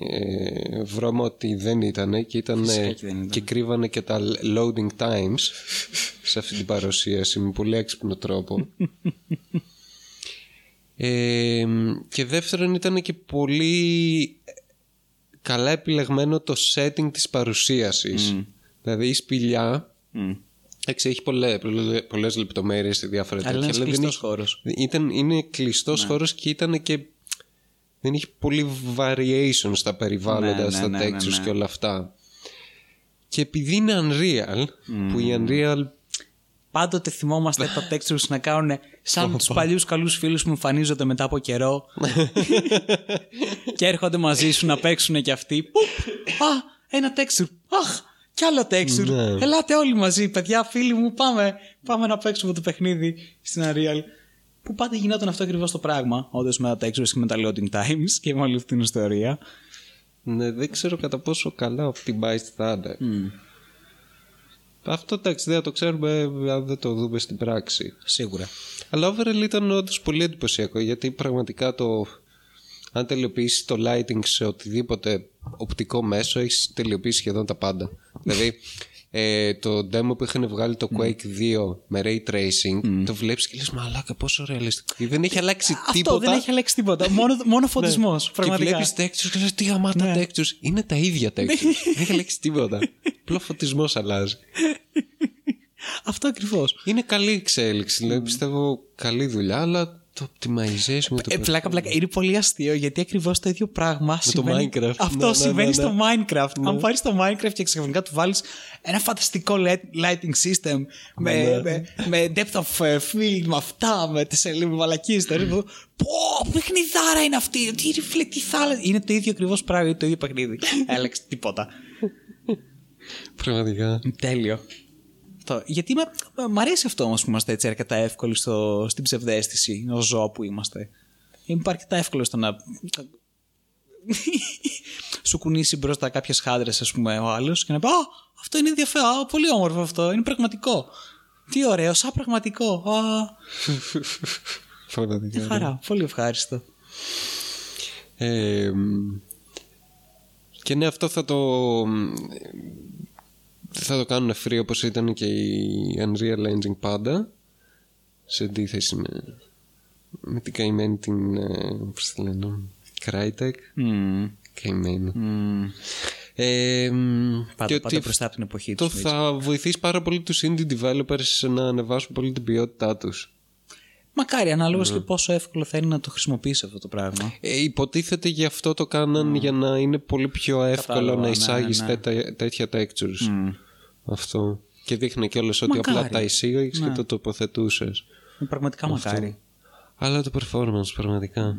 ε, βρώμα ότι δεν ήταν και, ήταν, Φυσικά και δεν ήταν. και κρύβανε και τα loading times σε αυτή την παρουσίαση με πολύ έξυπνο τρόπο. Ε, και δεύτερον ήταν και πολύ καλά επιλεγμένο το setting της παρουσίασης. Δηλαδή η σπηλιά Μμ. Εντάξει, έχει πολλές, πολλές λεπτομέρειες σε διάφορα Αλλά είναι τέτοια, ένας δεν κλειστός έχει- χώρος. Ήταν, είναι κλειστός Ναι. χώρος και ήταν και δεν έχει πολύ variation στα περιβάλλοντα, Ναι, ναι, στα ναι, ναι, textures ναι. και όλα αυτά. Και επειδή είναι Unreal, που η Unreal Πάντοτε θυμόμαστε τα textures να κάνουν σαν τους παλιούς καλούς φίλους που εμφανίζονται μετά από καιρό και έρχονται μαζί σου να παίξουν κι αυτοί. Πουπ! Α, ένα texture. Αχ, κι άλλο texture. Ναι. Ελάτε όλοι μαζί, παιδιά, φίλοι μου, πάμε, πάμε να παίξουμε το παιχνίδι στην Unreal. Που πάντα γινόταν αυτό ακριβώς το πράγμα, όντως με τα textures και με τα loading times και με όλη αυτή την ιστορία. ναι, δεν ξέρω κατά πόσο καλά optimized θα είναι. Αυτό εντάξει δεν θα το ξέρουμε αν δεν το δούμε στην πράξη. Σίγουρα. Αλλά overall ήταν όντως πολύ εντυπωσιακό γιατί πραγματικά το. Αν τελειοποιήσεις το lighting σε οτιδήποτε οπτικό μέσο, έχεις τελειοποιήσει σχεδόν τα πάντα. δηλαδή, ε, το demo που είχαν βγάλει το Quake 2 με ray tracing, το βλέπεις και λες Μαλάκα, πόσο ρεαλιστικό. Δεν έχει αλλάξει τίποτα. Αυτό δεν έχει αλλάξει τίποτα. Μόνο, μόνο φωτισμός. Ναι. Και βλέπεις textures και λες τι γαμάτα Ναι. textures. Είναι τα ίδια textures. δεν έχει αλλάξει τίποτα. Απλό φωτισμός αλλάζει. Αυτό ακριβώς. Είναι καλή εξέλιξη. Δηλαδή πιστεύω καλή δουλειά, αλλά το optimization με το Ε, πλάκα, πλάκα. Είναι πολύ αστείο γιατί ακριβώς το ίδιο πράγμα το συμβαίνει. Minecraft. Αυτό Ναι, ναι, συμβαίνει ναι, στο ναι. Minecraft. Αν πάρεις το Minecraft και ξαφνικά του βάλεις ένα φανταστικό light- lighting system με, Ναι. με, με depth of ε, field, με αυτά, με τις μαλακίες. Πω, παιχνιδάρα είναι αυτή. Τι, ρε φίλε, τι θα έλεγε. Είναι το ίδιο ακριβώς πράγμα, είναι το ίδιο παιχνίδι. Έλεξε τίποτα. Πραγματικά. Τέλειο. Αυτό. Γιατί με, μ' αρέσει αυτό όμως που είμαστε έτσι αρκετά εύκολοι στο, στην ψευδέστηση, ω ζώο που είμαστε. Είμαι αρκετά εύκολος στο να. σου κουνήσει μπροστά κάποιες χάντρες, ας πούμε, ο άλλος και να πει Α, αυτό είναι ενδιαφέρον. Α, πολύ όμορφο αυτό. Είναι πραγματικό. Τι ωραίο, σαν πραγματικό. Α, Πραγματικά. τι χαρά. Πολύ ευχάριστο. Ε, και ναι, αυτό θα το θα το κάνουν free όπως ήταν και η Unreal Engine πάντα σε αντίθεση με, με την καημένη την ε, πώς τη λένε Crytek Μμμ. καημένη Μμμ. ε, Πάντα, και πάντα ότι μπροστά από την εποχή το του. θα βοηθήσει πάρα πολύ τους indie developers να ανεβάσουν πολύ την ποιότητά τους Μακάρι, ανάλογα Ναι. και πόσο εύκολο θα είναι να το χρησιμοποιήσει αυτό το πράγμα. Ε, υποτίθεται γι' αυτό το κάναν για να είναι πολύ πιο εύκολο Κατάλαβα, να ναι, εισάγεις ναι. τέτα- τέτοια textures. Μμ. Αυτό. Και δείχνει κιόλας ότι Μακάρι. απλά τα εισήγαγες Ναι. και το τοποθετούσες. Είναι πραγματικά μακάρι. Αλλά το performance πραγματικά.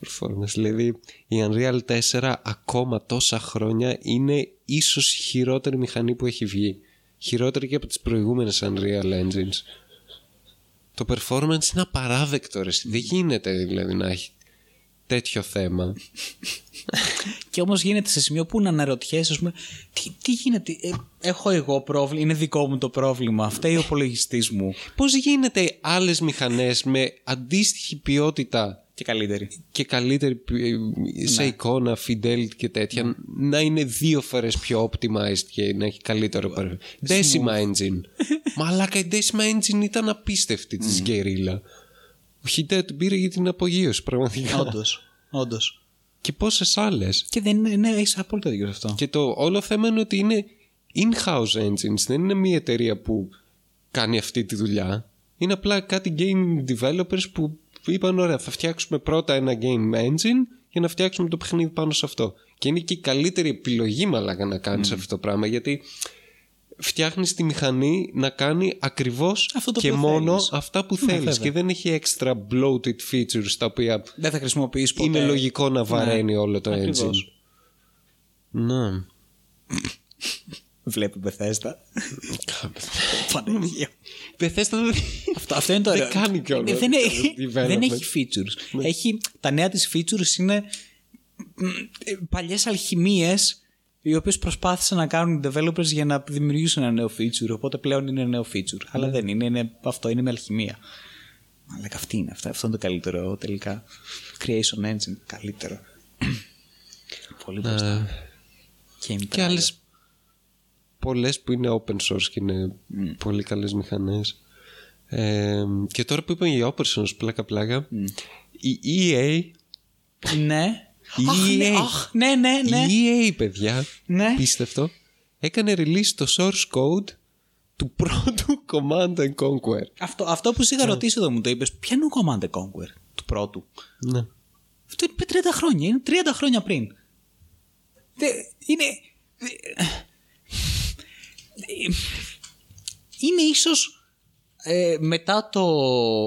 Το performance. Δηλαδή η Unreal 4 ακόμα τόσα χρόνια είναι ίσως η χειρότερη μηχανή που έχει βγει. Χειρότερη και από τις προηγούμενες Unreal Engines. Το performance είναι απαράδεκτο ρε. Δεν γίνεται δηλαδή να έχει τέτοιο θέμα. Και όμως γίνεται σε σημείο που να αναρωτιέσαι, ας πούμε, τι, τι γίνεται, ε, έχω εγώ πρόβλημα, είναι δικό μου το πρόβλημα, φταίει ο υπολογιστής μου. Πώς γίνεται άλλες μηχανές με αντίστοιχη ποιότητα Και καλύτερη. και καλύτερη ποι- σε εικόνα, fidelity και τέτοια να είναι δύο φορές πιο optimized και να έχει καλύτερο performance. Decima Engine. Μαλάκα η Decima Engine ήταν απίστευτη της Guerrilla. Ο Hideo την πήρε για την απογείωση πραγματικά. Όντως. Όντως. και πόσες άλλες. Και δεν είναι, ναι, έχεις απόλυτο δίκιο σε αυτό. Και το όλο θέμα είναι ότι είναι in-house engines. Δεν είναι μια εταιρεία που κάνει αυτή τη δουλειά. Είναι απλά κάτι game developers που είπαν ωραία θα φτιάξουμε πρώτα ένα game engine για να φτιάξουμε το παιχνίδι πάνω σε αυτό. Και είναι και η καλύτερη επιλογή μαλάκα να κάνεις αυτό το πράγμα γιατί φτιάχνεις τη μηχανή να κάνει ακριβώς Αυτό το και οποίο μόνο θέλεις. αυτά που Ναι, θέλεις βέβαια. και δεν έχει extra bloated features τα οποία Δεν θα χρησιμοποιήσει ποτέ. είναι λογικό να βαραίνει όλο το Ακριβώς. engine. Ναι. Βλέπει Μπεθέστα. Παναγία. Bethesda δεν... αυτό, αυτό είναι το Δεν ωραίο. κάνει κιόλας Ε, δεν, έχει, development. δεν έχει features. Έχει, τα νέα της features είναι μ, ε, παλιές αλχημίες οι οποίες προσπάθησαν να κάνουν οι developers για να δημιουργήσουν ένα νέο feature. Οπότε πλέον είναι ένα νέο feature. Αλλά δεν είναι, είναι. Αυτό είναι με αλχημία. Αλλά και αυτή είναι. Αυτό, αυτό είναι το καλύτερο τελικά. Creation engine. Καλύτερο. Πολύ μπροστά. και η και μητράλια. άλλες πολλές που είναι open source και είναι πολύ καλές μηχανές. Ε, και τώρα που είπαμε για open source πλάκα πλάκα η EA Ναι. Η Αχ, ναι, EA. αχ, ναι, ναι, ναι. η EA παιδιά Ναι. πίστευτο έκανε release το source code του πρώτου Command and Conquer Αυτό, αυτό που σε είχα ρωτήσει εδώ μου το είπες, ποια είναι ο Command and Conquer του πρώτου; ναι. Αυτό είναι πριν 30 χρόνια. Είναι 30 χρόνια πριν. Δε, είναι. Δε- είναι ίσως ε, μετά το,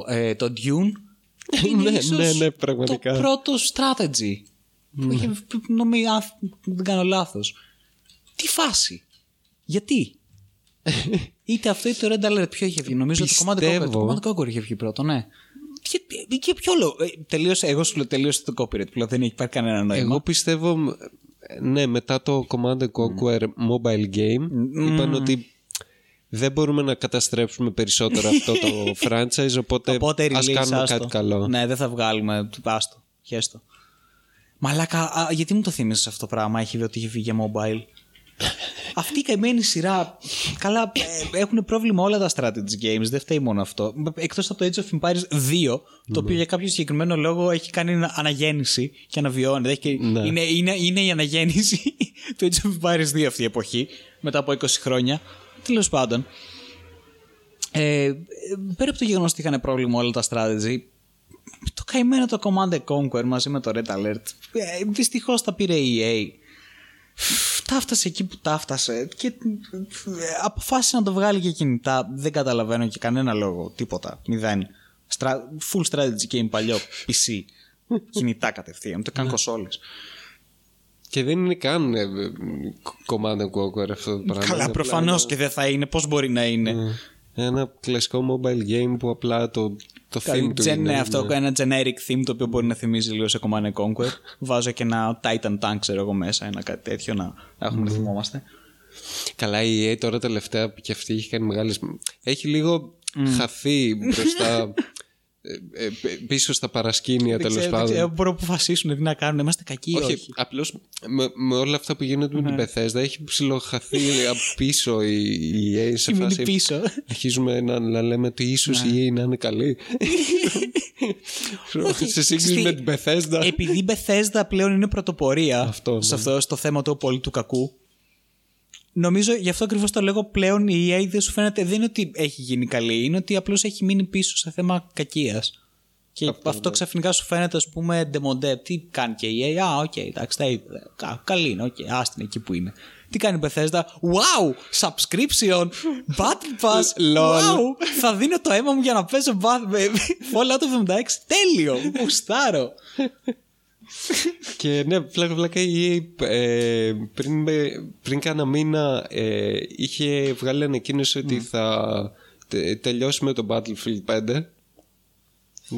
ε, το Dune. Είναι Ναι, ίσως ναι, ναι, πραγματικά. Το πρώτο strategy. Που είχε, νομίζω, αν δεν κάνω λάθος. Τι φάση; Γιατί; είτε αυτό είτε το Red Alert ποιο είχε βγει. Νομίζω το Command and Conquer. Πιστεύω. Το Command and Conquer είχε βγει πρώτο, ναι. Και, και ποιο λόγο; Ε, τελείωσε, εγώ σου λέω τελείωσε το copyright. Πλέον δεν υπάρχει κανένα νόημα. Εγώ πιστεύω, ναι, μετά το Command and Conquer mobile game, είπαν ότι δεν μπορούμε να καταστρέψουμε περισσότερο αυτό το franchise, οπότε, Οπότε ας release, κάνουμε άστο. κάτι καλό. Ναι, δεν θα βγάλουμε. Άστο. Χέστο. Μαλάκα, α, γιατί μου το θύμισες αυτό το πράγμα, έχει ότι έχει βγει για mobile; Αυτή η καημένη σειρά. Καλά, έχουν πρόβλημα όλα τα strategy games, δεν φταίει μόνο αυτό. Εκτός από το Age of Empires 2, το οποίο για κάποιο συγκεκριμένο λόγο έχει κάνει αναγέννηση και αναβιώνεται. Έχει και- Ναι. είναι, είναι, είναι η αναγέννηση του Age of Empires 2 αυτή η εποχή, μετά από 20 χρόνια. Τέλος πάντων. Ε, πέρα από το γεγονός ότι είχαν πρόβλημα όλα τα strategy, το καημένο το Command and Conquer μαζί με το Red Alert. Ε, Δυστυχώς τα πήρε η EA. Ταύτασε εκεί που ταύτασε και ε, αποφάσισε να το βγάλει και κινητά. Δεν καταλαβαίνω και κανένα λόγο. Τίποτα. Μηδέν. Stra- full strategy game παλιό. PC. κινητά κατευθείαν. Ούτε καν κονσόλες. Και δεν είναι καν ε, ε, Command and Conquer αυτό το πράγμα. Καλά, Είναι προφανώς απλά και δεν θα είναι. Πώς μπορεί να είναι; ένα- Ένα κλασικό mobile game που απλά το, το theme του Gen, είναι. ναι, αυτό ναι. ένα generic theme το οποίο μπορεί να θυμίζει λίγο σε Command and Conquer. Βάζω και ένα Titan Tank, ξέρω εγώ μέσα, ένα κάτι τέτοιο να έχουμε να θυμόμαστε. Καλά, η EA τώρα τελευταία και αυτή έχει κάνει μεγάλες... Έχει λίγο χαθεί μπροστά ε, ε, πίσω στα παρασκήνια Δεν τέλος ξέρω, δεν πάντων. ξέρω, μπορούν να αποφασίσουν τι να κάνουν. Είμαστε κακοί ή όχι, όχι. απλώς με, με όλα αυτά που γίνονται με την Bethesda έχει ψιλοχαθεί από πίσω η, η EA σε Έχει μείνει φάση. πίσω. Αρχίζουμε να, να λέμε ότι ίσως η EA να είναι καλή. σε σύγκριση Στη- με την Bethesda. Επειδή η Bethesda πλέον είναι πρωτοπορία Αυτό, σε ναι. αυτό στο θέμα του απολύτου κακού. Νομίζω γι' αυτό ακριβώς το λέγω πλέον η EA δεν σου φαίνεται. Δεν είναι ότι έχει γίνει καλή, είναι ότι απλώς έχει μείνει πίσω σε θέμα κακίας. Και αυτό, ξαφνικά σου φαίνεται, ας πούμε, ντεμοντέ. Τι κάνει και η EA, Α, οκ, εντάξει, τα είδε. Κα- Καλή είναι, οκ, άστην εκεί που είναι. Τι κάνει η Bethesda, Wow! Subscription! Battle Pass! Lol. Wow! Θα δίνω το αίμα μου για να παίζω Bat- Fallout 76. Τέλειο! Γουστάρω! Και ναι, πλάκα πλάκα η EA ε, πριν, με- πριν κάνα μήνα ε, είχε βγάλει ανακοίνωση ότι θα τε- τελειώσει με το Battlefield 5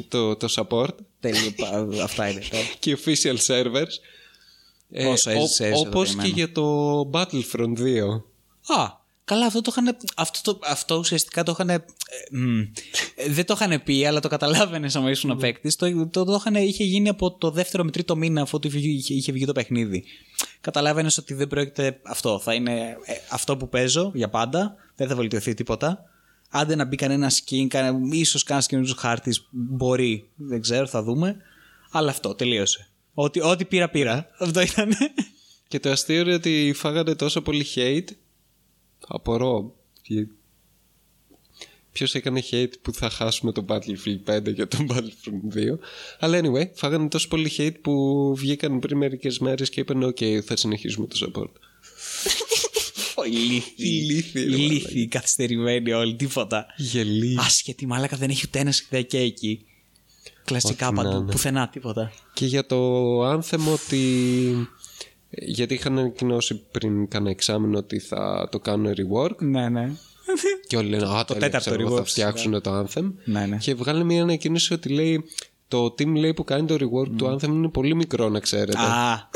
το, το support Τέλειο. πα- Αυτά είναι. και official servers ε, Πόσο έζησε, έζησε όπως το και καημένο. για το Battlefront 2 Α, καλά, αυτό το είχαν. Αυτό, το, αυτό ουσιαστικά το είχαν. ε, μ, ε, δεν το είχαν πει, αλλά το καταλάβαινες άμα ήσουν παίκτης. Το, το, το είχαν, είχε γίνει από το δεύτερο με τρίτο μήνα αφού το είχε, είχε, είχε βγει το παιχνίδι. Καταλάβαινες ότι δεν πρόκειται αυτό. Θα είναι ε, αυτό που παίζω για πάντα. Δεν θα βελτιωθεί τίποτα. Άντε να μπει κανένα skin, κανένα, ίσως κανένα καινούριο χάρτης. Μπορεί, δεν ξέρω, θα δούμε. Αλλά αυτό τελείωσε. Ό,τι, ό,τι πήρα, πήρα. Αυτό ήταν. και το αστείο είναι ότι φάγανε τόσο πολύ hate απορώ Ποιος έκανε hate που θα χάσουμε το Battlefield 5 και το Battlefront 2. Αλλά anyway, φάγανε τόσο πολύ hate που βγήκαν πριν μερικές μέρες και είπαν: OK, θα συνεχίσουμε το support. Ηλίθιοι. Ηλίθιοι, ρε Ηλίθιοι, καθυστερημένοι όλοι, τίποτα. Γελί. Άσχετη μάλακα δεν έχει ούτε ένα ιδέα και εκεί. Κλασικά Ό,τι να παντού, είναι. πουθενά, τίποτα. Και για το Anthem ότι. Γιατί είχαν ανακοινώσει πριν κάνα εξάμεινο ότι θα το κάνουν rework. Ναι, ναι. Και όλοι λένε: Α, το τέταρτο τέταρτο rework, θα φτιάξουν το Anthem. Ναι, ναι. Και βγάλε μια ανακοίνωση ότι λέει: Το team λέει που κάνει το rework του Anthem είναι πολύ μικρό, να ξέρετε. Α.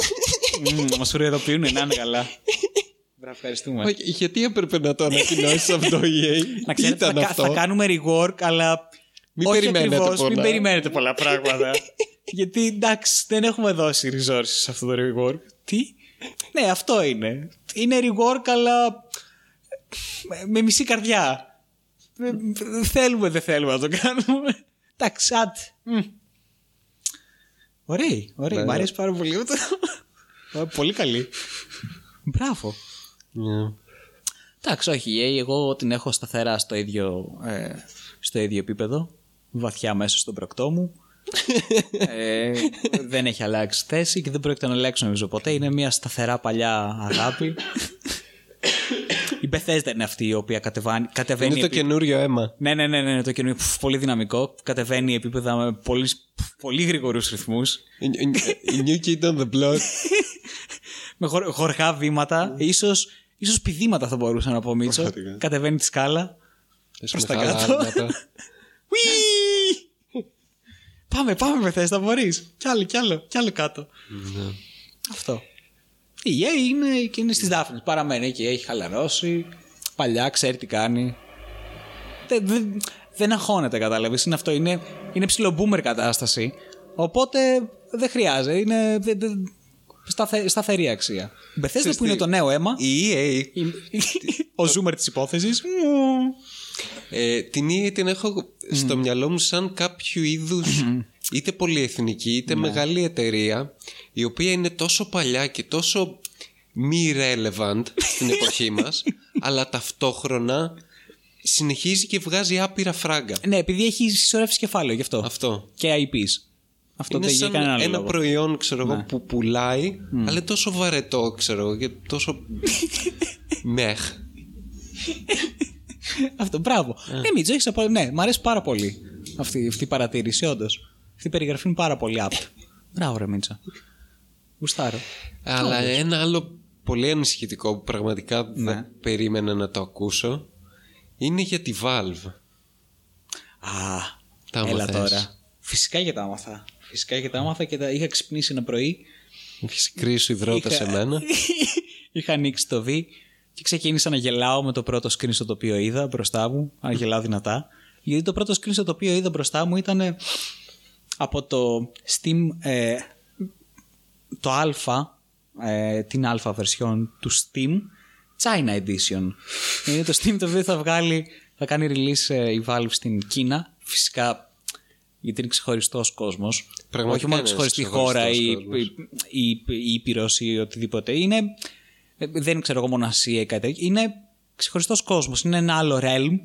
Μας προειδοποιούν, να είναι καλά. Μπράβο, ευχαριστούμε. Όχι, γιατί έπρεπε να το ανακοινώσεις αυτό η EA. Να Τι ξέρετε, θα, ήταν κα- αυτό; θα κάνουμε rework, αλλά. Μην όχι περιμένετε ακριβώς, πολλά. Μην περιμένετε πολλά πράγματα. Γιατί εντάξει, δεν έχουμε δώσει resources σε αυτό το rework. Τι; Ναι, αυτό είναι. Είναι rework, αλλά. με- με μισή καρδιά. Ε, ε, Θέλουμε, δεν θέλουμε να το κάνουμε. Εντάξει, άντε. Μμ. Ωραίοι, ωραίοι. Ναι, Μ' ναι. αρέσει πάρα πολύ. αυτό. Ε, Πολύ καλή. Μπράβο. Ναι. Εντάξει, όχι, η EA εγώ την έχω σταθερά στο ίδιο, ε, στο ίδιο επίπεδο. Βαθιά μέσα στον προκτό μου. Ε, δεν έχει αλλάξει θέση και δεν πρόκειται να αλλάξει νομίζω ποτέ. Είναι μια σταθερά παλιά αγάπη. η Bethesda είναι αυτή η οποία κατεβάνει, κατεβαίνει. Είναι το επί- καινούριο αίμα. Ναι, ναι, ναι, ναι, το καινούριο. Πφ, Πολύ δυναμικό. Κατεβαίνει επίπεδα με πολύ, πολύ γρήγορου ρυθμούς. Η- η- η New Kid on the Block. Με χορ, χορχά βήματα. Ίσως, ίσως πηδήματα θα μπορούσα να πω Μίτσο. Πραγματικά. Κατεβαίνει τη σκάλα. Προς τα κάτω. Ουί! πάμε, πάμε Bethesda, μπορείς. Κι άλλο, κι άλλο, κι άλλο κάτω. Ναι. Αυτό. Η EA είναι, και είναι στις δάφνες. Παραμένει εκεί, έχει χαλαρώσει. παλιά, ξέρει τι κάνει. Δεν, δεν, δεν αγχώνεται, κατάλαβες. Είναι αυτό. Είναι, είναι ψηλό boomer κατάσταση. Οπότε δεν χρειάζεται. Είναι δε, δε, σταθε, σταθερή αξία. Η Bethesda Ξέρεις που είναι τι, το νέο αίμα. Η EA, ο zoomer της υπόθεσης. Ε, την EA την έχω στο μυαλό μου σαν κάποιο είδους είτε πολυεθνική είτε μεγάλη εταιρεία η οποία είναι τόσο παλιά και τόσο μη relevant στην εποχή μας αλλά ταυτόχρονα συνεχίζει και βγάζει άπειρα φράγκα. ναι, επειδή έχει συσσωρεύσει κεφάλαιο γι' αυτό. Αυτό. Και IPs. Αυτό είναι δεν για σαν κανένα άλλο ένα λόγο. Ναι. προϊόν ξέρω εγώ, που πουλάει αλλά είναι τόσο βαρετό ξέρω εγώ, και τόσο μεχ. Αυτό, μπράβο. Ε. Ναι, Μίτζο, έχεις απο... Ναι, μου αρέσει πάρα πολύ αυτή, αυτή η παρατήρηση, όντως. Αυτή η περιγραφή είναι πάρα πολύ apt. Μπράβο, ρε Μίτσα. Γουστάρω. Αλλά ένα άλλο πολύ ανησυχητικό που πραγματικά Ναι. δεν περίμενα να το ακούσω είναι για τη Valve. Α, Τα έλα άμαθες. τώρα. Φυσικά και τα άμαθα. Φυσικά και τα άμαθα και τα είχα ξυπνήσει ένα πρωί. Έχει κρίσει υδρότα Είχα- σε μένα. είχα ανοίξει το V και ξεκίνησα να γελάω με το πρώτο screenshot το οποίο είδα μπροστά μου. Να γελάω δυνατά. Γιατί το πρώτο screenshot το οποίο είδα μπροστά μου ήταν από το Steam ε, το α, ε, την α version του Steam China Edition. Είναι το Steam το οποίο θα βγάλει, θα κάνει release ε, η Valve στην Κίνα. Φυσικά γιατί είναι ξεχωριστό κόσμο. Πραγματικά Όχι μόνο είναι ξεχωριστή ξεχωριστός χώρα ή, κόσμος. ή, ή, ή Ήπειρος ή οτιδήποτε. Είναι, ε, δεν είναι ξέρω εγώ μόνο Ασία ή κάτι τέτοιο. Είναι ξεχωριστός κόσμος. Είναι ένα άλλο realm.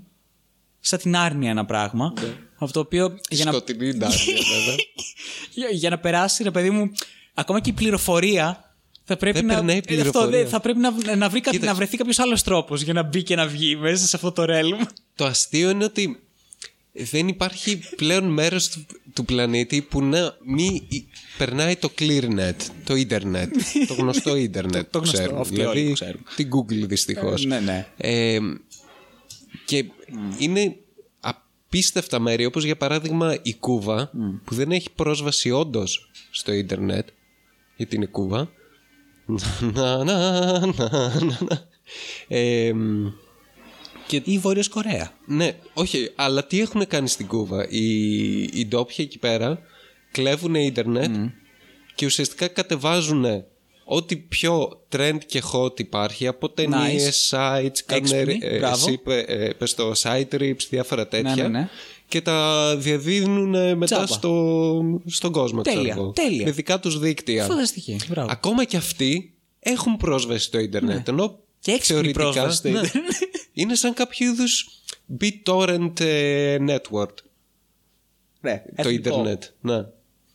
Σαν την άρνια ένα πράγμα. Αυτό το οποίο για να, Σκοτεινή ντάρια βέβαια. για, για να περάσει, ρε παιδί μου, ακόμα και η πληροφορία θα πρέπει Δεν να. περνάει ε, πληροφορία. Αυτό, δεν- θα πρέπει να, να, βρει, κάποιο- Κοίταξε. να βρεθεί κάποιος άλλος τρόπος για να μπει και να βγει μέσα σε αυτό το realm. το αστείο είναι ότι δεν υπάρχει πλέον μέρος του, του πλανήτη που να μην ι- περνάει το clearnet, το ίντερνετ, το γνωστό ίντερνετ. Το γνωστό, ξέρουμε. αυτοί όλοι δηλαδή το ξέρουν. την Google δυστυχώς. Ε, ναι, ναι. Ε, και είναι απίστευτα μέρη όπως για παράδειγμα η Κούβα που δεν έχει πρόσβαση όντως στο ίντερνετ γιατί είναι Κούβα να, να, να, να, να. Ε, και Ή Βόρειος Κορέα. ναι, όχι, αλλά τι έχουν κάνει στην Κούβα; Οι, οι ντόπιοι εκεί πέρα κλέβουν ίντερνετ και ουσιαστικά κατεβάζουν ό,τι πιο trend και hot υπάρχει από ταινίες, sites, κάνουν, Έξυπνοι, ε, μπράβο. εσύ είπε, ε, πες το site trips, διάφορα τέτοια. ναι, ναι. Και τα διαδίδουν ε, μετά Τζάμπα. στο, στον κόσμο. ξέρω Τέλεια, εγώ. τέλεια. Με δικά τους δίκτυα. Φανταστική. Μπράβο. Ακόμα και αυτοί έχουν πρόσβαση στο ίντερνετ. Ενώ Ναι. Και έξυπνη θεωρητικά πρόσβαση στο ναι, ίντερνετ. είναι σαν κάποιο είδου BitTorrent ε, network Ναι, το εθνικό. ίντερνετ. Ναι.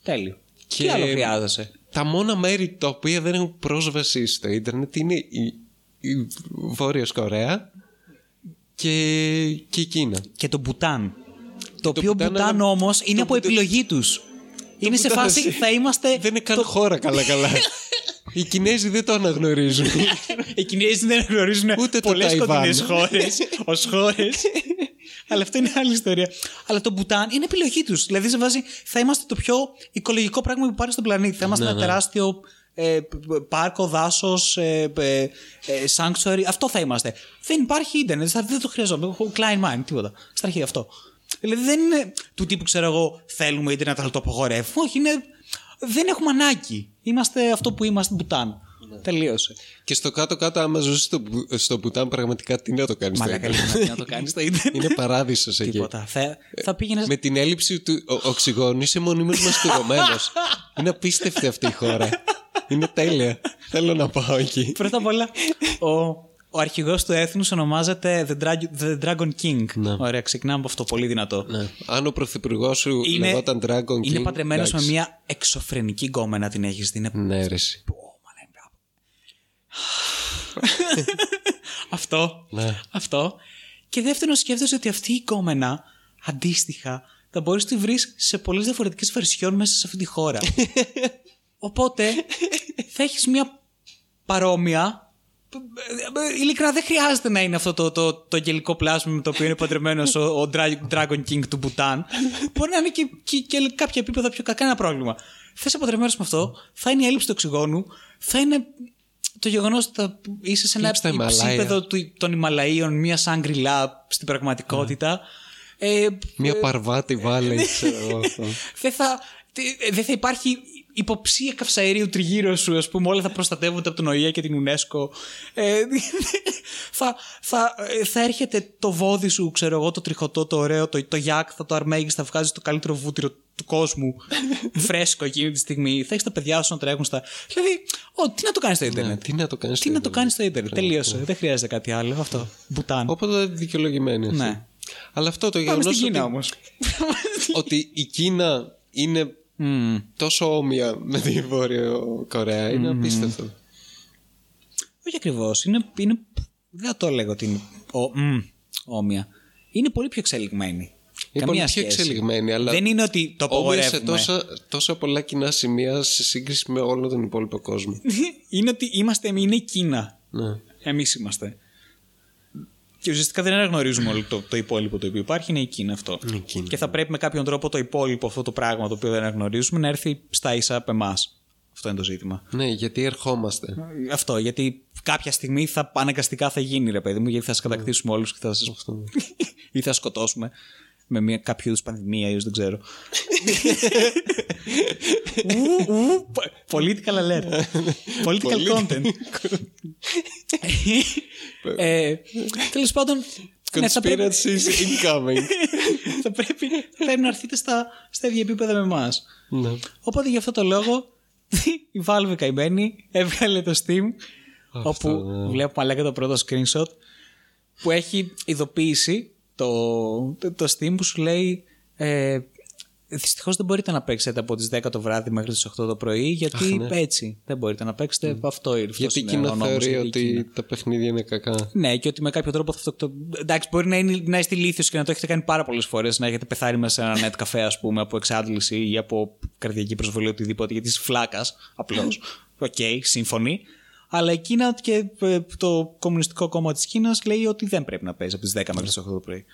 Τέλειο. Και- Τι άλλο χρειάζεσαι. Τα μόνα μέρη τα οποία δεν έχουν πρόσβαση στο ίντερνετ είναι η, η Βόρειος Κορέα και, και η Κίνα. Και το Μπουτάν. Το, οποίο Μπουτάν, Μπουτάν αλλά- όμω είναι το από Μπουτάν- επιλογή του. Είναι σε Μπουτάν, φάση εσύ- θα είμαστε. Δεν είναι καν χώρα καλά καλά. Οι Κινέζοι δεν το αναγνωρίζουν. Οι Κινέζοι δεν γνωρίζουν Ούτε το πολλές Ταϊβάν. κοντινές χώρες ως χώρες. Αλλά αυτό είναι άλλη ιστορία. Αλλά το Μπουτάν είναι επιλογή τους. Δηλαδή σε βάση θα είμαστε το πιο οικολογικό πράγμα που υπάρχει στον πλανήτη. Θα είμαστε Ναι, ένα τεράστιο ε, π- π- πάρκο, δάσος, ε, ε, ε, sanctuary. Αυτό θα είμαστε. Δεν υπάρχει ίντερνετ. θα- Δεν το χρειαζόμαι. Έχω Klein mind, τίποτα. Στα αρχεία αυτό. Δηλαδή δεν είναι του τύπου, ξέρω εγώ, θέλουμε ίντερνετ, αλλά το απογορεύουμε. Όχι, είναι. Δεν έχουμε ανάγκη. Είμαστε αυτό που είμαστε, Μπουτάν. Ναι. Τελείωσε. και στο κάτω-κάτω, άμα ζούσε στο, Μπου- στο Πουτάν, πραγματικά τι να το κάνεις. Μαλάκα λίγο να το κάνεις στο ίντερνετ. Είναι παράδεισος εκεί. Τίποτα. Θα, θα πήγαινε. Με την έλλειψη του ο- οξυγόνου είσαι μονίμως μαστιγωμένος. Είναι απίστευτη αυτή η χώρα. Είναι τέλεια. Θέλω να πάω εκεί. Πρώτα απ' όλα, ο, ο αρχηγός του έθνους ονομάζεται The, Drag- The Dragon King. Ναι. Ωραία, ξεκινάμε από αυτό. Πολύ δυνατό. Ναι. Αν ο πρωθυπουργός σου Είναι, λεγόταν Dragon King. είναι παντρεμένος με εντάξει. μια εξωφρενική γκόμενα την έχεις δει. Είναι... Ναι, ρε, εσύ. Πω, μαλά, είναι αυτό. Ναι. Αυτό. Και δεύτερον, σκέφτεσαι ότι αυτή η γκόμενα αντίστοιχα θα μπορείς να τη βρεις σε πολλές διαφορετικές βερσιόν μέσα σε αυτή τη χώρα. Οπότε θα έχεις μια παρόμοια. Ειλικρινά δεν χρειάζεται να είναι αυτό το, το, το αγγελικό πλάσμα με το οποίο είναι παντρεμένος ο, ο Dra- Dragon King του Μπουτάν. Μπορεί να είναι και, και, και κάποια επίπεδα πιο κακά, κανένα πρόβλημα. Θα είσαι παντρεμένος με αυτό, θα είναι η έλλειψη του οξυγόνου, θα είναι το γεγονός ότι θα είσαι σε ένα Βλέπεις τα Ιμαλάια. υψίπεδο του- των Ιμαλαίων, μιας Σάγκριλά στην πραγματικότητα. Ε, Μια παρβάτη βάλε, ξέρω εγώ αυτό. δεν θα, τε- δεν θα υπάρχει υποψία καυσαερίου τριγύρω σου, ας πούμε, όλα θα προστατεύονται από τον ΟΗΕ και την UNESCO. Ε, θα, θα, ε, θα έρχεται το βόδι σου, ξέρω εγώ, το τριχωτό, το ωραίο, το, το γιάκ, θα το αρμέγεις, θα βγάζεις το καλύτερο βούτυρο του κόσμου φρέσκο εκείνη τη στιγμή. Θα έχεις τα παιδιά σου να τρέχουν στα. Δηλαδή, ο, τι να το κάνεις στο Ιντερνετ. Τι να το κάνεις. Τι να το κάνεις στο Ιντερνετ. Τελείωσε. Δεν χρειάζεται κάτι άλλο. Αυτό. Μπουτάν. Οπότε δικαιολογημένη. αυτή. Ναι. Αλλά αυτό το Πάμε γεγονός στην Κίνα ότι, όμως. ότι η Κίνα είναι τόσο όμοια με τη Βόρεια Κορέα είναι απίστευτο. Όχι ακριβώς. Είναι, είναι, δεν θα το έλεγα ότι είναι ο, μ, όμοια. Είναι πολύ πιο εξελιγμένη. Είναι Καμία πολύ πιο σχέση. εξελιγμένη, αλλά Δεν είναι ότι το όμοια σε απογορεύουμε. τόσα, τόσα πολλά κοινά σημεία σε σύγκριση με όλο τον υπόλοιπο κόσμο. είναι ότι είμαστε, είναι η Κίνα. ναι. Εμείς είμαστε. Και ουσιαστικά δεν αναγνωρίζουμε όλο το, το υπόλοιπο το οποίο υπάρχει, είναι η Κίνα αυτό. Είναι η Κίνα. Και θα πρέπει με κάποιον τρόπο το υπόλοιπο αυτό το πράγμα το οποίο δεν αναγνωρίζουμε να έρθει στα ίσα από εμάς. Αυτό είναι το ζήτημα. ναι, γιατί ερχόμαστε. Αυτό, γιατί κάποια στιγμή θα αναγκαστικά θα γίνει, ρε παιδί μου, γιατί θα σα κατακτήσουμε όλους και θα σα. Αυτό. ή θα σκοτώσουμε με μια κάποιο είδους πανδημία, ίσω δεν ξέρω. Ου, ου, Political alert. Political content. ε, Τέλος πάντων. ναι, θα πρέπει- Conspiracies incoming. θα πρέπει, πρέπει να έρθετε στα, στα ίδια επίπεδα με εμάς. ναι. Οπότε γι' αυτό το λόγο η Valve καημένη έβγαλε το Steam όπου ναι. βλέπουμε αλλά και το πρώτο screenshot που έχει ειδοποίηση το, το, το Steam που σου λέει ε, δυστυχώς δεν μπορείτε να παίξετε από τις 10 το βράδυ μέχρι τις 8 το πρωί γιατί έτσι δεν μπορείτε να παίξετε αυτό ήρθε Γιατί η Κίνα θεωρεί ότι τα παιχνίδια είναι κακά. ναι, και ότι με κάποιο τρόπο θα αυτό. Εντάξει, μπορεί να, είναι, να είστε ηλίθιος και να το έχετε κάνει πάρα πολλές φορές. Να έχετε πεθάνει μέσα σε ένα net καφέ, ας πούμε, από εξάντληση ή από καρδιακή προσβολή οτιδήποτε, γιατί είσαι βλάκας. Απλώς. Οκ, σύμφωνοι. Αλλά η Κίνα και ε, το Κομμουνιστικό Κόμμα της Κίνας λέει ότι δεν πρέπει να παίζει από τις 10 μέχρι τις 8 το πρωί.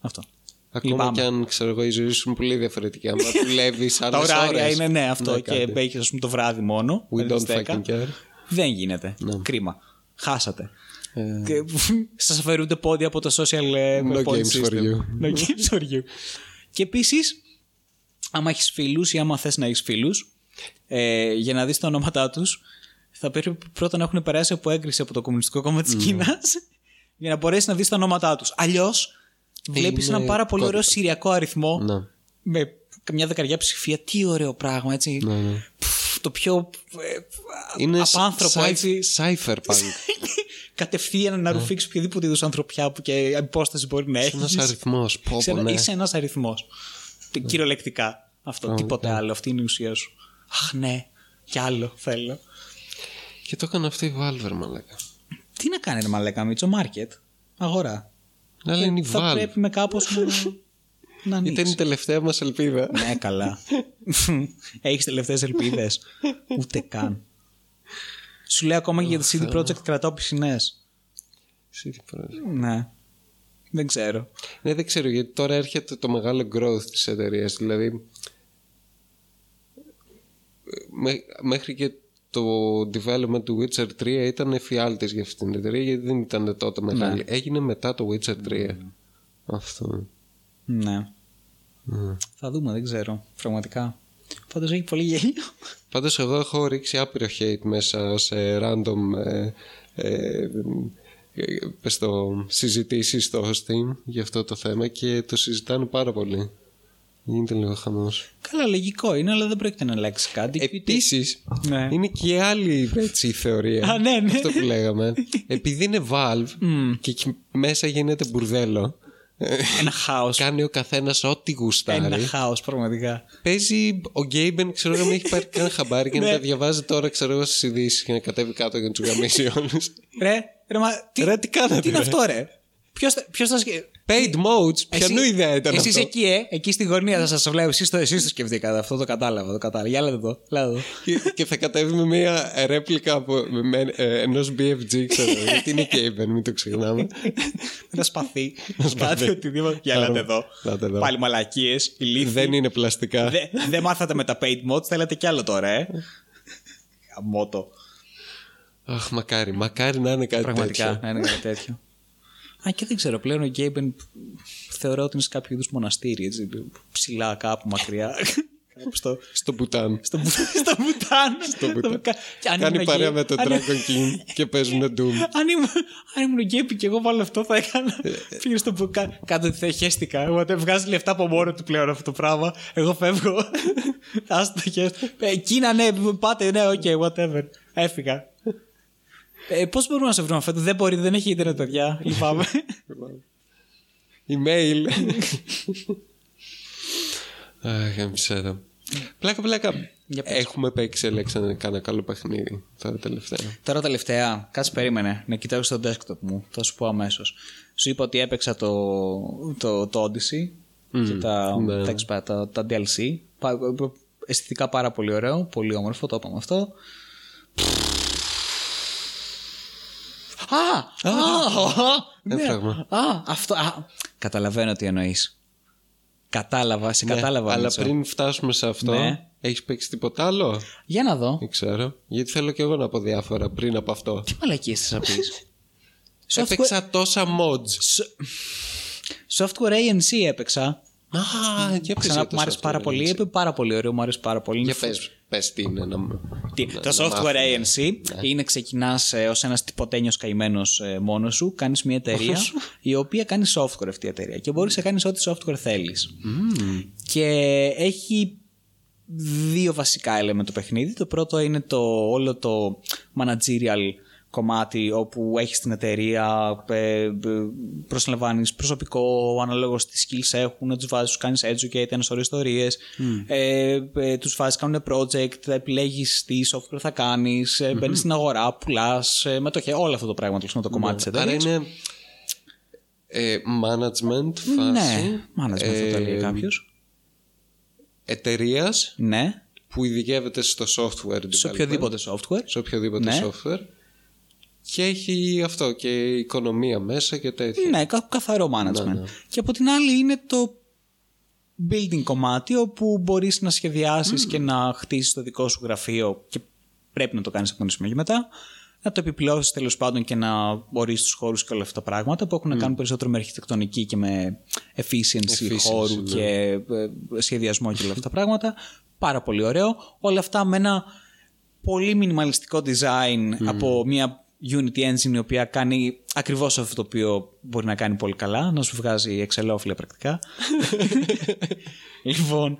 Αυτό. Ακόμα Λυπάμαι. και αν ξέρω εγώ η ζωή σου είναι πολύ διαφορετική. Αν δουλεύεις Τα άλλες ωράρια ώρες. είναι ναι, αυτό. και κάτι. μπαίνει, ας πούμε, το βράδυ μόνο. We μέχρι τις don't 10. fucking care. Δεν γίνεται. Ναι. Κρίμα. Χάσατε. Ε, Και σας αφαιρούνται πόδια από το social ε, No point games for system. you. No games for you. και επίσης, άμα έχεις φίλους ή άμα θες να έχεις φίλους, ε, για να δεις τα ονόματά τους, θα πρέπει πρώτα να έχουν περάσει από έγκριση από το Κομμουνιστικό Κόμμα της Κίνας για να μπορέσει να δει τα ονόματά τους. Αλλιώς βλέπεις Είναι έναν πάρα πολύ ωραίο κώδικα. συριακό αριθμό Ναι. με καμιά δεκαριά ψηφία. Τι ωραίο πράγμα, έτσι. Ναι, ναι. Πφ, το πιο ε, Είναι απάνθρωπο, sci- έτσι. cypherpunk. κατευθείαν να ρουφήξεις οποιαδήποτε είδου ανθρωπιά που και υπόσταση μπορεί να έχει. Ένας αριθμός. Πω, Είσαι, πω, ένα, ναι. είσαι ένας αριθμός. Κυριολεκτικά. Αυτό. Τίποτε άλλο. Αυτή είναι η ουσία σου. Αχ, ναι. Κι άλλο θέλω. Και το έκανε αυτό η Valve, ρε μαλάκα. Τι να κάνει, ρε Μαλέκα Μίτσο, μάρκετ. Αγορά. Αλλά είναι η Θα Valve. πρέπει με κάπως να, να ανοίξει. Ήταν η τελευταία μας ελπίδα. Ναι, καλά. Έχεις τελευταίες ελπίδες. Ούτε καν. Σου λέει ακόμα και για τη CD Projekt κρατάω πισινέ. CD Projekt. Ναι. Δεν ξέρω. Ναι, δεν ξέρω γιατί τώρα έρχεται το μεγάλο growth της εταιρείας. Δηλαδή, μέ- μέχρι και το development του Witcher 3 ήταν εφιάλτης για αυτήν την εταιρεία γιατί δεν ήταν τότε μεγάλη. Έγινε μετά το Witcher 3. Αυτό. Ναι. Ναι. Θα δούμε, δεν ξέρω. Πραγματικά. Πάντως έχει πολύ γέλιο. Πάντως εγώ έχω ρίξει άπειρο hate μέσα σε random ε, ε, ε, πες το, συζητήσεις στο Steam για αυτό το θέμα και το συζητάνε πάρα πολύ. Γίνεται λίγο χαμός. Καλά, λογικό είναι, αλλά δεν πρόκειται να αλλάξει κάτι. Επίσης Ναι. είναι και άλλη έτσι η θεωρία. Α, ναι, ναι. Αυτό που λέγαμε. Επειδή είναι Valve και εκεί μέσα γίνεται μπουρδέλο. Ένα χάος. Κάνει ο καθένας ό,τι γουστάρει. Ένα χάος, πραγματικά. Παίζει ο Γκέιμπεν, ξέρω εγώ, μην έχει πάρει καν χαμπάρι και να Ναι. τα διαβάζει τώρα, ξέρω εγώ, στις ειδήσεις και να κατέβει κάτω για να του γαμίσει όλους. Ρε, ρε, μα, τι, Ρε, τι κάνατε, Τι είναι ρε; αυτό, ρε; Ποιος θα σκε... Paid modes, ποιανού Εσύ- ιδέα ήταν Εσείς αυτό; εκεί, ε, εκεί στη γωνία θα σας βλέπω. Εσείς το, εσείς το σκεφτήκατε. Αυτό το κατάλαβα. Το κατάλαβα. Για έλατε εδώ. έλατε εδώ. Και, και θα κατέβει με μια ρέπλικα από, με, ε, ενός BFG, ξέρω εγώ, γιατί είναι Γκέιμπεν, μην το ξεχνάμε. Ένα σπαθί. Κάτι οτιδήποτε. Για έλατε εδώ. Ελάτε εδώ. Πάλι μαλακίες. Δεν είναι πλαστικά. Δεν μάθατε με τα paid mods. Θέλετε κι άλλο τώρα, ε. Γαμώτο. Αχ, μακάρι, μακάρι να είναι κάτι Πραγματικά τέτοιο. να είναι κάτι τέτοιο. Α, και δεν ξέρω πλέον ο Γκέιμπεν θεωρώ ότι είναι σε κάποιο είδους μοναστήρι, έτσι, ψηλά κάπου μακριά. κάπου στο, Στο Μπουτάν. στο, Μπου- στο Μπουτάν. Στο Μπουτάν. Και αν Κάνει ήμουν παρέα εκεί- με τον αν- Dragon King και παίζουν Doom. Αν ήμουν, αν ήμουν ο Γκέιμπεν και εγώ βάλω αυτό, θα έκανα. Πήγε στο που κα- κάτω ότι θα χαίστηκα. Whatever, Βγάζει λεφτά από μόνο του πλέον αυτό το πράγμα. Εγώ φεύγω. Άστο και. Ε, Κίνα, ναι, πάτε, ναι, OK, whatever. Έφυγα. Ε, Πώς μπορούμε να σε βρούμε αυτό, δεν μπορεί, δεν έχει ίντερνετ, παιδιά. Λυπάμαι. Email. Αχ, δεν ξέρω. Πλάκα, πλάκα. Για πες. Έχουμε παίξει, Αλέξανδρε, κάνα καλό παιχνίδι τώρα τελευταία. Τώρα τελευταία, κάτσε περίμενε να κοιτάξω στο desktop μου. Θα σου πω αμέσως. Σου είπα ότι έπαιξα το, το, το Odyssey και τα, ναι. τα, εξπα- τα, τα DLC. Πα- Αισθητικά πάρα πολύ ωραίο, πολύ όμορφο, το είπαμε αυτό. Α! Α! α, ναι. πράγμα. Α, αυτό. Α, καταλαβαίνω τι εννοείς. Κατάλαβα, σε Ναι, κατάλαβα. αλλά Μίτσο. πριν φτάσουμε σε αυτό, Ναι. έχεις παίξει τίποτα άλλο; Για να δω. Δεν ξέρω. Γιατί θέλω και εγώ να πω διάφορα πριν από αυτό. Τι μαλακίες θες να πεις. Software, Έπαιξα τόσα mods. software ANC έπαιξα. Α, για πες Ξανά για που το μου άρεσε software πάρα πολύ. agency. Είπε πάρα πολύ ωραίο, μου άρεσε πάρα πολύ. Για Είναι πες, πες τι είναι να μου... Τι, να- το να software μάθουμε. ANC είναι ξεκινάς ε, ως ένας τυποτένιος καημένος ε, μόνος σου, κάνεις μια εταιρεία η οποία κάνει software αυτή η εταιρεία και μπορείς να κάνεις ό,τι software θέλεις. Και έχει δύο βασικά element το παιχνίδι. Το πρώτο είναι το όλο το managerial κομμάτι όπου έχεις την εταιρεία, ε, ε, προσλαμβάνεις προσωπικό αναλόγως τι skills έχουν, τους βάζεις, τους κάνεις educate, ένας σωρό ιστορίες, ε, ε, τους βάζεις κάνουν project, επιλέγεις τι software θα κάνεις, ε, μπαίνεις στην αγορά, πουλάς, ε, μετοχές, όλο αυτό το πράγμα τέλος πάντων, το κομμάτι της Άρα εταιρείας. είναι ε, management φάση Ναι, management θα το έλεγε ε, κάποιος. εταιρείας Ναι, που ειδικεύεται στο software σε development, οποιοδήποτε software. σε οποιοδήποτε Ναι. software και έχει αυτό και οικονομία μέσα και τέτοια. Ναι, κα- καθαρό management. Ναι, ναι. Και από την άλλη είναι το building κομμάτι όπου μπορείς να σχεδιάσεις και να χτίσεις το δικό σου γραφείο και πρέπει να το κάνεις από ένα σημείο και μετά να το επιπλώσεις τέλος πάντων και να ορίσεις τους χώρους και όλα αυτά τα πράγματα που έχουν να κάνουν περισσότερο με αρχιτεκτονική και με efficiency, Efficiency, χώρου ναι. και ε, σχεδιασμό και όλα αυτά τα πράγματα. Πάρα πολύ ωραίο. Όλα αυτά με ένα πολύ μινιμαλιστικό design από μια Unity Engine η οποία κάνει ακριβώς αυτό το οποίο μπορεί να κάνει πολύ καλά, να σου βγάζει εξελόφυλλα πρακτικά. λοιπόν,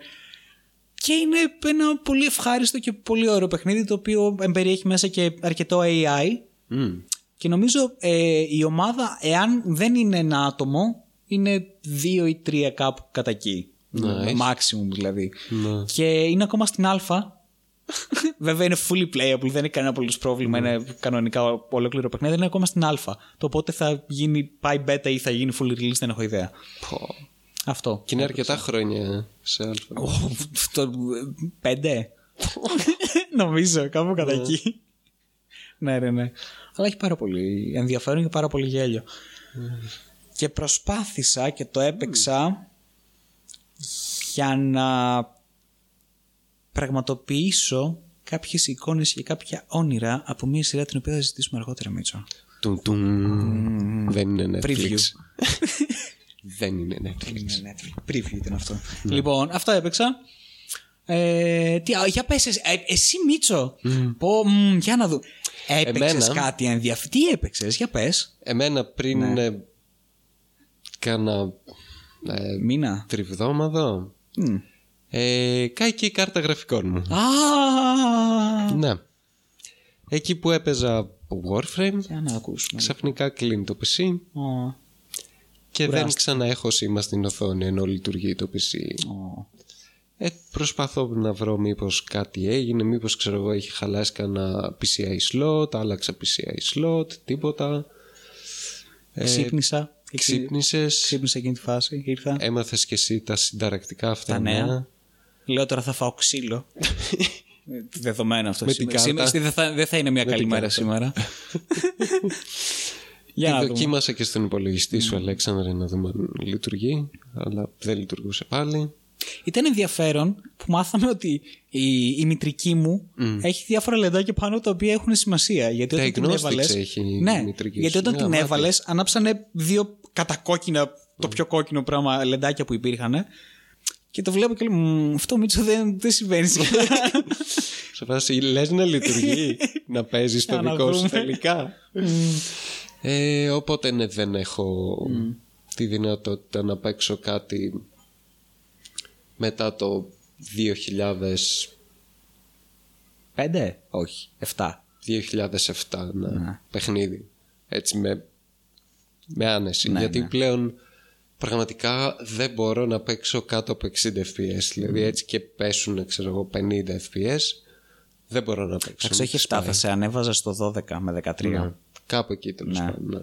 και είναι ένα πολύ ευχάριστο και πολύ ωραίο παιχνίδι το οποίο εμπεριέχει μέσα και αρκετό AI Μμ. και νομίζω ε, η ομάδα εάν δεν είναι ένα άτομο είναι δύο ή τρία κάπου κατά εκεί. Nice. Maximum δηλαδή. Ναι. Και είναι ακόμα στην Α. Βέβαια είναι fully playable, δεν είναι κανένα απολύτως πρόβλημα. Είναι κανονικά ολόκληρο παιχνίδι, είναι ακόμα στην Α. Το πότε θα γίνει, πάει beta ή θα γίνει full release δεν έχω ιδέα. Πω. Αυτό. Και είναι αρκετά χρόνια σε αλφα. Το πέντε. Νομίζω, κάπου κατά εκεί. ναι, ναι, ναι. Αλλά έχει πάρα πολύ ενδιαφέρον και πάρα πολύ γέλιο. Και προσπάθησα και το έπαιξα για να πραγματοποιήσω κάποιες εικόνες και κάποια όνειρα από μια σειρά την οποία θα ζητήσουμε αργότερα, Μίτσο. Τουμ, τουμ. Δεν είναι Netflix. Preview. Δεν είναι Netflix. Είναι Netflix. Preview ήταν αυτό. Λοιπόν, αυτό έπαιξα. Ε, τι, α, για πες, εσύ, ε, εσύ Μίτσο. Πω, μ, για να δω. Έπαιξες Εμένα- κάτι ενδιαφέρον. Τι έπαιξες, για πες. Εμένα πριν Ναι. ε, κάνα ε, Μήνα. τριβδόμαδο Μ. ε, κάει η κάρτα γραφικών μου. Α, Ναι. Εκεί που έπαιζα Warframe, Για να ακούσουμε. ξαφνικά κλείνει το PC Ω, και δεν Κουράστηκα. ξανά έχω σήμα στην οθόνη ενώ λειτουργεί το PC. ω. Ε, προσπαθώ να βρω μήπως κάτι έγινε, μήπως ξέρω εγώ έχει χαλάσει κανένα PCI slot, άλλαξα PCI slot, τίποτα. Ε, Ξύπνησα. ξύπνησες, Ξύπνησα εκείνη τη φάση. Ήρθα. έμαθες και εσύ τα συνταρακτικά αυτά Τα νέα. Λέω τώρα θα φάω ξύλο. Ε, Δεδομένο αυτό. Με την σήμερα. κάρτα. Σήμερα- Δεν θα, δεν θα είναι μια καλή την μέρα κάρτα. σήμερα. Για Τη να δούμε. δοκίμασα και στον υπολογιστή σου, Αλέξανδρε, να δούμε αν λειτουργεί, αλλά δεν λειτουργούσε πάλι. Ήταν ενδιαφέρον που μάθαμε ότι η, η μητρική μου έχει διάφορα λεντάκια πάνω τα οποία έχουν σημασία. Γιατί όταν την Diagnostics έβαλε. έχει η Ναι, μητρική γιατί σου. όταν Ναι, την μάτια. έβαλες, ανάψανε δύο κατακόκκινα, το πιο κόκκινο πράγμα, λεντάκια που υπήρχαν. Και το βλέπω και λέω, «Μμμ, αυτό Μίτσο δεν, δεν συμβαίνει. Σε φάση λες να λειτουργεί, να παίζεις το Για να δικό σου δούμε. τελικά. ε, οπότε ναι, δεν έχω τη δυνατότητα να παίξω κάτι μετά το 2000, Πέντε, όχι, εφτά. 2007 ναι, Ναι. παιχνίδι. Έτσι με, με άνεση. Ναι, Γιατί ναι. πλέον πραγματικά δεν μπορώ να παίξω κάτω από 60 FPS. Δηλαδή έτσι και πέσουν ξέρω εγώ 50 FPS δεν μπορώ να παίξω. Εντάξει, όχι 7, θα σε ανέβαζα στο 12 με 13. Ναι. Κάπου εκεί τέλος Ναι. πάντων. Ναι.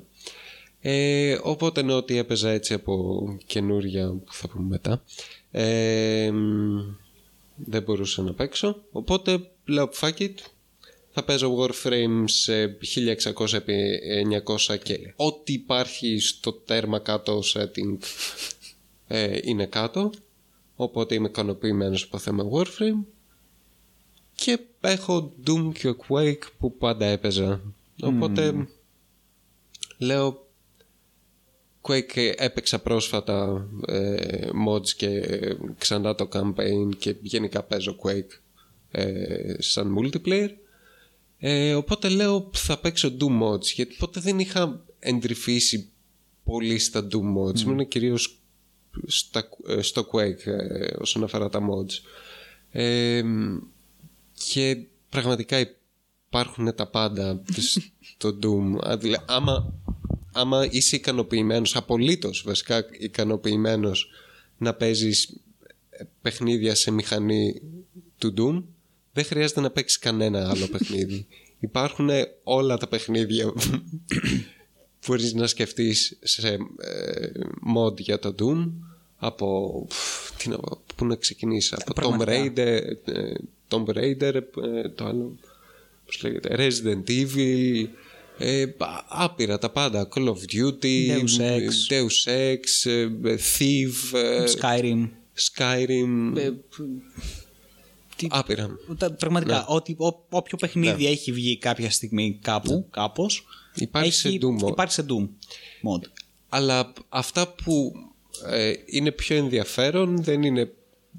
Ε, οπότε ναι, ότι έπαιζα έτσι από καινούρια που θα πούμε μετά. Ε, μ, δεν μπορούσα να παίξω. Οπότε λέω fuck it. Θα παίζω Warframe σε 1600 επί 900 και ό,τι υπάρχει στο τέρμα κάτω setting ε, είναι κάτω. Οπότε είμαι ικανοποιημένος από θέμα Warframe. Και έχω Doom και Quake που πάντα έπαιζα. Οπότε λέω Quake έπαιξα πρόσφατα ε, mods και ε, ξανά το campaign και γενικά παίζω Quake ε, σαν multiplayer. Ε, οπότε λέω θα παίξω Doom mods γιατί ποτέ δεν είχα εντρυφήσει πολύ στα Doom mods. Ήμουν κυρίως στα, ε, στο Quake ε, όσον αφορά τα mods. Ε, και πραγματικά υπάρχουν τα πάντα στο Doom. Α, δηλα- άμα, άμα είσαι ικανοποιημένος, απολύτως βασικά ικανοποιημένος να παίζεις παιχνίδια σε μηχανή του Doom, δεν χρειάζεται να παίξεις κανένα άλλο παιχνίδι. Υπάρχουν όλα τα παιχνίδια που μπορείς να σκεφτείς σε ε, mod για το Doom από πφ, τι να, πω, πού να ξεκινήσεις από Tomb Πραγματικά. Raider ε, Tomb Raider ε, το άλλο πώς λέγεται Resident Evil ε, α- άπειρα τα πάντα Call of Duty Deus Ex. Deus Ex ε, Thief ε, Skyrim. Skyrim Ε, άπειρα. τα- Πραγματικά, ό,τι, ό, όποιο παιχνίδι έχει βγει κάποια στιγμή κάπου, κάπως, Υπάρχει σε έχει- Doom mod. Υπάρχει σε Doom mod. αλλά αυτά που ε, είναι πιο ενδιαφέρον δεν είναι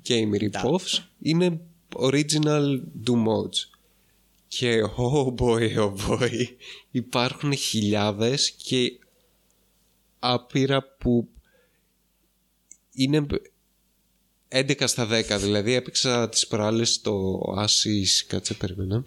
game rip-offs είναι original Doom mods και oh boy oh boy υπάρχουν χιλιάδες και άπειρα που είναι 11 στα 10 δηλαδή έπαιξα τις προάλλες το Asis κάτσε περίμενα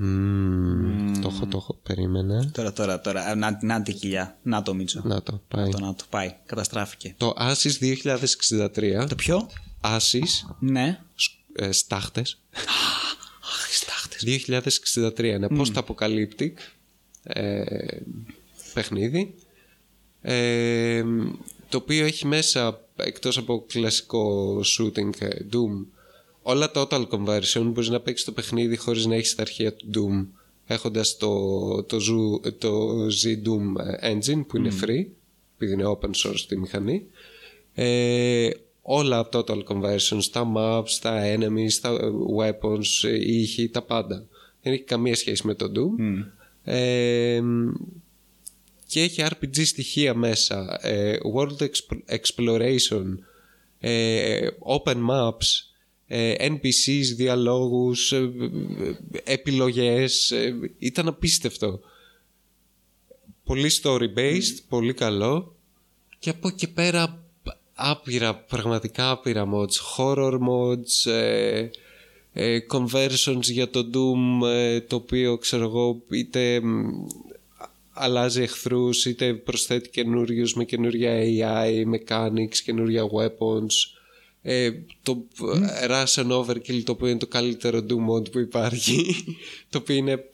Μμμ, το έχω το έχω περίμενα Τώρα, τώρα, τώρα. Να, να τη χιλιά. Να το Μίτσο. να το πάει Το να το πάει. Καταστράφηκε. Το Asis 2063 Το ποιο; Asis Ναι. ε, στάχτες Αχ, στάχτες. 2063 είναι post-apocalyptic ε, παιχνίδι ε, το οποίο έχει μέσα εκτός από κλασικό shooting ε, Doom όλα total conversion μπορείς να παίξεις το παιχνίδι χωρίς να έχεις τα αρχεία του Doom έχοντας το, το, Zoo, το Z-Doom engine που είναι free επειδή είναι open source τη μηχανή ε, όλα total conversions, τα maps, τα enemies, τα weapons, οι ήχοι, τα πάντα. Δεν έχει καμία σχέση με το Doom. Ε, και έχει RPG στοιχεία μέσα, ε, world exp- exploration, ε, open maps, ε, NPCs, διαλόγους, ε, ε, επιλογές, ε, ήταν απίστευτο. Πολύ story based, πολύ καλό. Και από εκεί πέρα άπειρα, πραγματικά άπειρα mods, horror mods, ε, ε, conversions για το Doom ε, το οποίο ξέρω εγώ είτε μ, αλλάζει εχθρούς είτε προσθέτει καινούριους με καινούρια AI, mechanics, καινούρια weapons. Ε, το ε, Russian Overkill το οποίο είναι το καλύτερο Doom mod που υπάρχει το οποίο είναι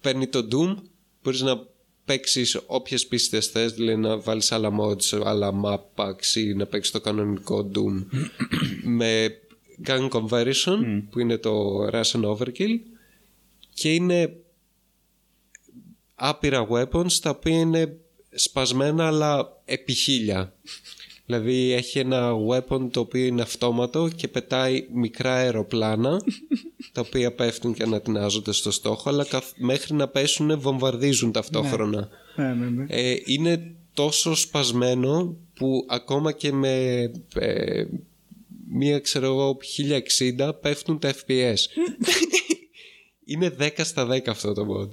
παίρνει το Doom μπορείς να παίξεις όποιες πίστες θες δηλαδή να βάλεις άλλα mods, άλλα map packs ή να παίξεις το κανονικό Doom. Με gun conversion που είναι το Russian Overkill και είναι άπειρα weapons τα οποία είναι σπασμένα αλλά επί χίλια Δηλαδή έχει ένα weapon το οποίο είναι αυτόματο και πετάει μικρά αεροπλάνα τα οποία πέφτουν και ανατινάζονται στο στόχο αλλά καθ- μέχρι να πέσουν βομβαρδίζουν ταυτόχρονα. Ναι, ναι, ναι. Ε, είναι τόσο σπασμένο που ακόμα και με ε, μία ξέρω εγώ 1060 πέφτουν τα FPS. είναι 10 στα 10 αυτό το mod.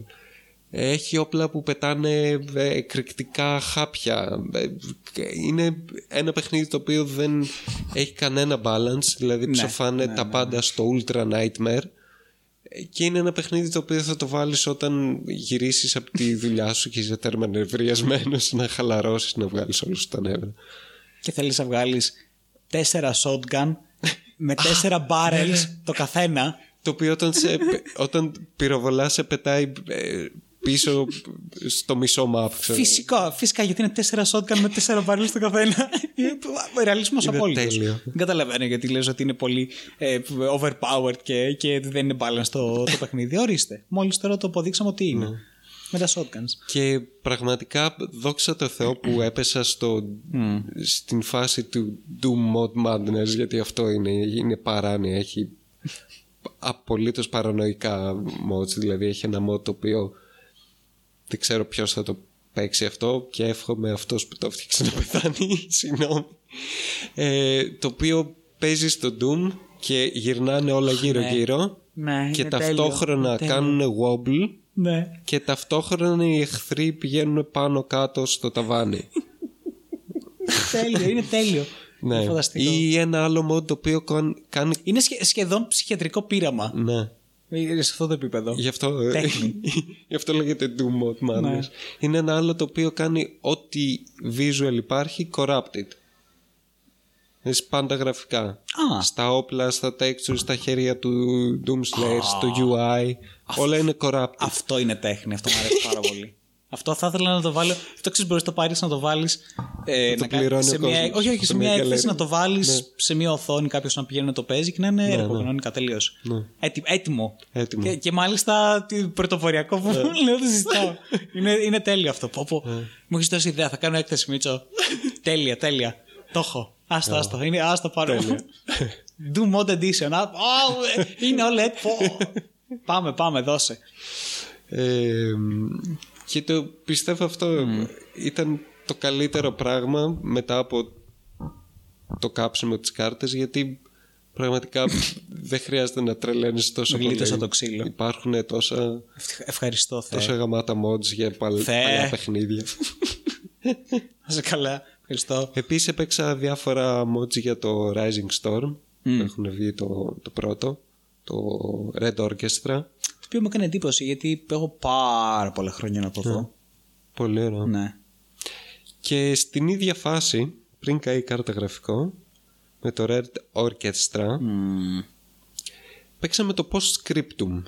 Έχει όπλα που πετάνε ε, εκρηκτικά χάπια. Ε, Είναι ένα παιχνίδι το οποίο δεν έχει κανένα balance, δηλαδή Ναι, ψοφάνε ναι, τα ναι, πάντα στο Ultra Nightmare. Ε, Και είναι ένα παιχνίδι το οποίο θα το βάλεις όταν γυρίσεις από τη δουλειά σου και είσαι τέρμα νευριασμένος να χαλαρώσεις, να βγάλεις όλους τα νεύρα. Και θέλεις να βγάλεις τέσσερα shotgun με τέσσερα barrels το καθένα. Το οποίο όταν, σε, όταν πυροβολάς σε πετάει ε, πίσω στο μισό map. ξέρω. Φυσικά, φυσικά γιατί είναι τέσσερα shotgun με τέσσερα barrels το καθένα. Ρεαλισμός Είναι απόλυτος. τέλειο. Δεν καταλαβαίνω γιατί λες ότι είναι πολύ ε, overpowered και, και δεν είναι balance το, το παιχνίδι. Ορίστε. Μόλις τώρα το αποδείξαμε ότι είναι. Με τα shotguns. Και πραγματικά δόξα τω Θεώ που έπεσα στο, στην φάση του Doom Mod Madness γιατί αυτό είναι, είναι παράνοια, έχει απολύτως παρανοϊκά mods, δηλαδή έχει ένα mod το οποίο δεν ξέρω ποιος θα το παίξει αυτό και εύχομαι αυτός που το έφτιαξε να πεθάνει, συγγνώμη, ε, το οποίο παίζει στο Doom και γυρνάνε όλα γύρω γύρω Ναι, και είναι ταυτόχρονα τέλειο, είναι κάνουν wobble Ναι. και ταυτόχρονα οι εχθροί πηγαίνουν πάνω κάτω στο ταβάνι. τέλειο, είναι τέλειο. ναι. Είναι φανταστικό. Ή ένα άλλο mod το οποίο καν- κάνει. Είναι σχε- σχεδόν ψυχιατρικό πείραμα. Ναι. Είναι σε αυτό το επίπεδο. Γι' αυτό, ε, Τέχνη. γι' αυτό λέγεται Doom Mod Madness. Ναι. Είναι ένα άλλο το οποίο κάνει ό,τι visual υπάρχει corrupted. Έχει πάντα γραφικά. Α. Στα όπλα, στα textures, στα χέρια του Doom Slayer, στο UI. Όλα είναι corrupted. Αυτό είναι τέχνη, αυτό μου αρέσει πάρα πολύ. Αυτό θα ήθελα να το βάλω. Αυτό ξέρεις, μπορείς να το πάρεις να το βάλεις. Ε, το να κάνει- πληρώνει σε ο μια, κόσμος. όχι, όχι, σε Σε μια μια έκθεση γκαλερί. να το βάλεις Ναι. σε μια οθόνη κάποιος να πηγαίνει να το παίζει και να είναι έργο κανονικά τελείως. Ναι. Έτοιμο. Έτοιμο. Και, και μάλιστα τι πρωτοποριακό που λέω δεν συζητάω. είναι, είναι τέλειο αυτό. Πω, πω. Μου έχεις δώσει ιδέα, θα κάνω έκθεση, Μίτσο. τέλεια, τέλεια. Το έχω. Άστο, άστο. Είναι, άστο πάρω. Do mod edition. Α, α, ε, είναι όλα έτοιμο. πάμε, πάμε, δώσε. Ε, και το πιστεύω αυτό ήταν το καλύτερο πράγμα μετά από το κάψιμο της κάρτες γιατί πραγματικά δεν χρειάζεται να τρελαίνεις τόσο Γλίτωσα πολύ. το ξύλο. Υπάρχουν τόσα, Ευχαριστώ, Θεέ. τόσα γαμάτα mods για παλ, Θεέ. παλιά παιχνίδια. Να σε καλά. Ευχαριστώ. Επίσης έπαιξα διάφορα mods για το Rising Storm που έχουν βγει το, το πρώτο το Red Orchestra Το οποίο μου έκανε εντύπωση γιατί έχω πάρα πολλά χρόνια να το δω. πολύ ωραίο Ναι. Και στην ίδια φάση, πριν καεί η κάρτα γραφικό, με το Red Orchestra, Mm. παίξαμε το Postscriptum.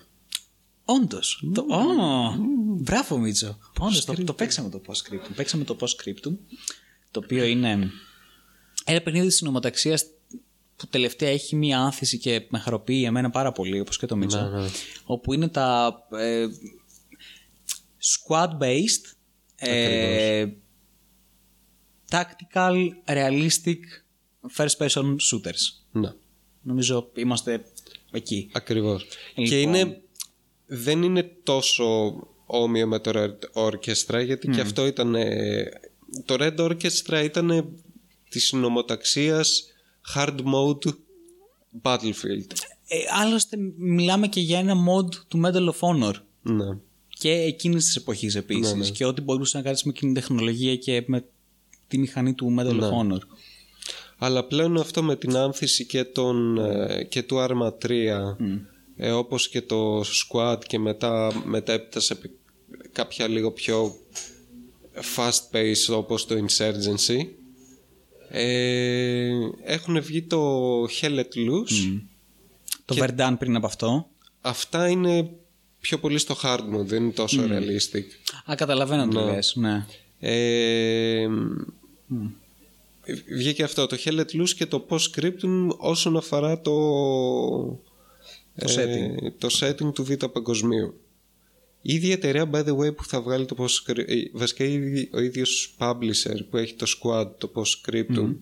Όντως. Το... Ω, Μπράβο, Μίτσο. Όντως, το, το παίξαμε το Postscriptum. Παίξαμε το Postscriptum, το οποίο είναι ένα παιχνίδι της συνομοταξία που τελευταία έχει μία άνθηση και με χαροποιεί εμένα πάρα πολύ, όπως και το Μίτσο. Ναι, ναι. Όπου είναι τα ε, squad-based ε, tactical realistic first person shooters. Ναι, Νομίζω είμαστε εκεί. ακριβώς. Λοιπόν. Και είναι, δεν είναι τόσο όμοιο με το Red Orchestra, γιατί και αυτό ήταν... ε, το Red Orchestra ήταν της συνομοταξίας hard mode Battlefield. Ε, άλλωστε μιλάμε και για ένα mod του Medal of Honor Ναι. και εκείνης της εποχής επίσης Ναι, ναι. και ό,τι μπορούσε να κάνεις με εκείνη την τεχνολογία και με τη μηχανή του Medal Ναι. of Honor. Αλλά πλέον αυτό με την άνθηση και, τον, ε, και του Arma 3 ε, όπως και το Squad και μετά μετέπειτα σε πι- κάποια λίγο πιο fast pace όπως το Insurgency ε, έχουν βγει το Hell Let Loose Το Verdun πριν από αυτό. αυτά είναι πιο πολύ στο hard mode δεν είναι τόσο realistic Α, καταλαβαίνω τι λες, ναι. ε, Βγήκε αυτό το Hell Let Loose και το Postscriptum όσον αφορά το, Το setting. το setting του Β' Παγκοσμίου. Η ίδια εταιρεία, by the way, που θα βγάλει το Postscriptum, βασικά ήδη- ο ίδιος publisher που έχει το Squad, το Postscriptum,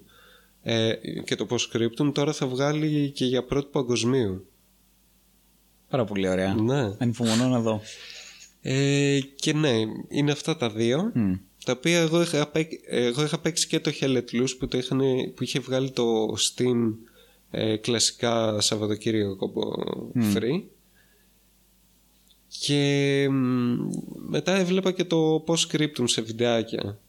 Ε, και το Postscriptum τώρα θα βγάλει και για πρώτο παγκοσμίου. Πάρα πολύ ωραία. Ναι. Ανυπομονώ να δω. Ε, και ναι, είναι αυτά τα δύο. Μμ. Τα οποία εγώ είχα, παί- εγώ είχα παίξει και το Hell Let Loose που, το είχαν, που είχε βγάλει το Steam ε, κλασικά Σαββατοκύριακο free. Και μ, μετά έβλεπα και το Postscriptum σε βιντεάκια.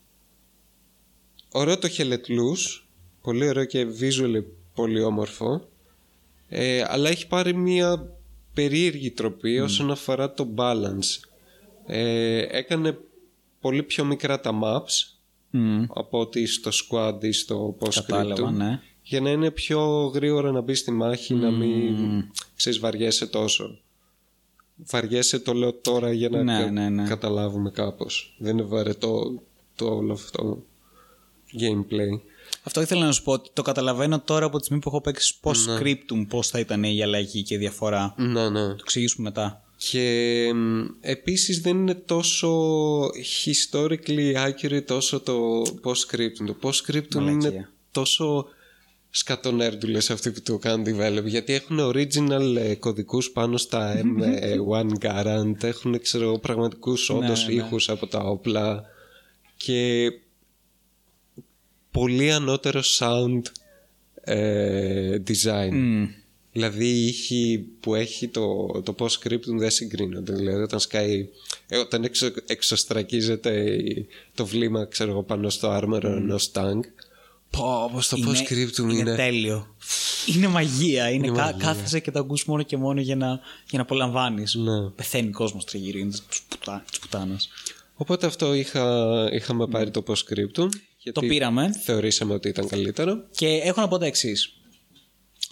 Ωραίο το Hell Let Loose, πολύ ωραίο και visually πολύ όμορφο. Ε, αλλά έχει πάρει μια περίεργη τροπή όσον αφορά το balance. Ε, έκανε πολύ πιο μικρά τα maps Μμ. από ότι στο squad ή στο Κατάλαβα, postscriptum ναι. για να είναι πιο γρήγορα να μπει στη μάχη να μην ξέρεις βαριέσαι τόσο βαριέσαι το λέω τώρα για να Ναι, κα- ναι, ναι. καταλάβουμε κάπως δεν είναι βαρετό το όλο αυτό gameplay Αυτό ήθελα να σου πω ότι το καταλαβαίνω τώρα από τη στιγμή που έχω παίξει πώς scriptum, πώς θα ήταν η αλλαγή και η διαφορά. ναι ναι Το εξηγήσουμε μετά. Και μ, επίσης δεν είναι τόσο historically accurate όσο το postscriptum. Το postscriptum είναι Μαλακία. τόσο σκατονέρντουλες αυτοί που το κάνουν develop γιατί έχουν original ε, κωδικούς πάνω στα M1 Garant έχουν ξέρω, εγώ, πραγματικούς όντως ναι, ναι. ήχους από τα όπλα και πολύ ανώτερο sound ε, design Μμ. Δηλαδή οι ήχοι που έχει το, το post-scriptum δεν συγκρίνονται. Δηλαδή όταν σκάει, ε, όταν εξω, εξωστρακίζεται η- το βλήμα ξέρω εγώ, πάνω στο armor ενός tank. Πω, πως το post-scriptum είναι... είναι τέλειο. Είναι μαγεία. Είναι, Είναι κα- μαγεία. Κάθεσαι και το ακούς μόνο και μόνο για να, για να απολαμβάνεις. Ναι. Πεθαίνει κόσμος τριγύρω. Είναι της πουτάνας. Οπότε αυτό είχα, είχαμε πάρει το post-scriptum. Γιατί Το πήραμε Θεωρήσαμε ότι ήταν καλύτερο. και έχω να πω τα εξής.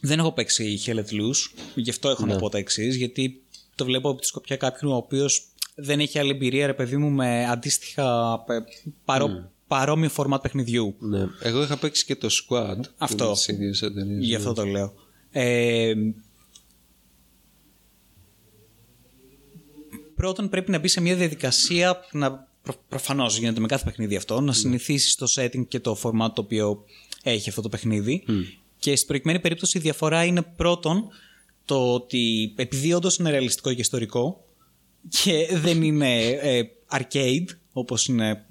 Δεν έχω παίξει Hell Let Loose, γι' αυτό έχω να πω τα εξής, γιατί το βλέπω από τη σκοπιά κάποιου ο οποίος δεν έχει άλλη εμπειρία, ρε παιδί μου, με αντίστοιχα ε, παρό, παρόμοιο φορμάτ παιχνιδιού. Ναι. Εγώ είχα παίξει και το squad. που Αυτό. είναι Τις ίδιες εταιρείες. Γι' αυτό το λέω. Ε, πρώτον πρέπει να μπει σε μια διαδικασία να προ, προφανώς γίνεται με κάθε παιχνίδι αυτό να συνηθίσεις το setting και το format το οποίο έχει αυτό το παιχνίδι και στην προκειμένη περίπτωση η διαφορά είναι πρώτον το ότι επειδή όντως είναι ρεαλιστικό και ιστορικό και δεν είναι ε, arcade όπως είναι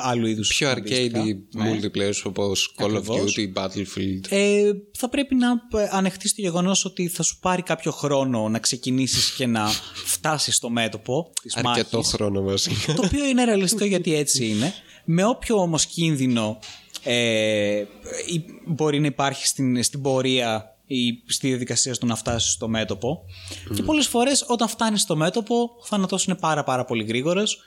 άλλου είδους Πιο αντίστοιχα. arcade Ναι. multiplayer όπως Call of Ακριβώς. Duty, Battlefield. Ε, θα πρέπει να ε, ανεχτείς το γεγονός ότι θα σου πάρει κάποιο χρόνο να ξεκινήσεις και να φτάσεις στο μέτωπο της Αρκετό μάχης. χρόνο βασικά. Το οποίο είναι ρεαλιστικό γιατί έτσι είναι. Με όποιο όμως κίνδυνο ε, ή- μπορεί να υπάρχει στην, στην πορεία ή στη διαδικασία στο να φτάσεις στο μέτωπο. Και πολλές φορές όταν φτάνεις στο μέτωπο ο θάνατός είναι πάρα πάρα πολύ γρήγορος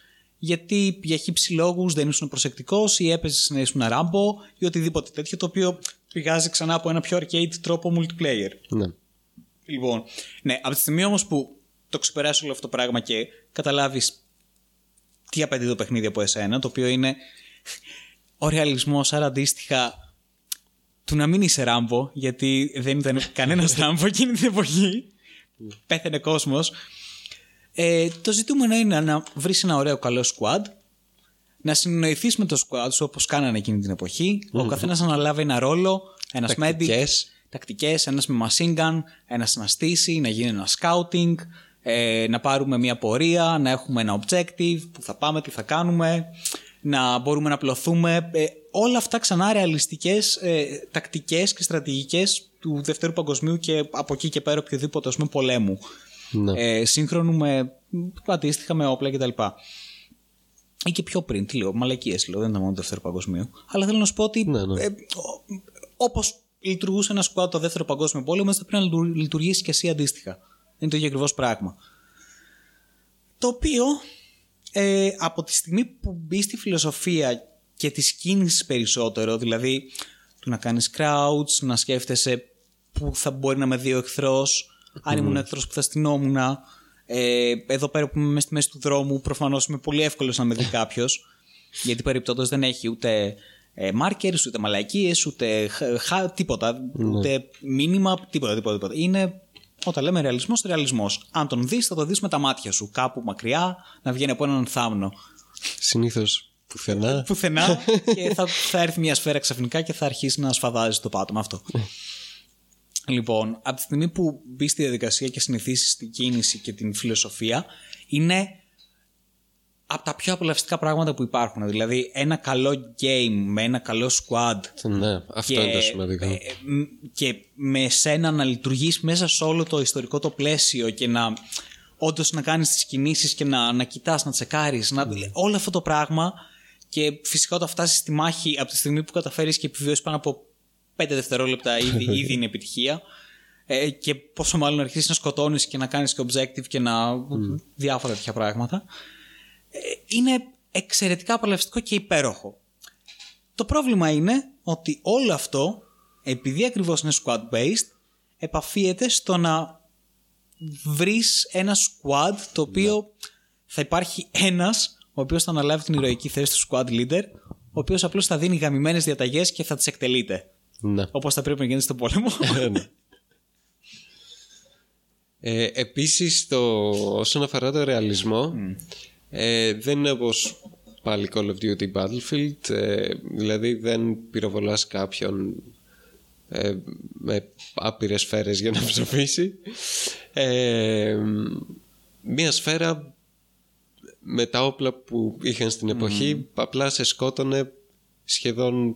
γιατί για χύψη λόγους δεν ήσουν προσεκτικός ή έπαιζες να ήσουν ράμπο ή οτιδήποτε τέτοιο το οποίο πηγάζει ξανά από ένα πιο arcade τρόπο multiplayer. ναι. Λοιπόν, ναι, από τη στιγμή όμως που το ξεπεράσει όλο αυτό το πράγμα και καταλάβεις τι απαιτεί το παιχνίδι από εσένα, το οποίο είναι ο ρεαλισμός, άρα αντίστοιχα του να μην είσαι ράμπο, γιατί δεν ήταν κανένας ράμπο εκείνη την εποχή. Πέθανε κόσμος. Ε, το ζητούμενο είναι να βρεις ένα ωραίο καλό squad, να συνεννοηθείς με το squad σου όπως κάνανε εκείνη την εποχή, ο καθένας να αναλάβει ένα ρόλο, ένας medic, Τακτικές. τακτικές, ένας με machine gun, ένας να στήσει, να γίνει ένα scouting, ε, να πάρουμε μια πορεία, να έχουμε ένα objective, που θα πάμε, τι θα κάνουμε, να μπορούμε να πλωθούμε. Ε, όλα αυτά ξανά ρεαλιστικές ε, τακτικές και στρατηγικές του Δευτέρου Παγκοσμίου και από εκεί και πέρα οποιοδήποτε ας πούμε, πολέμου. Ναι. Ε, σύγχρονου με αντίστοιχα με όπλα κτλ. Ή και πιο πριν, τι λέω, μαλακίες λέω, δεν ήταν μόνο το δεύτερο παγκοσμίου. Αλλά θέλω να σου πω ότι Ναι, ναι. ε, όπως λειτουργούσε ένα σκουάτ το δεύτερο παγκόσμιο πόλεμο, έτσι θα πρέπει να λειτου- λειτουργήσει και εσύ αντίστοιχα. Είναι το ίδιο ακριβώς πράγμα. Το οποίο ε, από τη στιγμή που μπει στη φιλοσοφία και τη κίνηση περισσότερο, δηλαδή του να κάνεις crowds, να σκέφτεσαι που θα μπορεί να με δει ο εχθρός, αν ήμουν εχθρός που θα στυνόμουν, ε, εδώ πέρα που είμαι μέσα στη μέση του δρόμου, προφανώς είμαι πολύ εύκολος να με δει κάποιος, γιατί περιπτώτως δεν έχει ούτε ε, markers, ούτε μαλακίες, ούτε χ- χα- τίποτα, ούτε μήνυμα, τίποτα, τίποτα, τίποτα. Είναι όταν λέμε ρεαλισμός, ρεαλισμός. Αν τον δεις, θα το δεις με τα μάτια σου. Κάπου μακριά, να βγαίνει από έναν θάμνο. Συνήθως Πουθενά. πουθενά και θα, θα έρθει μια σφαίρα ξαφνικά και θα αρχίσει να σφαδάζει το πάτωμα αυτό. Λοιπόν, από τη στιγμή που μπει στη διαδικασία και συνηθίσεις την κίνηση και την φιλοσοφία, είναι από τα πιο απολαυστικά πράγματα που υπάρχουν. Δηλαδή, ένα καλό game με ένα καλό squad. Ναι, αυτό και, είναι το σημαντικό. ε, μ, και με σένα να λειτουργείς μέσα σε όλο το ιστορικό το πλαίσιο και να όντως να κάνεις τις κινήσεις και να, να κοιτάς, να τσεκάρεις, να, όλο αυτό το πράγμα και φυσικά όταν φτάσεις στη μάχη από τη στιγμή που καταφέρεις και επιβιώσεις πάνω από 5 δευτερόλεπτα ήδη, ήδη είναι επιτυχία ε, και πόσο μάλλον να αρχίσεις να σκοτώνεις και να κάνεις και objective και να διάφορα τέτοια πράγματα ε, είναι εξαιρετικά απολαυστικό και υπέροχο. Το πρόβλημα είναι ότι όλο αυτό, επειδή ακριβώς είναι squad-based, επαφίεται στο να βρεις ένα squad το οποίο θα υπάρχει ένας ο οποίος θα αναλάβει την ηρωική θέση του squad leader ο οποίος απλώς θα δίνει γαμημένες διαταγές και θα τις εκτελείται. Ναι. Όπως θα πρέπει να γίνει στον πόλεμο. Ναι. Ε, επίσης, το, όσον αφορά το ρεαλισμό, ε, δεν είναι όπως πάλι Call of Duty Battlefield, ε, δηλαδή δεν πυροβολάς κάποιον ε, με άπειρες σφαίρες για να ψοφήσει. Ε, μία σφαίρα με τα όπλα που είχαν στην εποχή απλά σε σκότωνε σχεδόν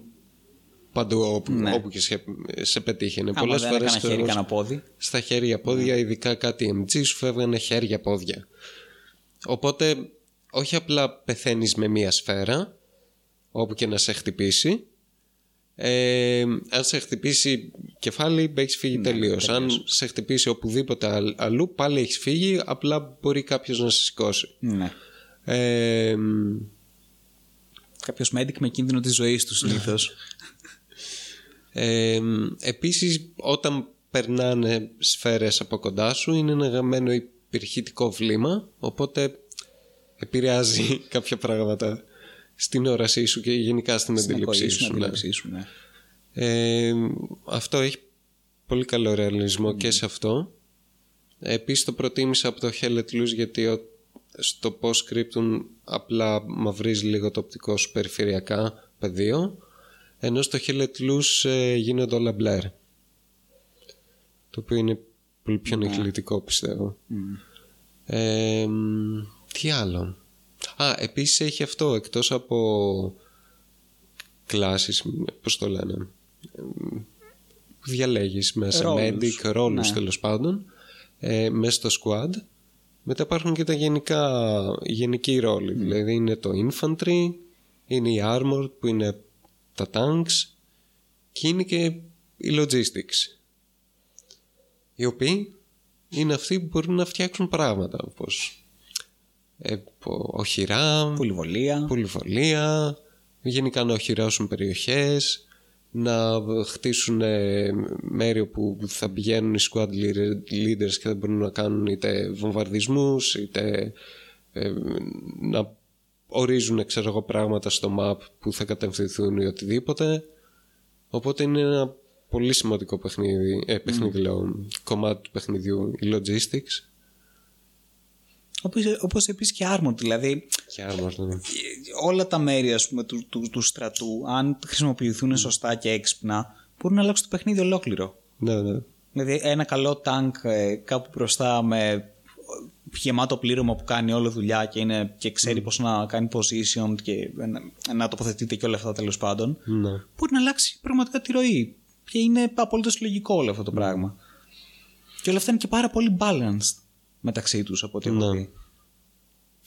παντού όπου, Ναι. όπου και σε, σε πετύχαινε. Άμα Πολλές δεν φορές έκανα χέρι, θεωρούσα- κανένα πόδι. στα χέρια πόδια, ειδικά κάτι MG σου φεύγανε χέρια πόδια. Οπότε όχι απλά πεθαίνεις με μία σφαίρα όπου και να σε χτυπήσει ε, αν σε χτυπήσει κεφάλι έχεις φύγει τελείως. Αν σε χτυπήσει οπουδήποτε αλλ- αλλού πάλι έχεις φύγει απλά μπορεί κάποιος να σε σηκώσει. Ναι. Ε, Κάποιος medic με κίνδυνο της ζωής του συνήθως. Ε, επίσης όταν περνάνε σφαίρες από κοντά σου είναι ένα γαμμένο υπερχητικό βλήμα οπότε επηρεάζει κάποια πράγματα στην όρασή σου και γενικά στην Στην αντίληψή ακοή σου, σου. στην ναι. αντίληψή σου, ναι. Ε, αυτό έχει πολύ καλό ρεαλισμό και σε αυτό. Επίσης το προτίμησα από το Hell Let Loose γιατί ο- στο πώς κρύπτουν απλά μαυρίζει λίγο το οπτικό σου περιφερειακά πεδίο ενώ στο Hell Let Loose ε, γίνονται όλα μπλερ το οποίο είναι πολύ πιο νυχλητικό πιστεύω. Ε, μ, τι άλλο. Α, επίσης έχει αυτό εκτός από κλάσεις, πώς το λένε, εμ, που διαλέγεις μέσα, Ρόλους. medic, ρόλους Ναι. τέλος πάντων, ε, μέσα στο squad. Μετά υπάρχουν και τα γενικά, οι γενικοί ρόλοι, δηλαδή είναι το infantry, είναι η armored που είναι τα tanks και είναι και οι logistics, οι οποίοι είναι αυτοί που μπορούν να φτιάξουν πράγματα όπως ε, πο- οχυρά, Πολυβολία. πολυβολία, γενικά να οχυρώσουν περιοχές, να χτίσουν ε, μέρη που θα πηγαίνουν οι squad leader- leaders και θα μπορούν να κάνουν είτε βομβαρδισμούς είτε ε, να ορίζουν ξέρω εγώ, πράγματα στο map που θα κατευθυνθούν ή οτιδήποτε οπότε είναι ένα πολύ σημαντικό παιχνίδι, ε, παιχνίδι λέω, κομμάτι του παιχνιδιού οι logistics Όπως, όπως επίσης και Armored, δηλαδή και armor ναι. όλα τα μέρη ας πούμε, του, του, του στρατού, αν χρησιμοποιηθούν σωστά και έξυπνα, μπορούν να αλλάξουν το παιχνίδι ολόκληρο. ναι, ναι. Δηλαδή ένα καλό τάγκ ε, κάπου μπροστά με γεμάτο πλήρωμα που κάνει όλη δουλειά και, είναι, και ξέρει πώς να κάνει position και να, να τοποθετείται και όλα αυτά τέλος πάντων, ναι. μπορεί να αλλάξει πραγματικά τη ροή. Και είναι απολύτω λογικό όλο αυτό το πράγμα. Και όλα αυτά είναι και πάρα πολύ balanced μεταξύ τους από ό,τι έχω Ναι. δει.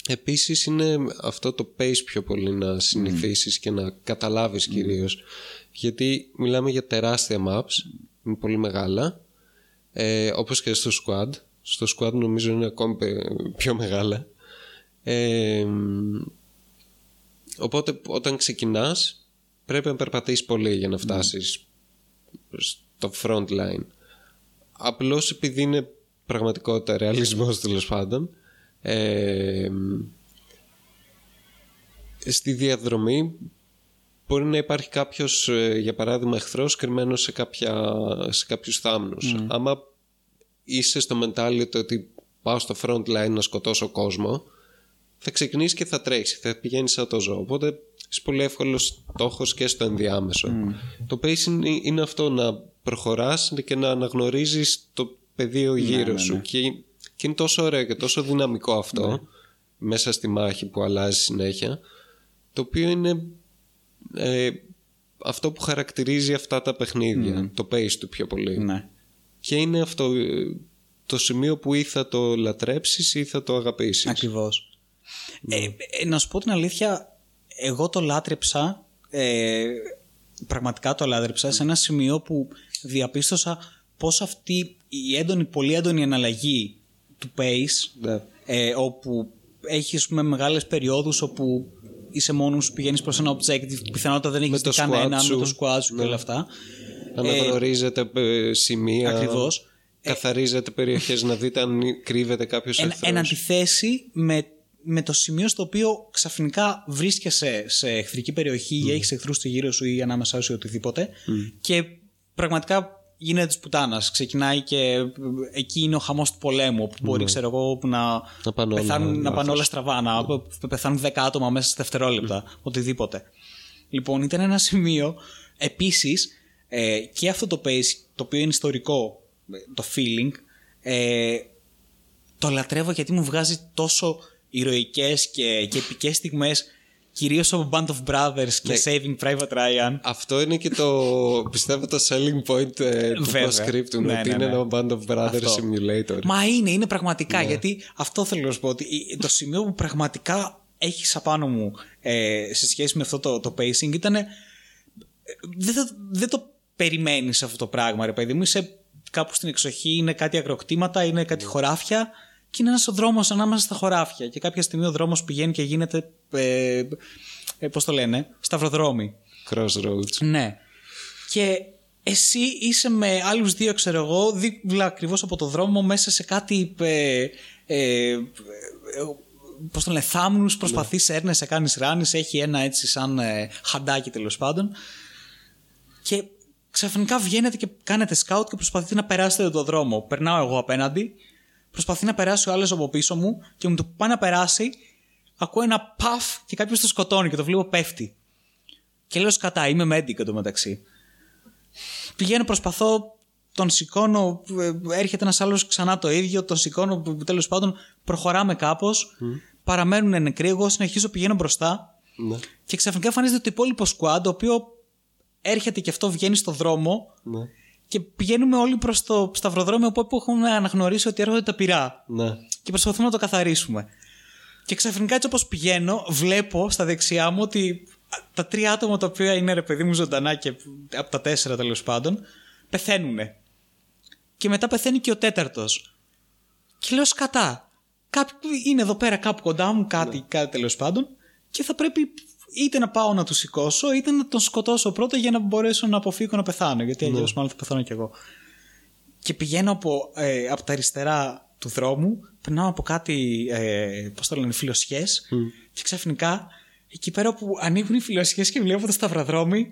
Επίσης είναι αυτό το pace πιο πολύ να συνηθίσεις και να καταλάβεις κυρίως γιατί μιλάμε για τεράστια maps είναι πολύ μεγάλα ε, όπως και στο squad στο squad νομίζω είναι ακόμη πε- πιο μεγάλα. Ε, οπότε όταν ξεκινάς πρέπει να περπατήσεις πολύ για να φτάσεις στο front line. Απλώς επειδή είναι πραγματικότητα ρεαλισμός τέλος πάντων ε, στη διαδρομή μπορεί να υπάρχει κάποιος ε, για παράδειγμα εχθρός κρυμμένος σε, κάποια, σε κάποιους θάμνους. Άμα είσαι στο mentality ότι πάω στο front line να σκοτώσω κόσμο θα ξεκινήσεις και θα τρέξει θα πηγαίνεις σαν το ζώο οπότε είσαι πολύ εύκολος στόχος και στο ενδιάμεσο. Το pacing είναι αυτό να προχωράς και να αναγνωρίζεις το πεδίο γύρω ναι, σου ναι. Και, και είναι τόσο ωραίο και τόσο δυναμικό αυτό Ναι. μέσα στη μάχη που αλλάζει συνέχεια το οποίο είναι ε, αυτό που χαρακτηρίζει αυτά τα παιχνίδια το pace του πιο πολύ Ναι. Και είναι αυτό ε, το σημείο που ή θα το λατρέψεις ή θα το αγαπήσεις Ακριβώς. Ε, ε, να σου πω την αλήθεια, εγώ το λάτρεψα, ε, πραγματικά το λάτρεψα σε ένα σημείο που διαπίστωσα πως αυτή η έντονη, πολύ έντονη εναλλαγή του pace, Ναι. ε, όπου έχεις με μεγάλες περιόδους όπου είσαι μόνος σου, πηγαίνεις προς ένα objective, πιθανότητα δεν έχεις το δει κανέναν, squad με το σου. squad σου και Ναι. όλα αυτά. Αναγνωρίζετε ε, σημεία. Ακριβώς. Καθαρίζετε περιοχές να δείτε αν κρύβεται κάποιος εν, εχθρός. εν αντιθέσει με, με το σημείο στο οποίο ξαφνικά βρίσκεσαι σε εχθρική περιοχή ή έχεις εχθρούς στη γύρω σου ή ανάμεσά σου ή οτιδήποτε και πραγματικά γίνεται της πουτάνας. Ξεκινάει και ε, εκεί είναι ο χαμός του πολέμου όπου μπορεί ξέρω εγώ να, Να πάνε όλα πεθάνουν, να πάνε λάθος. όλα στραβά, να πεθάνουν 10 άτομα μέσα σε δευτερόλεπτα, οτιδήποτε. Λοιπόν, ήταν ένα σημείο επίσης ε, και αυτό το pace το οποίο είναι ιστορικό, ε, το feeling, ε, το λατρεύω γιατί μου βγάζει τόσο ηρωικές και, και επικές στιγμές κυρίως από Band of Brothers και Ναι. Saving Private Ryan. Αυτό είναι και το πιστεύω το selling point ε, του Βέβαια. post-scriptum Ναι, ότι ναι, είναι ναι. ένα Band of Brothers Αυτό. simulator. Μα είναι, είναι πραγματικά γιατί αυτό θέλω να σου πω ότι η- το σημείο που πραγματικά έχει απάνω μου ε, σε σχέση με αυτό το, το pacing ήταν δεν, το- δεν το περιμένεις αυτό το πράγμα ρε παιδί μου είσαι κάπου στην εξοχή είναι κάτι αγροκτήματα, είναι κάτι χωράφια και είναι ένας ο δρόμος ανάμεσα στα χωράφια και κάποια στιγμή ο δρόμος πηγαίνει και γίνεται ε, ε, πώς το λένε σταυροδρόμι Crossroads. ναι. Και εσύ είσαι με άλλους δύο, ξέρω εγώ, δίπλα ακριβώς από το δρόμο μέσα σε κάτι. Ε, ε, ε, πώς το λένε, θάμνους, προσπαθείς, έρνεσαι, κάνεις ράνεις, έχει ένα έτσι σαν ε, χαντάκι τέλος πάντων. Και ξαφνικά βγαίνετε και κάνετε σκάουτ και προσπαθείτε να περάσετε τον δρόμο. Περνάω εγώ απέναντι, προσπαθεί να περάσει ο άλλος από πίσω μου και μου το πάει να περάσει, ακούω ένα παφ και κάποιος το σκοτώνει και το βλέπω πέφτει. Και λέω σκατά, είμαι medic εντωμεταξύ. Πηγαίνω, προσπαθώ, τον σηκώνω, ε, έρχεται ένας άλλος ξανά το ίδιο, τον σηκώνω, τέλος πάντων, προχωράμε κάπως. Παραμένουν νεκροί, εγώ συνεχίζω, πηγαίνω μπροστά. Ναι. Και ξαφνικά εμφανίζεται το υπόλοιπο squad, το οποίο έρχεται και αυτό βγαίνει στο δρόμο. Ναι. Και πηγαίνουμε όλοι προς το σταυροδρόμιο από όπου έχουμε αναγνωρίσει ότι έρχονται τα πυρά. Ναι. Και προσπαθούμε να το καθαρίσουμε. Και ξαφνικά έτσι όπως πηγαίνω, βλέπω στα δεξιά μου ότι τα τρία άτομα τα οποία είναι ρε παιδί μου ζωντανά και από τα τέσσερα τέλος πάντων, πεθαίνουν. Και μετά πεθαίνει και ο τέταρτος. Και λέω σκατά. Κάποιοι είναι εδώ πέρα κάπου κοντά μου, κάτι, κάτι τέλος πάντων, και θα πρέπει είτε να πάω να τους σηκώσω, είτε να τον σκοτώσω πρώτα για να μπορέσω να αποφύγω να πεθάνω. Γιατί αλλιώς μάλλον θα πεθάνω κι εγώ. Και πηγαίνω από, ε, από τα αριστερά του δρόμου, περνάω από κάτι, ε, πώς το λένε, φιλοσιές και ξαφνικά εκεί πέρα που ανοίγουν οι φιλοσιές και βλέπω το σταυροδρόμι,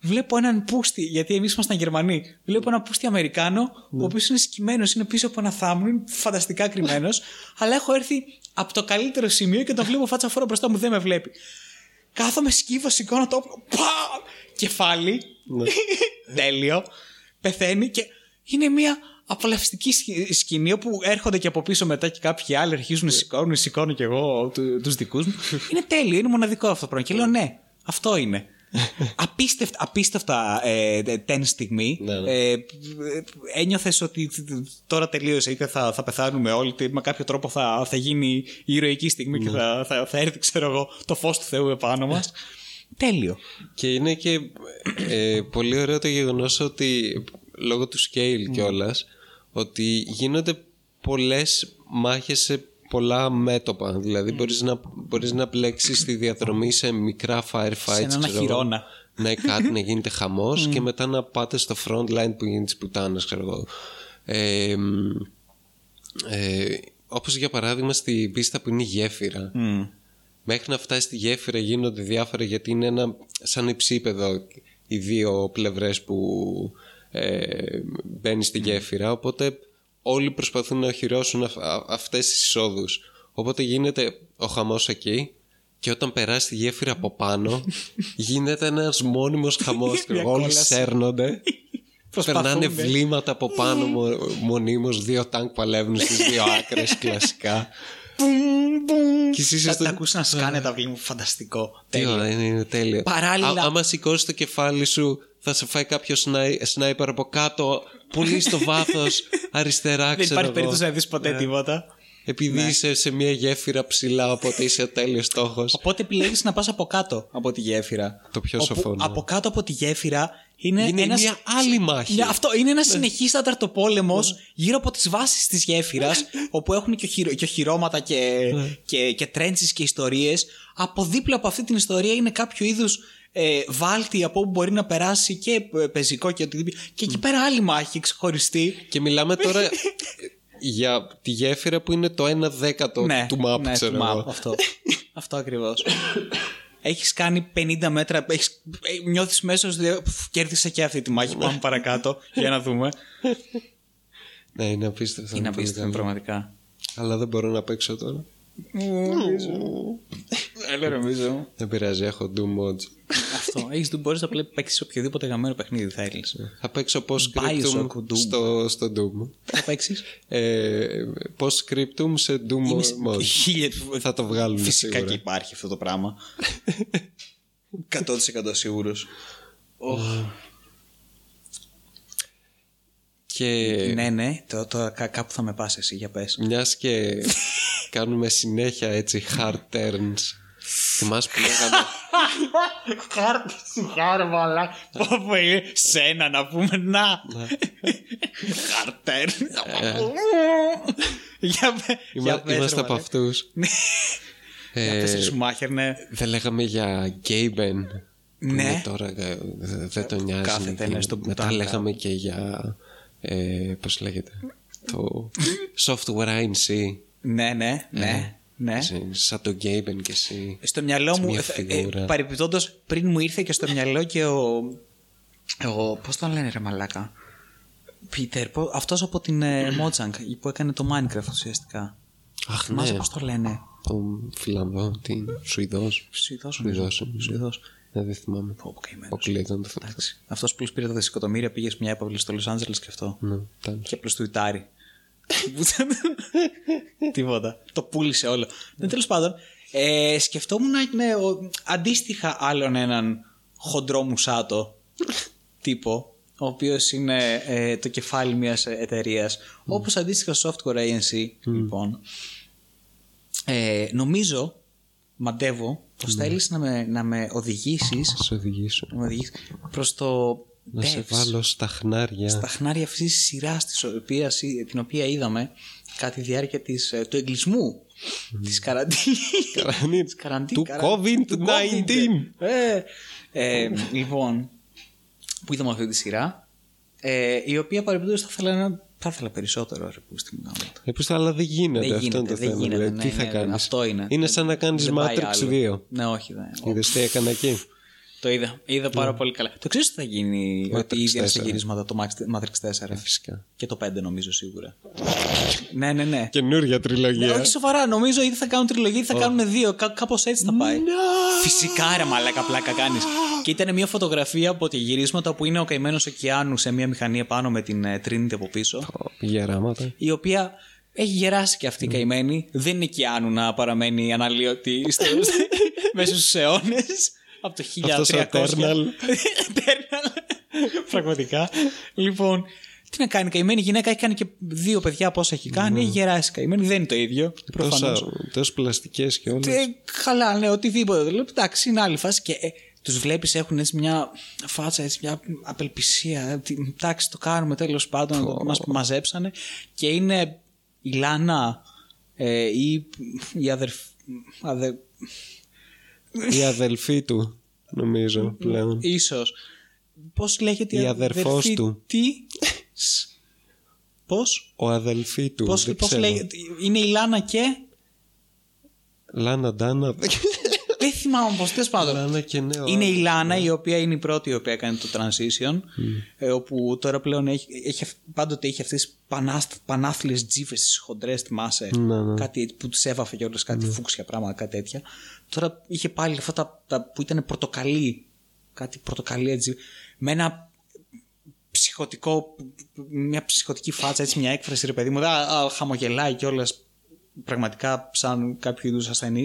βλέπω έναν πούστη, γιατί εμείς ήμασταν Γερμανοί, βλέπω έναν πούστη Αμερικάνο, ο οποίος είναι σκυμμένος, είναι πίσω από ένα θάμνο, είναι φανταστικά κρυμμένος, αλλά έχω έρθει από το καλύτερο σημείο και τον βλέπω φάτσα φόρα μπροστά μου, δεν με βλέπει. Κάθομαι, σκύβω, σηκώνω το όπλο, πα! Κεφάλι. Τέλειο. Πεθαίνει και είναι μια απολαυστική σκη- σκηνή όπου έρχονται και από πίσω μετά και κάποιοι άλλοι αρχίζουν να σηκώνουν, σηκώνω κι εγώ του τους δικούς μου. είναι τέλειο, είναι μοναδικό αυτό το πράγμα. Και λέω ναι, αυτό είναι. Απίστευτα, απίστευτα ε, τέν στιγμή. Ναι, ναι. Ε, ένιωθες ότι τώρα τελείωσε είτε θα, θα πεθάνουμε όλοι είτε με κάποιο τρόπο θα, θα γίνει η ηρωική στιγμή και θα, θα, θα έρθει ξέρω εγώ το φως του Θεού επάνω μας τέλειο Και είναι και ε, πολύ ωραίο το γεγονός ότι λόγω του scale κιόλας, ότι γίνονται πολλές μάχες σε πολλά μέτωπα. Δηλαδή μπορείς να, μπορείς να μπλέξεις τη διαδρομή σε μικρά firefights. Σε έναν ξέρω εγώ. αχυρώνα. Ναι, κάτι να γίνεται χαμός και μετά να πάτε στο front line που γίνεται της πουτάνας, ξέρω εγώ. Ε, μ, ε, όπως για παράδειγμα στη πίστα που είναι η γέφυρα. Μέχρι να φτάσει στη γέφυρα γίνονται διάφορα γιατί είναι ένα σαν υψίπεδο οι δύο πλευρές που ε, μπαίνεις στη γέφυρα οπότε όλοι προσπαθούν να οχυρώσουν αυ- α- αυτές τις εισόδους οπότε γίνεται ο χαμός εκεί Και όταν περάσει τη γέφυρα από πάνω, γίνεται ένας μόνιμος χαμός. Μια Όλοι κόλαση. σέρνονται. Προσπαθούν, Περνάνε ναι. βλήματα από πάνω μονίμως. Δύο τάγκ παλεύουν στις δύο άκρες κλασικά. Και εσείς Θα είστε- τα ακούσει να σκάνε τα βλήματα. Φανταστικό. Τι Τέλειο. ωραία, είναι, είναι τέλειο. Παράλληλα- Α, άμα σηκώσει το κεφάλι σου, θα σε φάει κάποιο σνάι, σνάιπερ από κάτω, πολύ στο βάθος, αριστερά, Δεν ξέρω υπάρχει εγώ. περίπτωση να δεις ποτέ τίποτα. Επειδή Ναι. είσαι σε μια γέφυρα ψηλά, οπότε είσαι ο τέλειος στόχος. Οπότε επιλέγεις να πας από κάτω από τη γέφυρα. Το πιο Όπου σοφό, ναι. Από κάτω από τη γέφυρα είναι, Είναι ένας... μια άλλη μάχη. Ναι, αυτό είναι ένας συνεχής τέταρτο πόλεμο γύρω από τις βάσεις της γέφυρας, όπου έχουν και, οχυρο- και οχυρώματα και, και, και τρέντσει και ιστορίες. Από δίπλα από αυτή την ιστορία είναι κάποιο είδους ε, βάλτη από όπου μπορεί να περάσει και ε, πεζικό και οτιδήποτε. Και εκεί πέρα άλλη μάχη ξεχωριστή. Και μιλάμε τώρα για τη γέφυρα που είναι το 1 δέκατο του map, ναι, ξέρω του map, εγώ. αυτό. αυτό ακριβώς. Έχεις κάνει 50 μέτρα, έχεις, νιώθεις μέσα σου ότι «Πφ, κέρδισα και αυτή τη μάχη. Πάμε παρακάτω για να δούμε. Ναι, είναι απίστευτο. Είναι πολύ απίστευτο, καλό. πραγματικά. Αλλά δεν μπορώ να παίξω τώρα. Έλα, νομίζω. Δεν πειράζει, έχω Doom Mods. Αυτό. Έχεις του μπορείς να παίξεις οποιοδήποτε γαμμένο παιχνίδι θέλει. Θα παίξω post Bioshock, scriptum Doom. στο, στο Doom. Θα παίξεις; Ε, post scriptum σε Doom Mods. Χίλια. Θα το βγάλουμε Φυσικά σίγουρα. και υπάρχει αυτό το πράγμα. 100% σίγουρος. Και Ναι, ναι, τώρα το, κα- κάπου θα με πας εσύ, για πες. μιας και κάνουμε συνέχεια έτσι hard turns. Θυμάσαι που λέγαμε Χάρτη σου, χάρη μαλά. Πόπο είναι σένα να πούμε να. Χαρτέρ. Για πε- για Είμα- πες, Είμαστε ρε, από μαλάκα. αυτούς Ναι. Για Ε, πες ρε Σουμάχερ, ναι. Δεν λέγαμε για Gaben που Ναι. είναι τώρα ε, δε- δεν τον νοιάζει Κάθεται, και ναι, στο Μετά μπουτάν λέγαμε και για ε, Πώς λέγεται Το software INC Ναι, ναι, ναι. ναι. Εσύ, Σαν το Gaben και εσύ Στο μυαλό μου, μια ε, φιγούρα. ε, παρεπιπτόντως, πριν μου ήρθε και στο μυαλό και ο. ο Πώς τον λένε, ρε Μαλάκα; Πίτερ, αυτός από την ε, Mojang που έκανε το Minecraft ουσιαστικά. Αχ Θυμάσαι ναι πώς το λένε; Το Φιλανδό Τι Σουηδός Σουηδός, Σουηδός νομίζω. είναι. Σουηδός. Ναι, δεν θυμάμαι Πω, πω, καημένος. Αποκλείεται να το θυμάμαι Εντάξει. Αυτός που πήρε τα δισεκατομμύρια πήγε σε μια έπαυλη στο Λο Άντζελε και αυτό. Ναι, ήταν. Και απλώ τουιτάρει. Τίποτα. Το πούλησε όλο. Ναι, τέλος πάντων, ε, σκεφτόμουν ναι, ο, αντίστοιχα άλλον έναν χοντρό μουσάτο τύπο, ο οποίος είναι ε, το κεφάλι μιας εταιρείας. Όπως αντίστοιχα στο software agency, λοιπόν. Ε, νομίζω, μαντεύω, πω θέλει να με, να με οδηγήσεις. Θα σε οδηγήσω Να με οδηγήσεις προς το Να σε devs βάλω στα χνάρια στα χνάρια αυτής της σειράς την οποία είδαμε κατά τη διάρκεια της, ε, του εγκλισμού της καραντίνης. Καραντίν. Της καραντί- Του καρα- COVID-19. του COVID. Ε, ε, λοιπόν, που είδαμε αυτή τη σειρά, ε, η οποία παρεμπιπτόντως θα ήθελα, να, θα ήθελα περισσότερο ρε που στην γάμο. Επίση, αλλά δεν γίνεται. Δεν αυτό γίνεται, είναι το δεν θέμα. γίνεται. δηλαδή, ναι, τι θα ναι, κάνεις; Αυτό είναι. Είναι σαν να κάνεις Δεν πάει Matrix άλλο. 2. Ναι, όχι. Δεν. Είδες τι έκανα εκεί; Το είδα. Είδα πάρα πολύ καλά. Το ξέρεις τι θα γίνει Matrix ότι ήδη είναι στα 4. γυρίσματα το Max- Matrix 4. Ε, Φυσικά. Και το 5 νομίζω σίγουρα. ναι, ναι, ναι. Καινούρια Ναι, τριλογία. όχι σοβαρά, νομίζω είτε θα κάνουν τριλογία είτε θα κάνουν δύο. Κά- Κάπως έτσι θα πάει. Φυσικά ρε μαλάκα πλάκα κάνεις. Και ήταν μια φωτογραφία από τη γυρίσματα που είναι ο καημένος ωκεάνους σε μια μηχανή επάνω με την ε, Trinity από πίσω. Ω, Γεράματα. Η οποία έχει γεράσει και αυτή η καημένη. Δεν είναι οικιάνου να παραμένει αναλύωτη στο- μέσα στους αιώνες. Από το 1300. Αυτός ο Eternal. Eternal. Πραγματικά. Λοιπόν, τι να κάνει, η καημένη γυναίκα έχει κάνει και δύο παιδιά πόσα έχει κάνει. Έχει γεράσει η καημένη, δεν είναι το ίδιο. Προφανώς. Τόσες πλαστικές και όλα. Ε, καλά, ναι, οτιδήποτε. Λέω, εντάξει, είναι άλλη φάση και ε, τους βλέπεις έχουν έτσι μια φάτσα, έτσι μια απελπισία. ε, τι- Εντάξει, το κάνουμε τέλος πάντων, oh. μας μαζέψανε. Και είναι η Λάνα ε, ή η αδερφ... αδε... Η αδελφή του, νομίζω πλέον. ίσως. Πώς λέγεται Η αδερφός αδερφή- του. Τι; Σ. Πώς; Ο αδελφή του. Πώς, δεν πώς ξέρω. λέγεται; Είναι η Λάνα και... Λάνα Ντάνα. Δεν θυμάμαι πώ. Τέλος πάντων. Λάνα και νέο. Είναι η Λάνα η οποία είναι η πρώτη η οποία κάνει το transition. ε, όπου τώρα πλέον έχει, έχει, πάντοτε είχε αυτές τις πανάθλιες τζίφες, τι χοντρές, θυμάσαι; Ναι, ναι. Κάτι που του έβαφε κιόλα, κάτι φούξια πράγματα, κάτι τέτοια. Τώρα είχε πάλι αυτά τα, τα που ήταν πορτοκαλί. Κάτι πορτοκαλί έτσι. Με ένα ψυχοτικό, μια ψυχοτική φάτσα, έτσι μια έκφραση ρε παιδί μου. Α, α, χαμογελάει κιόλα πραγματικά σαν κάποιο είδους ασθενή.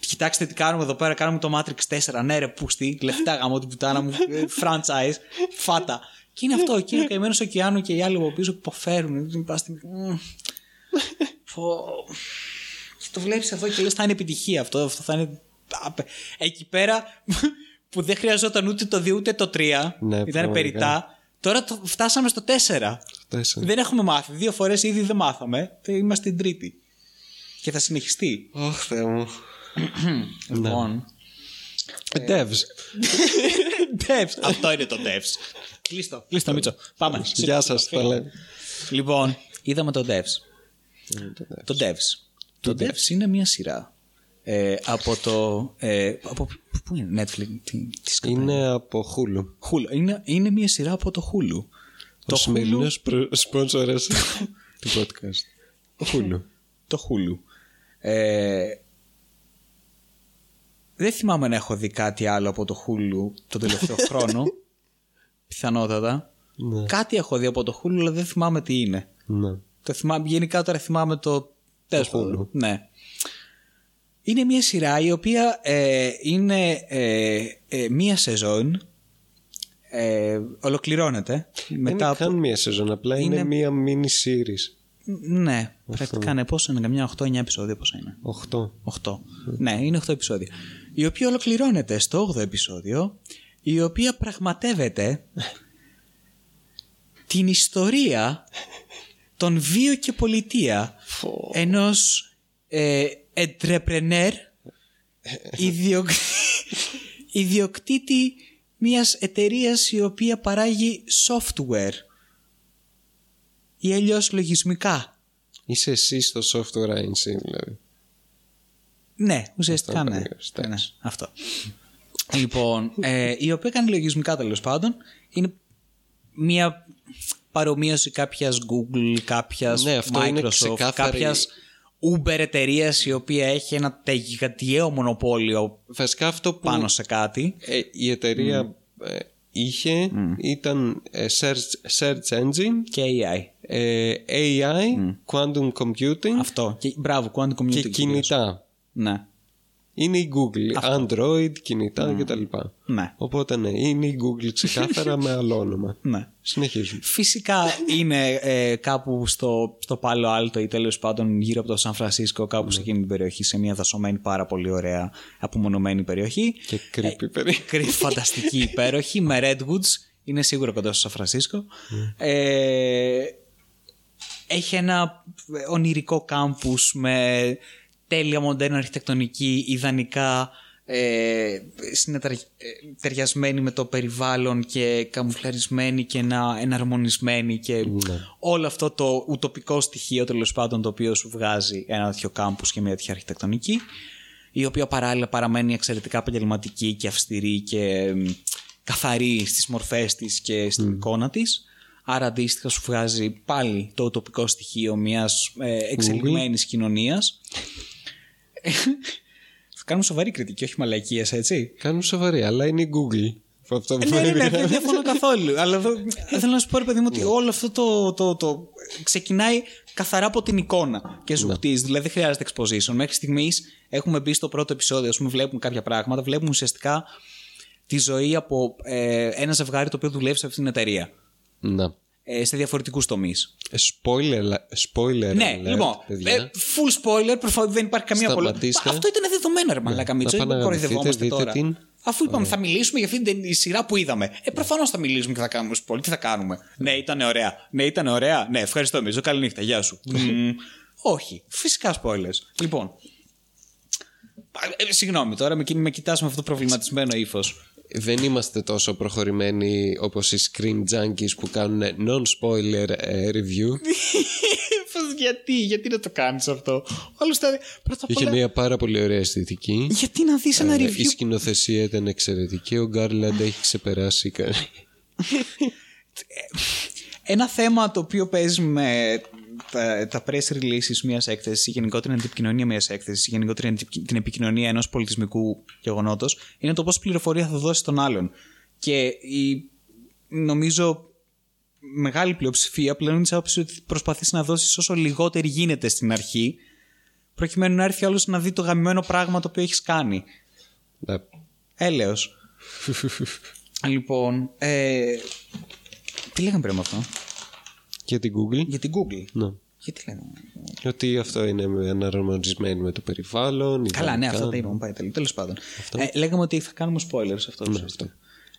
Κοιτάξτε τι κάνουμε εδώ πέρα. Κάνουμε το Matrix 4. Ναι, ρε, πούστη. Λεφτά γαμώ την πουτάνα μου. ε, franchise. Φάτα. Και είναι αυτό. Και είναι ο καημένο ωκεάνου και οι άλλοι από πίσω που υποφέρουν. Είναι πας στη- Μμμ. Φω. Και το βλέπεις εδώ και λες θα είναι επιτυχία αυτό. Αυτό θα είναι. απε- Εκεί πέρα που δεν χρειαζόταν ούτε το 2 ούτε το 3. Ναι, ήταν πραγματικά. περιτά. Τώρα το, φτάσαμε στο 4. Τέσσερα. Δεν έχουμε μάθει. Δύο φορές ήδη δεν μάθαμε. Τε- Είμαστε την τρίτη. Και θα συνεχιστεί. Ωχ, Θεέ μου. Λοιπόν. Devs. Devs. Αυτό είναι το Devs. Κλείστο. Κλείστο, Μίτσο. Πάμε. Γεια σας, τα λέμε. Λοιπόν, είδαμε το Devs. Το Devs. Το Devs είναι μια σειρά. Ε, από το. Ε, από, πού είναι, Netflix, τι, τι σκατά είναι. Είναι από Hulu. Hulu. Είναι, είναι μια σειρά από το Hulu. Ο Το Hulu, σημερινός προ- σπόνσορας του podcast. Ο Hulu. το Hulu. Ε, δεν θυμάμαι να έχω δει κάτι άλλο από το Hulu τον τελευταίο χρόνο. Πιθανότατα. Ναι. Κάτι έχω δει από το Hulu, αλλά δεν θυμάμαι τι είναι. Ναι. Το θυμάμαι, γενικά τώρα θυμάμαι το τέλος Hulu. πάντων. Ναι. Είναι μια σειρά η οποία ε, είναι ε, ε, μία σεζόν. Ε, ολοκληρώνεται. Δεν Μετά είναι από... καν μία σεζόν, απλά είναι, Είναι- μία mini series. Ναι, πρακτικά ναι. Πόσο είναι, καμιά 8-9 επεισόδια, πόσα είναι; 8. 8. Ναι, είναι 8 επεισόδια. Η οποία ολοκληρώνεται στο 8ο επεισόδιο, η οποία πραγματεύεται την ιστορία των βίο και πολιτεία ενός ε, entrepreneur ιδιοκ... ιδιοκτήτη μιας εταιρείας η οποία παράγει software ή αλλιώς λογισμικά. Είσαι εσύ στο software agency, δηλαδή. Ναι, ουσιαστικά Αυτό ναι. ακριβώς, ναι. εντάξει. Αυτό. λοιπόν, ε, η οποία κάνει λογισμικά τέλος πάντων. Είναι μια παρομοίωση κάποιας Google, κάποιας Ναι, αυτό είναι Microsoft, ξεκάθαρη- κάποιας Uber εταιρείας η οποία έχει ένα γιγαντιαίο μονοπόλιο Βασικά αυτό που πάνω σε κάτι. ε, η εταιρεία ε, είχε ήταν ε, search, search engine, Και AI. ε, AI, quantum computing Αυτό. Και, μπράβο, Quantum Computing. και κυρίως. κινητά. Ναι. Είναι η Google, Android, κινητά κτλ. Ναι. Οπότε ναι, είναι η Google ξεκάθαρα με άλλο όνομα. ναι. Συνεχίζουμε. Φυσικά είναι ε, κάπου στο, στο Πάλο Άλτο ή τέλος πάντων γύρω από το Σαν Φρανσίσκο, κάπου σε εκείνη την περιοχή, σε μια δασωμένη πάρα πολύ ωραία απομονωμένη περιοχή. Και creepy περί. Κρυ- φανταστική υπέροχη με Redwoods. Είναι σίγουρο κοντά στο Σαν Φρανσίσκο. Ε, έχει ένα ονειρικό κάμπους με τέλεια μοντέρνα αρχιτεκτονική, ιδανικά ε, συνετρα- ε, ταιριασμένη με το περιβάλλον και καμουφλαρισμένη και να εναρμονισμένη και όλο αυτό το ουτοπικό στοιχείο τέλος πάντων το οποίο σου βγάζει ένα τέτοιο κάμπους και μια τέτοια αρχιτεκτονική η οποία παράλληλα παραμένει εξαιρετικά επαγγελματική και αυστηρή και μ, καθαρή στις μορφές της και στην εικόνα της. Άρα αντίστοιχα σου βγάζει πάλι το τοπικό στοιχείο μιας ε, εξελιγμένης κοινωνίας. Θα κάνουμε σοβαρή κριτική, όχι μαλακίες, έτσι. Κάνουν σοβαρή, αλλά είναι η Google. Αυτό που Ναι, ναι, ναι, περιγράφει. δεν διαφωνώ καθόλου. Αλλά εδώ, θέλω να σου πω, ρε παιδί μου, ότι όλο αυτό το, το, το ξεκινάει καθαρά από την εικόνα και σου χτίζει. Δηλαδή, δεν χρειάζεται exposition. Μέχρι στιγμής έχουμε μπει στο πρώτο επεισόδιο, ας πούμε, βλέπουμε κάποια πράγματα. Βλέπουμε ουσιαστικά τη ζωή από ε, ένα ζευγάρι το οποίο δουλεύει σε αυτήν την εταιρεία. Να. Ε, σε διαφορετικούς τομείς. Ε, Spoiler, spoiler Ναι, alert, λοιπόν. παιδιά. Ε, full spoiler, προφανώ δεν υπάρχει καμία πολλά. Σταματήστε. Αυτό ήταν δεδομένο, ρε Μαλάκα Μίτσο. Να Δεν επαναλαμβαθείτε, κοροϊδευόμαστε δείτε τώρα. την. Αφού είπαμε θα μιλήσουμε για αυτή την σειρά που είδαμε. Ε, προφανώς θα μιλήσουμε και θα κάνουμε spoiler. Τι θα κάνουμε; Ναι, ήταν ωραία. Ναι, ήταν ωραία. Ναι, ευχαριστώ, Μίτσο. Καληνύχτα. Γεια σου. Μμμ. Όχι. Φυσικά spoilers. Λοιπόν. Ε, συγγνώμη τώρα, με, με κοιτάς με αυτό το προβληματισμένο ύφος. Δεν είμαστε τόσο προχωρημένοι όπως οι Screen Junkies που κάνουν non-spoiler ε, review. Πώς γιατί, γιατί να το κάνεις αυτό; Όλος τα... Πρώτα απ' Είχε όλα, μια πάρα πολύ ωραία αισθητική. γιατί να δεις ένα Ε, Η review σκηνοθεσία ήταν εξαιρετική. Ο Γκάρλαντ έχει ξεπεράσει. κα- Ένα θέμα το οποίο παίζει με τα, τα press releases μιας έκθεσης, γενικότερα την επικοινωνία μιας έκθεσης, γενικότερα την- την επικοινωνία ενός πολιτισμικού γεγονότος, είναι το πόση πληροφορία θα δώσει στον άλλον. Και η, νομίζω μεγάλη πλειοψηφία πλέον είναι της άποψης ότι προσπαθεί να δώσει όσο λιγότερη γίνεται στην αρχή, προκειμένου να έρθει άλλος να δει το γαμμένο πράγμα το οποίο έχεις κάνει. Ναι. Έλεος. λοιπόν, ε, τι λέγαμε πριν από αυτό; Για την Google. Για την Google. Ναι. Γιατί λέγαμε. Ότι αυτό είναι με- αναρμονισμένο με το περιβάλλον. Καλά, ναι, ιδανικά. αυτό τα είπαμε. Πάει τέλος. Τέλος πάντων. Ε, λέγαμε ότι θα κάνουμε spoilers σε αυτό. Ναι, ουσιαστικά.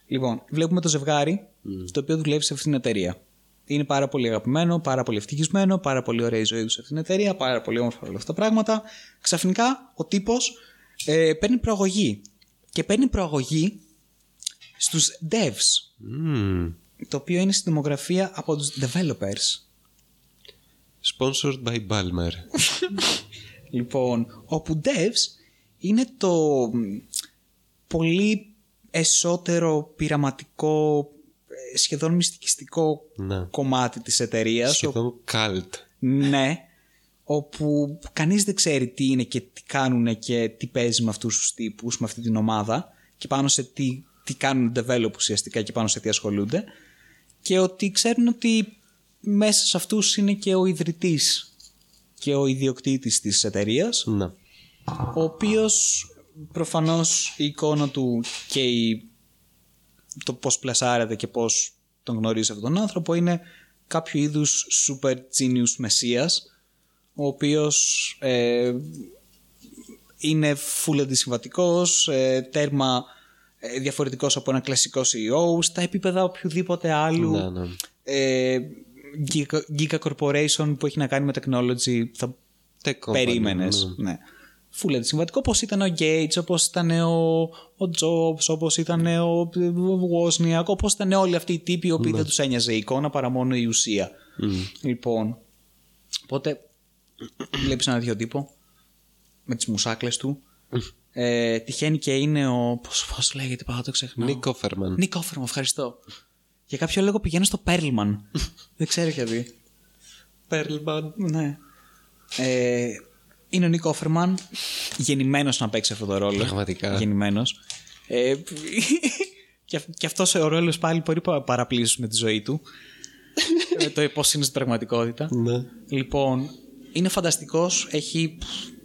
Λοιπόν, βλέπουμε το ζευγάρι το οποίο δουλεύει σε αυτήν την εταιρεία. Είναι πάρα πολύ αγαπημένο, πάρα πολύ ευτυχισμένο, πάρα πολύ ωραία η ζωή του σε αυτήν την εταιρεία, πάρα πολύ όμορφα όλα αυτά τα πράγματα. Ξαφνικά ο τύπος ε, παίρνει προαγωγή. Και παίρνει προαγωγή στους devs. Μμμ. Το οποίο είναι στην δημογραφία από τους developers. Sponsored by Balmer. Λοιπόν, όπου devs είναι το μ, πολύ εσωτερό πειραματικό, ε, σχεδόν μυστικιστικό Ναι. κομμάτι της εταιρείας. Σχεδόν cult. Ναι, όπου κανείς δεν ξέρει τι είναι και τι κάνουν και τι παίζει με αυτούς τους τύπους, με αυτή την ομάδα και πάνω σε τι, τι κάνουν develop ουσιαστικά και πάνω σε τι ασχολούνται και ότι ξέρουν ότι μέσα σε αυτούς είναι και ο ιδρυτής και ο ιδιοκτήτης της εταιρείας Ναι. ο οποίος προφανώς η εικόνα του και η... το πώς πλασάρεται και πώς τον γνωρίζει αυτόν τον άνθρωπο είναι κάποιο είδους super genius μεσσίας ο οποίος ε, είναι full αντισυμβατικός, ε, τέρμα ε, διαφορετικός από ένα κλασικό CEO στα επίπεδα οποιοδήποτε άλλου Ναι, ναι. Ε, giga, giga corporation που έχει να κάνει με technology θα Tech company, περίμενες. ναι. Ναι. Φούλα αντισυμβατικό, όπως ήταν ο Gates, όπως ήταν ο, ο Jobs, όπως ήταν ο Wozniak, όπως ήταν όλοι αυτοί οι τύποι οι οποίοι Ναι. δεν τους ένοιαζε η εικόνα παρά μόνο η ουσία. Λοιπόν, οπότε βλέπεις ένα τέτοιο τύπο με τις μουσάκλες του. ε, τυχαίνει και είναι ο. Πώς λέγεται, πάντα το ξεχνάω. Nick Offerman. Νίκ Όφερμαν, ευχαριστώ. Για κάποιο λόγο πηγαίνω στο Perlman. δεν ξέρω γιατί. Perlman. Ναι. Ε, είναι ο Νίκο Όφερμαν, γεννημένος να παίξει αυτό το ρόλο. Πραγματικά. Γεννημένος. Ε, και, αυ- και αυτός ο ρόλος πάλι μπορεί να παραπλήσει με τη ζωή του. με το πώς είναι στην πραγματικότητα. Ναι. Λοιπόν, είναι φανταστικός. Έχει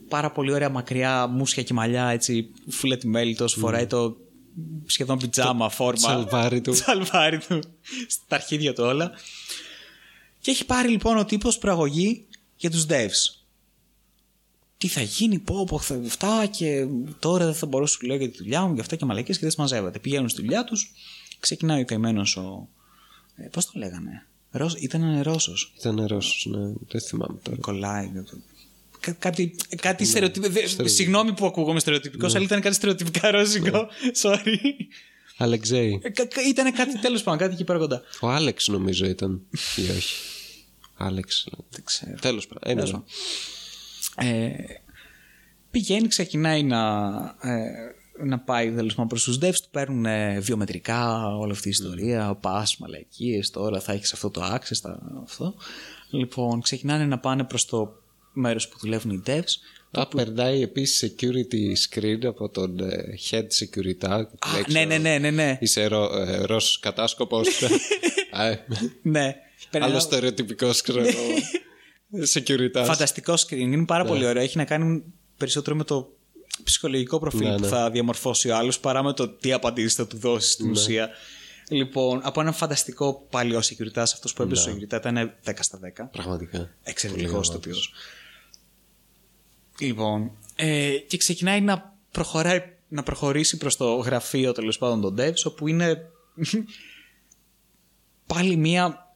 πάρα πολύ ωραία μακριά μουσια και μαλλιά, έτσι, φουλετιμέλιτος, φοράει το σχεδόν πιτζάμα φόρμα. τσαλβάρι του. τσαλβάρι του. Στα αρχίδια του όλα. Και έχει πάρει λοιπόν ο τύπος προαγωγή για τους devs. Τι θα γίνει, πω, πω, θα αυτά και τώρα δεν θα μπορώ σου λέω για τη δουλειά μου και αυτά και μαλακές και δεν σε μαζεύεται. Πηγαίνουν στη δουλειά τους, ξεκινάει ο καημένος ο... Ε, πώς το λέγανε, Ρώσ, ήταν Ρώσος. Ήταν Ρώσος, ναι. Δεν θυμάμαι τώρα. Νικολάη. Κά- κάτι κάτι στερεοτυπικό. Συγγνώμη που ακούγομαι στερεοτυπικός, αλλά ήταν κάτι στερεοτυπικά ρώσικο. Sorry. Αλεξέη. ήταν κάτι τέλος πάντων, κάτι εκεί πέρα κοντά. Ο Άλεξ νομίζω ήταν. Ή όχι. Άλεξ. Δεν ξέρω. Τέλος πάντων. Τέλος Anyway. πάντων. Ε, πηγαίνει, ξεκινάει να, ε, να πάει τέλος πάντων προς τους devs, του παίρνουν ε, βιομετρικά όλη αυτή η ιστορία, πας, μαλακίες, τώρα θα έχεις αυτό το access, τα, αυτό. Λοιπόν, ξεκινάνε να πάνε προς το μέρος που δουλεύουν οι devs. Α, περνάει επίσης security screen από τον ε, head security. Α, ναι, ναι, ναι, ναι, ναι. Είσαι Ρο, ε, Ρώσος κατάσκοπος. Α, ε, ναι. Περνάω- Άλλο στερεοτυπικό ξέρω εγώ, security. Φανταστικό screen. Είναι πάρα πολύ ωραίο. Έχει να κάνει περισσότερο με το ψυχολογικό προφίλ Ναι, που ναι. θα διαμορφώσει ο άλλος παρά με το τι απαντήσεις θα του δώσει στην ουσία. Λοιπόν, από ένα φανταστικό παλιό security, αυτός που έπαιζε στο security ήταν 10 στα 10. Πραγματικά. Εξαιρετικός Πολύ το γαμάτος. Λοιπόν, ε, και ξεκινάει να, προχωράει, να προχωρήσει προς το γραφείο τέλος πάντων των devs, όπου είναι πάλι μία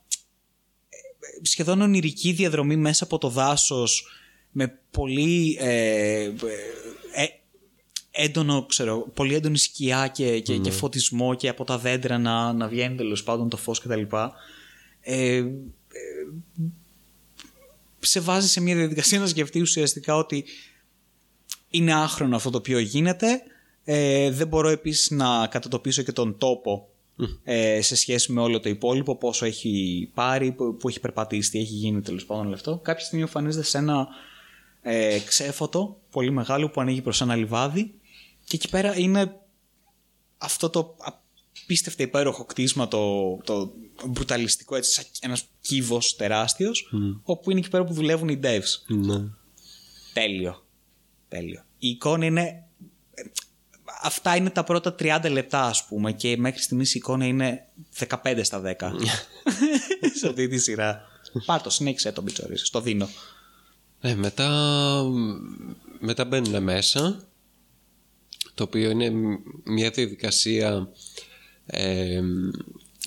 ε, σχεδόν ονειρική διαδρομή μέσα από το δάσος με πολύ ε, ε, ε, έντονο, ξέρω, πολύ έντονη σκιά και, και, και φωτισμό και από τα δέντρα να, να βγαίνει τέλος πάντων το φως κτλ. Ε, ε, σε βάζει σε μια διαδικασία να σκεφτεί ουσιαστικά ότι είναι άχρονο αυτό το οποίο γίνεται. Ε, δεν μπορώ επίσης να κατατοπίσω και τον τόπο ε, σε σχέση με όλο το υπόλοιπο, πόσο έχει πάρει, που που έχει περπατήσει, τι έχει γίνει τέλος πάντων όλο αυτό. Κάποια στιγμή εμφανίζεται σε ένα ε, ξέφωτο πολύ μεγάλο που ανοίγει προς ένα λιβάδι και εκεί πέρα είναι αυτό το απίστευτα υπέροχο κτίσμα, το, το μπρουταλιστικό, έτσι, σαν ένας κύβος τεράστιος, όπου είναι εκεί πέρα που δουλεύουν οι devs. Ναι. Τέλειο. Τέλειο. Η εικόνα είναι... Αυτά είναι τα πρώτα 30 λεπτά, ας πούμε, και μέχρι στιγμής η εικόνα είναι 15 στα 10. σε αυτή τη σειρά. Πάρ' το, συνέχισε το μπιτσορίς, το δίνω. Ε, μετά, μετά μπαίνουν μέσα, το οποίο είναι μια διαδικασία ε,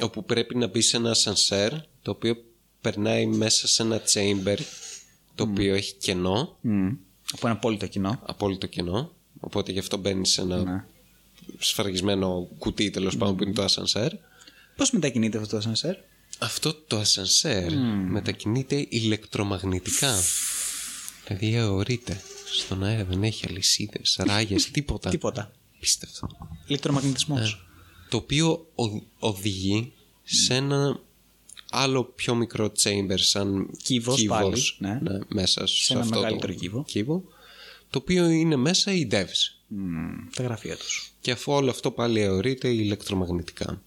όπου πρέπει να μπει σε ένα σανσέρ, το οποίο περνάει μέσα σε ένα chamber, το οποίο έχει κενό, Από ένα απόλυτο κοινό. απόλυτο κενό, οπότε γι' αυτό μπαίνει σε ένα Ναι. σφραγισμένο κουτί τέλος πάντων που είναι το ασανσέρ. Πώς μετακινείται αυτό το ασανσέρ; Αυτό το ασανσέρ μετακινείται ηλεκτρομαγνητικά. Δηλαδή αιωρείται στον αέρα, δεν έχει αλυσίδες, ράγες, τίποτα. Τίποτα. Πίστευτο. Ηλεκτρομαγνητισμός. Το οποίο ο- οδηγεί σε ένα άλλο πιο μικρό chamber σαν Κύβος πάλι, ναι. μέσα σε, ένα αυτό μεγαλύτερο το κύβο. το οποίο είναι μέσα οι devs. Μμμ, τα γραφεία τους. Και αφού όλο αυτό πάλι αιωρείται ηλεκτρομαγνητικά.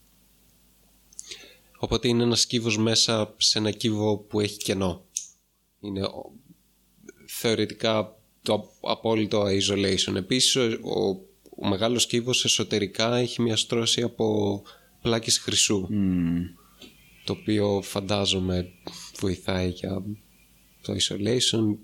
Οπότε είναι ένας κύβος μέσα σε ένα κύβο που έχει κενό. Είναι ο- θεωρητικά το απ- απόλυτο isolation. Επίσης ο, ο, ο μεγάλος κύβος εσωτερικά έχει μια στρώση από πλάκες χρυσού. Το οποίο φαντάζομαι βοηθάει για το isolation.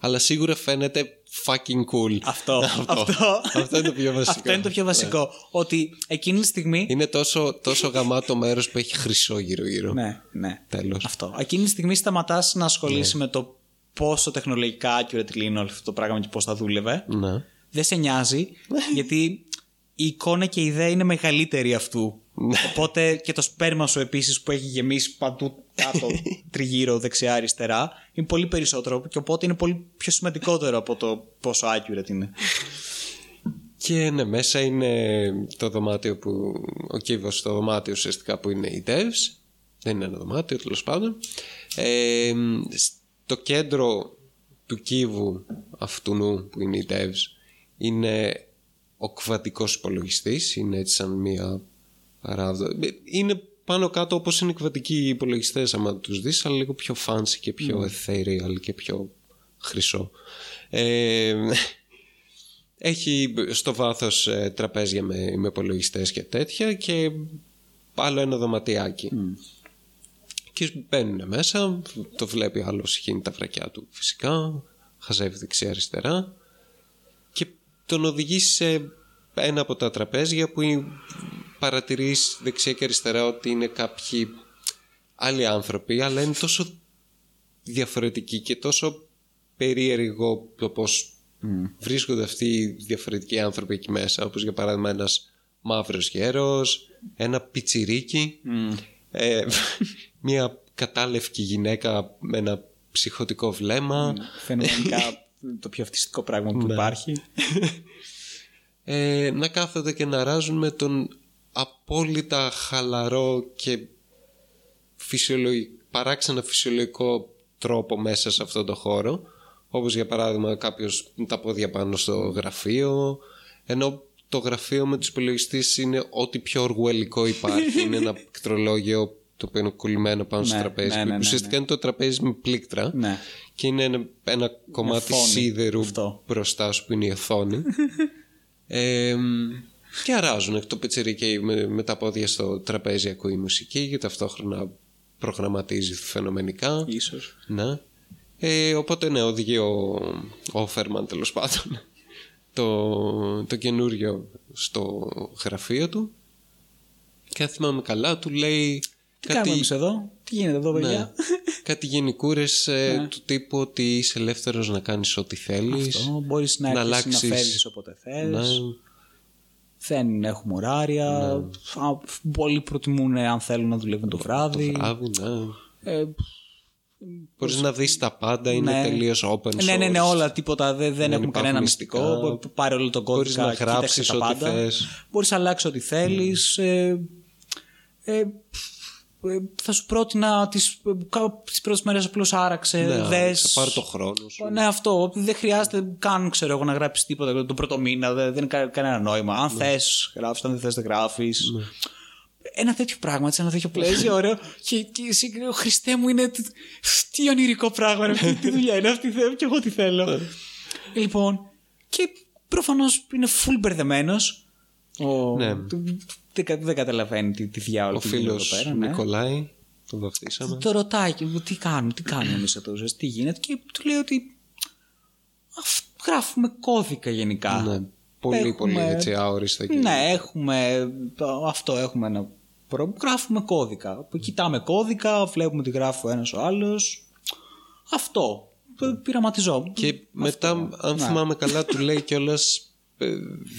Αλλά σίγουρα φαίνεται fucking cool. Αυτό, αυτό. αυτό. Αυτό είναι το πιο βασικό. Αυτό είναι το πιο βασικό. Ότι εκείνη τη στιγμή. Είναι τόσο, τόσο γαμάτο μέρος που έχει χρυσό γύρω-γύρω. Ναι, ναι. Τέλος. Αυτό. Εκείνη τη στιγμή σταματάς να ασχολείσαι με το πόσο τεχνολογικά accurate είναι όλο αυτό το πράγμα και πώς θα δούλευε. Ναι. Δεν σε νοιάζει, γιατί η εικόνα και η ιδέα είναι μεγαλύτερη αυτού. Οπότε και το σπέρμα σου επίσης που έχει γεμίσει παντού κάτω, τριγύρω, δεξιά, αριστερά, είναι πολύ περισσότερο και οπότε είναι πολύ πιο σημαντικότερο από το πόσο accurate είναι. Και ναι, μέσα είναι το δωμάτιο που. Ο κύβος στο δωμάτιο ουσιαστικά που είναι οι devs. Δεν είναι ένα δωμάτιο, τέλος πάντων. Ε, στο κέντρο του κύβου αυτού που είναι οι devs είναι ο κβαντικός υπολογιστής. Είναι έτσι σαν μία παράδο. Είναι πάνω κάτω όπως είναι οι κβαντικοί υπολογιστές άμα τους δεις αλλά λίγο πιο fancy και πιο ethereal και πιο χρυσό. Ε, έχει στο βάθος ε, τραπέζια με, με υπολογιστές και τέτοια και άλλο ένα δωματιάκι. Και μπαίνουν μέσα, το βλέπει άλλος χύνει τα βρακιά του φυσικά, χαζεύει δεξιά-αριστερά και τον οδηγείς σε ένα από τα τραπέζια που παρατηρείς δεξιά και αριστερά ότι είναι κάποιοι άλλοι άνθρωποι αλλά είναι τόσο διαφορετικοί και τόσο περίεργο το πως βρίσκονται αυτοί οι διαφορετικοί άνθρωποι εκεί μέσα. Όπως για παράδειγμα ένας μαύρος γέρος ένα πιτσιρίκι ε, μια κατάλευκη γυναίκα με ένα ψυχοτικό βλέμμα. Φαινομενικά το πιο αυτιστικό πράγμα που υπάρχει. ε, να κάθονται και να ράζουν με τον απόλυτα χαλαρό και φυσιολογικό, παράξενα φυσιολογικό τρόπο μέσα σε αυτό το χώρο. Όπως για παράδειγμα κάποιος με τα πόδια πάνω στο γραφείο ενώ το γραφείο με τους υπολογιστές είναι ό,τι πιο οργουελικό υπάρχει. Είναι ένα πληκτρολόγιο το οποίο είναι κολλημένο πάνω στο Ναι, τραπέζι ναι, ναι, ναι, ουσιαστικά είναι το τραπέζι με πλήκτρα Ναι. και είναι ένα, ένα κομμάτι οθόνη. σίδερου Αυτό. μπροστά σου που είναι η οθόνη. ε, και αράζουν το πιτσιρίκι με, με τα πόδια στο τραπέζι ακούει μουσική και ταυτόχρονα προγραμματίζει φαινομενικά. Ίσως. Ναι. Ε, οπότε ναι, οδηγεί ο, ο Φέρμαν τέλος πάντων το, το καινούριο στο γραφείο του και αν θυμάμαι καλά του λέει Τι κάνουμε εμείς εδώ, τι γίνεται εδώ, παιδιά; ναι, κάτι γενικούρες ε, του τύπου ότι είσαι ελεύθερος να κάνεις ό,τι θέλεις Αυτό, μπορείς να, να έρθεις αλλάξεις- να φεύγεις όποτε θες. ναι, Δεν έχουμε ωράρια. Α, Πολλοί προτιμούν αν θέλουν να δουλεύουν το βράδυ. βράδυ, ναι. Ε, Μπορείς να δεις τα πάντα, είναι Ναι. τελείως open source. Ναι, ναι, ναι, όλα τίποτα. Δεν, δεν έχουν υπάρχουν κανένα μυστικά. μυστικό. Πάρε όλο τον Μπορείς κώδικα. να γράψεις κοίταξε τα ό,τι πάντα. θες. Μπορείς να αλλάξεις ό,τι θέλεις. Ε, ε, ε, θα σου πρότεινα τις, τις πρώτες μέρες απλώς άραξε, Ναι, δες. θα πάρει το χρόνο σου. Ναι, αυτό. Δεν χρειάζεται καν ξέρω εγώ, να γράψεις τίποτα τον πρώτο μήνα. Δεν, δεν είναι κα- κανένα νόημα. Αν Ναι. θες γράφεις, αν δεν θες δεν γράφεις. Ένα τέτοιο πράγμα, έτσι, ένα τέτοιο πλαίσιο ωραίο. Και, και εσύ, ο Χριστέ μου, είναι. τ- Τι ονειρικό πράγμα, ρε, τι, τι δουλειά είναι αυτή, θέλω και εγώ τι θέλω. λοιπόν, και προφανώς είναι full μπερδεμένος. Ο... Ναι. Δεν, κα- δεν καταλαβαίνει τι, τι διάολο Ο τι γίνεται φίλος εδώ πέρα. ναι. Νικολάη, τον βαφτίσαμε. Το ρωτάει και μου τι κάνουμε, τι κάνουμε εμείς εδώ, ουσιαστικά, τι γίνεται και του λέει ότι αυ- γράφουμε κώδικα γενικά. Ναι, πολύ Έχουμε- πολύ έτσι αόριστα και Ναι, έχουμε το- αυτό, έχουμε ένα προ- γράφουμε κώδικα. Κοιτάμε κώδικα, βλέπουμε τι γράφει ο ένας ο άλλος. Αυτό. Π- Πειραματιζόμαστε. Και μετά, αν Ναι. θυμάμαι καλά, του λέει κιόλας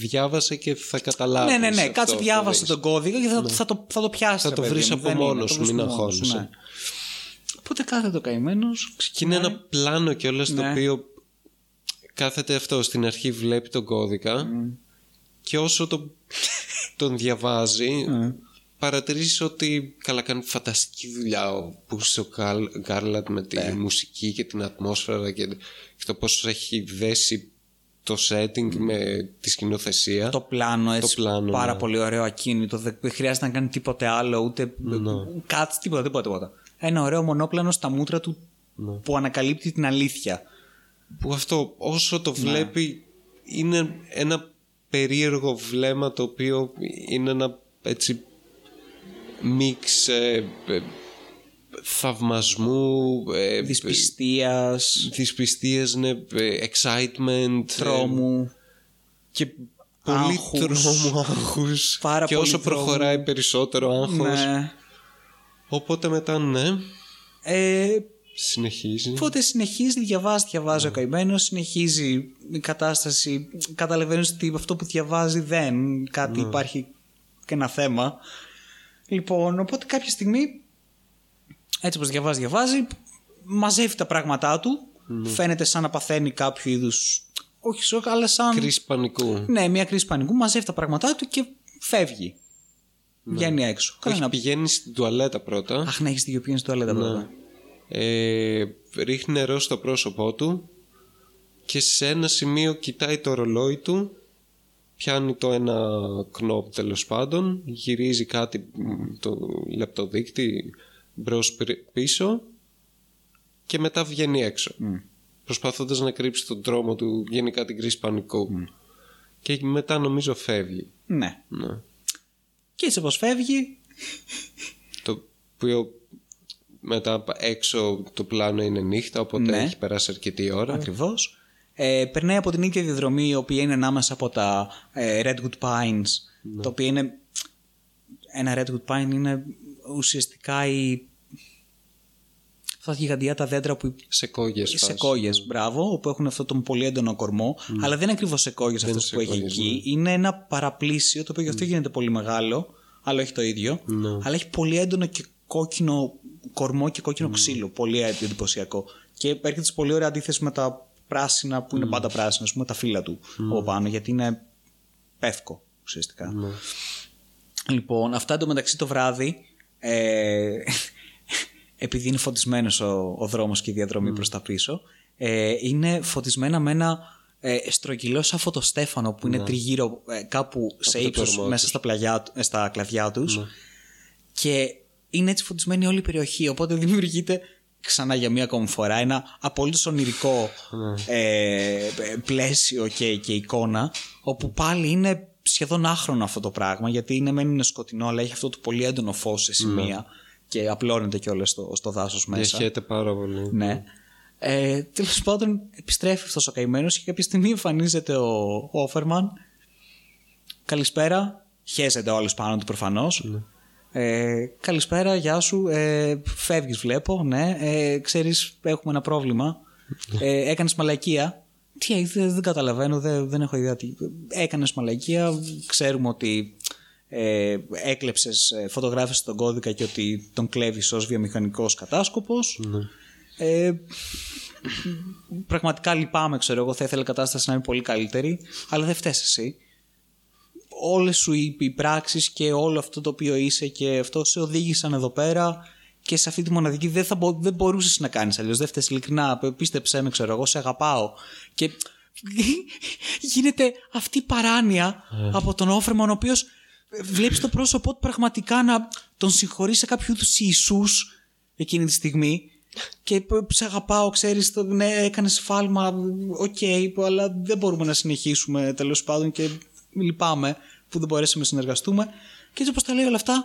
διάβασε και θα καταλάβεις. Ναι, ναι, ναι. Κάτσε διάβασε τον κώδικα και θα, θα, το, θα το πιάσει. Θα το βρεις από μόνος σου, μην αγχώνεσαι. Ναι. Οπότε κάθεται ο καημένος. Και είναι ένα πλάνο κιόλας το Ναι. οποίο κάθεται αυτό στην αρχή, βλέπει τον κώδικα και όσο το, τον διαβάζει, παρατηρήσει ότι καλά κάνει φανταστική δουλειά ο Πούς ο Γκάρ- Γκάρλαντ με τη Ναι. μουσική και την ατμόσφαιρα και, και το πώς έχει δέσει το setting με τη σκηνοθεσία. Το πλάνο έτσι. πλάνο, πάρα ναι. πολύ ωραίο, ακίνητο. Δεν δεν χρειάζεται να κάνει τίποτε άλλο, ούτε κάτι, τίποτα, τίποτα, τίποτα. Ένα ωραίο μονόπλανο στα μούτρα του Ναι. που ανακαλύπτει την αλήθεια. που αυτό όσο το Ναι. βλέπει είναι ένα περίεργο βλέμμα το οποίο είναι ένα έτσι μίξ ε, ε, θαυμασμού ε, Δυσπιστίας, δυσπιστίας, ναι, ε, excitement ε, τρόμου. και πολύ άγχους. τρόμο άγχους Πάρα και πολύ όσο τρόμο. προχωράει περισσότερο άγχος Ναι. οπότε μετά ναι Ε, συνεχίζει Οπότε συνεχίζει, διαβάζει, διαβάζει ο καημένος, συνεχίζει η κατάσταση. Καταλαβαίνεις ότι αυτό που διαβάζει δεν. Κάτι υπάρχει και ένα θέμα. Λοιπόν, οπότε κάποια στιγμή, έτσι όπως διαβάζει, διαβάζει, μαζεύει τα πράγματά του. Φαίνεται σαν να παθαίνει κάποιο είδους. Όχι σοκ, αλλά σαν. κρίση πανικού Ναι, μια κρίση πανικού. Μαζεύει τα πράγματά του και φεύγει. Βγαίνει έξω. Κάνει όχι ένα- πηγαίνει στην τουαλέτα πρώτα Αχ, να έχεις δίκιο, πήγαινε στο τουαλέτα πρώτα. ε, ρίχνει νερό στο πρόσωπό του και σε ένα σημείο κοιτάει το ρολόι του πιάνει το ένα κνόπ τέλος πάντων γυρίζει κάτι μ, το λεπτοδείκτη μπρος πρι- πίσω και μετά βγαίνει έξω προσπαθώντας να κρύψει τον τρόμο του γενικά την κρίση πανικού και μετά νομίζω φεύγει Ναι. ναι. Και έτσι όπως φεύγει, το οποίο μετά έξω το πλάνο είναι νύχτα οπότε Ναι. έχει περάσει αρκετή ώρα Ακριβώς. Ε, περνάει από την ίδια διαδρομή η οποία είναι ανάμεσα από τα ε, Redwood Pines. Το οποίο είναι. Ένα Redwood Pine είναι ουσιαστικά η. Αυτά τα γιγαντιά τα δέντρα που. σε κόγιες Σε φάση. κόγες, μπράβο, που έχουν αυτόν τον πολύ έντονο κορμό. Αλλά δεν είναι ακριβώς σε κόγες αυτό είναι που έχει σεκόγιες, εκεί. Είναι ένα παραπλήσιο, το οποίο γι' αυτό γίνεται πολύ μεγάλο, αλλά όχι το ίδιο. Ναι. Αλλά έχει πολύ έντονο και κόκκινο κορμό και κόκκινο ξύλο. Πολύ εντυπωσιακό. Και έρχεται σε πολύ ωραία αντίθεση με τα πράσινα που είναι πάντα πράσινα, ας πούμε, τα φύλλα του από πάνω, γιατί είναι πεύκο ουσιαστικά. Ναι. Λοιπόν, αυτά εντωμεταξύ το βράδυ, ε, επειδή είναι φωτισμένος ο, ο δρόμος και η διαδρομή προς τα πίσω, ε, είναι φωτισμένα με ένα ε, στρογγυλό σαν φωτοστέφανο που είναι τριγύρω ε, κάπου σε το ύψος κορμό μέσα τους. στα, πλαγιά, του- ε, στα κλαδιά τους. Και είναι έτσι φωτισμένη όλη η περιοχή οπότε δημιουργείται ξανά για μία ακόμη φορά ένα απολύτως ονειρικό ε, πλαίσιο και, και εικόνα όπου πάλι είναι σχεδόν άχρονο αυτό το πράγμα γιατί είναι μεν είναι σκοτεινό αλλά έχει αυτό το πολύ έντονο φως σε σημεία και απλώνεται κιόλας στο, στο δάσος μέσα. Διαχέεται πάρα πολύ. Ναι. Ε, Τέλος πάντων, επιστρέφει αυτός ο καημένος και κάποια στιγμή εμφανίζεται ο Όφερμαν. Καλησπέρα. Χαίζεται ο άλλο πάνω του προφανώς. Ε, καλησπέρα, γεια σου. Ε, Φεύγεις, βλέπω. Ναι. Ε, Ξέρεις, έχουμε ένα πρόβλημα. Ε, Έκανες μαλακία. Τι, ε, δεν, δεν καταλαβαίνω, δεν, δεν έχω ιδέα. τι. Έκανες μαλακία. Ξέρουμε ότι ε, έκλεψες, ε, φωτογράφησες τον κώδικα και ότι τον κλέβεις ως βιομηχανικός κατάσκοπος. Ε, πραγματικά λυπάμαι, ξέρω εγώ. Θα ήθελα η κατάσταση να είναι πολύ καλύτερη. Αλλά δεν φταίεις εσύ. Όλες σου οι, οι πράξεις και όλο αυτό το οποίο είσαι και αυτό σε οδήγησαν εδώ πέρα και σε αυτή τη μοναδική δεν, θα, μπο- δεν μπορούσες να κάνεις αλλιώς. Δεν φταίεις ειλικρινά. Πίστεψέ με, ξέρω εγώ, σε αγαπάω. Και γίνεται αυτή η παράνοια από τον Όφερμαν, ο οποίος βλέπεις το πρόσωπό του πραγματικά να τον συγχωρεί σε κάποιο είδους Ιησούς εκείνη τη στιγμή. Και π- σε αγαπάω, ξέρεις, το, ναι, έκανες σφάλμα, οκ, αλλά δεν μπορούμε να συνεχίσουμε τέλος πάντων και λυπάμαι που δεν μπορέσαμε να συνεργαστούμε. Και έτσι όπως τα λέει όλα αυτά,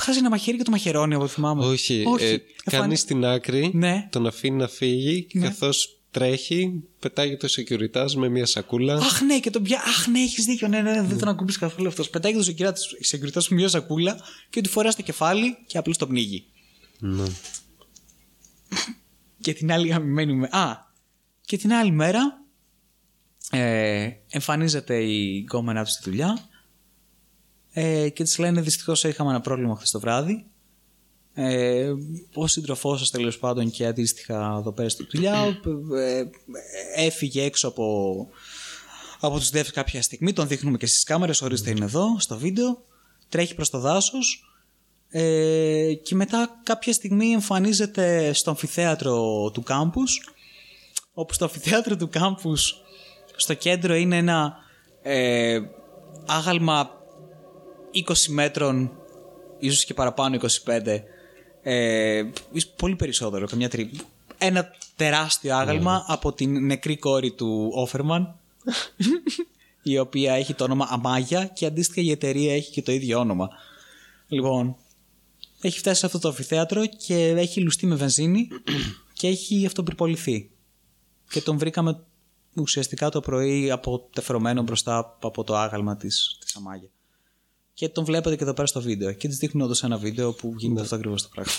βγάζει ένα μαχαίρι και το μαχαιρώνει, από ό,τι θυμάμαι. Όχι, Όχι. ε, εμφανι- κάνει στην άκρη, Ναι. τον αφήνει να φύγει και Ναι. καθώς τρέχει, πετάγεται ο σεκιουριτάς με μια σακούλα. Αχ, ναι, και τον πια. Αχ, ναι, έχεις δίκιο. Ναι, ναι, ναι, δεν τον ακούμπησε καθόλου αυτός. Πετάει το security σου μια σακούλα και του φοράει στο κεφάλι και απλώς το πνίγει. Ναι. Και την άλλη γαμημένη με. Α, και την άλλη μέρα ε, εμφανίζεται η γκόμενά του στη δουλειά ε, και τη λένε δυστυχώς είχαμε ένα πρόβλημα χθες το βράδυ. Ε, ο σύντροφός σας τέλος πάντων και αντίστοιχα εδώ πέρα στη δουλειά ε, ε, έφυγε έξω από, από τους devs κάποια στιγμή. Τον δείχνουμε και στις κάμερες, ορίστε είναι εδώ στο βίντεο. Τρέχει προς το δάσος ε, και μετά κάποια στιγμή εμφανίζεται στο αμφιθέατρο του κάμπους όπου στο αμφιθέατρο του κάμπους στο κέντρο είναι ένα ε, άγαλμα 20 μέτρων ίσως και παραπάνω 25 ε, ίσως πολύ περισσότερο καμιά τρι... ένα τεράστιο άγαλμα από την νεκρή κόρη του Όφερμαν η οποία έχει το όνομα Αμάγια και αντίστοιχα η εταιρεία έχει και το ίδιο όνομα. Λοιπόν έχει φτάσει σε αυτό το αμφιθέατρο και έχει λουστεί με βενζίνη και έχει αυτοπυρποληθεί και τον βρήκαμε ουσιαστικά το πρωί αποτεφρωμένο μπροστά από το άγαλμα της, της Αμάγια. Και τον βλέπετε και εδώ πέρα στο βίντεο. Και της δείχνουν όντως ένα βίντεο που γίνεται αυτό ακριβώς το πράγμα.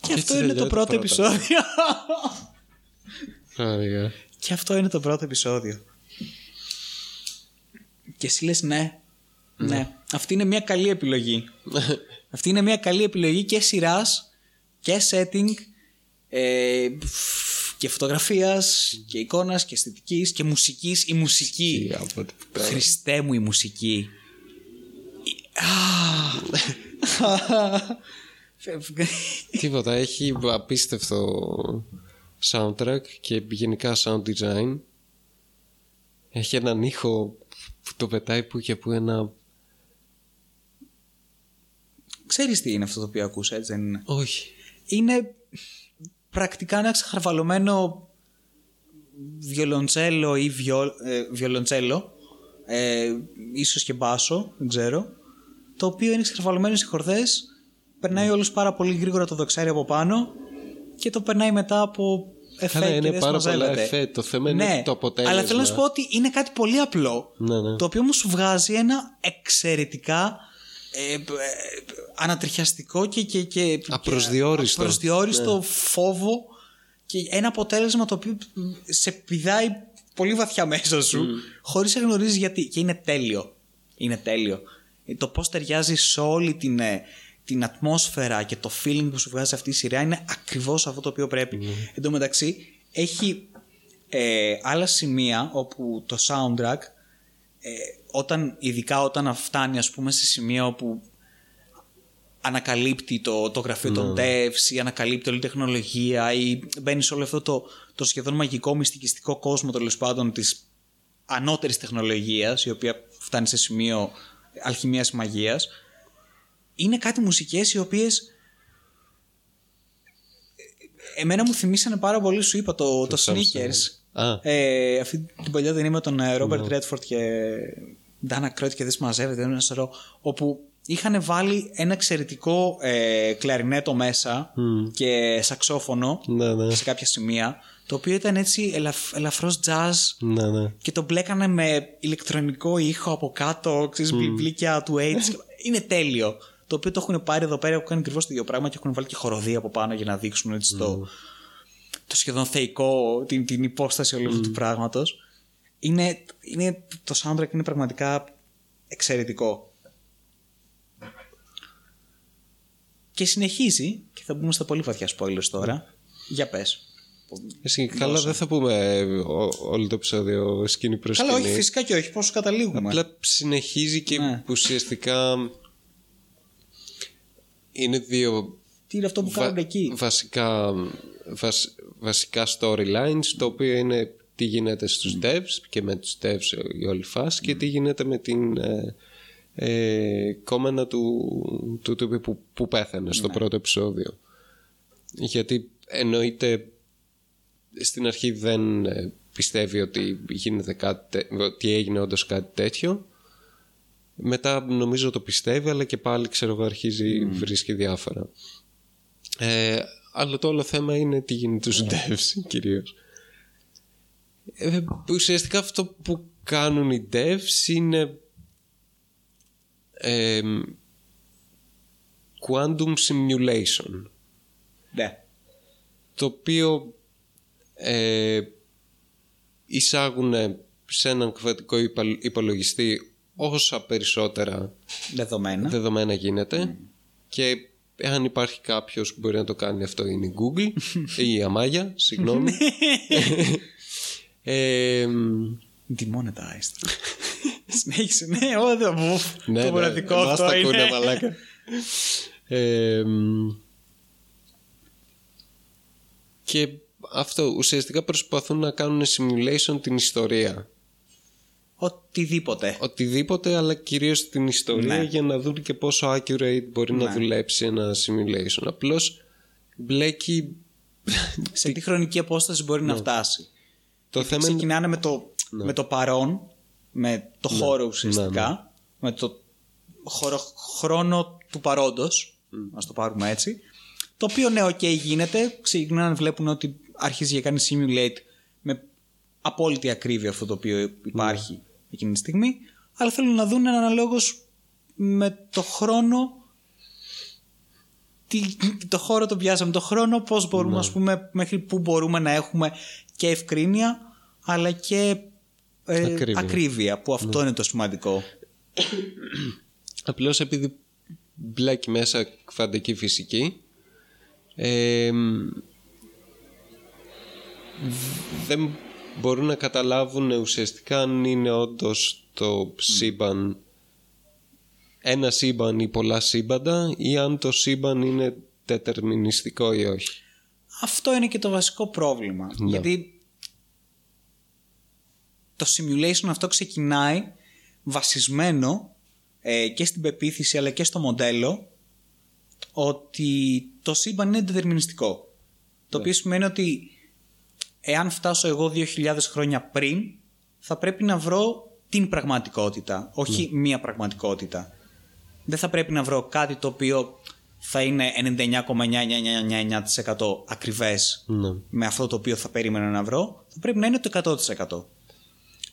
και έτσι αυτό είναι το τελειώνει το πρώτο πρώτο. επεισόδιο. Άρα, και αυτό είναι το πρώτο επεισόδιο. Και εσύ λες ναι. Ναι. Αυτή είναι μια καλή επιλογή. Αυτή είναι μια καλή επιλογή και σειράς και setting ε, και φωτογραφίας και εικόνας και αισθητικής και μουσικής. Η μουσική. από ό,τι πέρα. Χριστέ μου η μουσική. Τίποτα, έχει απίστευτο soundtrack και γενικά sound design. Έχει έναν ήχο που το πετάει που και που ένα... Ξέρεις τι είναι αυτό το οποίο ακούς, έτσι δεν είναι; Όχι. Είναι πρακτικά ένα ξεχαρβαλωμένο βιολοντσέλο ή βιολ, ε, βιολοντσέλο, ε, ίσως και μπάσο, δεν ξέρω, το οποίο είναι ξεχαρβαλωμένο σε χορδές, περνάει όλος πάρα πολύ γρήγορα το δοξάρι από πάνω και το περνάει μετά από εφέ Καλά, και είναι δεν πάρα πολλά συμμαζεύεται. εφέ. Το θέμα είναι ναι, το αποτέλεσμα. αλλά θέλω να σου πω ότι είναι κάτι πολύ απλό, Ναι, ναι. το οποίο όμως σου βγάζει ένα εξαιρετικά ε, ε, ανατριχιαστικό και, και, και Απροσδιόριστο. απροσδιόριστο φόβο και ένα αποτέλεσμα το οποίο σε πηδάει πολύ βαθιά μέσα σου χωρίς να γνωρίζεις γιατί. Και είναι τέλειο. Είναι τέλειο. Ε, το πως ταιριάζει σε όλη την, ε, την ατμόσφαιρα και το feeling που σου βγάζει αυτή η σειρά είναι ακριβώς αυτό το οποίο πρέπει. Εν τω μεταξύ έχει ε, άλλα σημεία όπου το soundtrack ε, όταν, ειδικά όταν φτάνει ας πούμε σε σημεία όπου ανακαλύπτει το, το γραφείο των devs ή ανακαλύπτει όλη η τεχνολογία ή μπαίνει σε όλο αυτό το, το σχεδόν μαγικό μυστικιστικό κόσμο τέλος πάντων της ανώτερης τεχνολογίας η οποία φτάνει σε σημείο αλχημίας μαγείας είναι κάτι μουσικές οι οποίες εμένα μου θυμίσανε πάρα πολύ σου είπα το, το, Samsung. Sneakers Α. ε, αυτή την παλιά ταινία με τον ε, Robert Redford και Dana Croyd και δεν συμμαζεύεται ένα σωρό όπου είχαν βάλει ένα εξαιρετικό ε, κλαρινέτο μέσα και σαξόφωνο Ναι, ναι. σε κάποια σημεία το οποίο ήταν έτσι ελαφ, ελαφρώς jazz Ναι, ναι. και το μπλέκανε με ηλεκτρονικό ήχο από κάτω, ξέρεις, μπλιμπλίκια του AIDS. είναι τέλειο. Το οποίο το έχουν πάρει εδώ πέρα, έχουν κάνει ακριβώς το ίδιο πράγμα και έχουν βάλει και χοροδία από πάνω για να δείξουν έτσι το, το σχεδόν θεϊκό, την, την υπόσταση όλου αυτού του πράγματος. Είναι, είναι, το soundtrack είναι πραγματικά εξαιρετικό. Και συνεχίζει, και θα μπούμε στα πολύ βαθιά spoilers τώρα. Για πες. Εσύ, καλά, δεν θα πούμε ε, ό- όλο το επεισόδιο σκηνή προς Καλά, όχι, σκηνή. φυσικά και όχι. Πώς καταλήγουμε. Απλά συνεχίζει και Ναι. ουσιαστικά είναι δύο Τι είναι αυτό που βα- κάνουν εκεί; βασικά, βασ- βασικά storylines το οποίο είναι τι γίνεται στους devs και με τους devs η όλη φάση και τι γίνεται με την ε, ε, κόμενα του, του τύπου που, που πέθανε στο πρώτο επεισόδιο. Γιατί εννοείται στην αρχή δεν ε, πιστεύει ότι, γίνεται κάτι, τε- ότι έγινε όντως κάτι τέτοιο. Μετά νομίζω το πιστεύει αλλά και πάλι ξέρω εγώ αρχίζει βρίσκει διάφορα. Ε, αλλά το όλο θέμα είναι τι γίνεται στους devs κυρίως ε, ουσιαστικά αυτό που κάνουν οι devs είναι ε, quantum simulation Ναι. το οποίο ε, εισάγουν σε έναν κβαντικό υπα- υπολογιστή όσα περισσότερα Δεδομένα. δεδομένα γίνεται και αν υπάρχει κάποιος που μπορεί να το κάνει αυτό είναι η Google ή η Αμάγια, συγγνώμη. ε, Demonetized. Συνέχισε, ναι, ό, δε, βουφ, ναι, το ναι, μοναδικό εμάς αυτό τα ακούνε, είναι. μαλάκα. Ε, και αυτό ουσιαστικά προσπαθούν να κάνουν simulation την ιστορία. Οτιδήποτε. Οτιδήποτε, αλλά κυρίως την ιστορία Ναι. για να δουν και πόσο accurate μπορεί να δουλέψει ένα simulation. Απλώς μπλέκει Σε τι χρονική απόσταση μπορεί να φτάσει. Το θέμα είναι... Ξεκινάνε με το, με το παρόν, με το χώρο ουσιαστικά, με το χώρο, χρόνο του παρόντος, να το πάρουμε έτσι, το οποίο ναι, ok γίνεται, ξεκινάνε να βλέπουν ότι αρχίζει για κάνει simulate με απόλυτη ακρίβεια αυτό το οποίο υπάρχει εκείνη τη στιγμή, αλλά θέλουν να δουν αναλόγως με το χρόνο τι, το χώρο το πιάσαμε, το χρόνο πώς μπορούμε ας πούμε μέχρι που μπορούμε να έχουμε και ευκρίνεια αλλά και ε, Ακρίβεια. ακρίβεια. που αυτό είναι το σημαντικό. Απλώς επειδή μπλέκει μέσα κβαντική φυσική ε, δεν μπορούν να καταλάβουν ουσιαστικά αν είναι όντως το σύμπαν ένα σύμπαν ή πολλά σύμπαντα ή αν το σύμπαν είναι τετερμινιστικό ή όχι. Αυτό είναι και το βασικό πρόβλημα. Ναι. Γιατί το simulation αυτό ξεκινάει βασισμένο ε, και στην πεποίθηση αλλά και στο μοντέλο ότι το σύμπαν είναι δεδερμινιστικό. Το οποίο σημαίνει ότι εάν φτάσω εγώ 2.000 χρόνια πριν θα πρέπει να βρω την πραγματικότητα, όχι μία πραγματικότητα. Δεν θα πρέπει να βρω κάτι το οποίο θα είναι 99,999% ακριβές Ναι. με αυτό το οποίο θα περίμενα να βρω, θα πρέπει να είναι το 100%.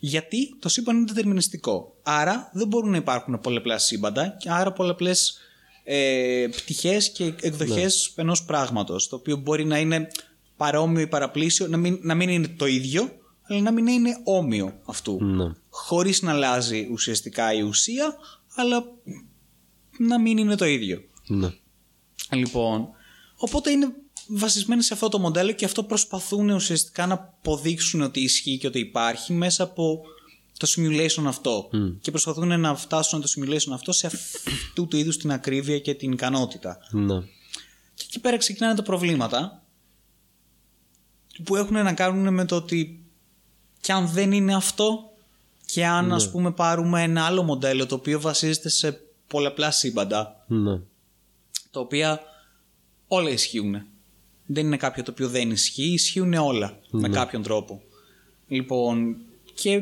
Γιατί το σύμπαν είναι δετερμινιστικό. Άρα δεν μπορούν να υπάρχουν πολλαπλά σύμπαντα και άρα πολλαπλές ε, πτυχές και εκδοχές ενός πράγματος το οποίο μπορεί να είναι παρόμοιο ή παραπλήσιο, να μην, να μην είναι το ίδιο αλλά να μην είναι όμοιο αυτού. Ναι. Χωρίς να αλλάζει ουσιαστικά η ουσία αλλά να μην είναι το ίδιο. Ναι. Λοιπόν, οπότε είναι βασισμένοι σε αυτό το μοντέλο και αυτό προσπαθούν ουσιαστικά να αποδείξουν ότι ισχύει και ότι υπάρχει μέσα από το simulation αυτό. Και προσπαθούν να φτάσουν το simulation αυτό σε αυτού του είδους την ακρίβεια και την ικανότητα. Ναι. Και εκεί πέρα ξεκινάνε τα προβλήματα που έχουν να κάνουν με το ότι και αν δεν είναι αυτό και αν ας πούμε πάρουμε ένα άλλο μοντέλο το οποίο βασίζεται σε πολλαπλά σύμπαντα Ναι. τα οποία όλα ισχύουν. Δεν είναι κάποιο το οποίο δεν ισχύει, ισχύουν όλα με κάποιον τρόπο. Λοιπόν, και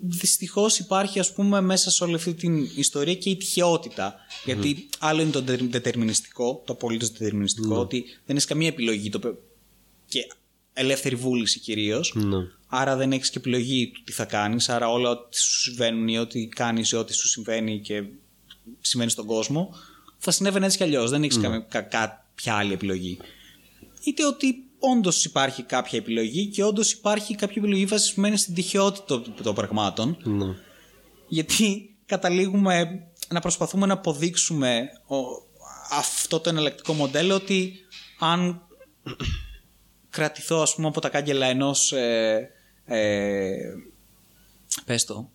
δυστυχώς υπάρχει ας πούμε μέσα σε όλη αυτή την ιστορία και η τυχεότητα. Γιατί άλλο είναι το τε- δετερμινιστικό, το απολύτως δετερμινιστικό, ότι δεν έχεις καμία επιλογή το, οποίο- και ελεύθερη βούληση κυρίως. Ναι. Άρα δεν έχεις και επιλογή του τι θα κάνεις, άρα όλα ό,τι σου συμβαίνουν ή ό,τι κάνεις ή ό,τι σου συμβαίνει και συμβαίνει στον κόσμο, θα συνέβαινε έτσι κι αλλιώς, δεν έχεις καμία, κα- κάποια άλλη επιλογή. Είτε ότι όντως υπάρχει κάποια επιλογή και όντως υπάρχει κάποια επιλογή βασισμένη στην τυχεότητα των, των πραγμάτων, Ναι. γιατί καταλήγουμε να προσπαθούμε να αποδείξουμε ο- αυτό το εναλλακτικό μοντέλο ότι αν κρατηθώ ας πούμε από τα κάγκελα ενός ε, ε, πες το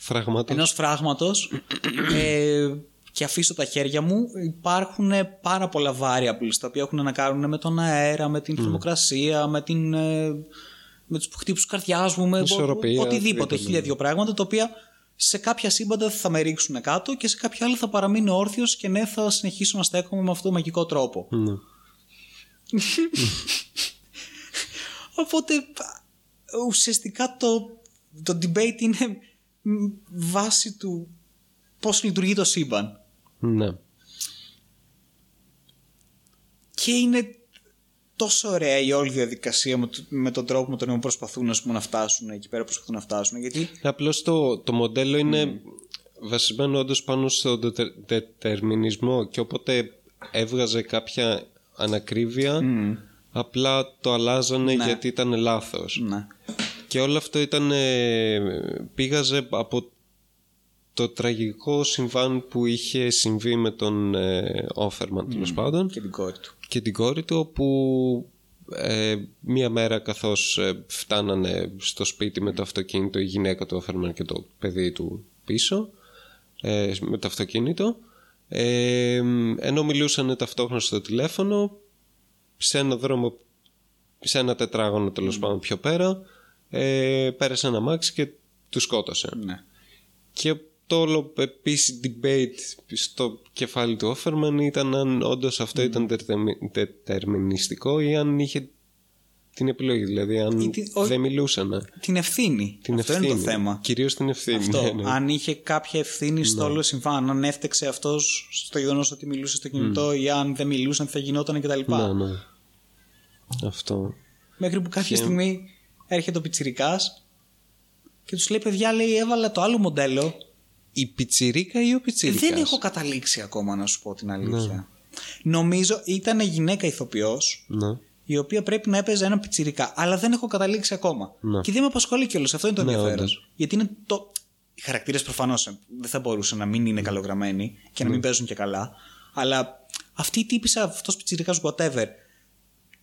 Φράγματος. ενός φράγματος ε, και αφήσω τα χέρια μου υπάρχουν πάρα πολλά variables τα οποία έχουν να κάνουν με τον αέρα, με την θερμοκρασία, με, την, ε, με τους χτύπους καρδιάς μου, με Ισορροπία, οτιδήποτε, οτιδήποτε. χίλια δύο πράγματα τα οποία σε κάποια σύμπαντα θα με ρίξουν κάτω και σε κάποια άλλα θα παραμείνω όρθιος και ναι θα συνεχίσω να στέκομαι με αυτόν τον μαγικό τρόπο. Ναι. Οπότε ουσιαστικά το, το debate είναι μ, βάση του πώς λειτουργεί το σύμπαν. Ναι. Και είναι τόσο ωραία η όλη διαδικασία με, το- με τον τρόπο με τον οποίο προσπαθούν ας πούμε, να φτάσουν εκεί πέρα που προσπαθούν να φτάσουν. Γιατί Απλώς το, το μοντέλο είναι βασισμένο όντως πάνω στον τε- δετερμινισμό και όποτε έβγαζε κάποια ανακρίβεια απλά το αλλάζανε γιατί ήταν λάθος. ναι. Και όλο αυτό ήταν, ε, πήγαζε από το τραγικό συμβάν που είχε συμβεί με τον ε, Όφερμαν τέλος πάντων και την κόρη του. και την κόρη του όπου ε, μία μέρα καθώς ε, φτάνανε στο σπίτι με το αυτοκίνητο η γυναίκα του Όφερμαν και το παιδί του πίσω ε, με το αυτοκίνητο ε, ενώ μιλούσαν ταυτόχρονα στο τηλέφωνο σε ένα δρόμο σε ένα τετράγωνο τέλος πάντων πιο πέρα ε, πέρασε ένα μάξι και του σκότωσε Ναι. και το όλο επίσης debate στο κεφάλι του Όφερμαν ήταν αν όντως αυτό ήταν δετερμι- δετερμινιστικό ή αν είχε την επιλογή. Δηλαδή αν Ή τι- ο- δεν μιλούσαν. Την ευθύνη. Την Αυτό ευθύνη. είναι το θέμα. Κυρίως την ευθύνη. Αυτό. ναι, ναι. Αν είχε κάποια ευθύνη στο όλο συμβάν, αν έφτεξε αυτός στο γεγονός ότι μιλούσε στο κινητό ή αν δεν μιλούσαν, τι θα γινόταν κτλ. ναι, ναι. Αυτό. Μέχρι που κάποια στιγμή έρχεται ο Πιτσυρικά και τους λέει: Παιδιά, λέει, έβαλα το άλλο μοντέλο. Η πιτσιρίκα ή ο πιτσιρίκας; Δεν έχω καταλήξει ακόμα να σου πω την αλήθεια. Ναι. Νομίζω ήταν γυναίκα ηθοποιός, Ναι. η οποία πρέπει να έπαιζε ένα πιτσιρικά. Αλλά δεν έχω καταλήξει ακόμα. Ναι. Και δεν με απασχολεί κιόλας. Αυτό είναι το Ναι, ενδιαφέρον. όντως. Γιατί είναι το. Οι χαρακτήρες προφανώς δεν θα μπορούσαν να μην είναι καλογραμμένοι και να μην παίζουν και καλά. Αλλά αυτή η τύπησα, αυτός πιτσιρικά, whatever,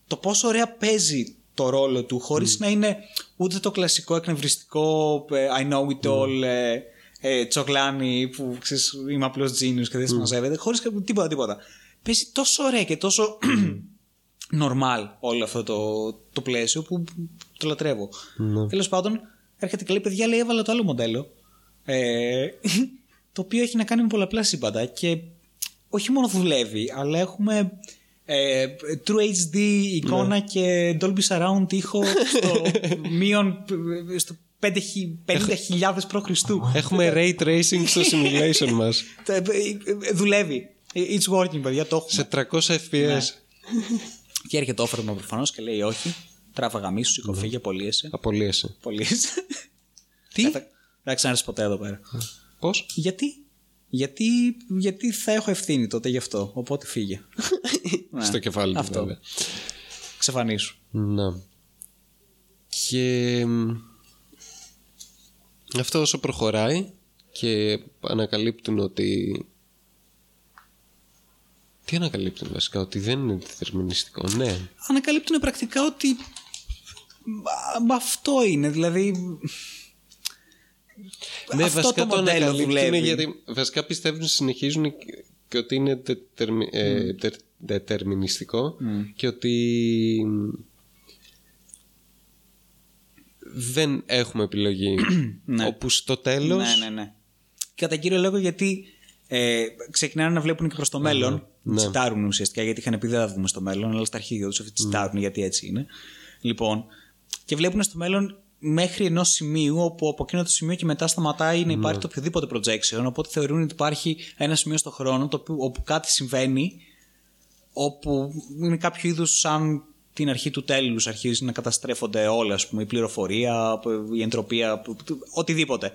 το πόσο ωραία παίζει το ρόλο του χωρίς να είναι ούτε το κλασικό εκνευριστικό ε, I know it all ε, ε, τσογλάνι που ξέρεις, είμαι απλός genius και δεν συμμαζεύεται, χωρίς τίποτα τίποτα. Παίζει τόσο ωραία και τόσο normal όλο αυτό το, το πλαίσιο που το λατρεύω. Ναι. Τέλος πάντων, έρχεται και λέει: Παιδιά, λέει, έβαλα το άλλο μοντέλο. Ε, το οποίο έχει να κάνει με πολλαπλά σύμπαντα και όχι μόνο δουλεύει, αλλά έχουμε ε, True HD εικόνα και Dolby Surround ήχο στο μείον στο 5.000 50.000 π.Χ. Έχουμε ray tracing στο simulation μας. Τα- ε, ε, Δουλεύει. It's working, παιδιά, το έχουμε. Σε 300 FPS. Και έρχεται το όφερμα προφανώς και λέει: Όχι, τράβαγα μίσου, σηκωφίγε, απολύεσαι. Απολύεσαι. Απολύεσαι. Τι; Δεν θα- δεν θα ξανάρθεις ποτέ εδώ πέρα. Πώς; Γιατί; Γιατί, γιατί θα έχω ευθύνη τότε γι' αυτό. Οπότε φύγε. Ναι, Στο κεφάλι του Αυτό. βέβαια. Ξεφανίσου. Να. Και μ, αυτό όσο προχωράει και ανακαλύπτουν ότι... Τι ανακαλύπτουν βασικά, ότι δεν είναι δετερμινιστικό, ναι. Ανακαλύπτουν πρακτικά ότι μα- μα αυτό είναι. Δηλαδή. Ναι, αυτό βασικά το μοντέλο ανακαλύπτουν δουλεύει. γιατί βασικά πιστεύουν, συνεχίζουν και- και ότι είναι δετερμι- ε, τε- δετερμινιστικό και ότι μ, δεν έχουμε επιλογή. Ναι. Όπου στο τέλος Ναι, ναι, ναι. Κατά κύριο λόγο γιατί ε, ξεκινάνε να βλέπουν και προς το μέλλον. Ναι. Τσιτάρουν ουσιαστικά γιατί είχαν πει δεν θα βγούμε στο μέλλον, αλλά στα αρχίδια τους αυτοί τσιτάρουν γιατί έτσι είναι. Λοιπόν, και βλέπουν στο μέλλον μέχρι ενός σημείου όπου από εκείνο το σημείο και μετά σταματάει να υπάρχει το οποιοδήποτε projection. Οπότε θεωρούν ότι υπάρχει ένα σημείο στο χρόνο το οποίο, όπου κάτι συμβαίνει, όπου είναι κάποιο είδους σαν την αρχή του τέλους αρχίζεις να καταστρέφονται όλα, ας πούμε, η πληροφορία, η εντροπία, οτιδήποτε.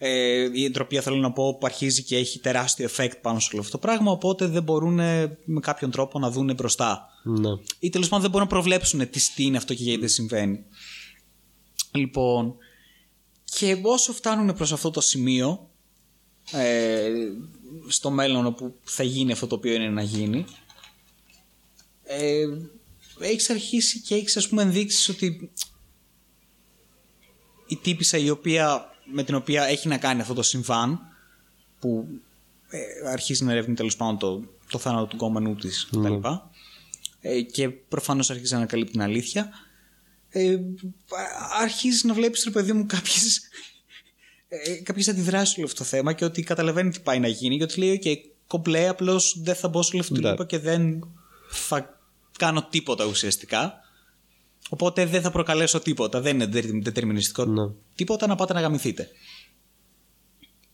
Ε, η εντροπία θέλω να πω που αρχίζει και έχει τεράστιο effect πάνω σε όλο αυτό το πράγμα οπότε δεν μπορούν ε, με κάποιον τρόπο να δουν μπροστά ναι. ή τέλος πάντων δεν μπορούν να προβλέψουν τι, τι είναι αυτό και γιατί συμβαίνει. Λοιπόν, και όσο φτάνουν προς αυτό το σημείο, ε, στο μέλλον όπου θα γίνει αυτό το οποίο είναι να γίνει ε, έχεις αρχίσει και έχεις ας πούμε ενδείξεις ότι η τύπησα η οποία, με την οποία έχει να κάνει αυτό το συμβάν που ε, αρχίζει να ερευνεί τέλος πάντων το, το θάνατο του κόμμενου της κτλ. Ε, και προφανώς αρχίζει να ανακαλύπτει την αλήθεια. Ε, αρχίζει να βλέπεις το παιδί μου κάποιες ε, κάποιες αντιδράσεις όλο αυτό το θέμα και ότι καταλαβαίνει τι πάει να γίνει και ότι λέει ok κομπλέ απλώς δεν θα μπω σε όλο αυτό το και δεν θα κάνω τίποτα ουσιαστικά. Οπότε δεν θα προκαλέσω τίποτα. Δεν είναι δετερμινιστικό Ναι. τίποτα να πάτε να γαμηθείτε.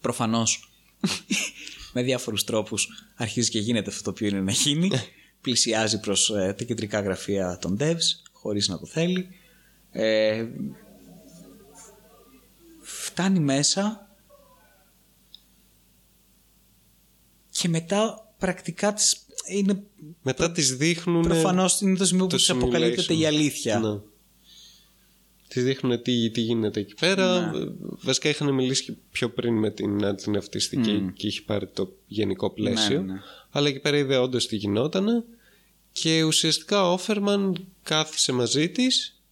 Προφανώς με διάφορους τρόπους αρχίζει και γίνεται αυτό το οποίο είναι να γίνει. Πλησιάζει προς ε, τα κεντρικά γραφεία των devs χωρίς να το θέλει. Ε, φτάνει μέσα και μετά πρακτικά της είναι Μετά τις δείχνουν... προφανώς είναι το σημείο που το της αποκαλύπτεται simulation. η αλήθεια. Ναι. Τη δείχνουν τι, τι γίνεται εκεί πέρα. Ναι. Ε, Βασικά είχαν μιλήσει και πιο πριν με την αντιναυτιστική και είχε πάρει το γενικό πλαίσιο. Ναι, ναι. Αλλά εκεί πέρα είδε όντω τι γινόταν. Και ουσιαστικά ο Όφερμαν κάθισε μαζί της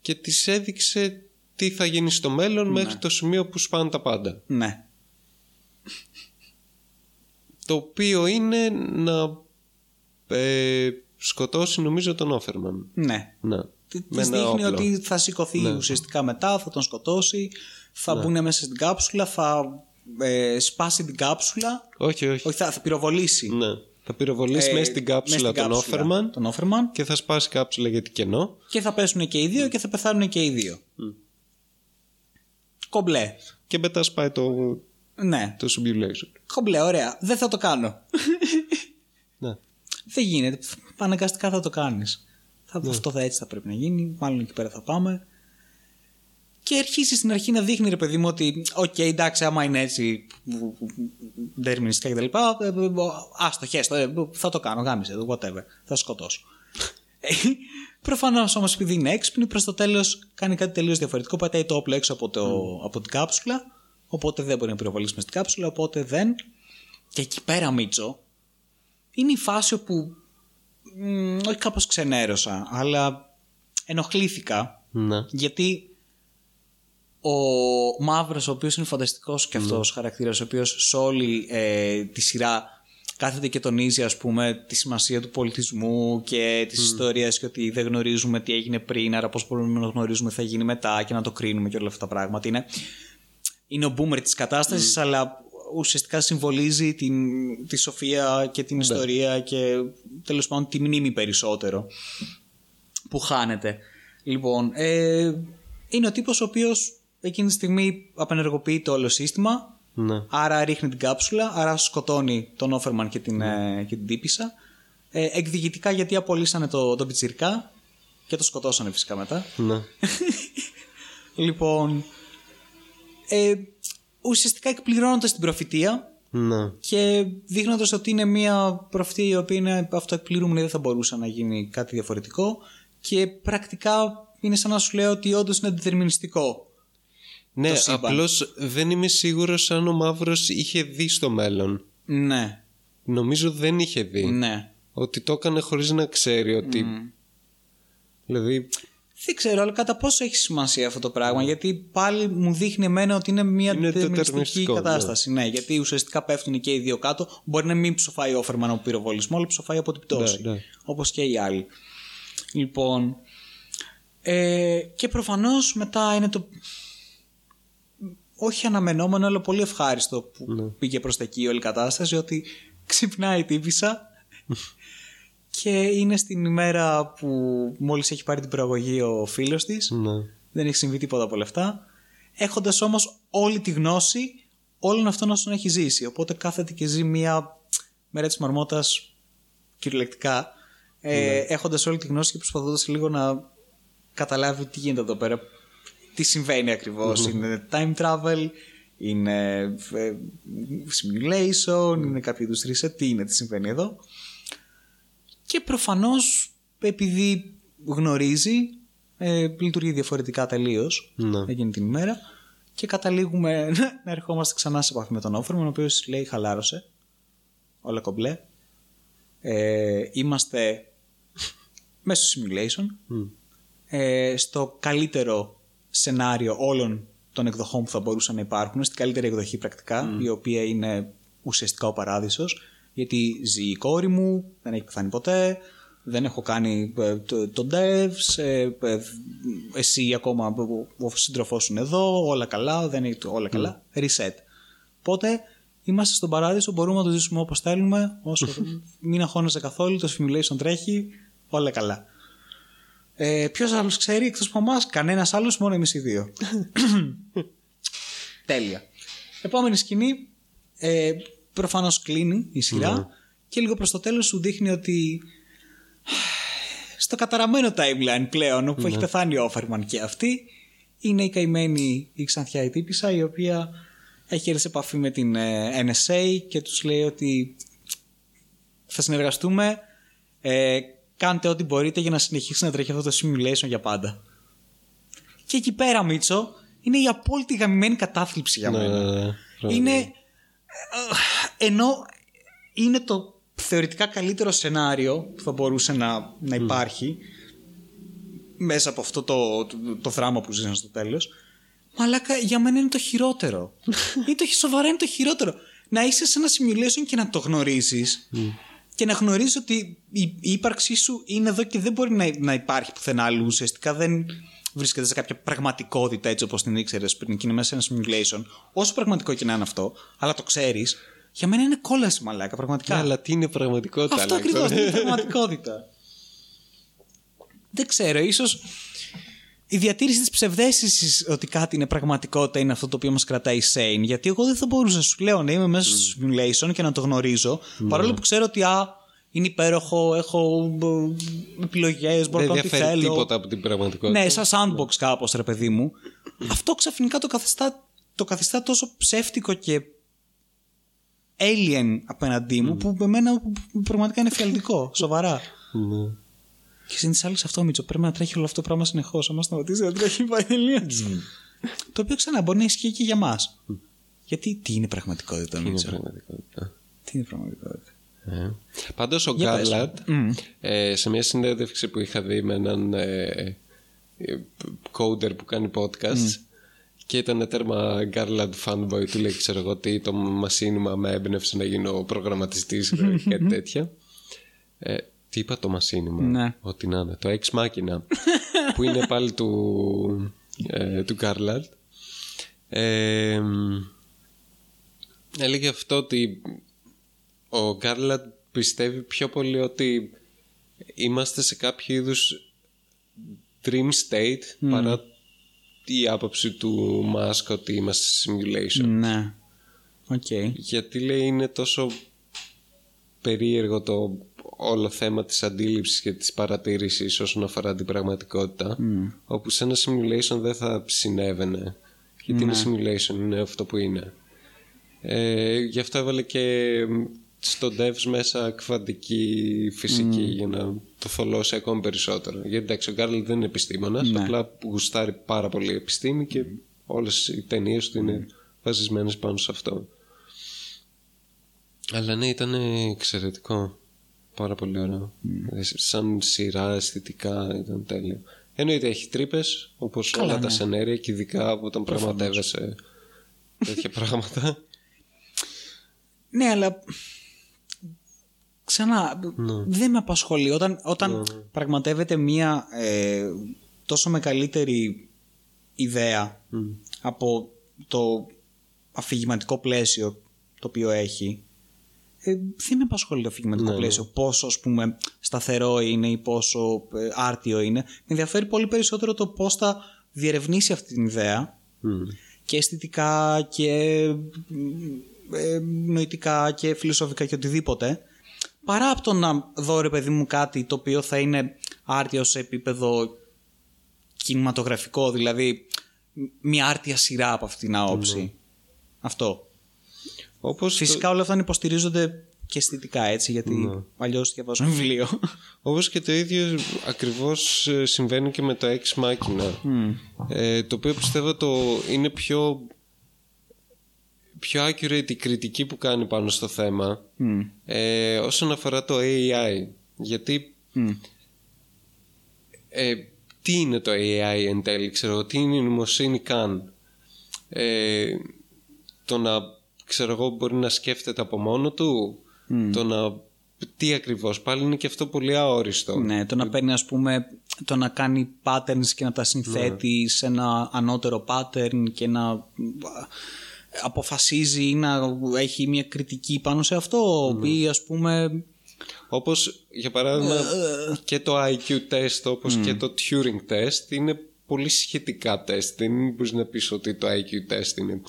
και της έδειξε τι θα γίνει στο μέλλον μέχρι το σημείο που σπάνε τα πάντα. Ναι. Το οποίο είναι να ε, σκοτώσει νομίζω τον Όφερμαν. Ναι. Ναι. Τη Με της ένα δείχνει όπλο. ότι θα σηκωθεί Ναι. ουσιαστικά μετά, θα τον σκοτώσει, θα μπουν μέσα στην κάψουλα, θα ε, σπάσει την κάψουλα. Όχι, όχι. Όχι, θα, θα πυροβολήσει. Ναι. Θα πυροβολήσει ε, μέσα στην κάψουλα μέσα στην τον κάψουλα Όφερμαν Τον Όφερμαν και θα σπάσει η κάψουλα γιατί κενό. και θα πέσουν και οι δύο και θα πεθάνουν και οι δύο. Κομπλέ. Και μετά σπάει το, Ναι. το simulation. Κομπλέ, ωραία. Δεν θα το κάνω. Ναι. Δεν γίνεται. Αναγκαστικά θα το κάνεις. Θα, Αυτό θα έτσι θα πρέπει να γίνει. Μάλλον εκεί πέρα θα πάμε. Και αρχίσει στην αρχή να δείχνει ρε παιδί μου ότι, οκ, εντάξει, άμα είναι έτσι, δερμηνιστικά κτλ. ε, ε, Άστο, χέστο, ε, θα το κάνω, γάμισε το, whatever. Θα σκοτώσω. Προφανώς όμως επειδή είναι έξυπνη, προς το τέλος κάνει κάτι τελείως διαφορετικό. Πατάει το όπλο έξω από, το, από την κάψουλα. Οπότε δεν μπορεί να πυροβολήσει μες στην κάψουλα. Οπότε δεν. Και εκεί πέρα, Μίτσο, είναι η φάση όπου. μ, όχι κάπως ξενέρωσα, αλλά ενοχλήθηκα Ναι. γιατί ο Μαύρος ο οποίος είναι φανταστικός και αυτός χαρακτήρας ο οποίος σε όλη ε, τη σειρά κάθεται και τονίζει ας πούμε τη σημασία του πολιτισμού και της ιστορίας και ότι δεν γνωρίζουμε τι έγινε πριν άρα πώς μπορούμε να γνωρίζουμε τι θα γίνει μετά και να το κρίνουμε και όλα αυτά τα πράγματα είναι, είναι ο boomer της κατάστασης αλλά ουσιαστικά συμβολίζει την, τη σοφία και την ιστορία και τέλος πάντων τη μνήμη περισσότερο που χάνεται. Λοιπόν, ε, είναι ο τύπος ο οποίος εκείνη τη στιγμή απενεργοποιεί το όλο σύστημα, Ναι. άρα ρίχνει την κάψουλα, άρα σκοτώνει τον Όφερμαν και την, ε, και την τύπησα. Ε, εκδιηγητικά γιατί απολύσανε το, τον πιτσιρικά και το σκοτώσανε φυσικά μετά. Ναι. Λοιπόν, ε, ουσιαστικά εκπληρώνοντας την προφητεία Ναι. και δείχνοντας ότι είναι μια προφητεία η οποία είναι αυτοεκπληρούμενη δεν θα μπορούσε να γίνει κάτι διαφορετικό και πρακτικά είναι σαν να σου λέω ότι όντως είναι δετερμινιστικό. Ναι, το σύμπαν. απλώς δεν είμαι σίγουρος αν ο Μαύρος είχε δει στο μέλλον. Ναι, Νομίζω δεν είχε δει. ναι. Ότι το έκανε χωρίς να ξέρει ότι... Δηλαδή, Δεν ξέρω, αλλά κατά πόσο έχει σημασία αυτό το πράγμα, γιατί πάλι μου δείχνει εμένα ότι είναι μια Είναι δετερμινιστική δετερμινιστικό, κατάσταση. Ναι. γιατί ουσιαστικά πέφτουν και οι δύο κάτω. Μπορεί να μην ψοφάει ο Όφερμαν από πυροβολισμό, αλλά ψοφάει από την πτώση. Ναι, ναι. Όπως και οι άλλοι. Λοιπόν. Ε, και προφανώς μετά είναι το. Όχι αναμενόμενο, αλλά πολύ ευχάριστο που Ναι. πήγε προς τα εκεί όλη η κατάσταση, ότι ξυπνάει η τύπησα και είναι στην ημέρα που μόλις έχει πάρει την προαγωγή ο φίλος της. Ναι. δεν έχει συμβεί τίποτα από όλα αυτά. Έχοντας όμως όλη τη γνώση όλων αυτών όσων έχει ζήσει. Οπότε κάθεται και ζει μια μέρα της μαρμότας κυριολεκτικά. Ε, έχοντας όλη τη γνώση και προσπαθώντας λίγο να καταλάβει τι γίνεται εδώ πέρα. Τι συμβαίνει ακριβώς. Είναι time travel είναι ε, simulation είναι κάποιο είδους reset τι είναι τι συμβαίνει εδώ και προφανώς επειδή γνωρίζει ε, λειτουργεί διαφορετικά τελείως Ναι. εκείνη την ημέρα και καταλήγουμε να ερχόμαστε ξανά σε επαφή με τον Όφερμαν, ο οποίος λέει χαλάρωσε. Όλα κομπλέ. Ε, είμαστε μέσα στο simulation. Ε, στο καλύτερο σενάριο όλων των εκδοχών που θα μπορούσαν να υπάρχουν, στην καλύτερη εκδοχή πρακτικά, η οποία είναι ουσιαστικά ο παράδεισος, γιατί ζει η κόρη μου, δεν έχει πεθάνει ποτέ, δεν έχω κάνει ε, το, το devs, ε, ε, εσύ ακόμα, ο σύντροφός σου είναι εδώ, όλα καλά, δεν είναι όλα καλά, reset. Οπότε είμαστε στον παράδεισο, μπορούμε να το ζήσουμε όπως θέλουμε, όσο μην αγχώνεσαι καθόλου, το simulation τρέχει, όλα καλά. Ε, Ποιος άλλος ξέρει εκτός από εμάς, κανένας άλλος, μόνο εμείς οι δύο. Τέλεια. Επόμενη σκηνή. Ε, Προφανώς κλείνει η σειρά και λίγο προς το τέλος σου δείχνει ότι στο καταραμένο timeline πλέον όπου έχει πεθάνει ο Όφερμαν και αυτή είναι η καημένη η ξανθιά η τύπησα η οποία έχει έρθει σε επαφή με την ε, NSA και τους λέει ότι θα συνεργαστούμε ε, κάντε ό,τι μπορείτε για να συνεχίσει να τρέχει αυτό το simulation για πάντα. Και εκεί πέρα, Μίτσο, είναι η απόλυτη γαμημένη κατάθλιψη για μένα. Ναι, ναι, ναι. είναι. Ε, Ενώ είναι το θεωρητικά καλύτερο σενάριο που θα μπορούσε να, να υπάρχει μέσα από αυτό το, το, το δράμα που ζήσαν στο τέλος Μαλάκα, για μένα είναι το χειρότερο. είναι το, σοβαρά είναι το χειρότερο. Να είσαι σε ένα simulation και να το γνωρίζεις και να γνωρίζεις ότι η, η ύπαρξή σου είναι εδώ και δεν μπορεί να, να υπάρχει πουθενά αλλού. Ουσιαστικά δεν βρίσκεται σε κάποια πραγματικότητα έτσι όπως την ήξερες πριν και είναι μέσα σε ένα simulation. Όσο πραγματικό και να είναι αυτό, αλλά το ξέρεις, για μένα είναι κόλαση μαλάκα, πραγματικά. Ναι, αλλά τι είναι πραγματικότητα. Αυτό Άλεξ, ακριβώς τώρα. είναι η πραγματικότητα. Δεν ξέρω, ίσως η διατήρηση της ψευδέστησης ότι κάτι είναι πραγματικότητα είναι αυτό το οποίο μας κρατάει sane. Γιατί εγώ δεν θα μπορούσα, σου λέω, να είμαι μέσα στο simulation και να το γνωρίζω, παρόλο που ξέρω ότι α, είναι υπέροχο, έχω επιλογές, μπορώ Δεν να κάνω ό,τι διαφέρει θέλω. τίποτα από την πραγματικότητα. Ναι, σαν sandbox κάπως ρε παιδί μου. Αυτό ξαφνικά το καθιστά, το καθιστά τόσο ψεύτικο και alien απέναντί μου που με μένα πραγματικά είναι φιαλτικό, σοβαρά. Ναι. Και συν της άλλης αυτό, Μίτσο, πρέπει να τρέχει όλο αυτό το πράγμα συνεχώς. Αν μα σταματήσει να τρέχει η πανελία. το οποίο ξανά μπορεί να ισχύει και για μας. Γιατί τι είναι πραγματικότητα, Είναι Μίτσο; πραγματικότητα; Τι είναι πραγματικότητα; Ε. Πάντως ο Για πες. Γκάρλαντ ε, σε μια συνέντευξη που είχα δει με έναν ε, ε, coder που κάνει podcast και ήταν τέρμα Garland fanboy του λέει ξέρω εγώ τι το μασίνημα με έμπνευσε να γίνω προγραμματιστής ρε, και κάτι τέτοια ε, τι είπα το μασίνημα; Ναι. ό,τι να είναι το Ex Machina που είναι πάλι του ε, του Garland ε, έλεγε αυτό ότι ο Γκάρλαντ πιστεύει πιο πολύ ότι είμαστε σε κάποιο είδους dream state παρά η άποψη του Μάσκ ότι είμαστε σε simulation. Ναι. Οκ. Γιατί λέει είναι τόσο περίεργο το όλο θέμα της αντίληψης και της παρατήρησης όσον αφορά την πραγματικότητα όπου σε ένα simulation δεν θα συνέβαινε γιατί είναι simulation, είναι αυτό που είναι. Ε, γι' αυτό έβαλε και στο devs μέσα κβαντική φυσική για να το θολώσει ακόμη περισσότερο. Γιατί εντάξει, ο Γκάρλ δεν είναι επιστήμονας, απλά γουστάρει πάρα πολύ επιστήμη και όλες οι ταινίες του είναι βασισμένες πάνω σε αυτό. Αλλά ναι, ήταν εξαιρετικό. Πάρα πολύ ωραίο. Ε, Σαν σειρά, αισθητικά ήταν τέλειο. Εννοείται έχει τρύπες, όπως όλα τα σενέρια και ειδικά όταν πραγματεύεσαι τέτοια πράγματα. Ναι, αλλά ξανά δεν με απασχολεί. Όταν, όταν πραγματεύεται μία ε, τόσο μεγαλύτερη ιδέα από το αφηγηματικό πλαίσιο το οποίο έχει ε, δεν με απασχολεί το αφηγηματικό πλαίσιο. πόσο ας πούμε σταθερό είναι ή πόσο ε, άρτιο είναι. Με ενδιαφέρει πολύ περισσότερο το πώς θα διερευνήσει αυτή την ιδέα και αισθητικά και ε, νοητικά και φιλοσοφικά και οτιδήποτε παρά από το να δω ρε παιδί μου κάτι το οποίο θα είναι άρτιο σε επίπεδο κινηματογραφικό δηλαδή μια άρτια σειρά από αυτήν την άποψη αυτό Όπως Φυσικά όλα αυτά υποστηρίζονται και αισθητικά έτσι, γιατί Ναι. αλλιώς διαβάζω βιβλίο. Όπως και το ίδιο ακριβώς ε, συμβαίνει και με το Ex Machina. Ε, το οποίο πιστεύω το είναι πιο πιο accurate η κριτική που κάνει πάνω στο θέμα Μμ. ε, όσον αφορά το AI. Γιατί Μμ. ε, τι είναι το AI εν τέλει, ξέρω εγώ, τι είναι η νοημοσύνη καν; Ε, το να, ξέρω εγώ, μπορεί να σκέφτεται από μόνο του, το να... Τι ακριβώς, πάλι είναι και αυτό πολύ αόριστο. Ναι, το να παίρνει ας πούμε, το να κάνει patterns και να τα συνθέτει Ναι. σε ένα ανώτερο pattern και να α, αποφασίζει ή να έχει μια κριτική πάνω σε αυτό, Ναι. ή ας πούμε... Όπως για παράδειγμα Ε, και το IQ test όπως και το Turing test είναι πολύ σχετικά τεστ. Δεν μπορείς να πεις ότι το IQ test είναι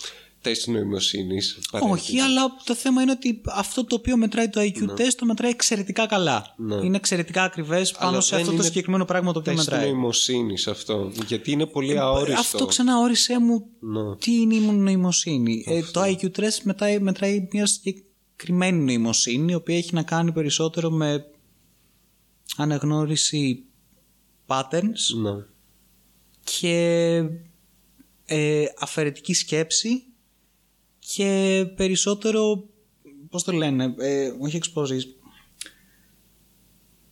τεστ νοημοσύνης. Όχι, αλλά το θέμα είναι ότι αυτό το οποίο μετράει το IQ test το μετράει εξαιρετικά καλά. Ναι. Είναι εξαιρετικά ακριβές πάνω Αλλά σε δεν αυτό το είναι συγκεκριμένο πράγμα το οποίο τεστ μετράει. νοημοσύνης αυτό. Γιατί είναι πολύ αόριστο. Αυτό ξανά όρισέ μου Ναι. τι είναι η νοημοσύνη. Ε, το IQ test μετράει, μετράει μια συγκεκριμένη νοημοσύνη η οποία έχει να κάνει περισσότερο με αναγνώριση patterns Ναι. και ε, αφαιρετική σκέψη και περισσότερο πώς το λένε ε, όχι εξπόζεις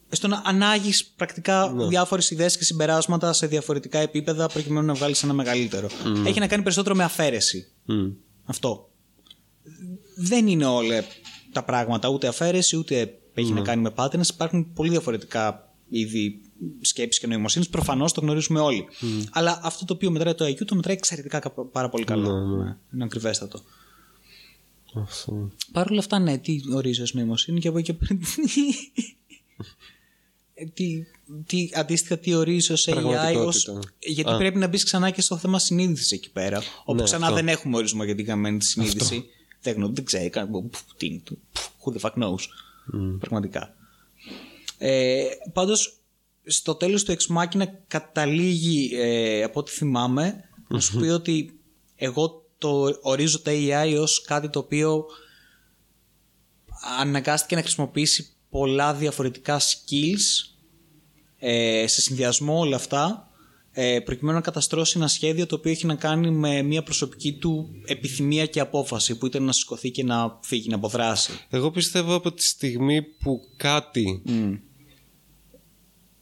στο να ανάγεις πρακτικά Ναι. διάφορες ιδέες και συμπεράσματα σε διαφορετικά επίπεδα προκειμένου να βγάλεις ένα μεγαλύτερο. Έχει να κάνει περισσότερο με αφαίρεση. Μμ. Αυτό. Δεν είναι όλα τα πράγματα, ούτε αφαίρεση, ούτε έχει να κάνει με patterns. Υπάρχουν πολύ διαφορετικά είδη σκέψης και νοημοσύνης. Προφανώς το γνωρίζουμε όλοι. Αλλά αυτό το οποίο μετράει το IQ το μετράει εξαιρετικά κα- πάρα πολύ καλά. Ναι, ναι. Είναι ακριβέστατο. Αυτό. Παρ' όλα αυτά, ναι, τι ορίζει ως νοημοσύνη και από εκεί και πέρα. Ε, τι, τι, αντίστοιχα, τι ορίζει ως AI, ως, Πραγματικότητα. γιατί Α. πρέπει να μπεις ξανά και στο θέμα συνείδησης εκεί πέρα. Όπου Ναι, ξανά αυτό. δεν έχουμε ορισμό για την καμένη της συνείδηση. Δεν, γνω, δεν ξέρει καν. πού- Τι είναι, το- who the fuck knows. Πραγματικά. Ε, Πάντως, στο τέλος του Ex Machina καταλήγει, ε, από ό,τι θυμάμαι, να σου πει ότι εγώ το ορίζω το AI ως κάτι το οποίο αναγκάστηκε να χρησιμοποιήσει πολλά διαφορετικά skills ε, σε συνδυασμό όλα αυτά ε, προκειμένου να καταστρώσει ένα σχέδιο το οποίο έχει να κάνει με μια προσωπική του επιθυμία και απόφαση που ήταν να σηκωθεί και να φύγει, να αποδράσει. Εγώ πιστεύω από τη στιγμή που κάτι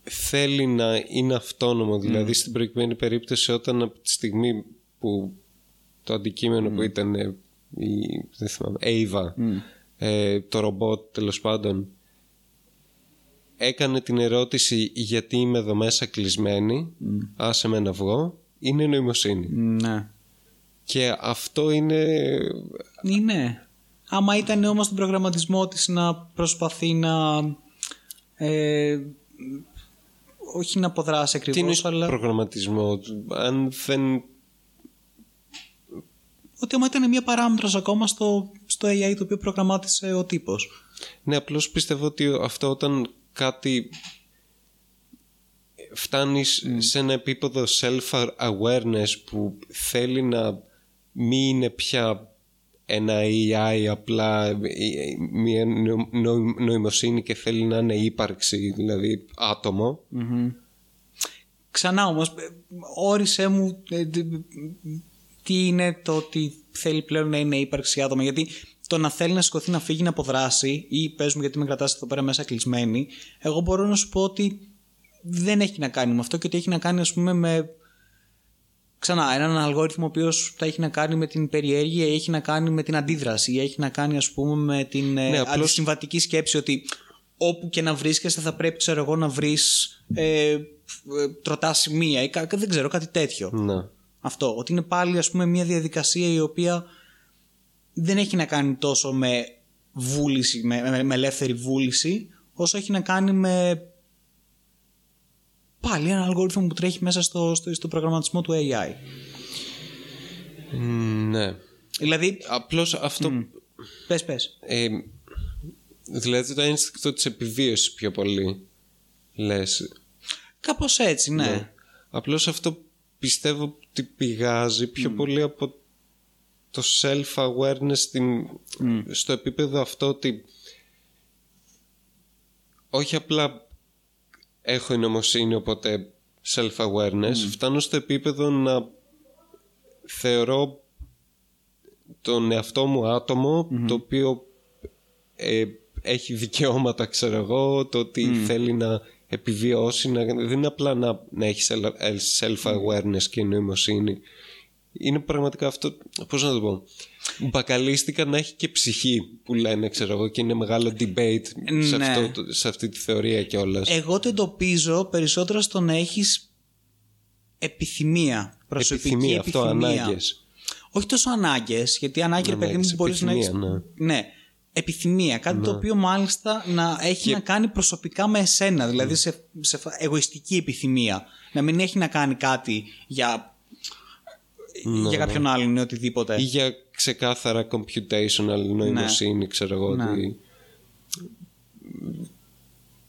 θέλει να είναι αυτόνομο, δηλαδή στην προηγουμένη περίπτωση όταν από τη στιγμή που το αντικείμενο που ήταν ε, η, δεν θυμάμαι, Ava, ε, το ρομπότ τέλος πάντων έκανε την ερώτηση γιατί είμαι εδώ μέσα κλεισμένη άσε με να βγω είναι νοημοσύνη. Ναι. και αυτό είναι Είναι. Άμα ήταν όμως τον προγραμματισμό της να προσπαθεί να... Ε, όχι να αποδράσει τι είναι ακριβώς, αλλά... προγραμματισμός; Αν δεν Ότι άμα ήταν μια παράμετρος ακόμα στο, στο AI το οποίο προγραμμάτισε ο τύπος. Ναι, απλώς πιστεύω ότι αυτό όταν κάτι φτάνεις σε ένα επίπεδο self-awareness που θέλει να μην είναι πια ένα AI απλά μια νο- νο- νοημοσύνη και θέλει να είναι ύπαρξη, δηλαδή άτομο. Ξανά όμως, ε, όρισέ μου ε, τ- τι είναι το ότι θέλει πλέον να είναι ύπαρξη άτομα. Γιατί το να θέλει να σηκωθεί να φύγει να αποδράσει ή πες μου γιατί με κρατάς εδώ πέρα μέσα κλεισμένη, εγώ μπορώ να σου πω ότι δεν έχει να κάνει με αυτό και ότι έχει να κάνει ας πούμε με ξανά έναν αλγόριθμο ο οποίος θα έχει να κάνει με την περιέργεια ή έχει να κάνει με την αντίδραση ή έχει να κάνει ας πούμε με την ε, Ναι, απλώς- αντισυμβατική σκέψη ότι όπου και να βρίσκεσαι θα πρέπει ξέρω εγώ να βρεις ε, ε, τροτάς σημεία ή κα- δεν ξέρω κάτι τέτοιο. Ναι. Αυτό, ότι είναι πάλι ας πούμε μια διαδικασία η οποία δεν έχει να κάνει τόσο με βούληση, με, με, με ελεύθερη βούληση, όσο έχει να κάνει με πάλι ένα αλγόριθμο που τρέχει μέσα στο, στο, στο προγραμματισμό του AI. Ναι. Δηλαδή, Απλώς αυτό... πες πες. Ε, δηλαδή το ένστικτο της επιβίωσης πιο πολύ, λες. Κάπως έτσι, ναι. Απλώς αυτό πιστεύω ότι πηγάζει πιο πολύ από το self-awareness στην, στο επίπεδο αυτό ότι όχι απλά έχω νοημοσύνη οπότε self-awareness φτάνω στο επίπεδο να θεωρώ τον εαυτό μου ατομο το οποίο ε, έχει δικαιώματα ξέρω εγώ το ότι θέλει να επιβιώσει να, δεν είναι απλά να, να έχεις self-awareness και νοημοσύνη είναι πραγματικά αυτό πώς να το πω μπακαλίστηκα να έχει και ψυχή που λένε ξέρω εγώ και είναι μεγάλο debate σε, Ναι. αυτό, το- σε αυτή τη θεωρία κιόλας Εγώ το εντοπίζω περισσότερο στο να έχεις επιθυμία. Προσωπική επιθυμία αυτό επιθυμία. ανάγκες Όχι τόσο ανάγκες, γιατί ανάγκη, ρε παιδί μου, Ανάγκες, μπορείς να έχεις. επιθυμία, Ναι. Επιθυμία. Κάτι το οποίο μάλιστα να έχει να κάνει προσωπικά με εσένα. Δηλαδή σε, σε φα- εγωιστική επιθυμία. Να μην έχει να κάνει κάτι για, για κάποιον άλλον ή οτιδήποτε. ή για ξεκάθαρα computational νοημοσύνη ξέρω εγώ Ναι. ότι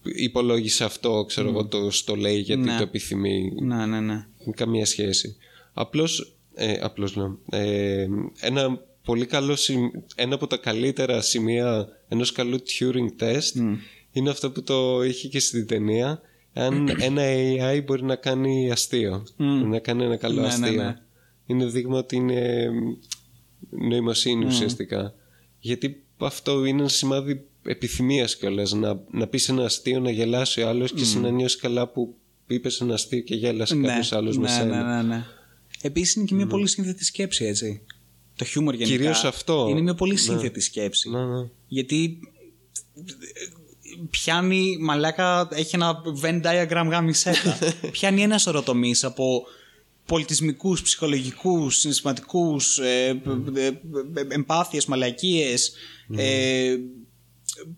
υπολόγισε αυτό ξέρω εγώ το στο λέει γιατί Ναι. το επιθυμεί Ναι, ναι, ναι. καμία σχέση απλώς, ε, απλώς λέω ε, ένα πολύ καλό σημ- ένα από τα καλύτερα σημεία ενός καλού Turing test είναι αυτό που το είχε και στην ταινία αν ένα AI μπορεί να κάνει αστείο να κάνει ένα καλό Ναι, ναι, αστείο ναι. είναι δείγμα ότι είναι νοημοσύνη ουσιαστικά. Γιατί αυτό είναι ένα σημάδι επιθυμίας κιόλας. Να, να πεις ένα αστείο, να γελάσει ο άλλος και εσύ να νιώσεις καλά που είπες ένα αστείο και γέλασε Ναι, κάποιος άλλος με ναι, σένα. ναι, ναι, ναι. Επίσης είναι και μια πολύ σύνθετη σκέψη, έτσι. Το χιούμορ γενικά. Κυρίως αυτό. Είναι μια πολύ σύνθετη σκέψη. Ναι, ναι. Γιατί πιάνει μαλάκα, έχει ένα Venn diagram γάμισέτα. πιάνει ένα σωρό τομείς από πολιτισμικούς, ψυχολογικούς, συναισθηματικούς, ε, ε, ε, εμπάθειες, μαλακίες, ε,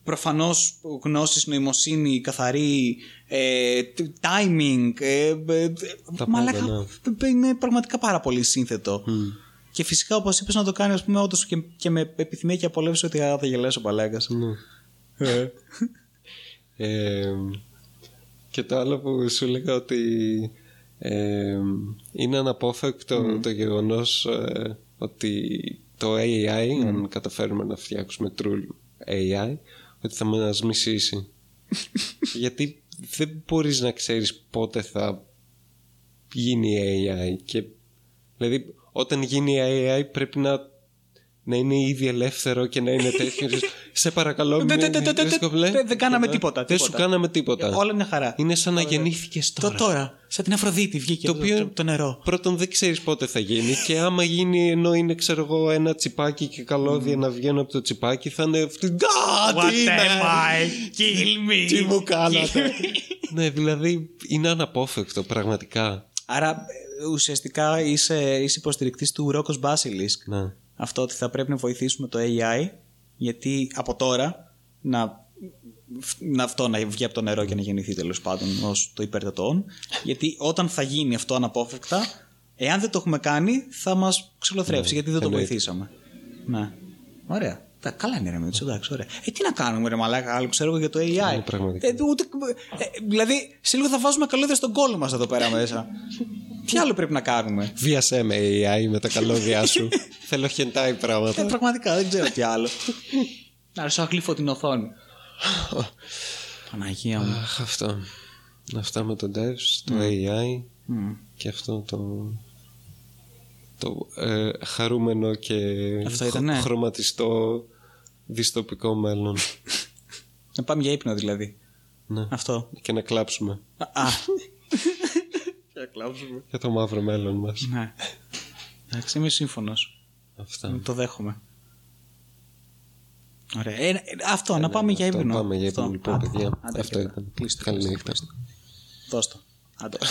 προφανώς γνώσεις, νοημοσύνη, καθαρή, ε, timing, ε, ε, Τα μαλάκα, πάντα, είναι πραγματικά πάρα πολύ σύνθετο. Και φυσικά, όπως είπες, να το κάνει, ας πούμε, όντως και, και με επιθυμία και απολαύση ότι «Α, θα γελάσεις ο παλάκας. Ναι. Ε, και το άλλο που σου έλεγα ότι ε, είναι αναπόφευκτο το γεγονός ε, ότι το AI, αν καταφέρουμε να φτιάξουμε true AI, ότι θα μας μισήσει. Γιατί δεν μπορείς να ξέρεις πότε θα γίνει AI και δηλαδή όταν γίνει AI πρέπει να να είναι ήδη ελεύθερο και να είναι τέτοιο. Σε παρακαλώ, μην Τε- τε- τε- τε- τε- δυσκολεύει. τε- δεν κάναμε τίποτα, Δεν σου τίποτα. κάναμε τίποτα. Όλα μια χαρά. Είναι σαν να γεννήθηκες Το τώρα. τώρα, σαν την Αφροδίτη βγήκε Το το, οποίο- το, το νερό. Πρώτον, δεν ξέρεις πότε θα γίνει. Και άμα γίνει ενώ είναι, ξέρω εγώ, ένα τσιπάκι και καλώδια να βγαίνουν από το τσιπάκι, θα είναι. αυτή, «Α, τι είναι! I? Kill me. Τι μου κάνατε. ναι, δηλαδή είναι αναπόφευκτο, πραγματικά. Άρα ε, ουσιαστικά είσαι, είσαι υποστηρικτής του Ρόκος Μπάσιλισκ. Ναι. Αυτό ότι θα πρέπει να βοηθήσουμε το AI γιατί από τώρα να, να αυτό να βγει από το νερό και να γεννηθεί τέλος πάντων ως το υπερτατόν γιατί όταν θα γίνει αυτό αναπόφευκτα εάν δεν το έχουμε κάνει θα μας ξελοθρεύσει γιατί δεν το εννοείται. βοηθήσαμε. Ναι. Ωραία. Τα, καλά είναι ρε Μίτσο, εντάξει, ωραία. Ε, τι να κάνουμε ρε μαλάκα, άλλο ξέρω εγώ για το AI. Είναι πραγματικά. Ε, ούτε, ε, δηλαδή, σε λίγο θα βάζουμε καλώδια στον κόλλο μας εδώ πέρα μέσα. Τι άλλο πρέπει να κάνουμε; Βίασέ με AI με τα καλώδια σου. Θέλω χεντάει Ε, πράγματα. πραγματικά δεν ξέρω τι άλλο. Να σου αγλύφω την οθόνη. Παναγία μου. Αχ, αυτό. Αυτά με το devs, το AI και αυτό το. Το ε, χαρούμενο και Αυτό ήτανε. χρωματιστό δυστοπικό μέλλον. Να πάμε για ύπνο δηλαδή. ναι. Αυτό. Και να κλάψουμε Α. α. Για κλάψουμε. για το μαύρο μέλλον μας. Ναι. Εντάξει, είμαι σύμφωνος. Αυτά. Το δέχομαι. Ωραία. Ε, ε, αυτό, να πάμε για Αυτό, ύπνο. Πάμε για Αυτό. ύπνο λοιπόν, Άντε, παιδιά. άντε, Αυτό παιδιά. ήταν. Κλείστε, Καλή κλείστε, νύχτα. κλείστε. Δώσ' το. Άντε.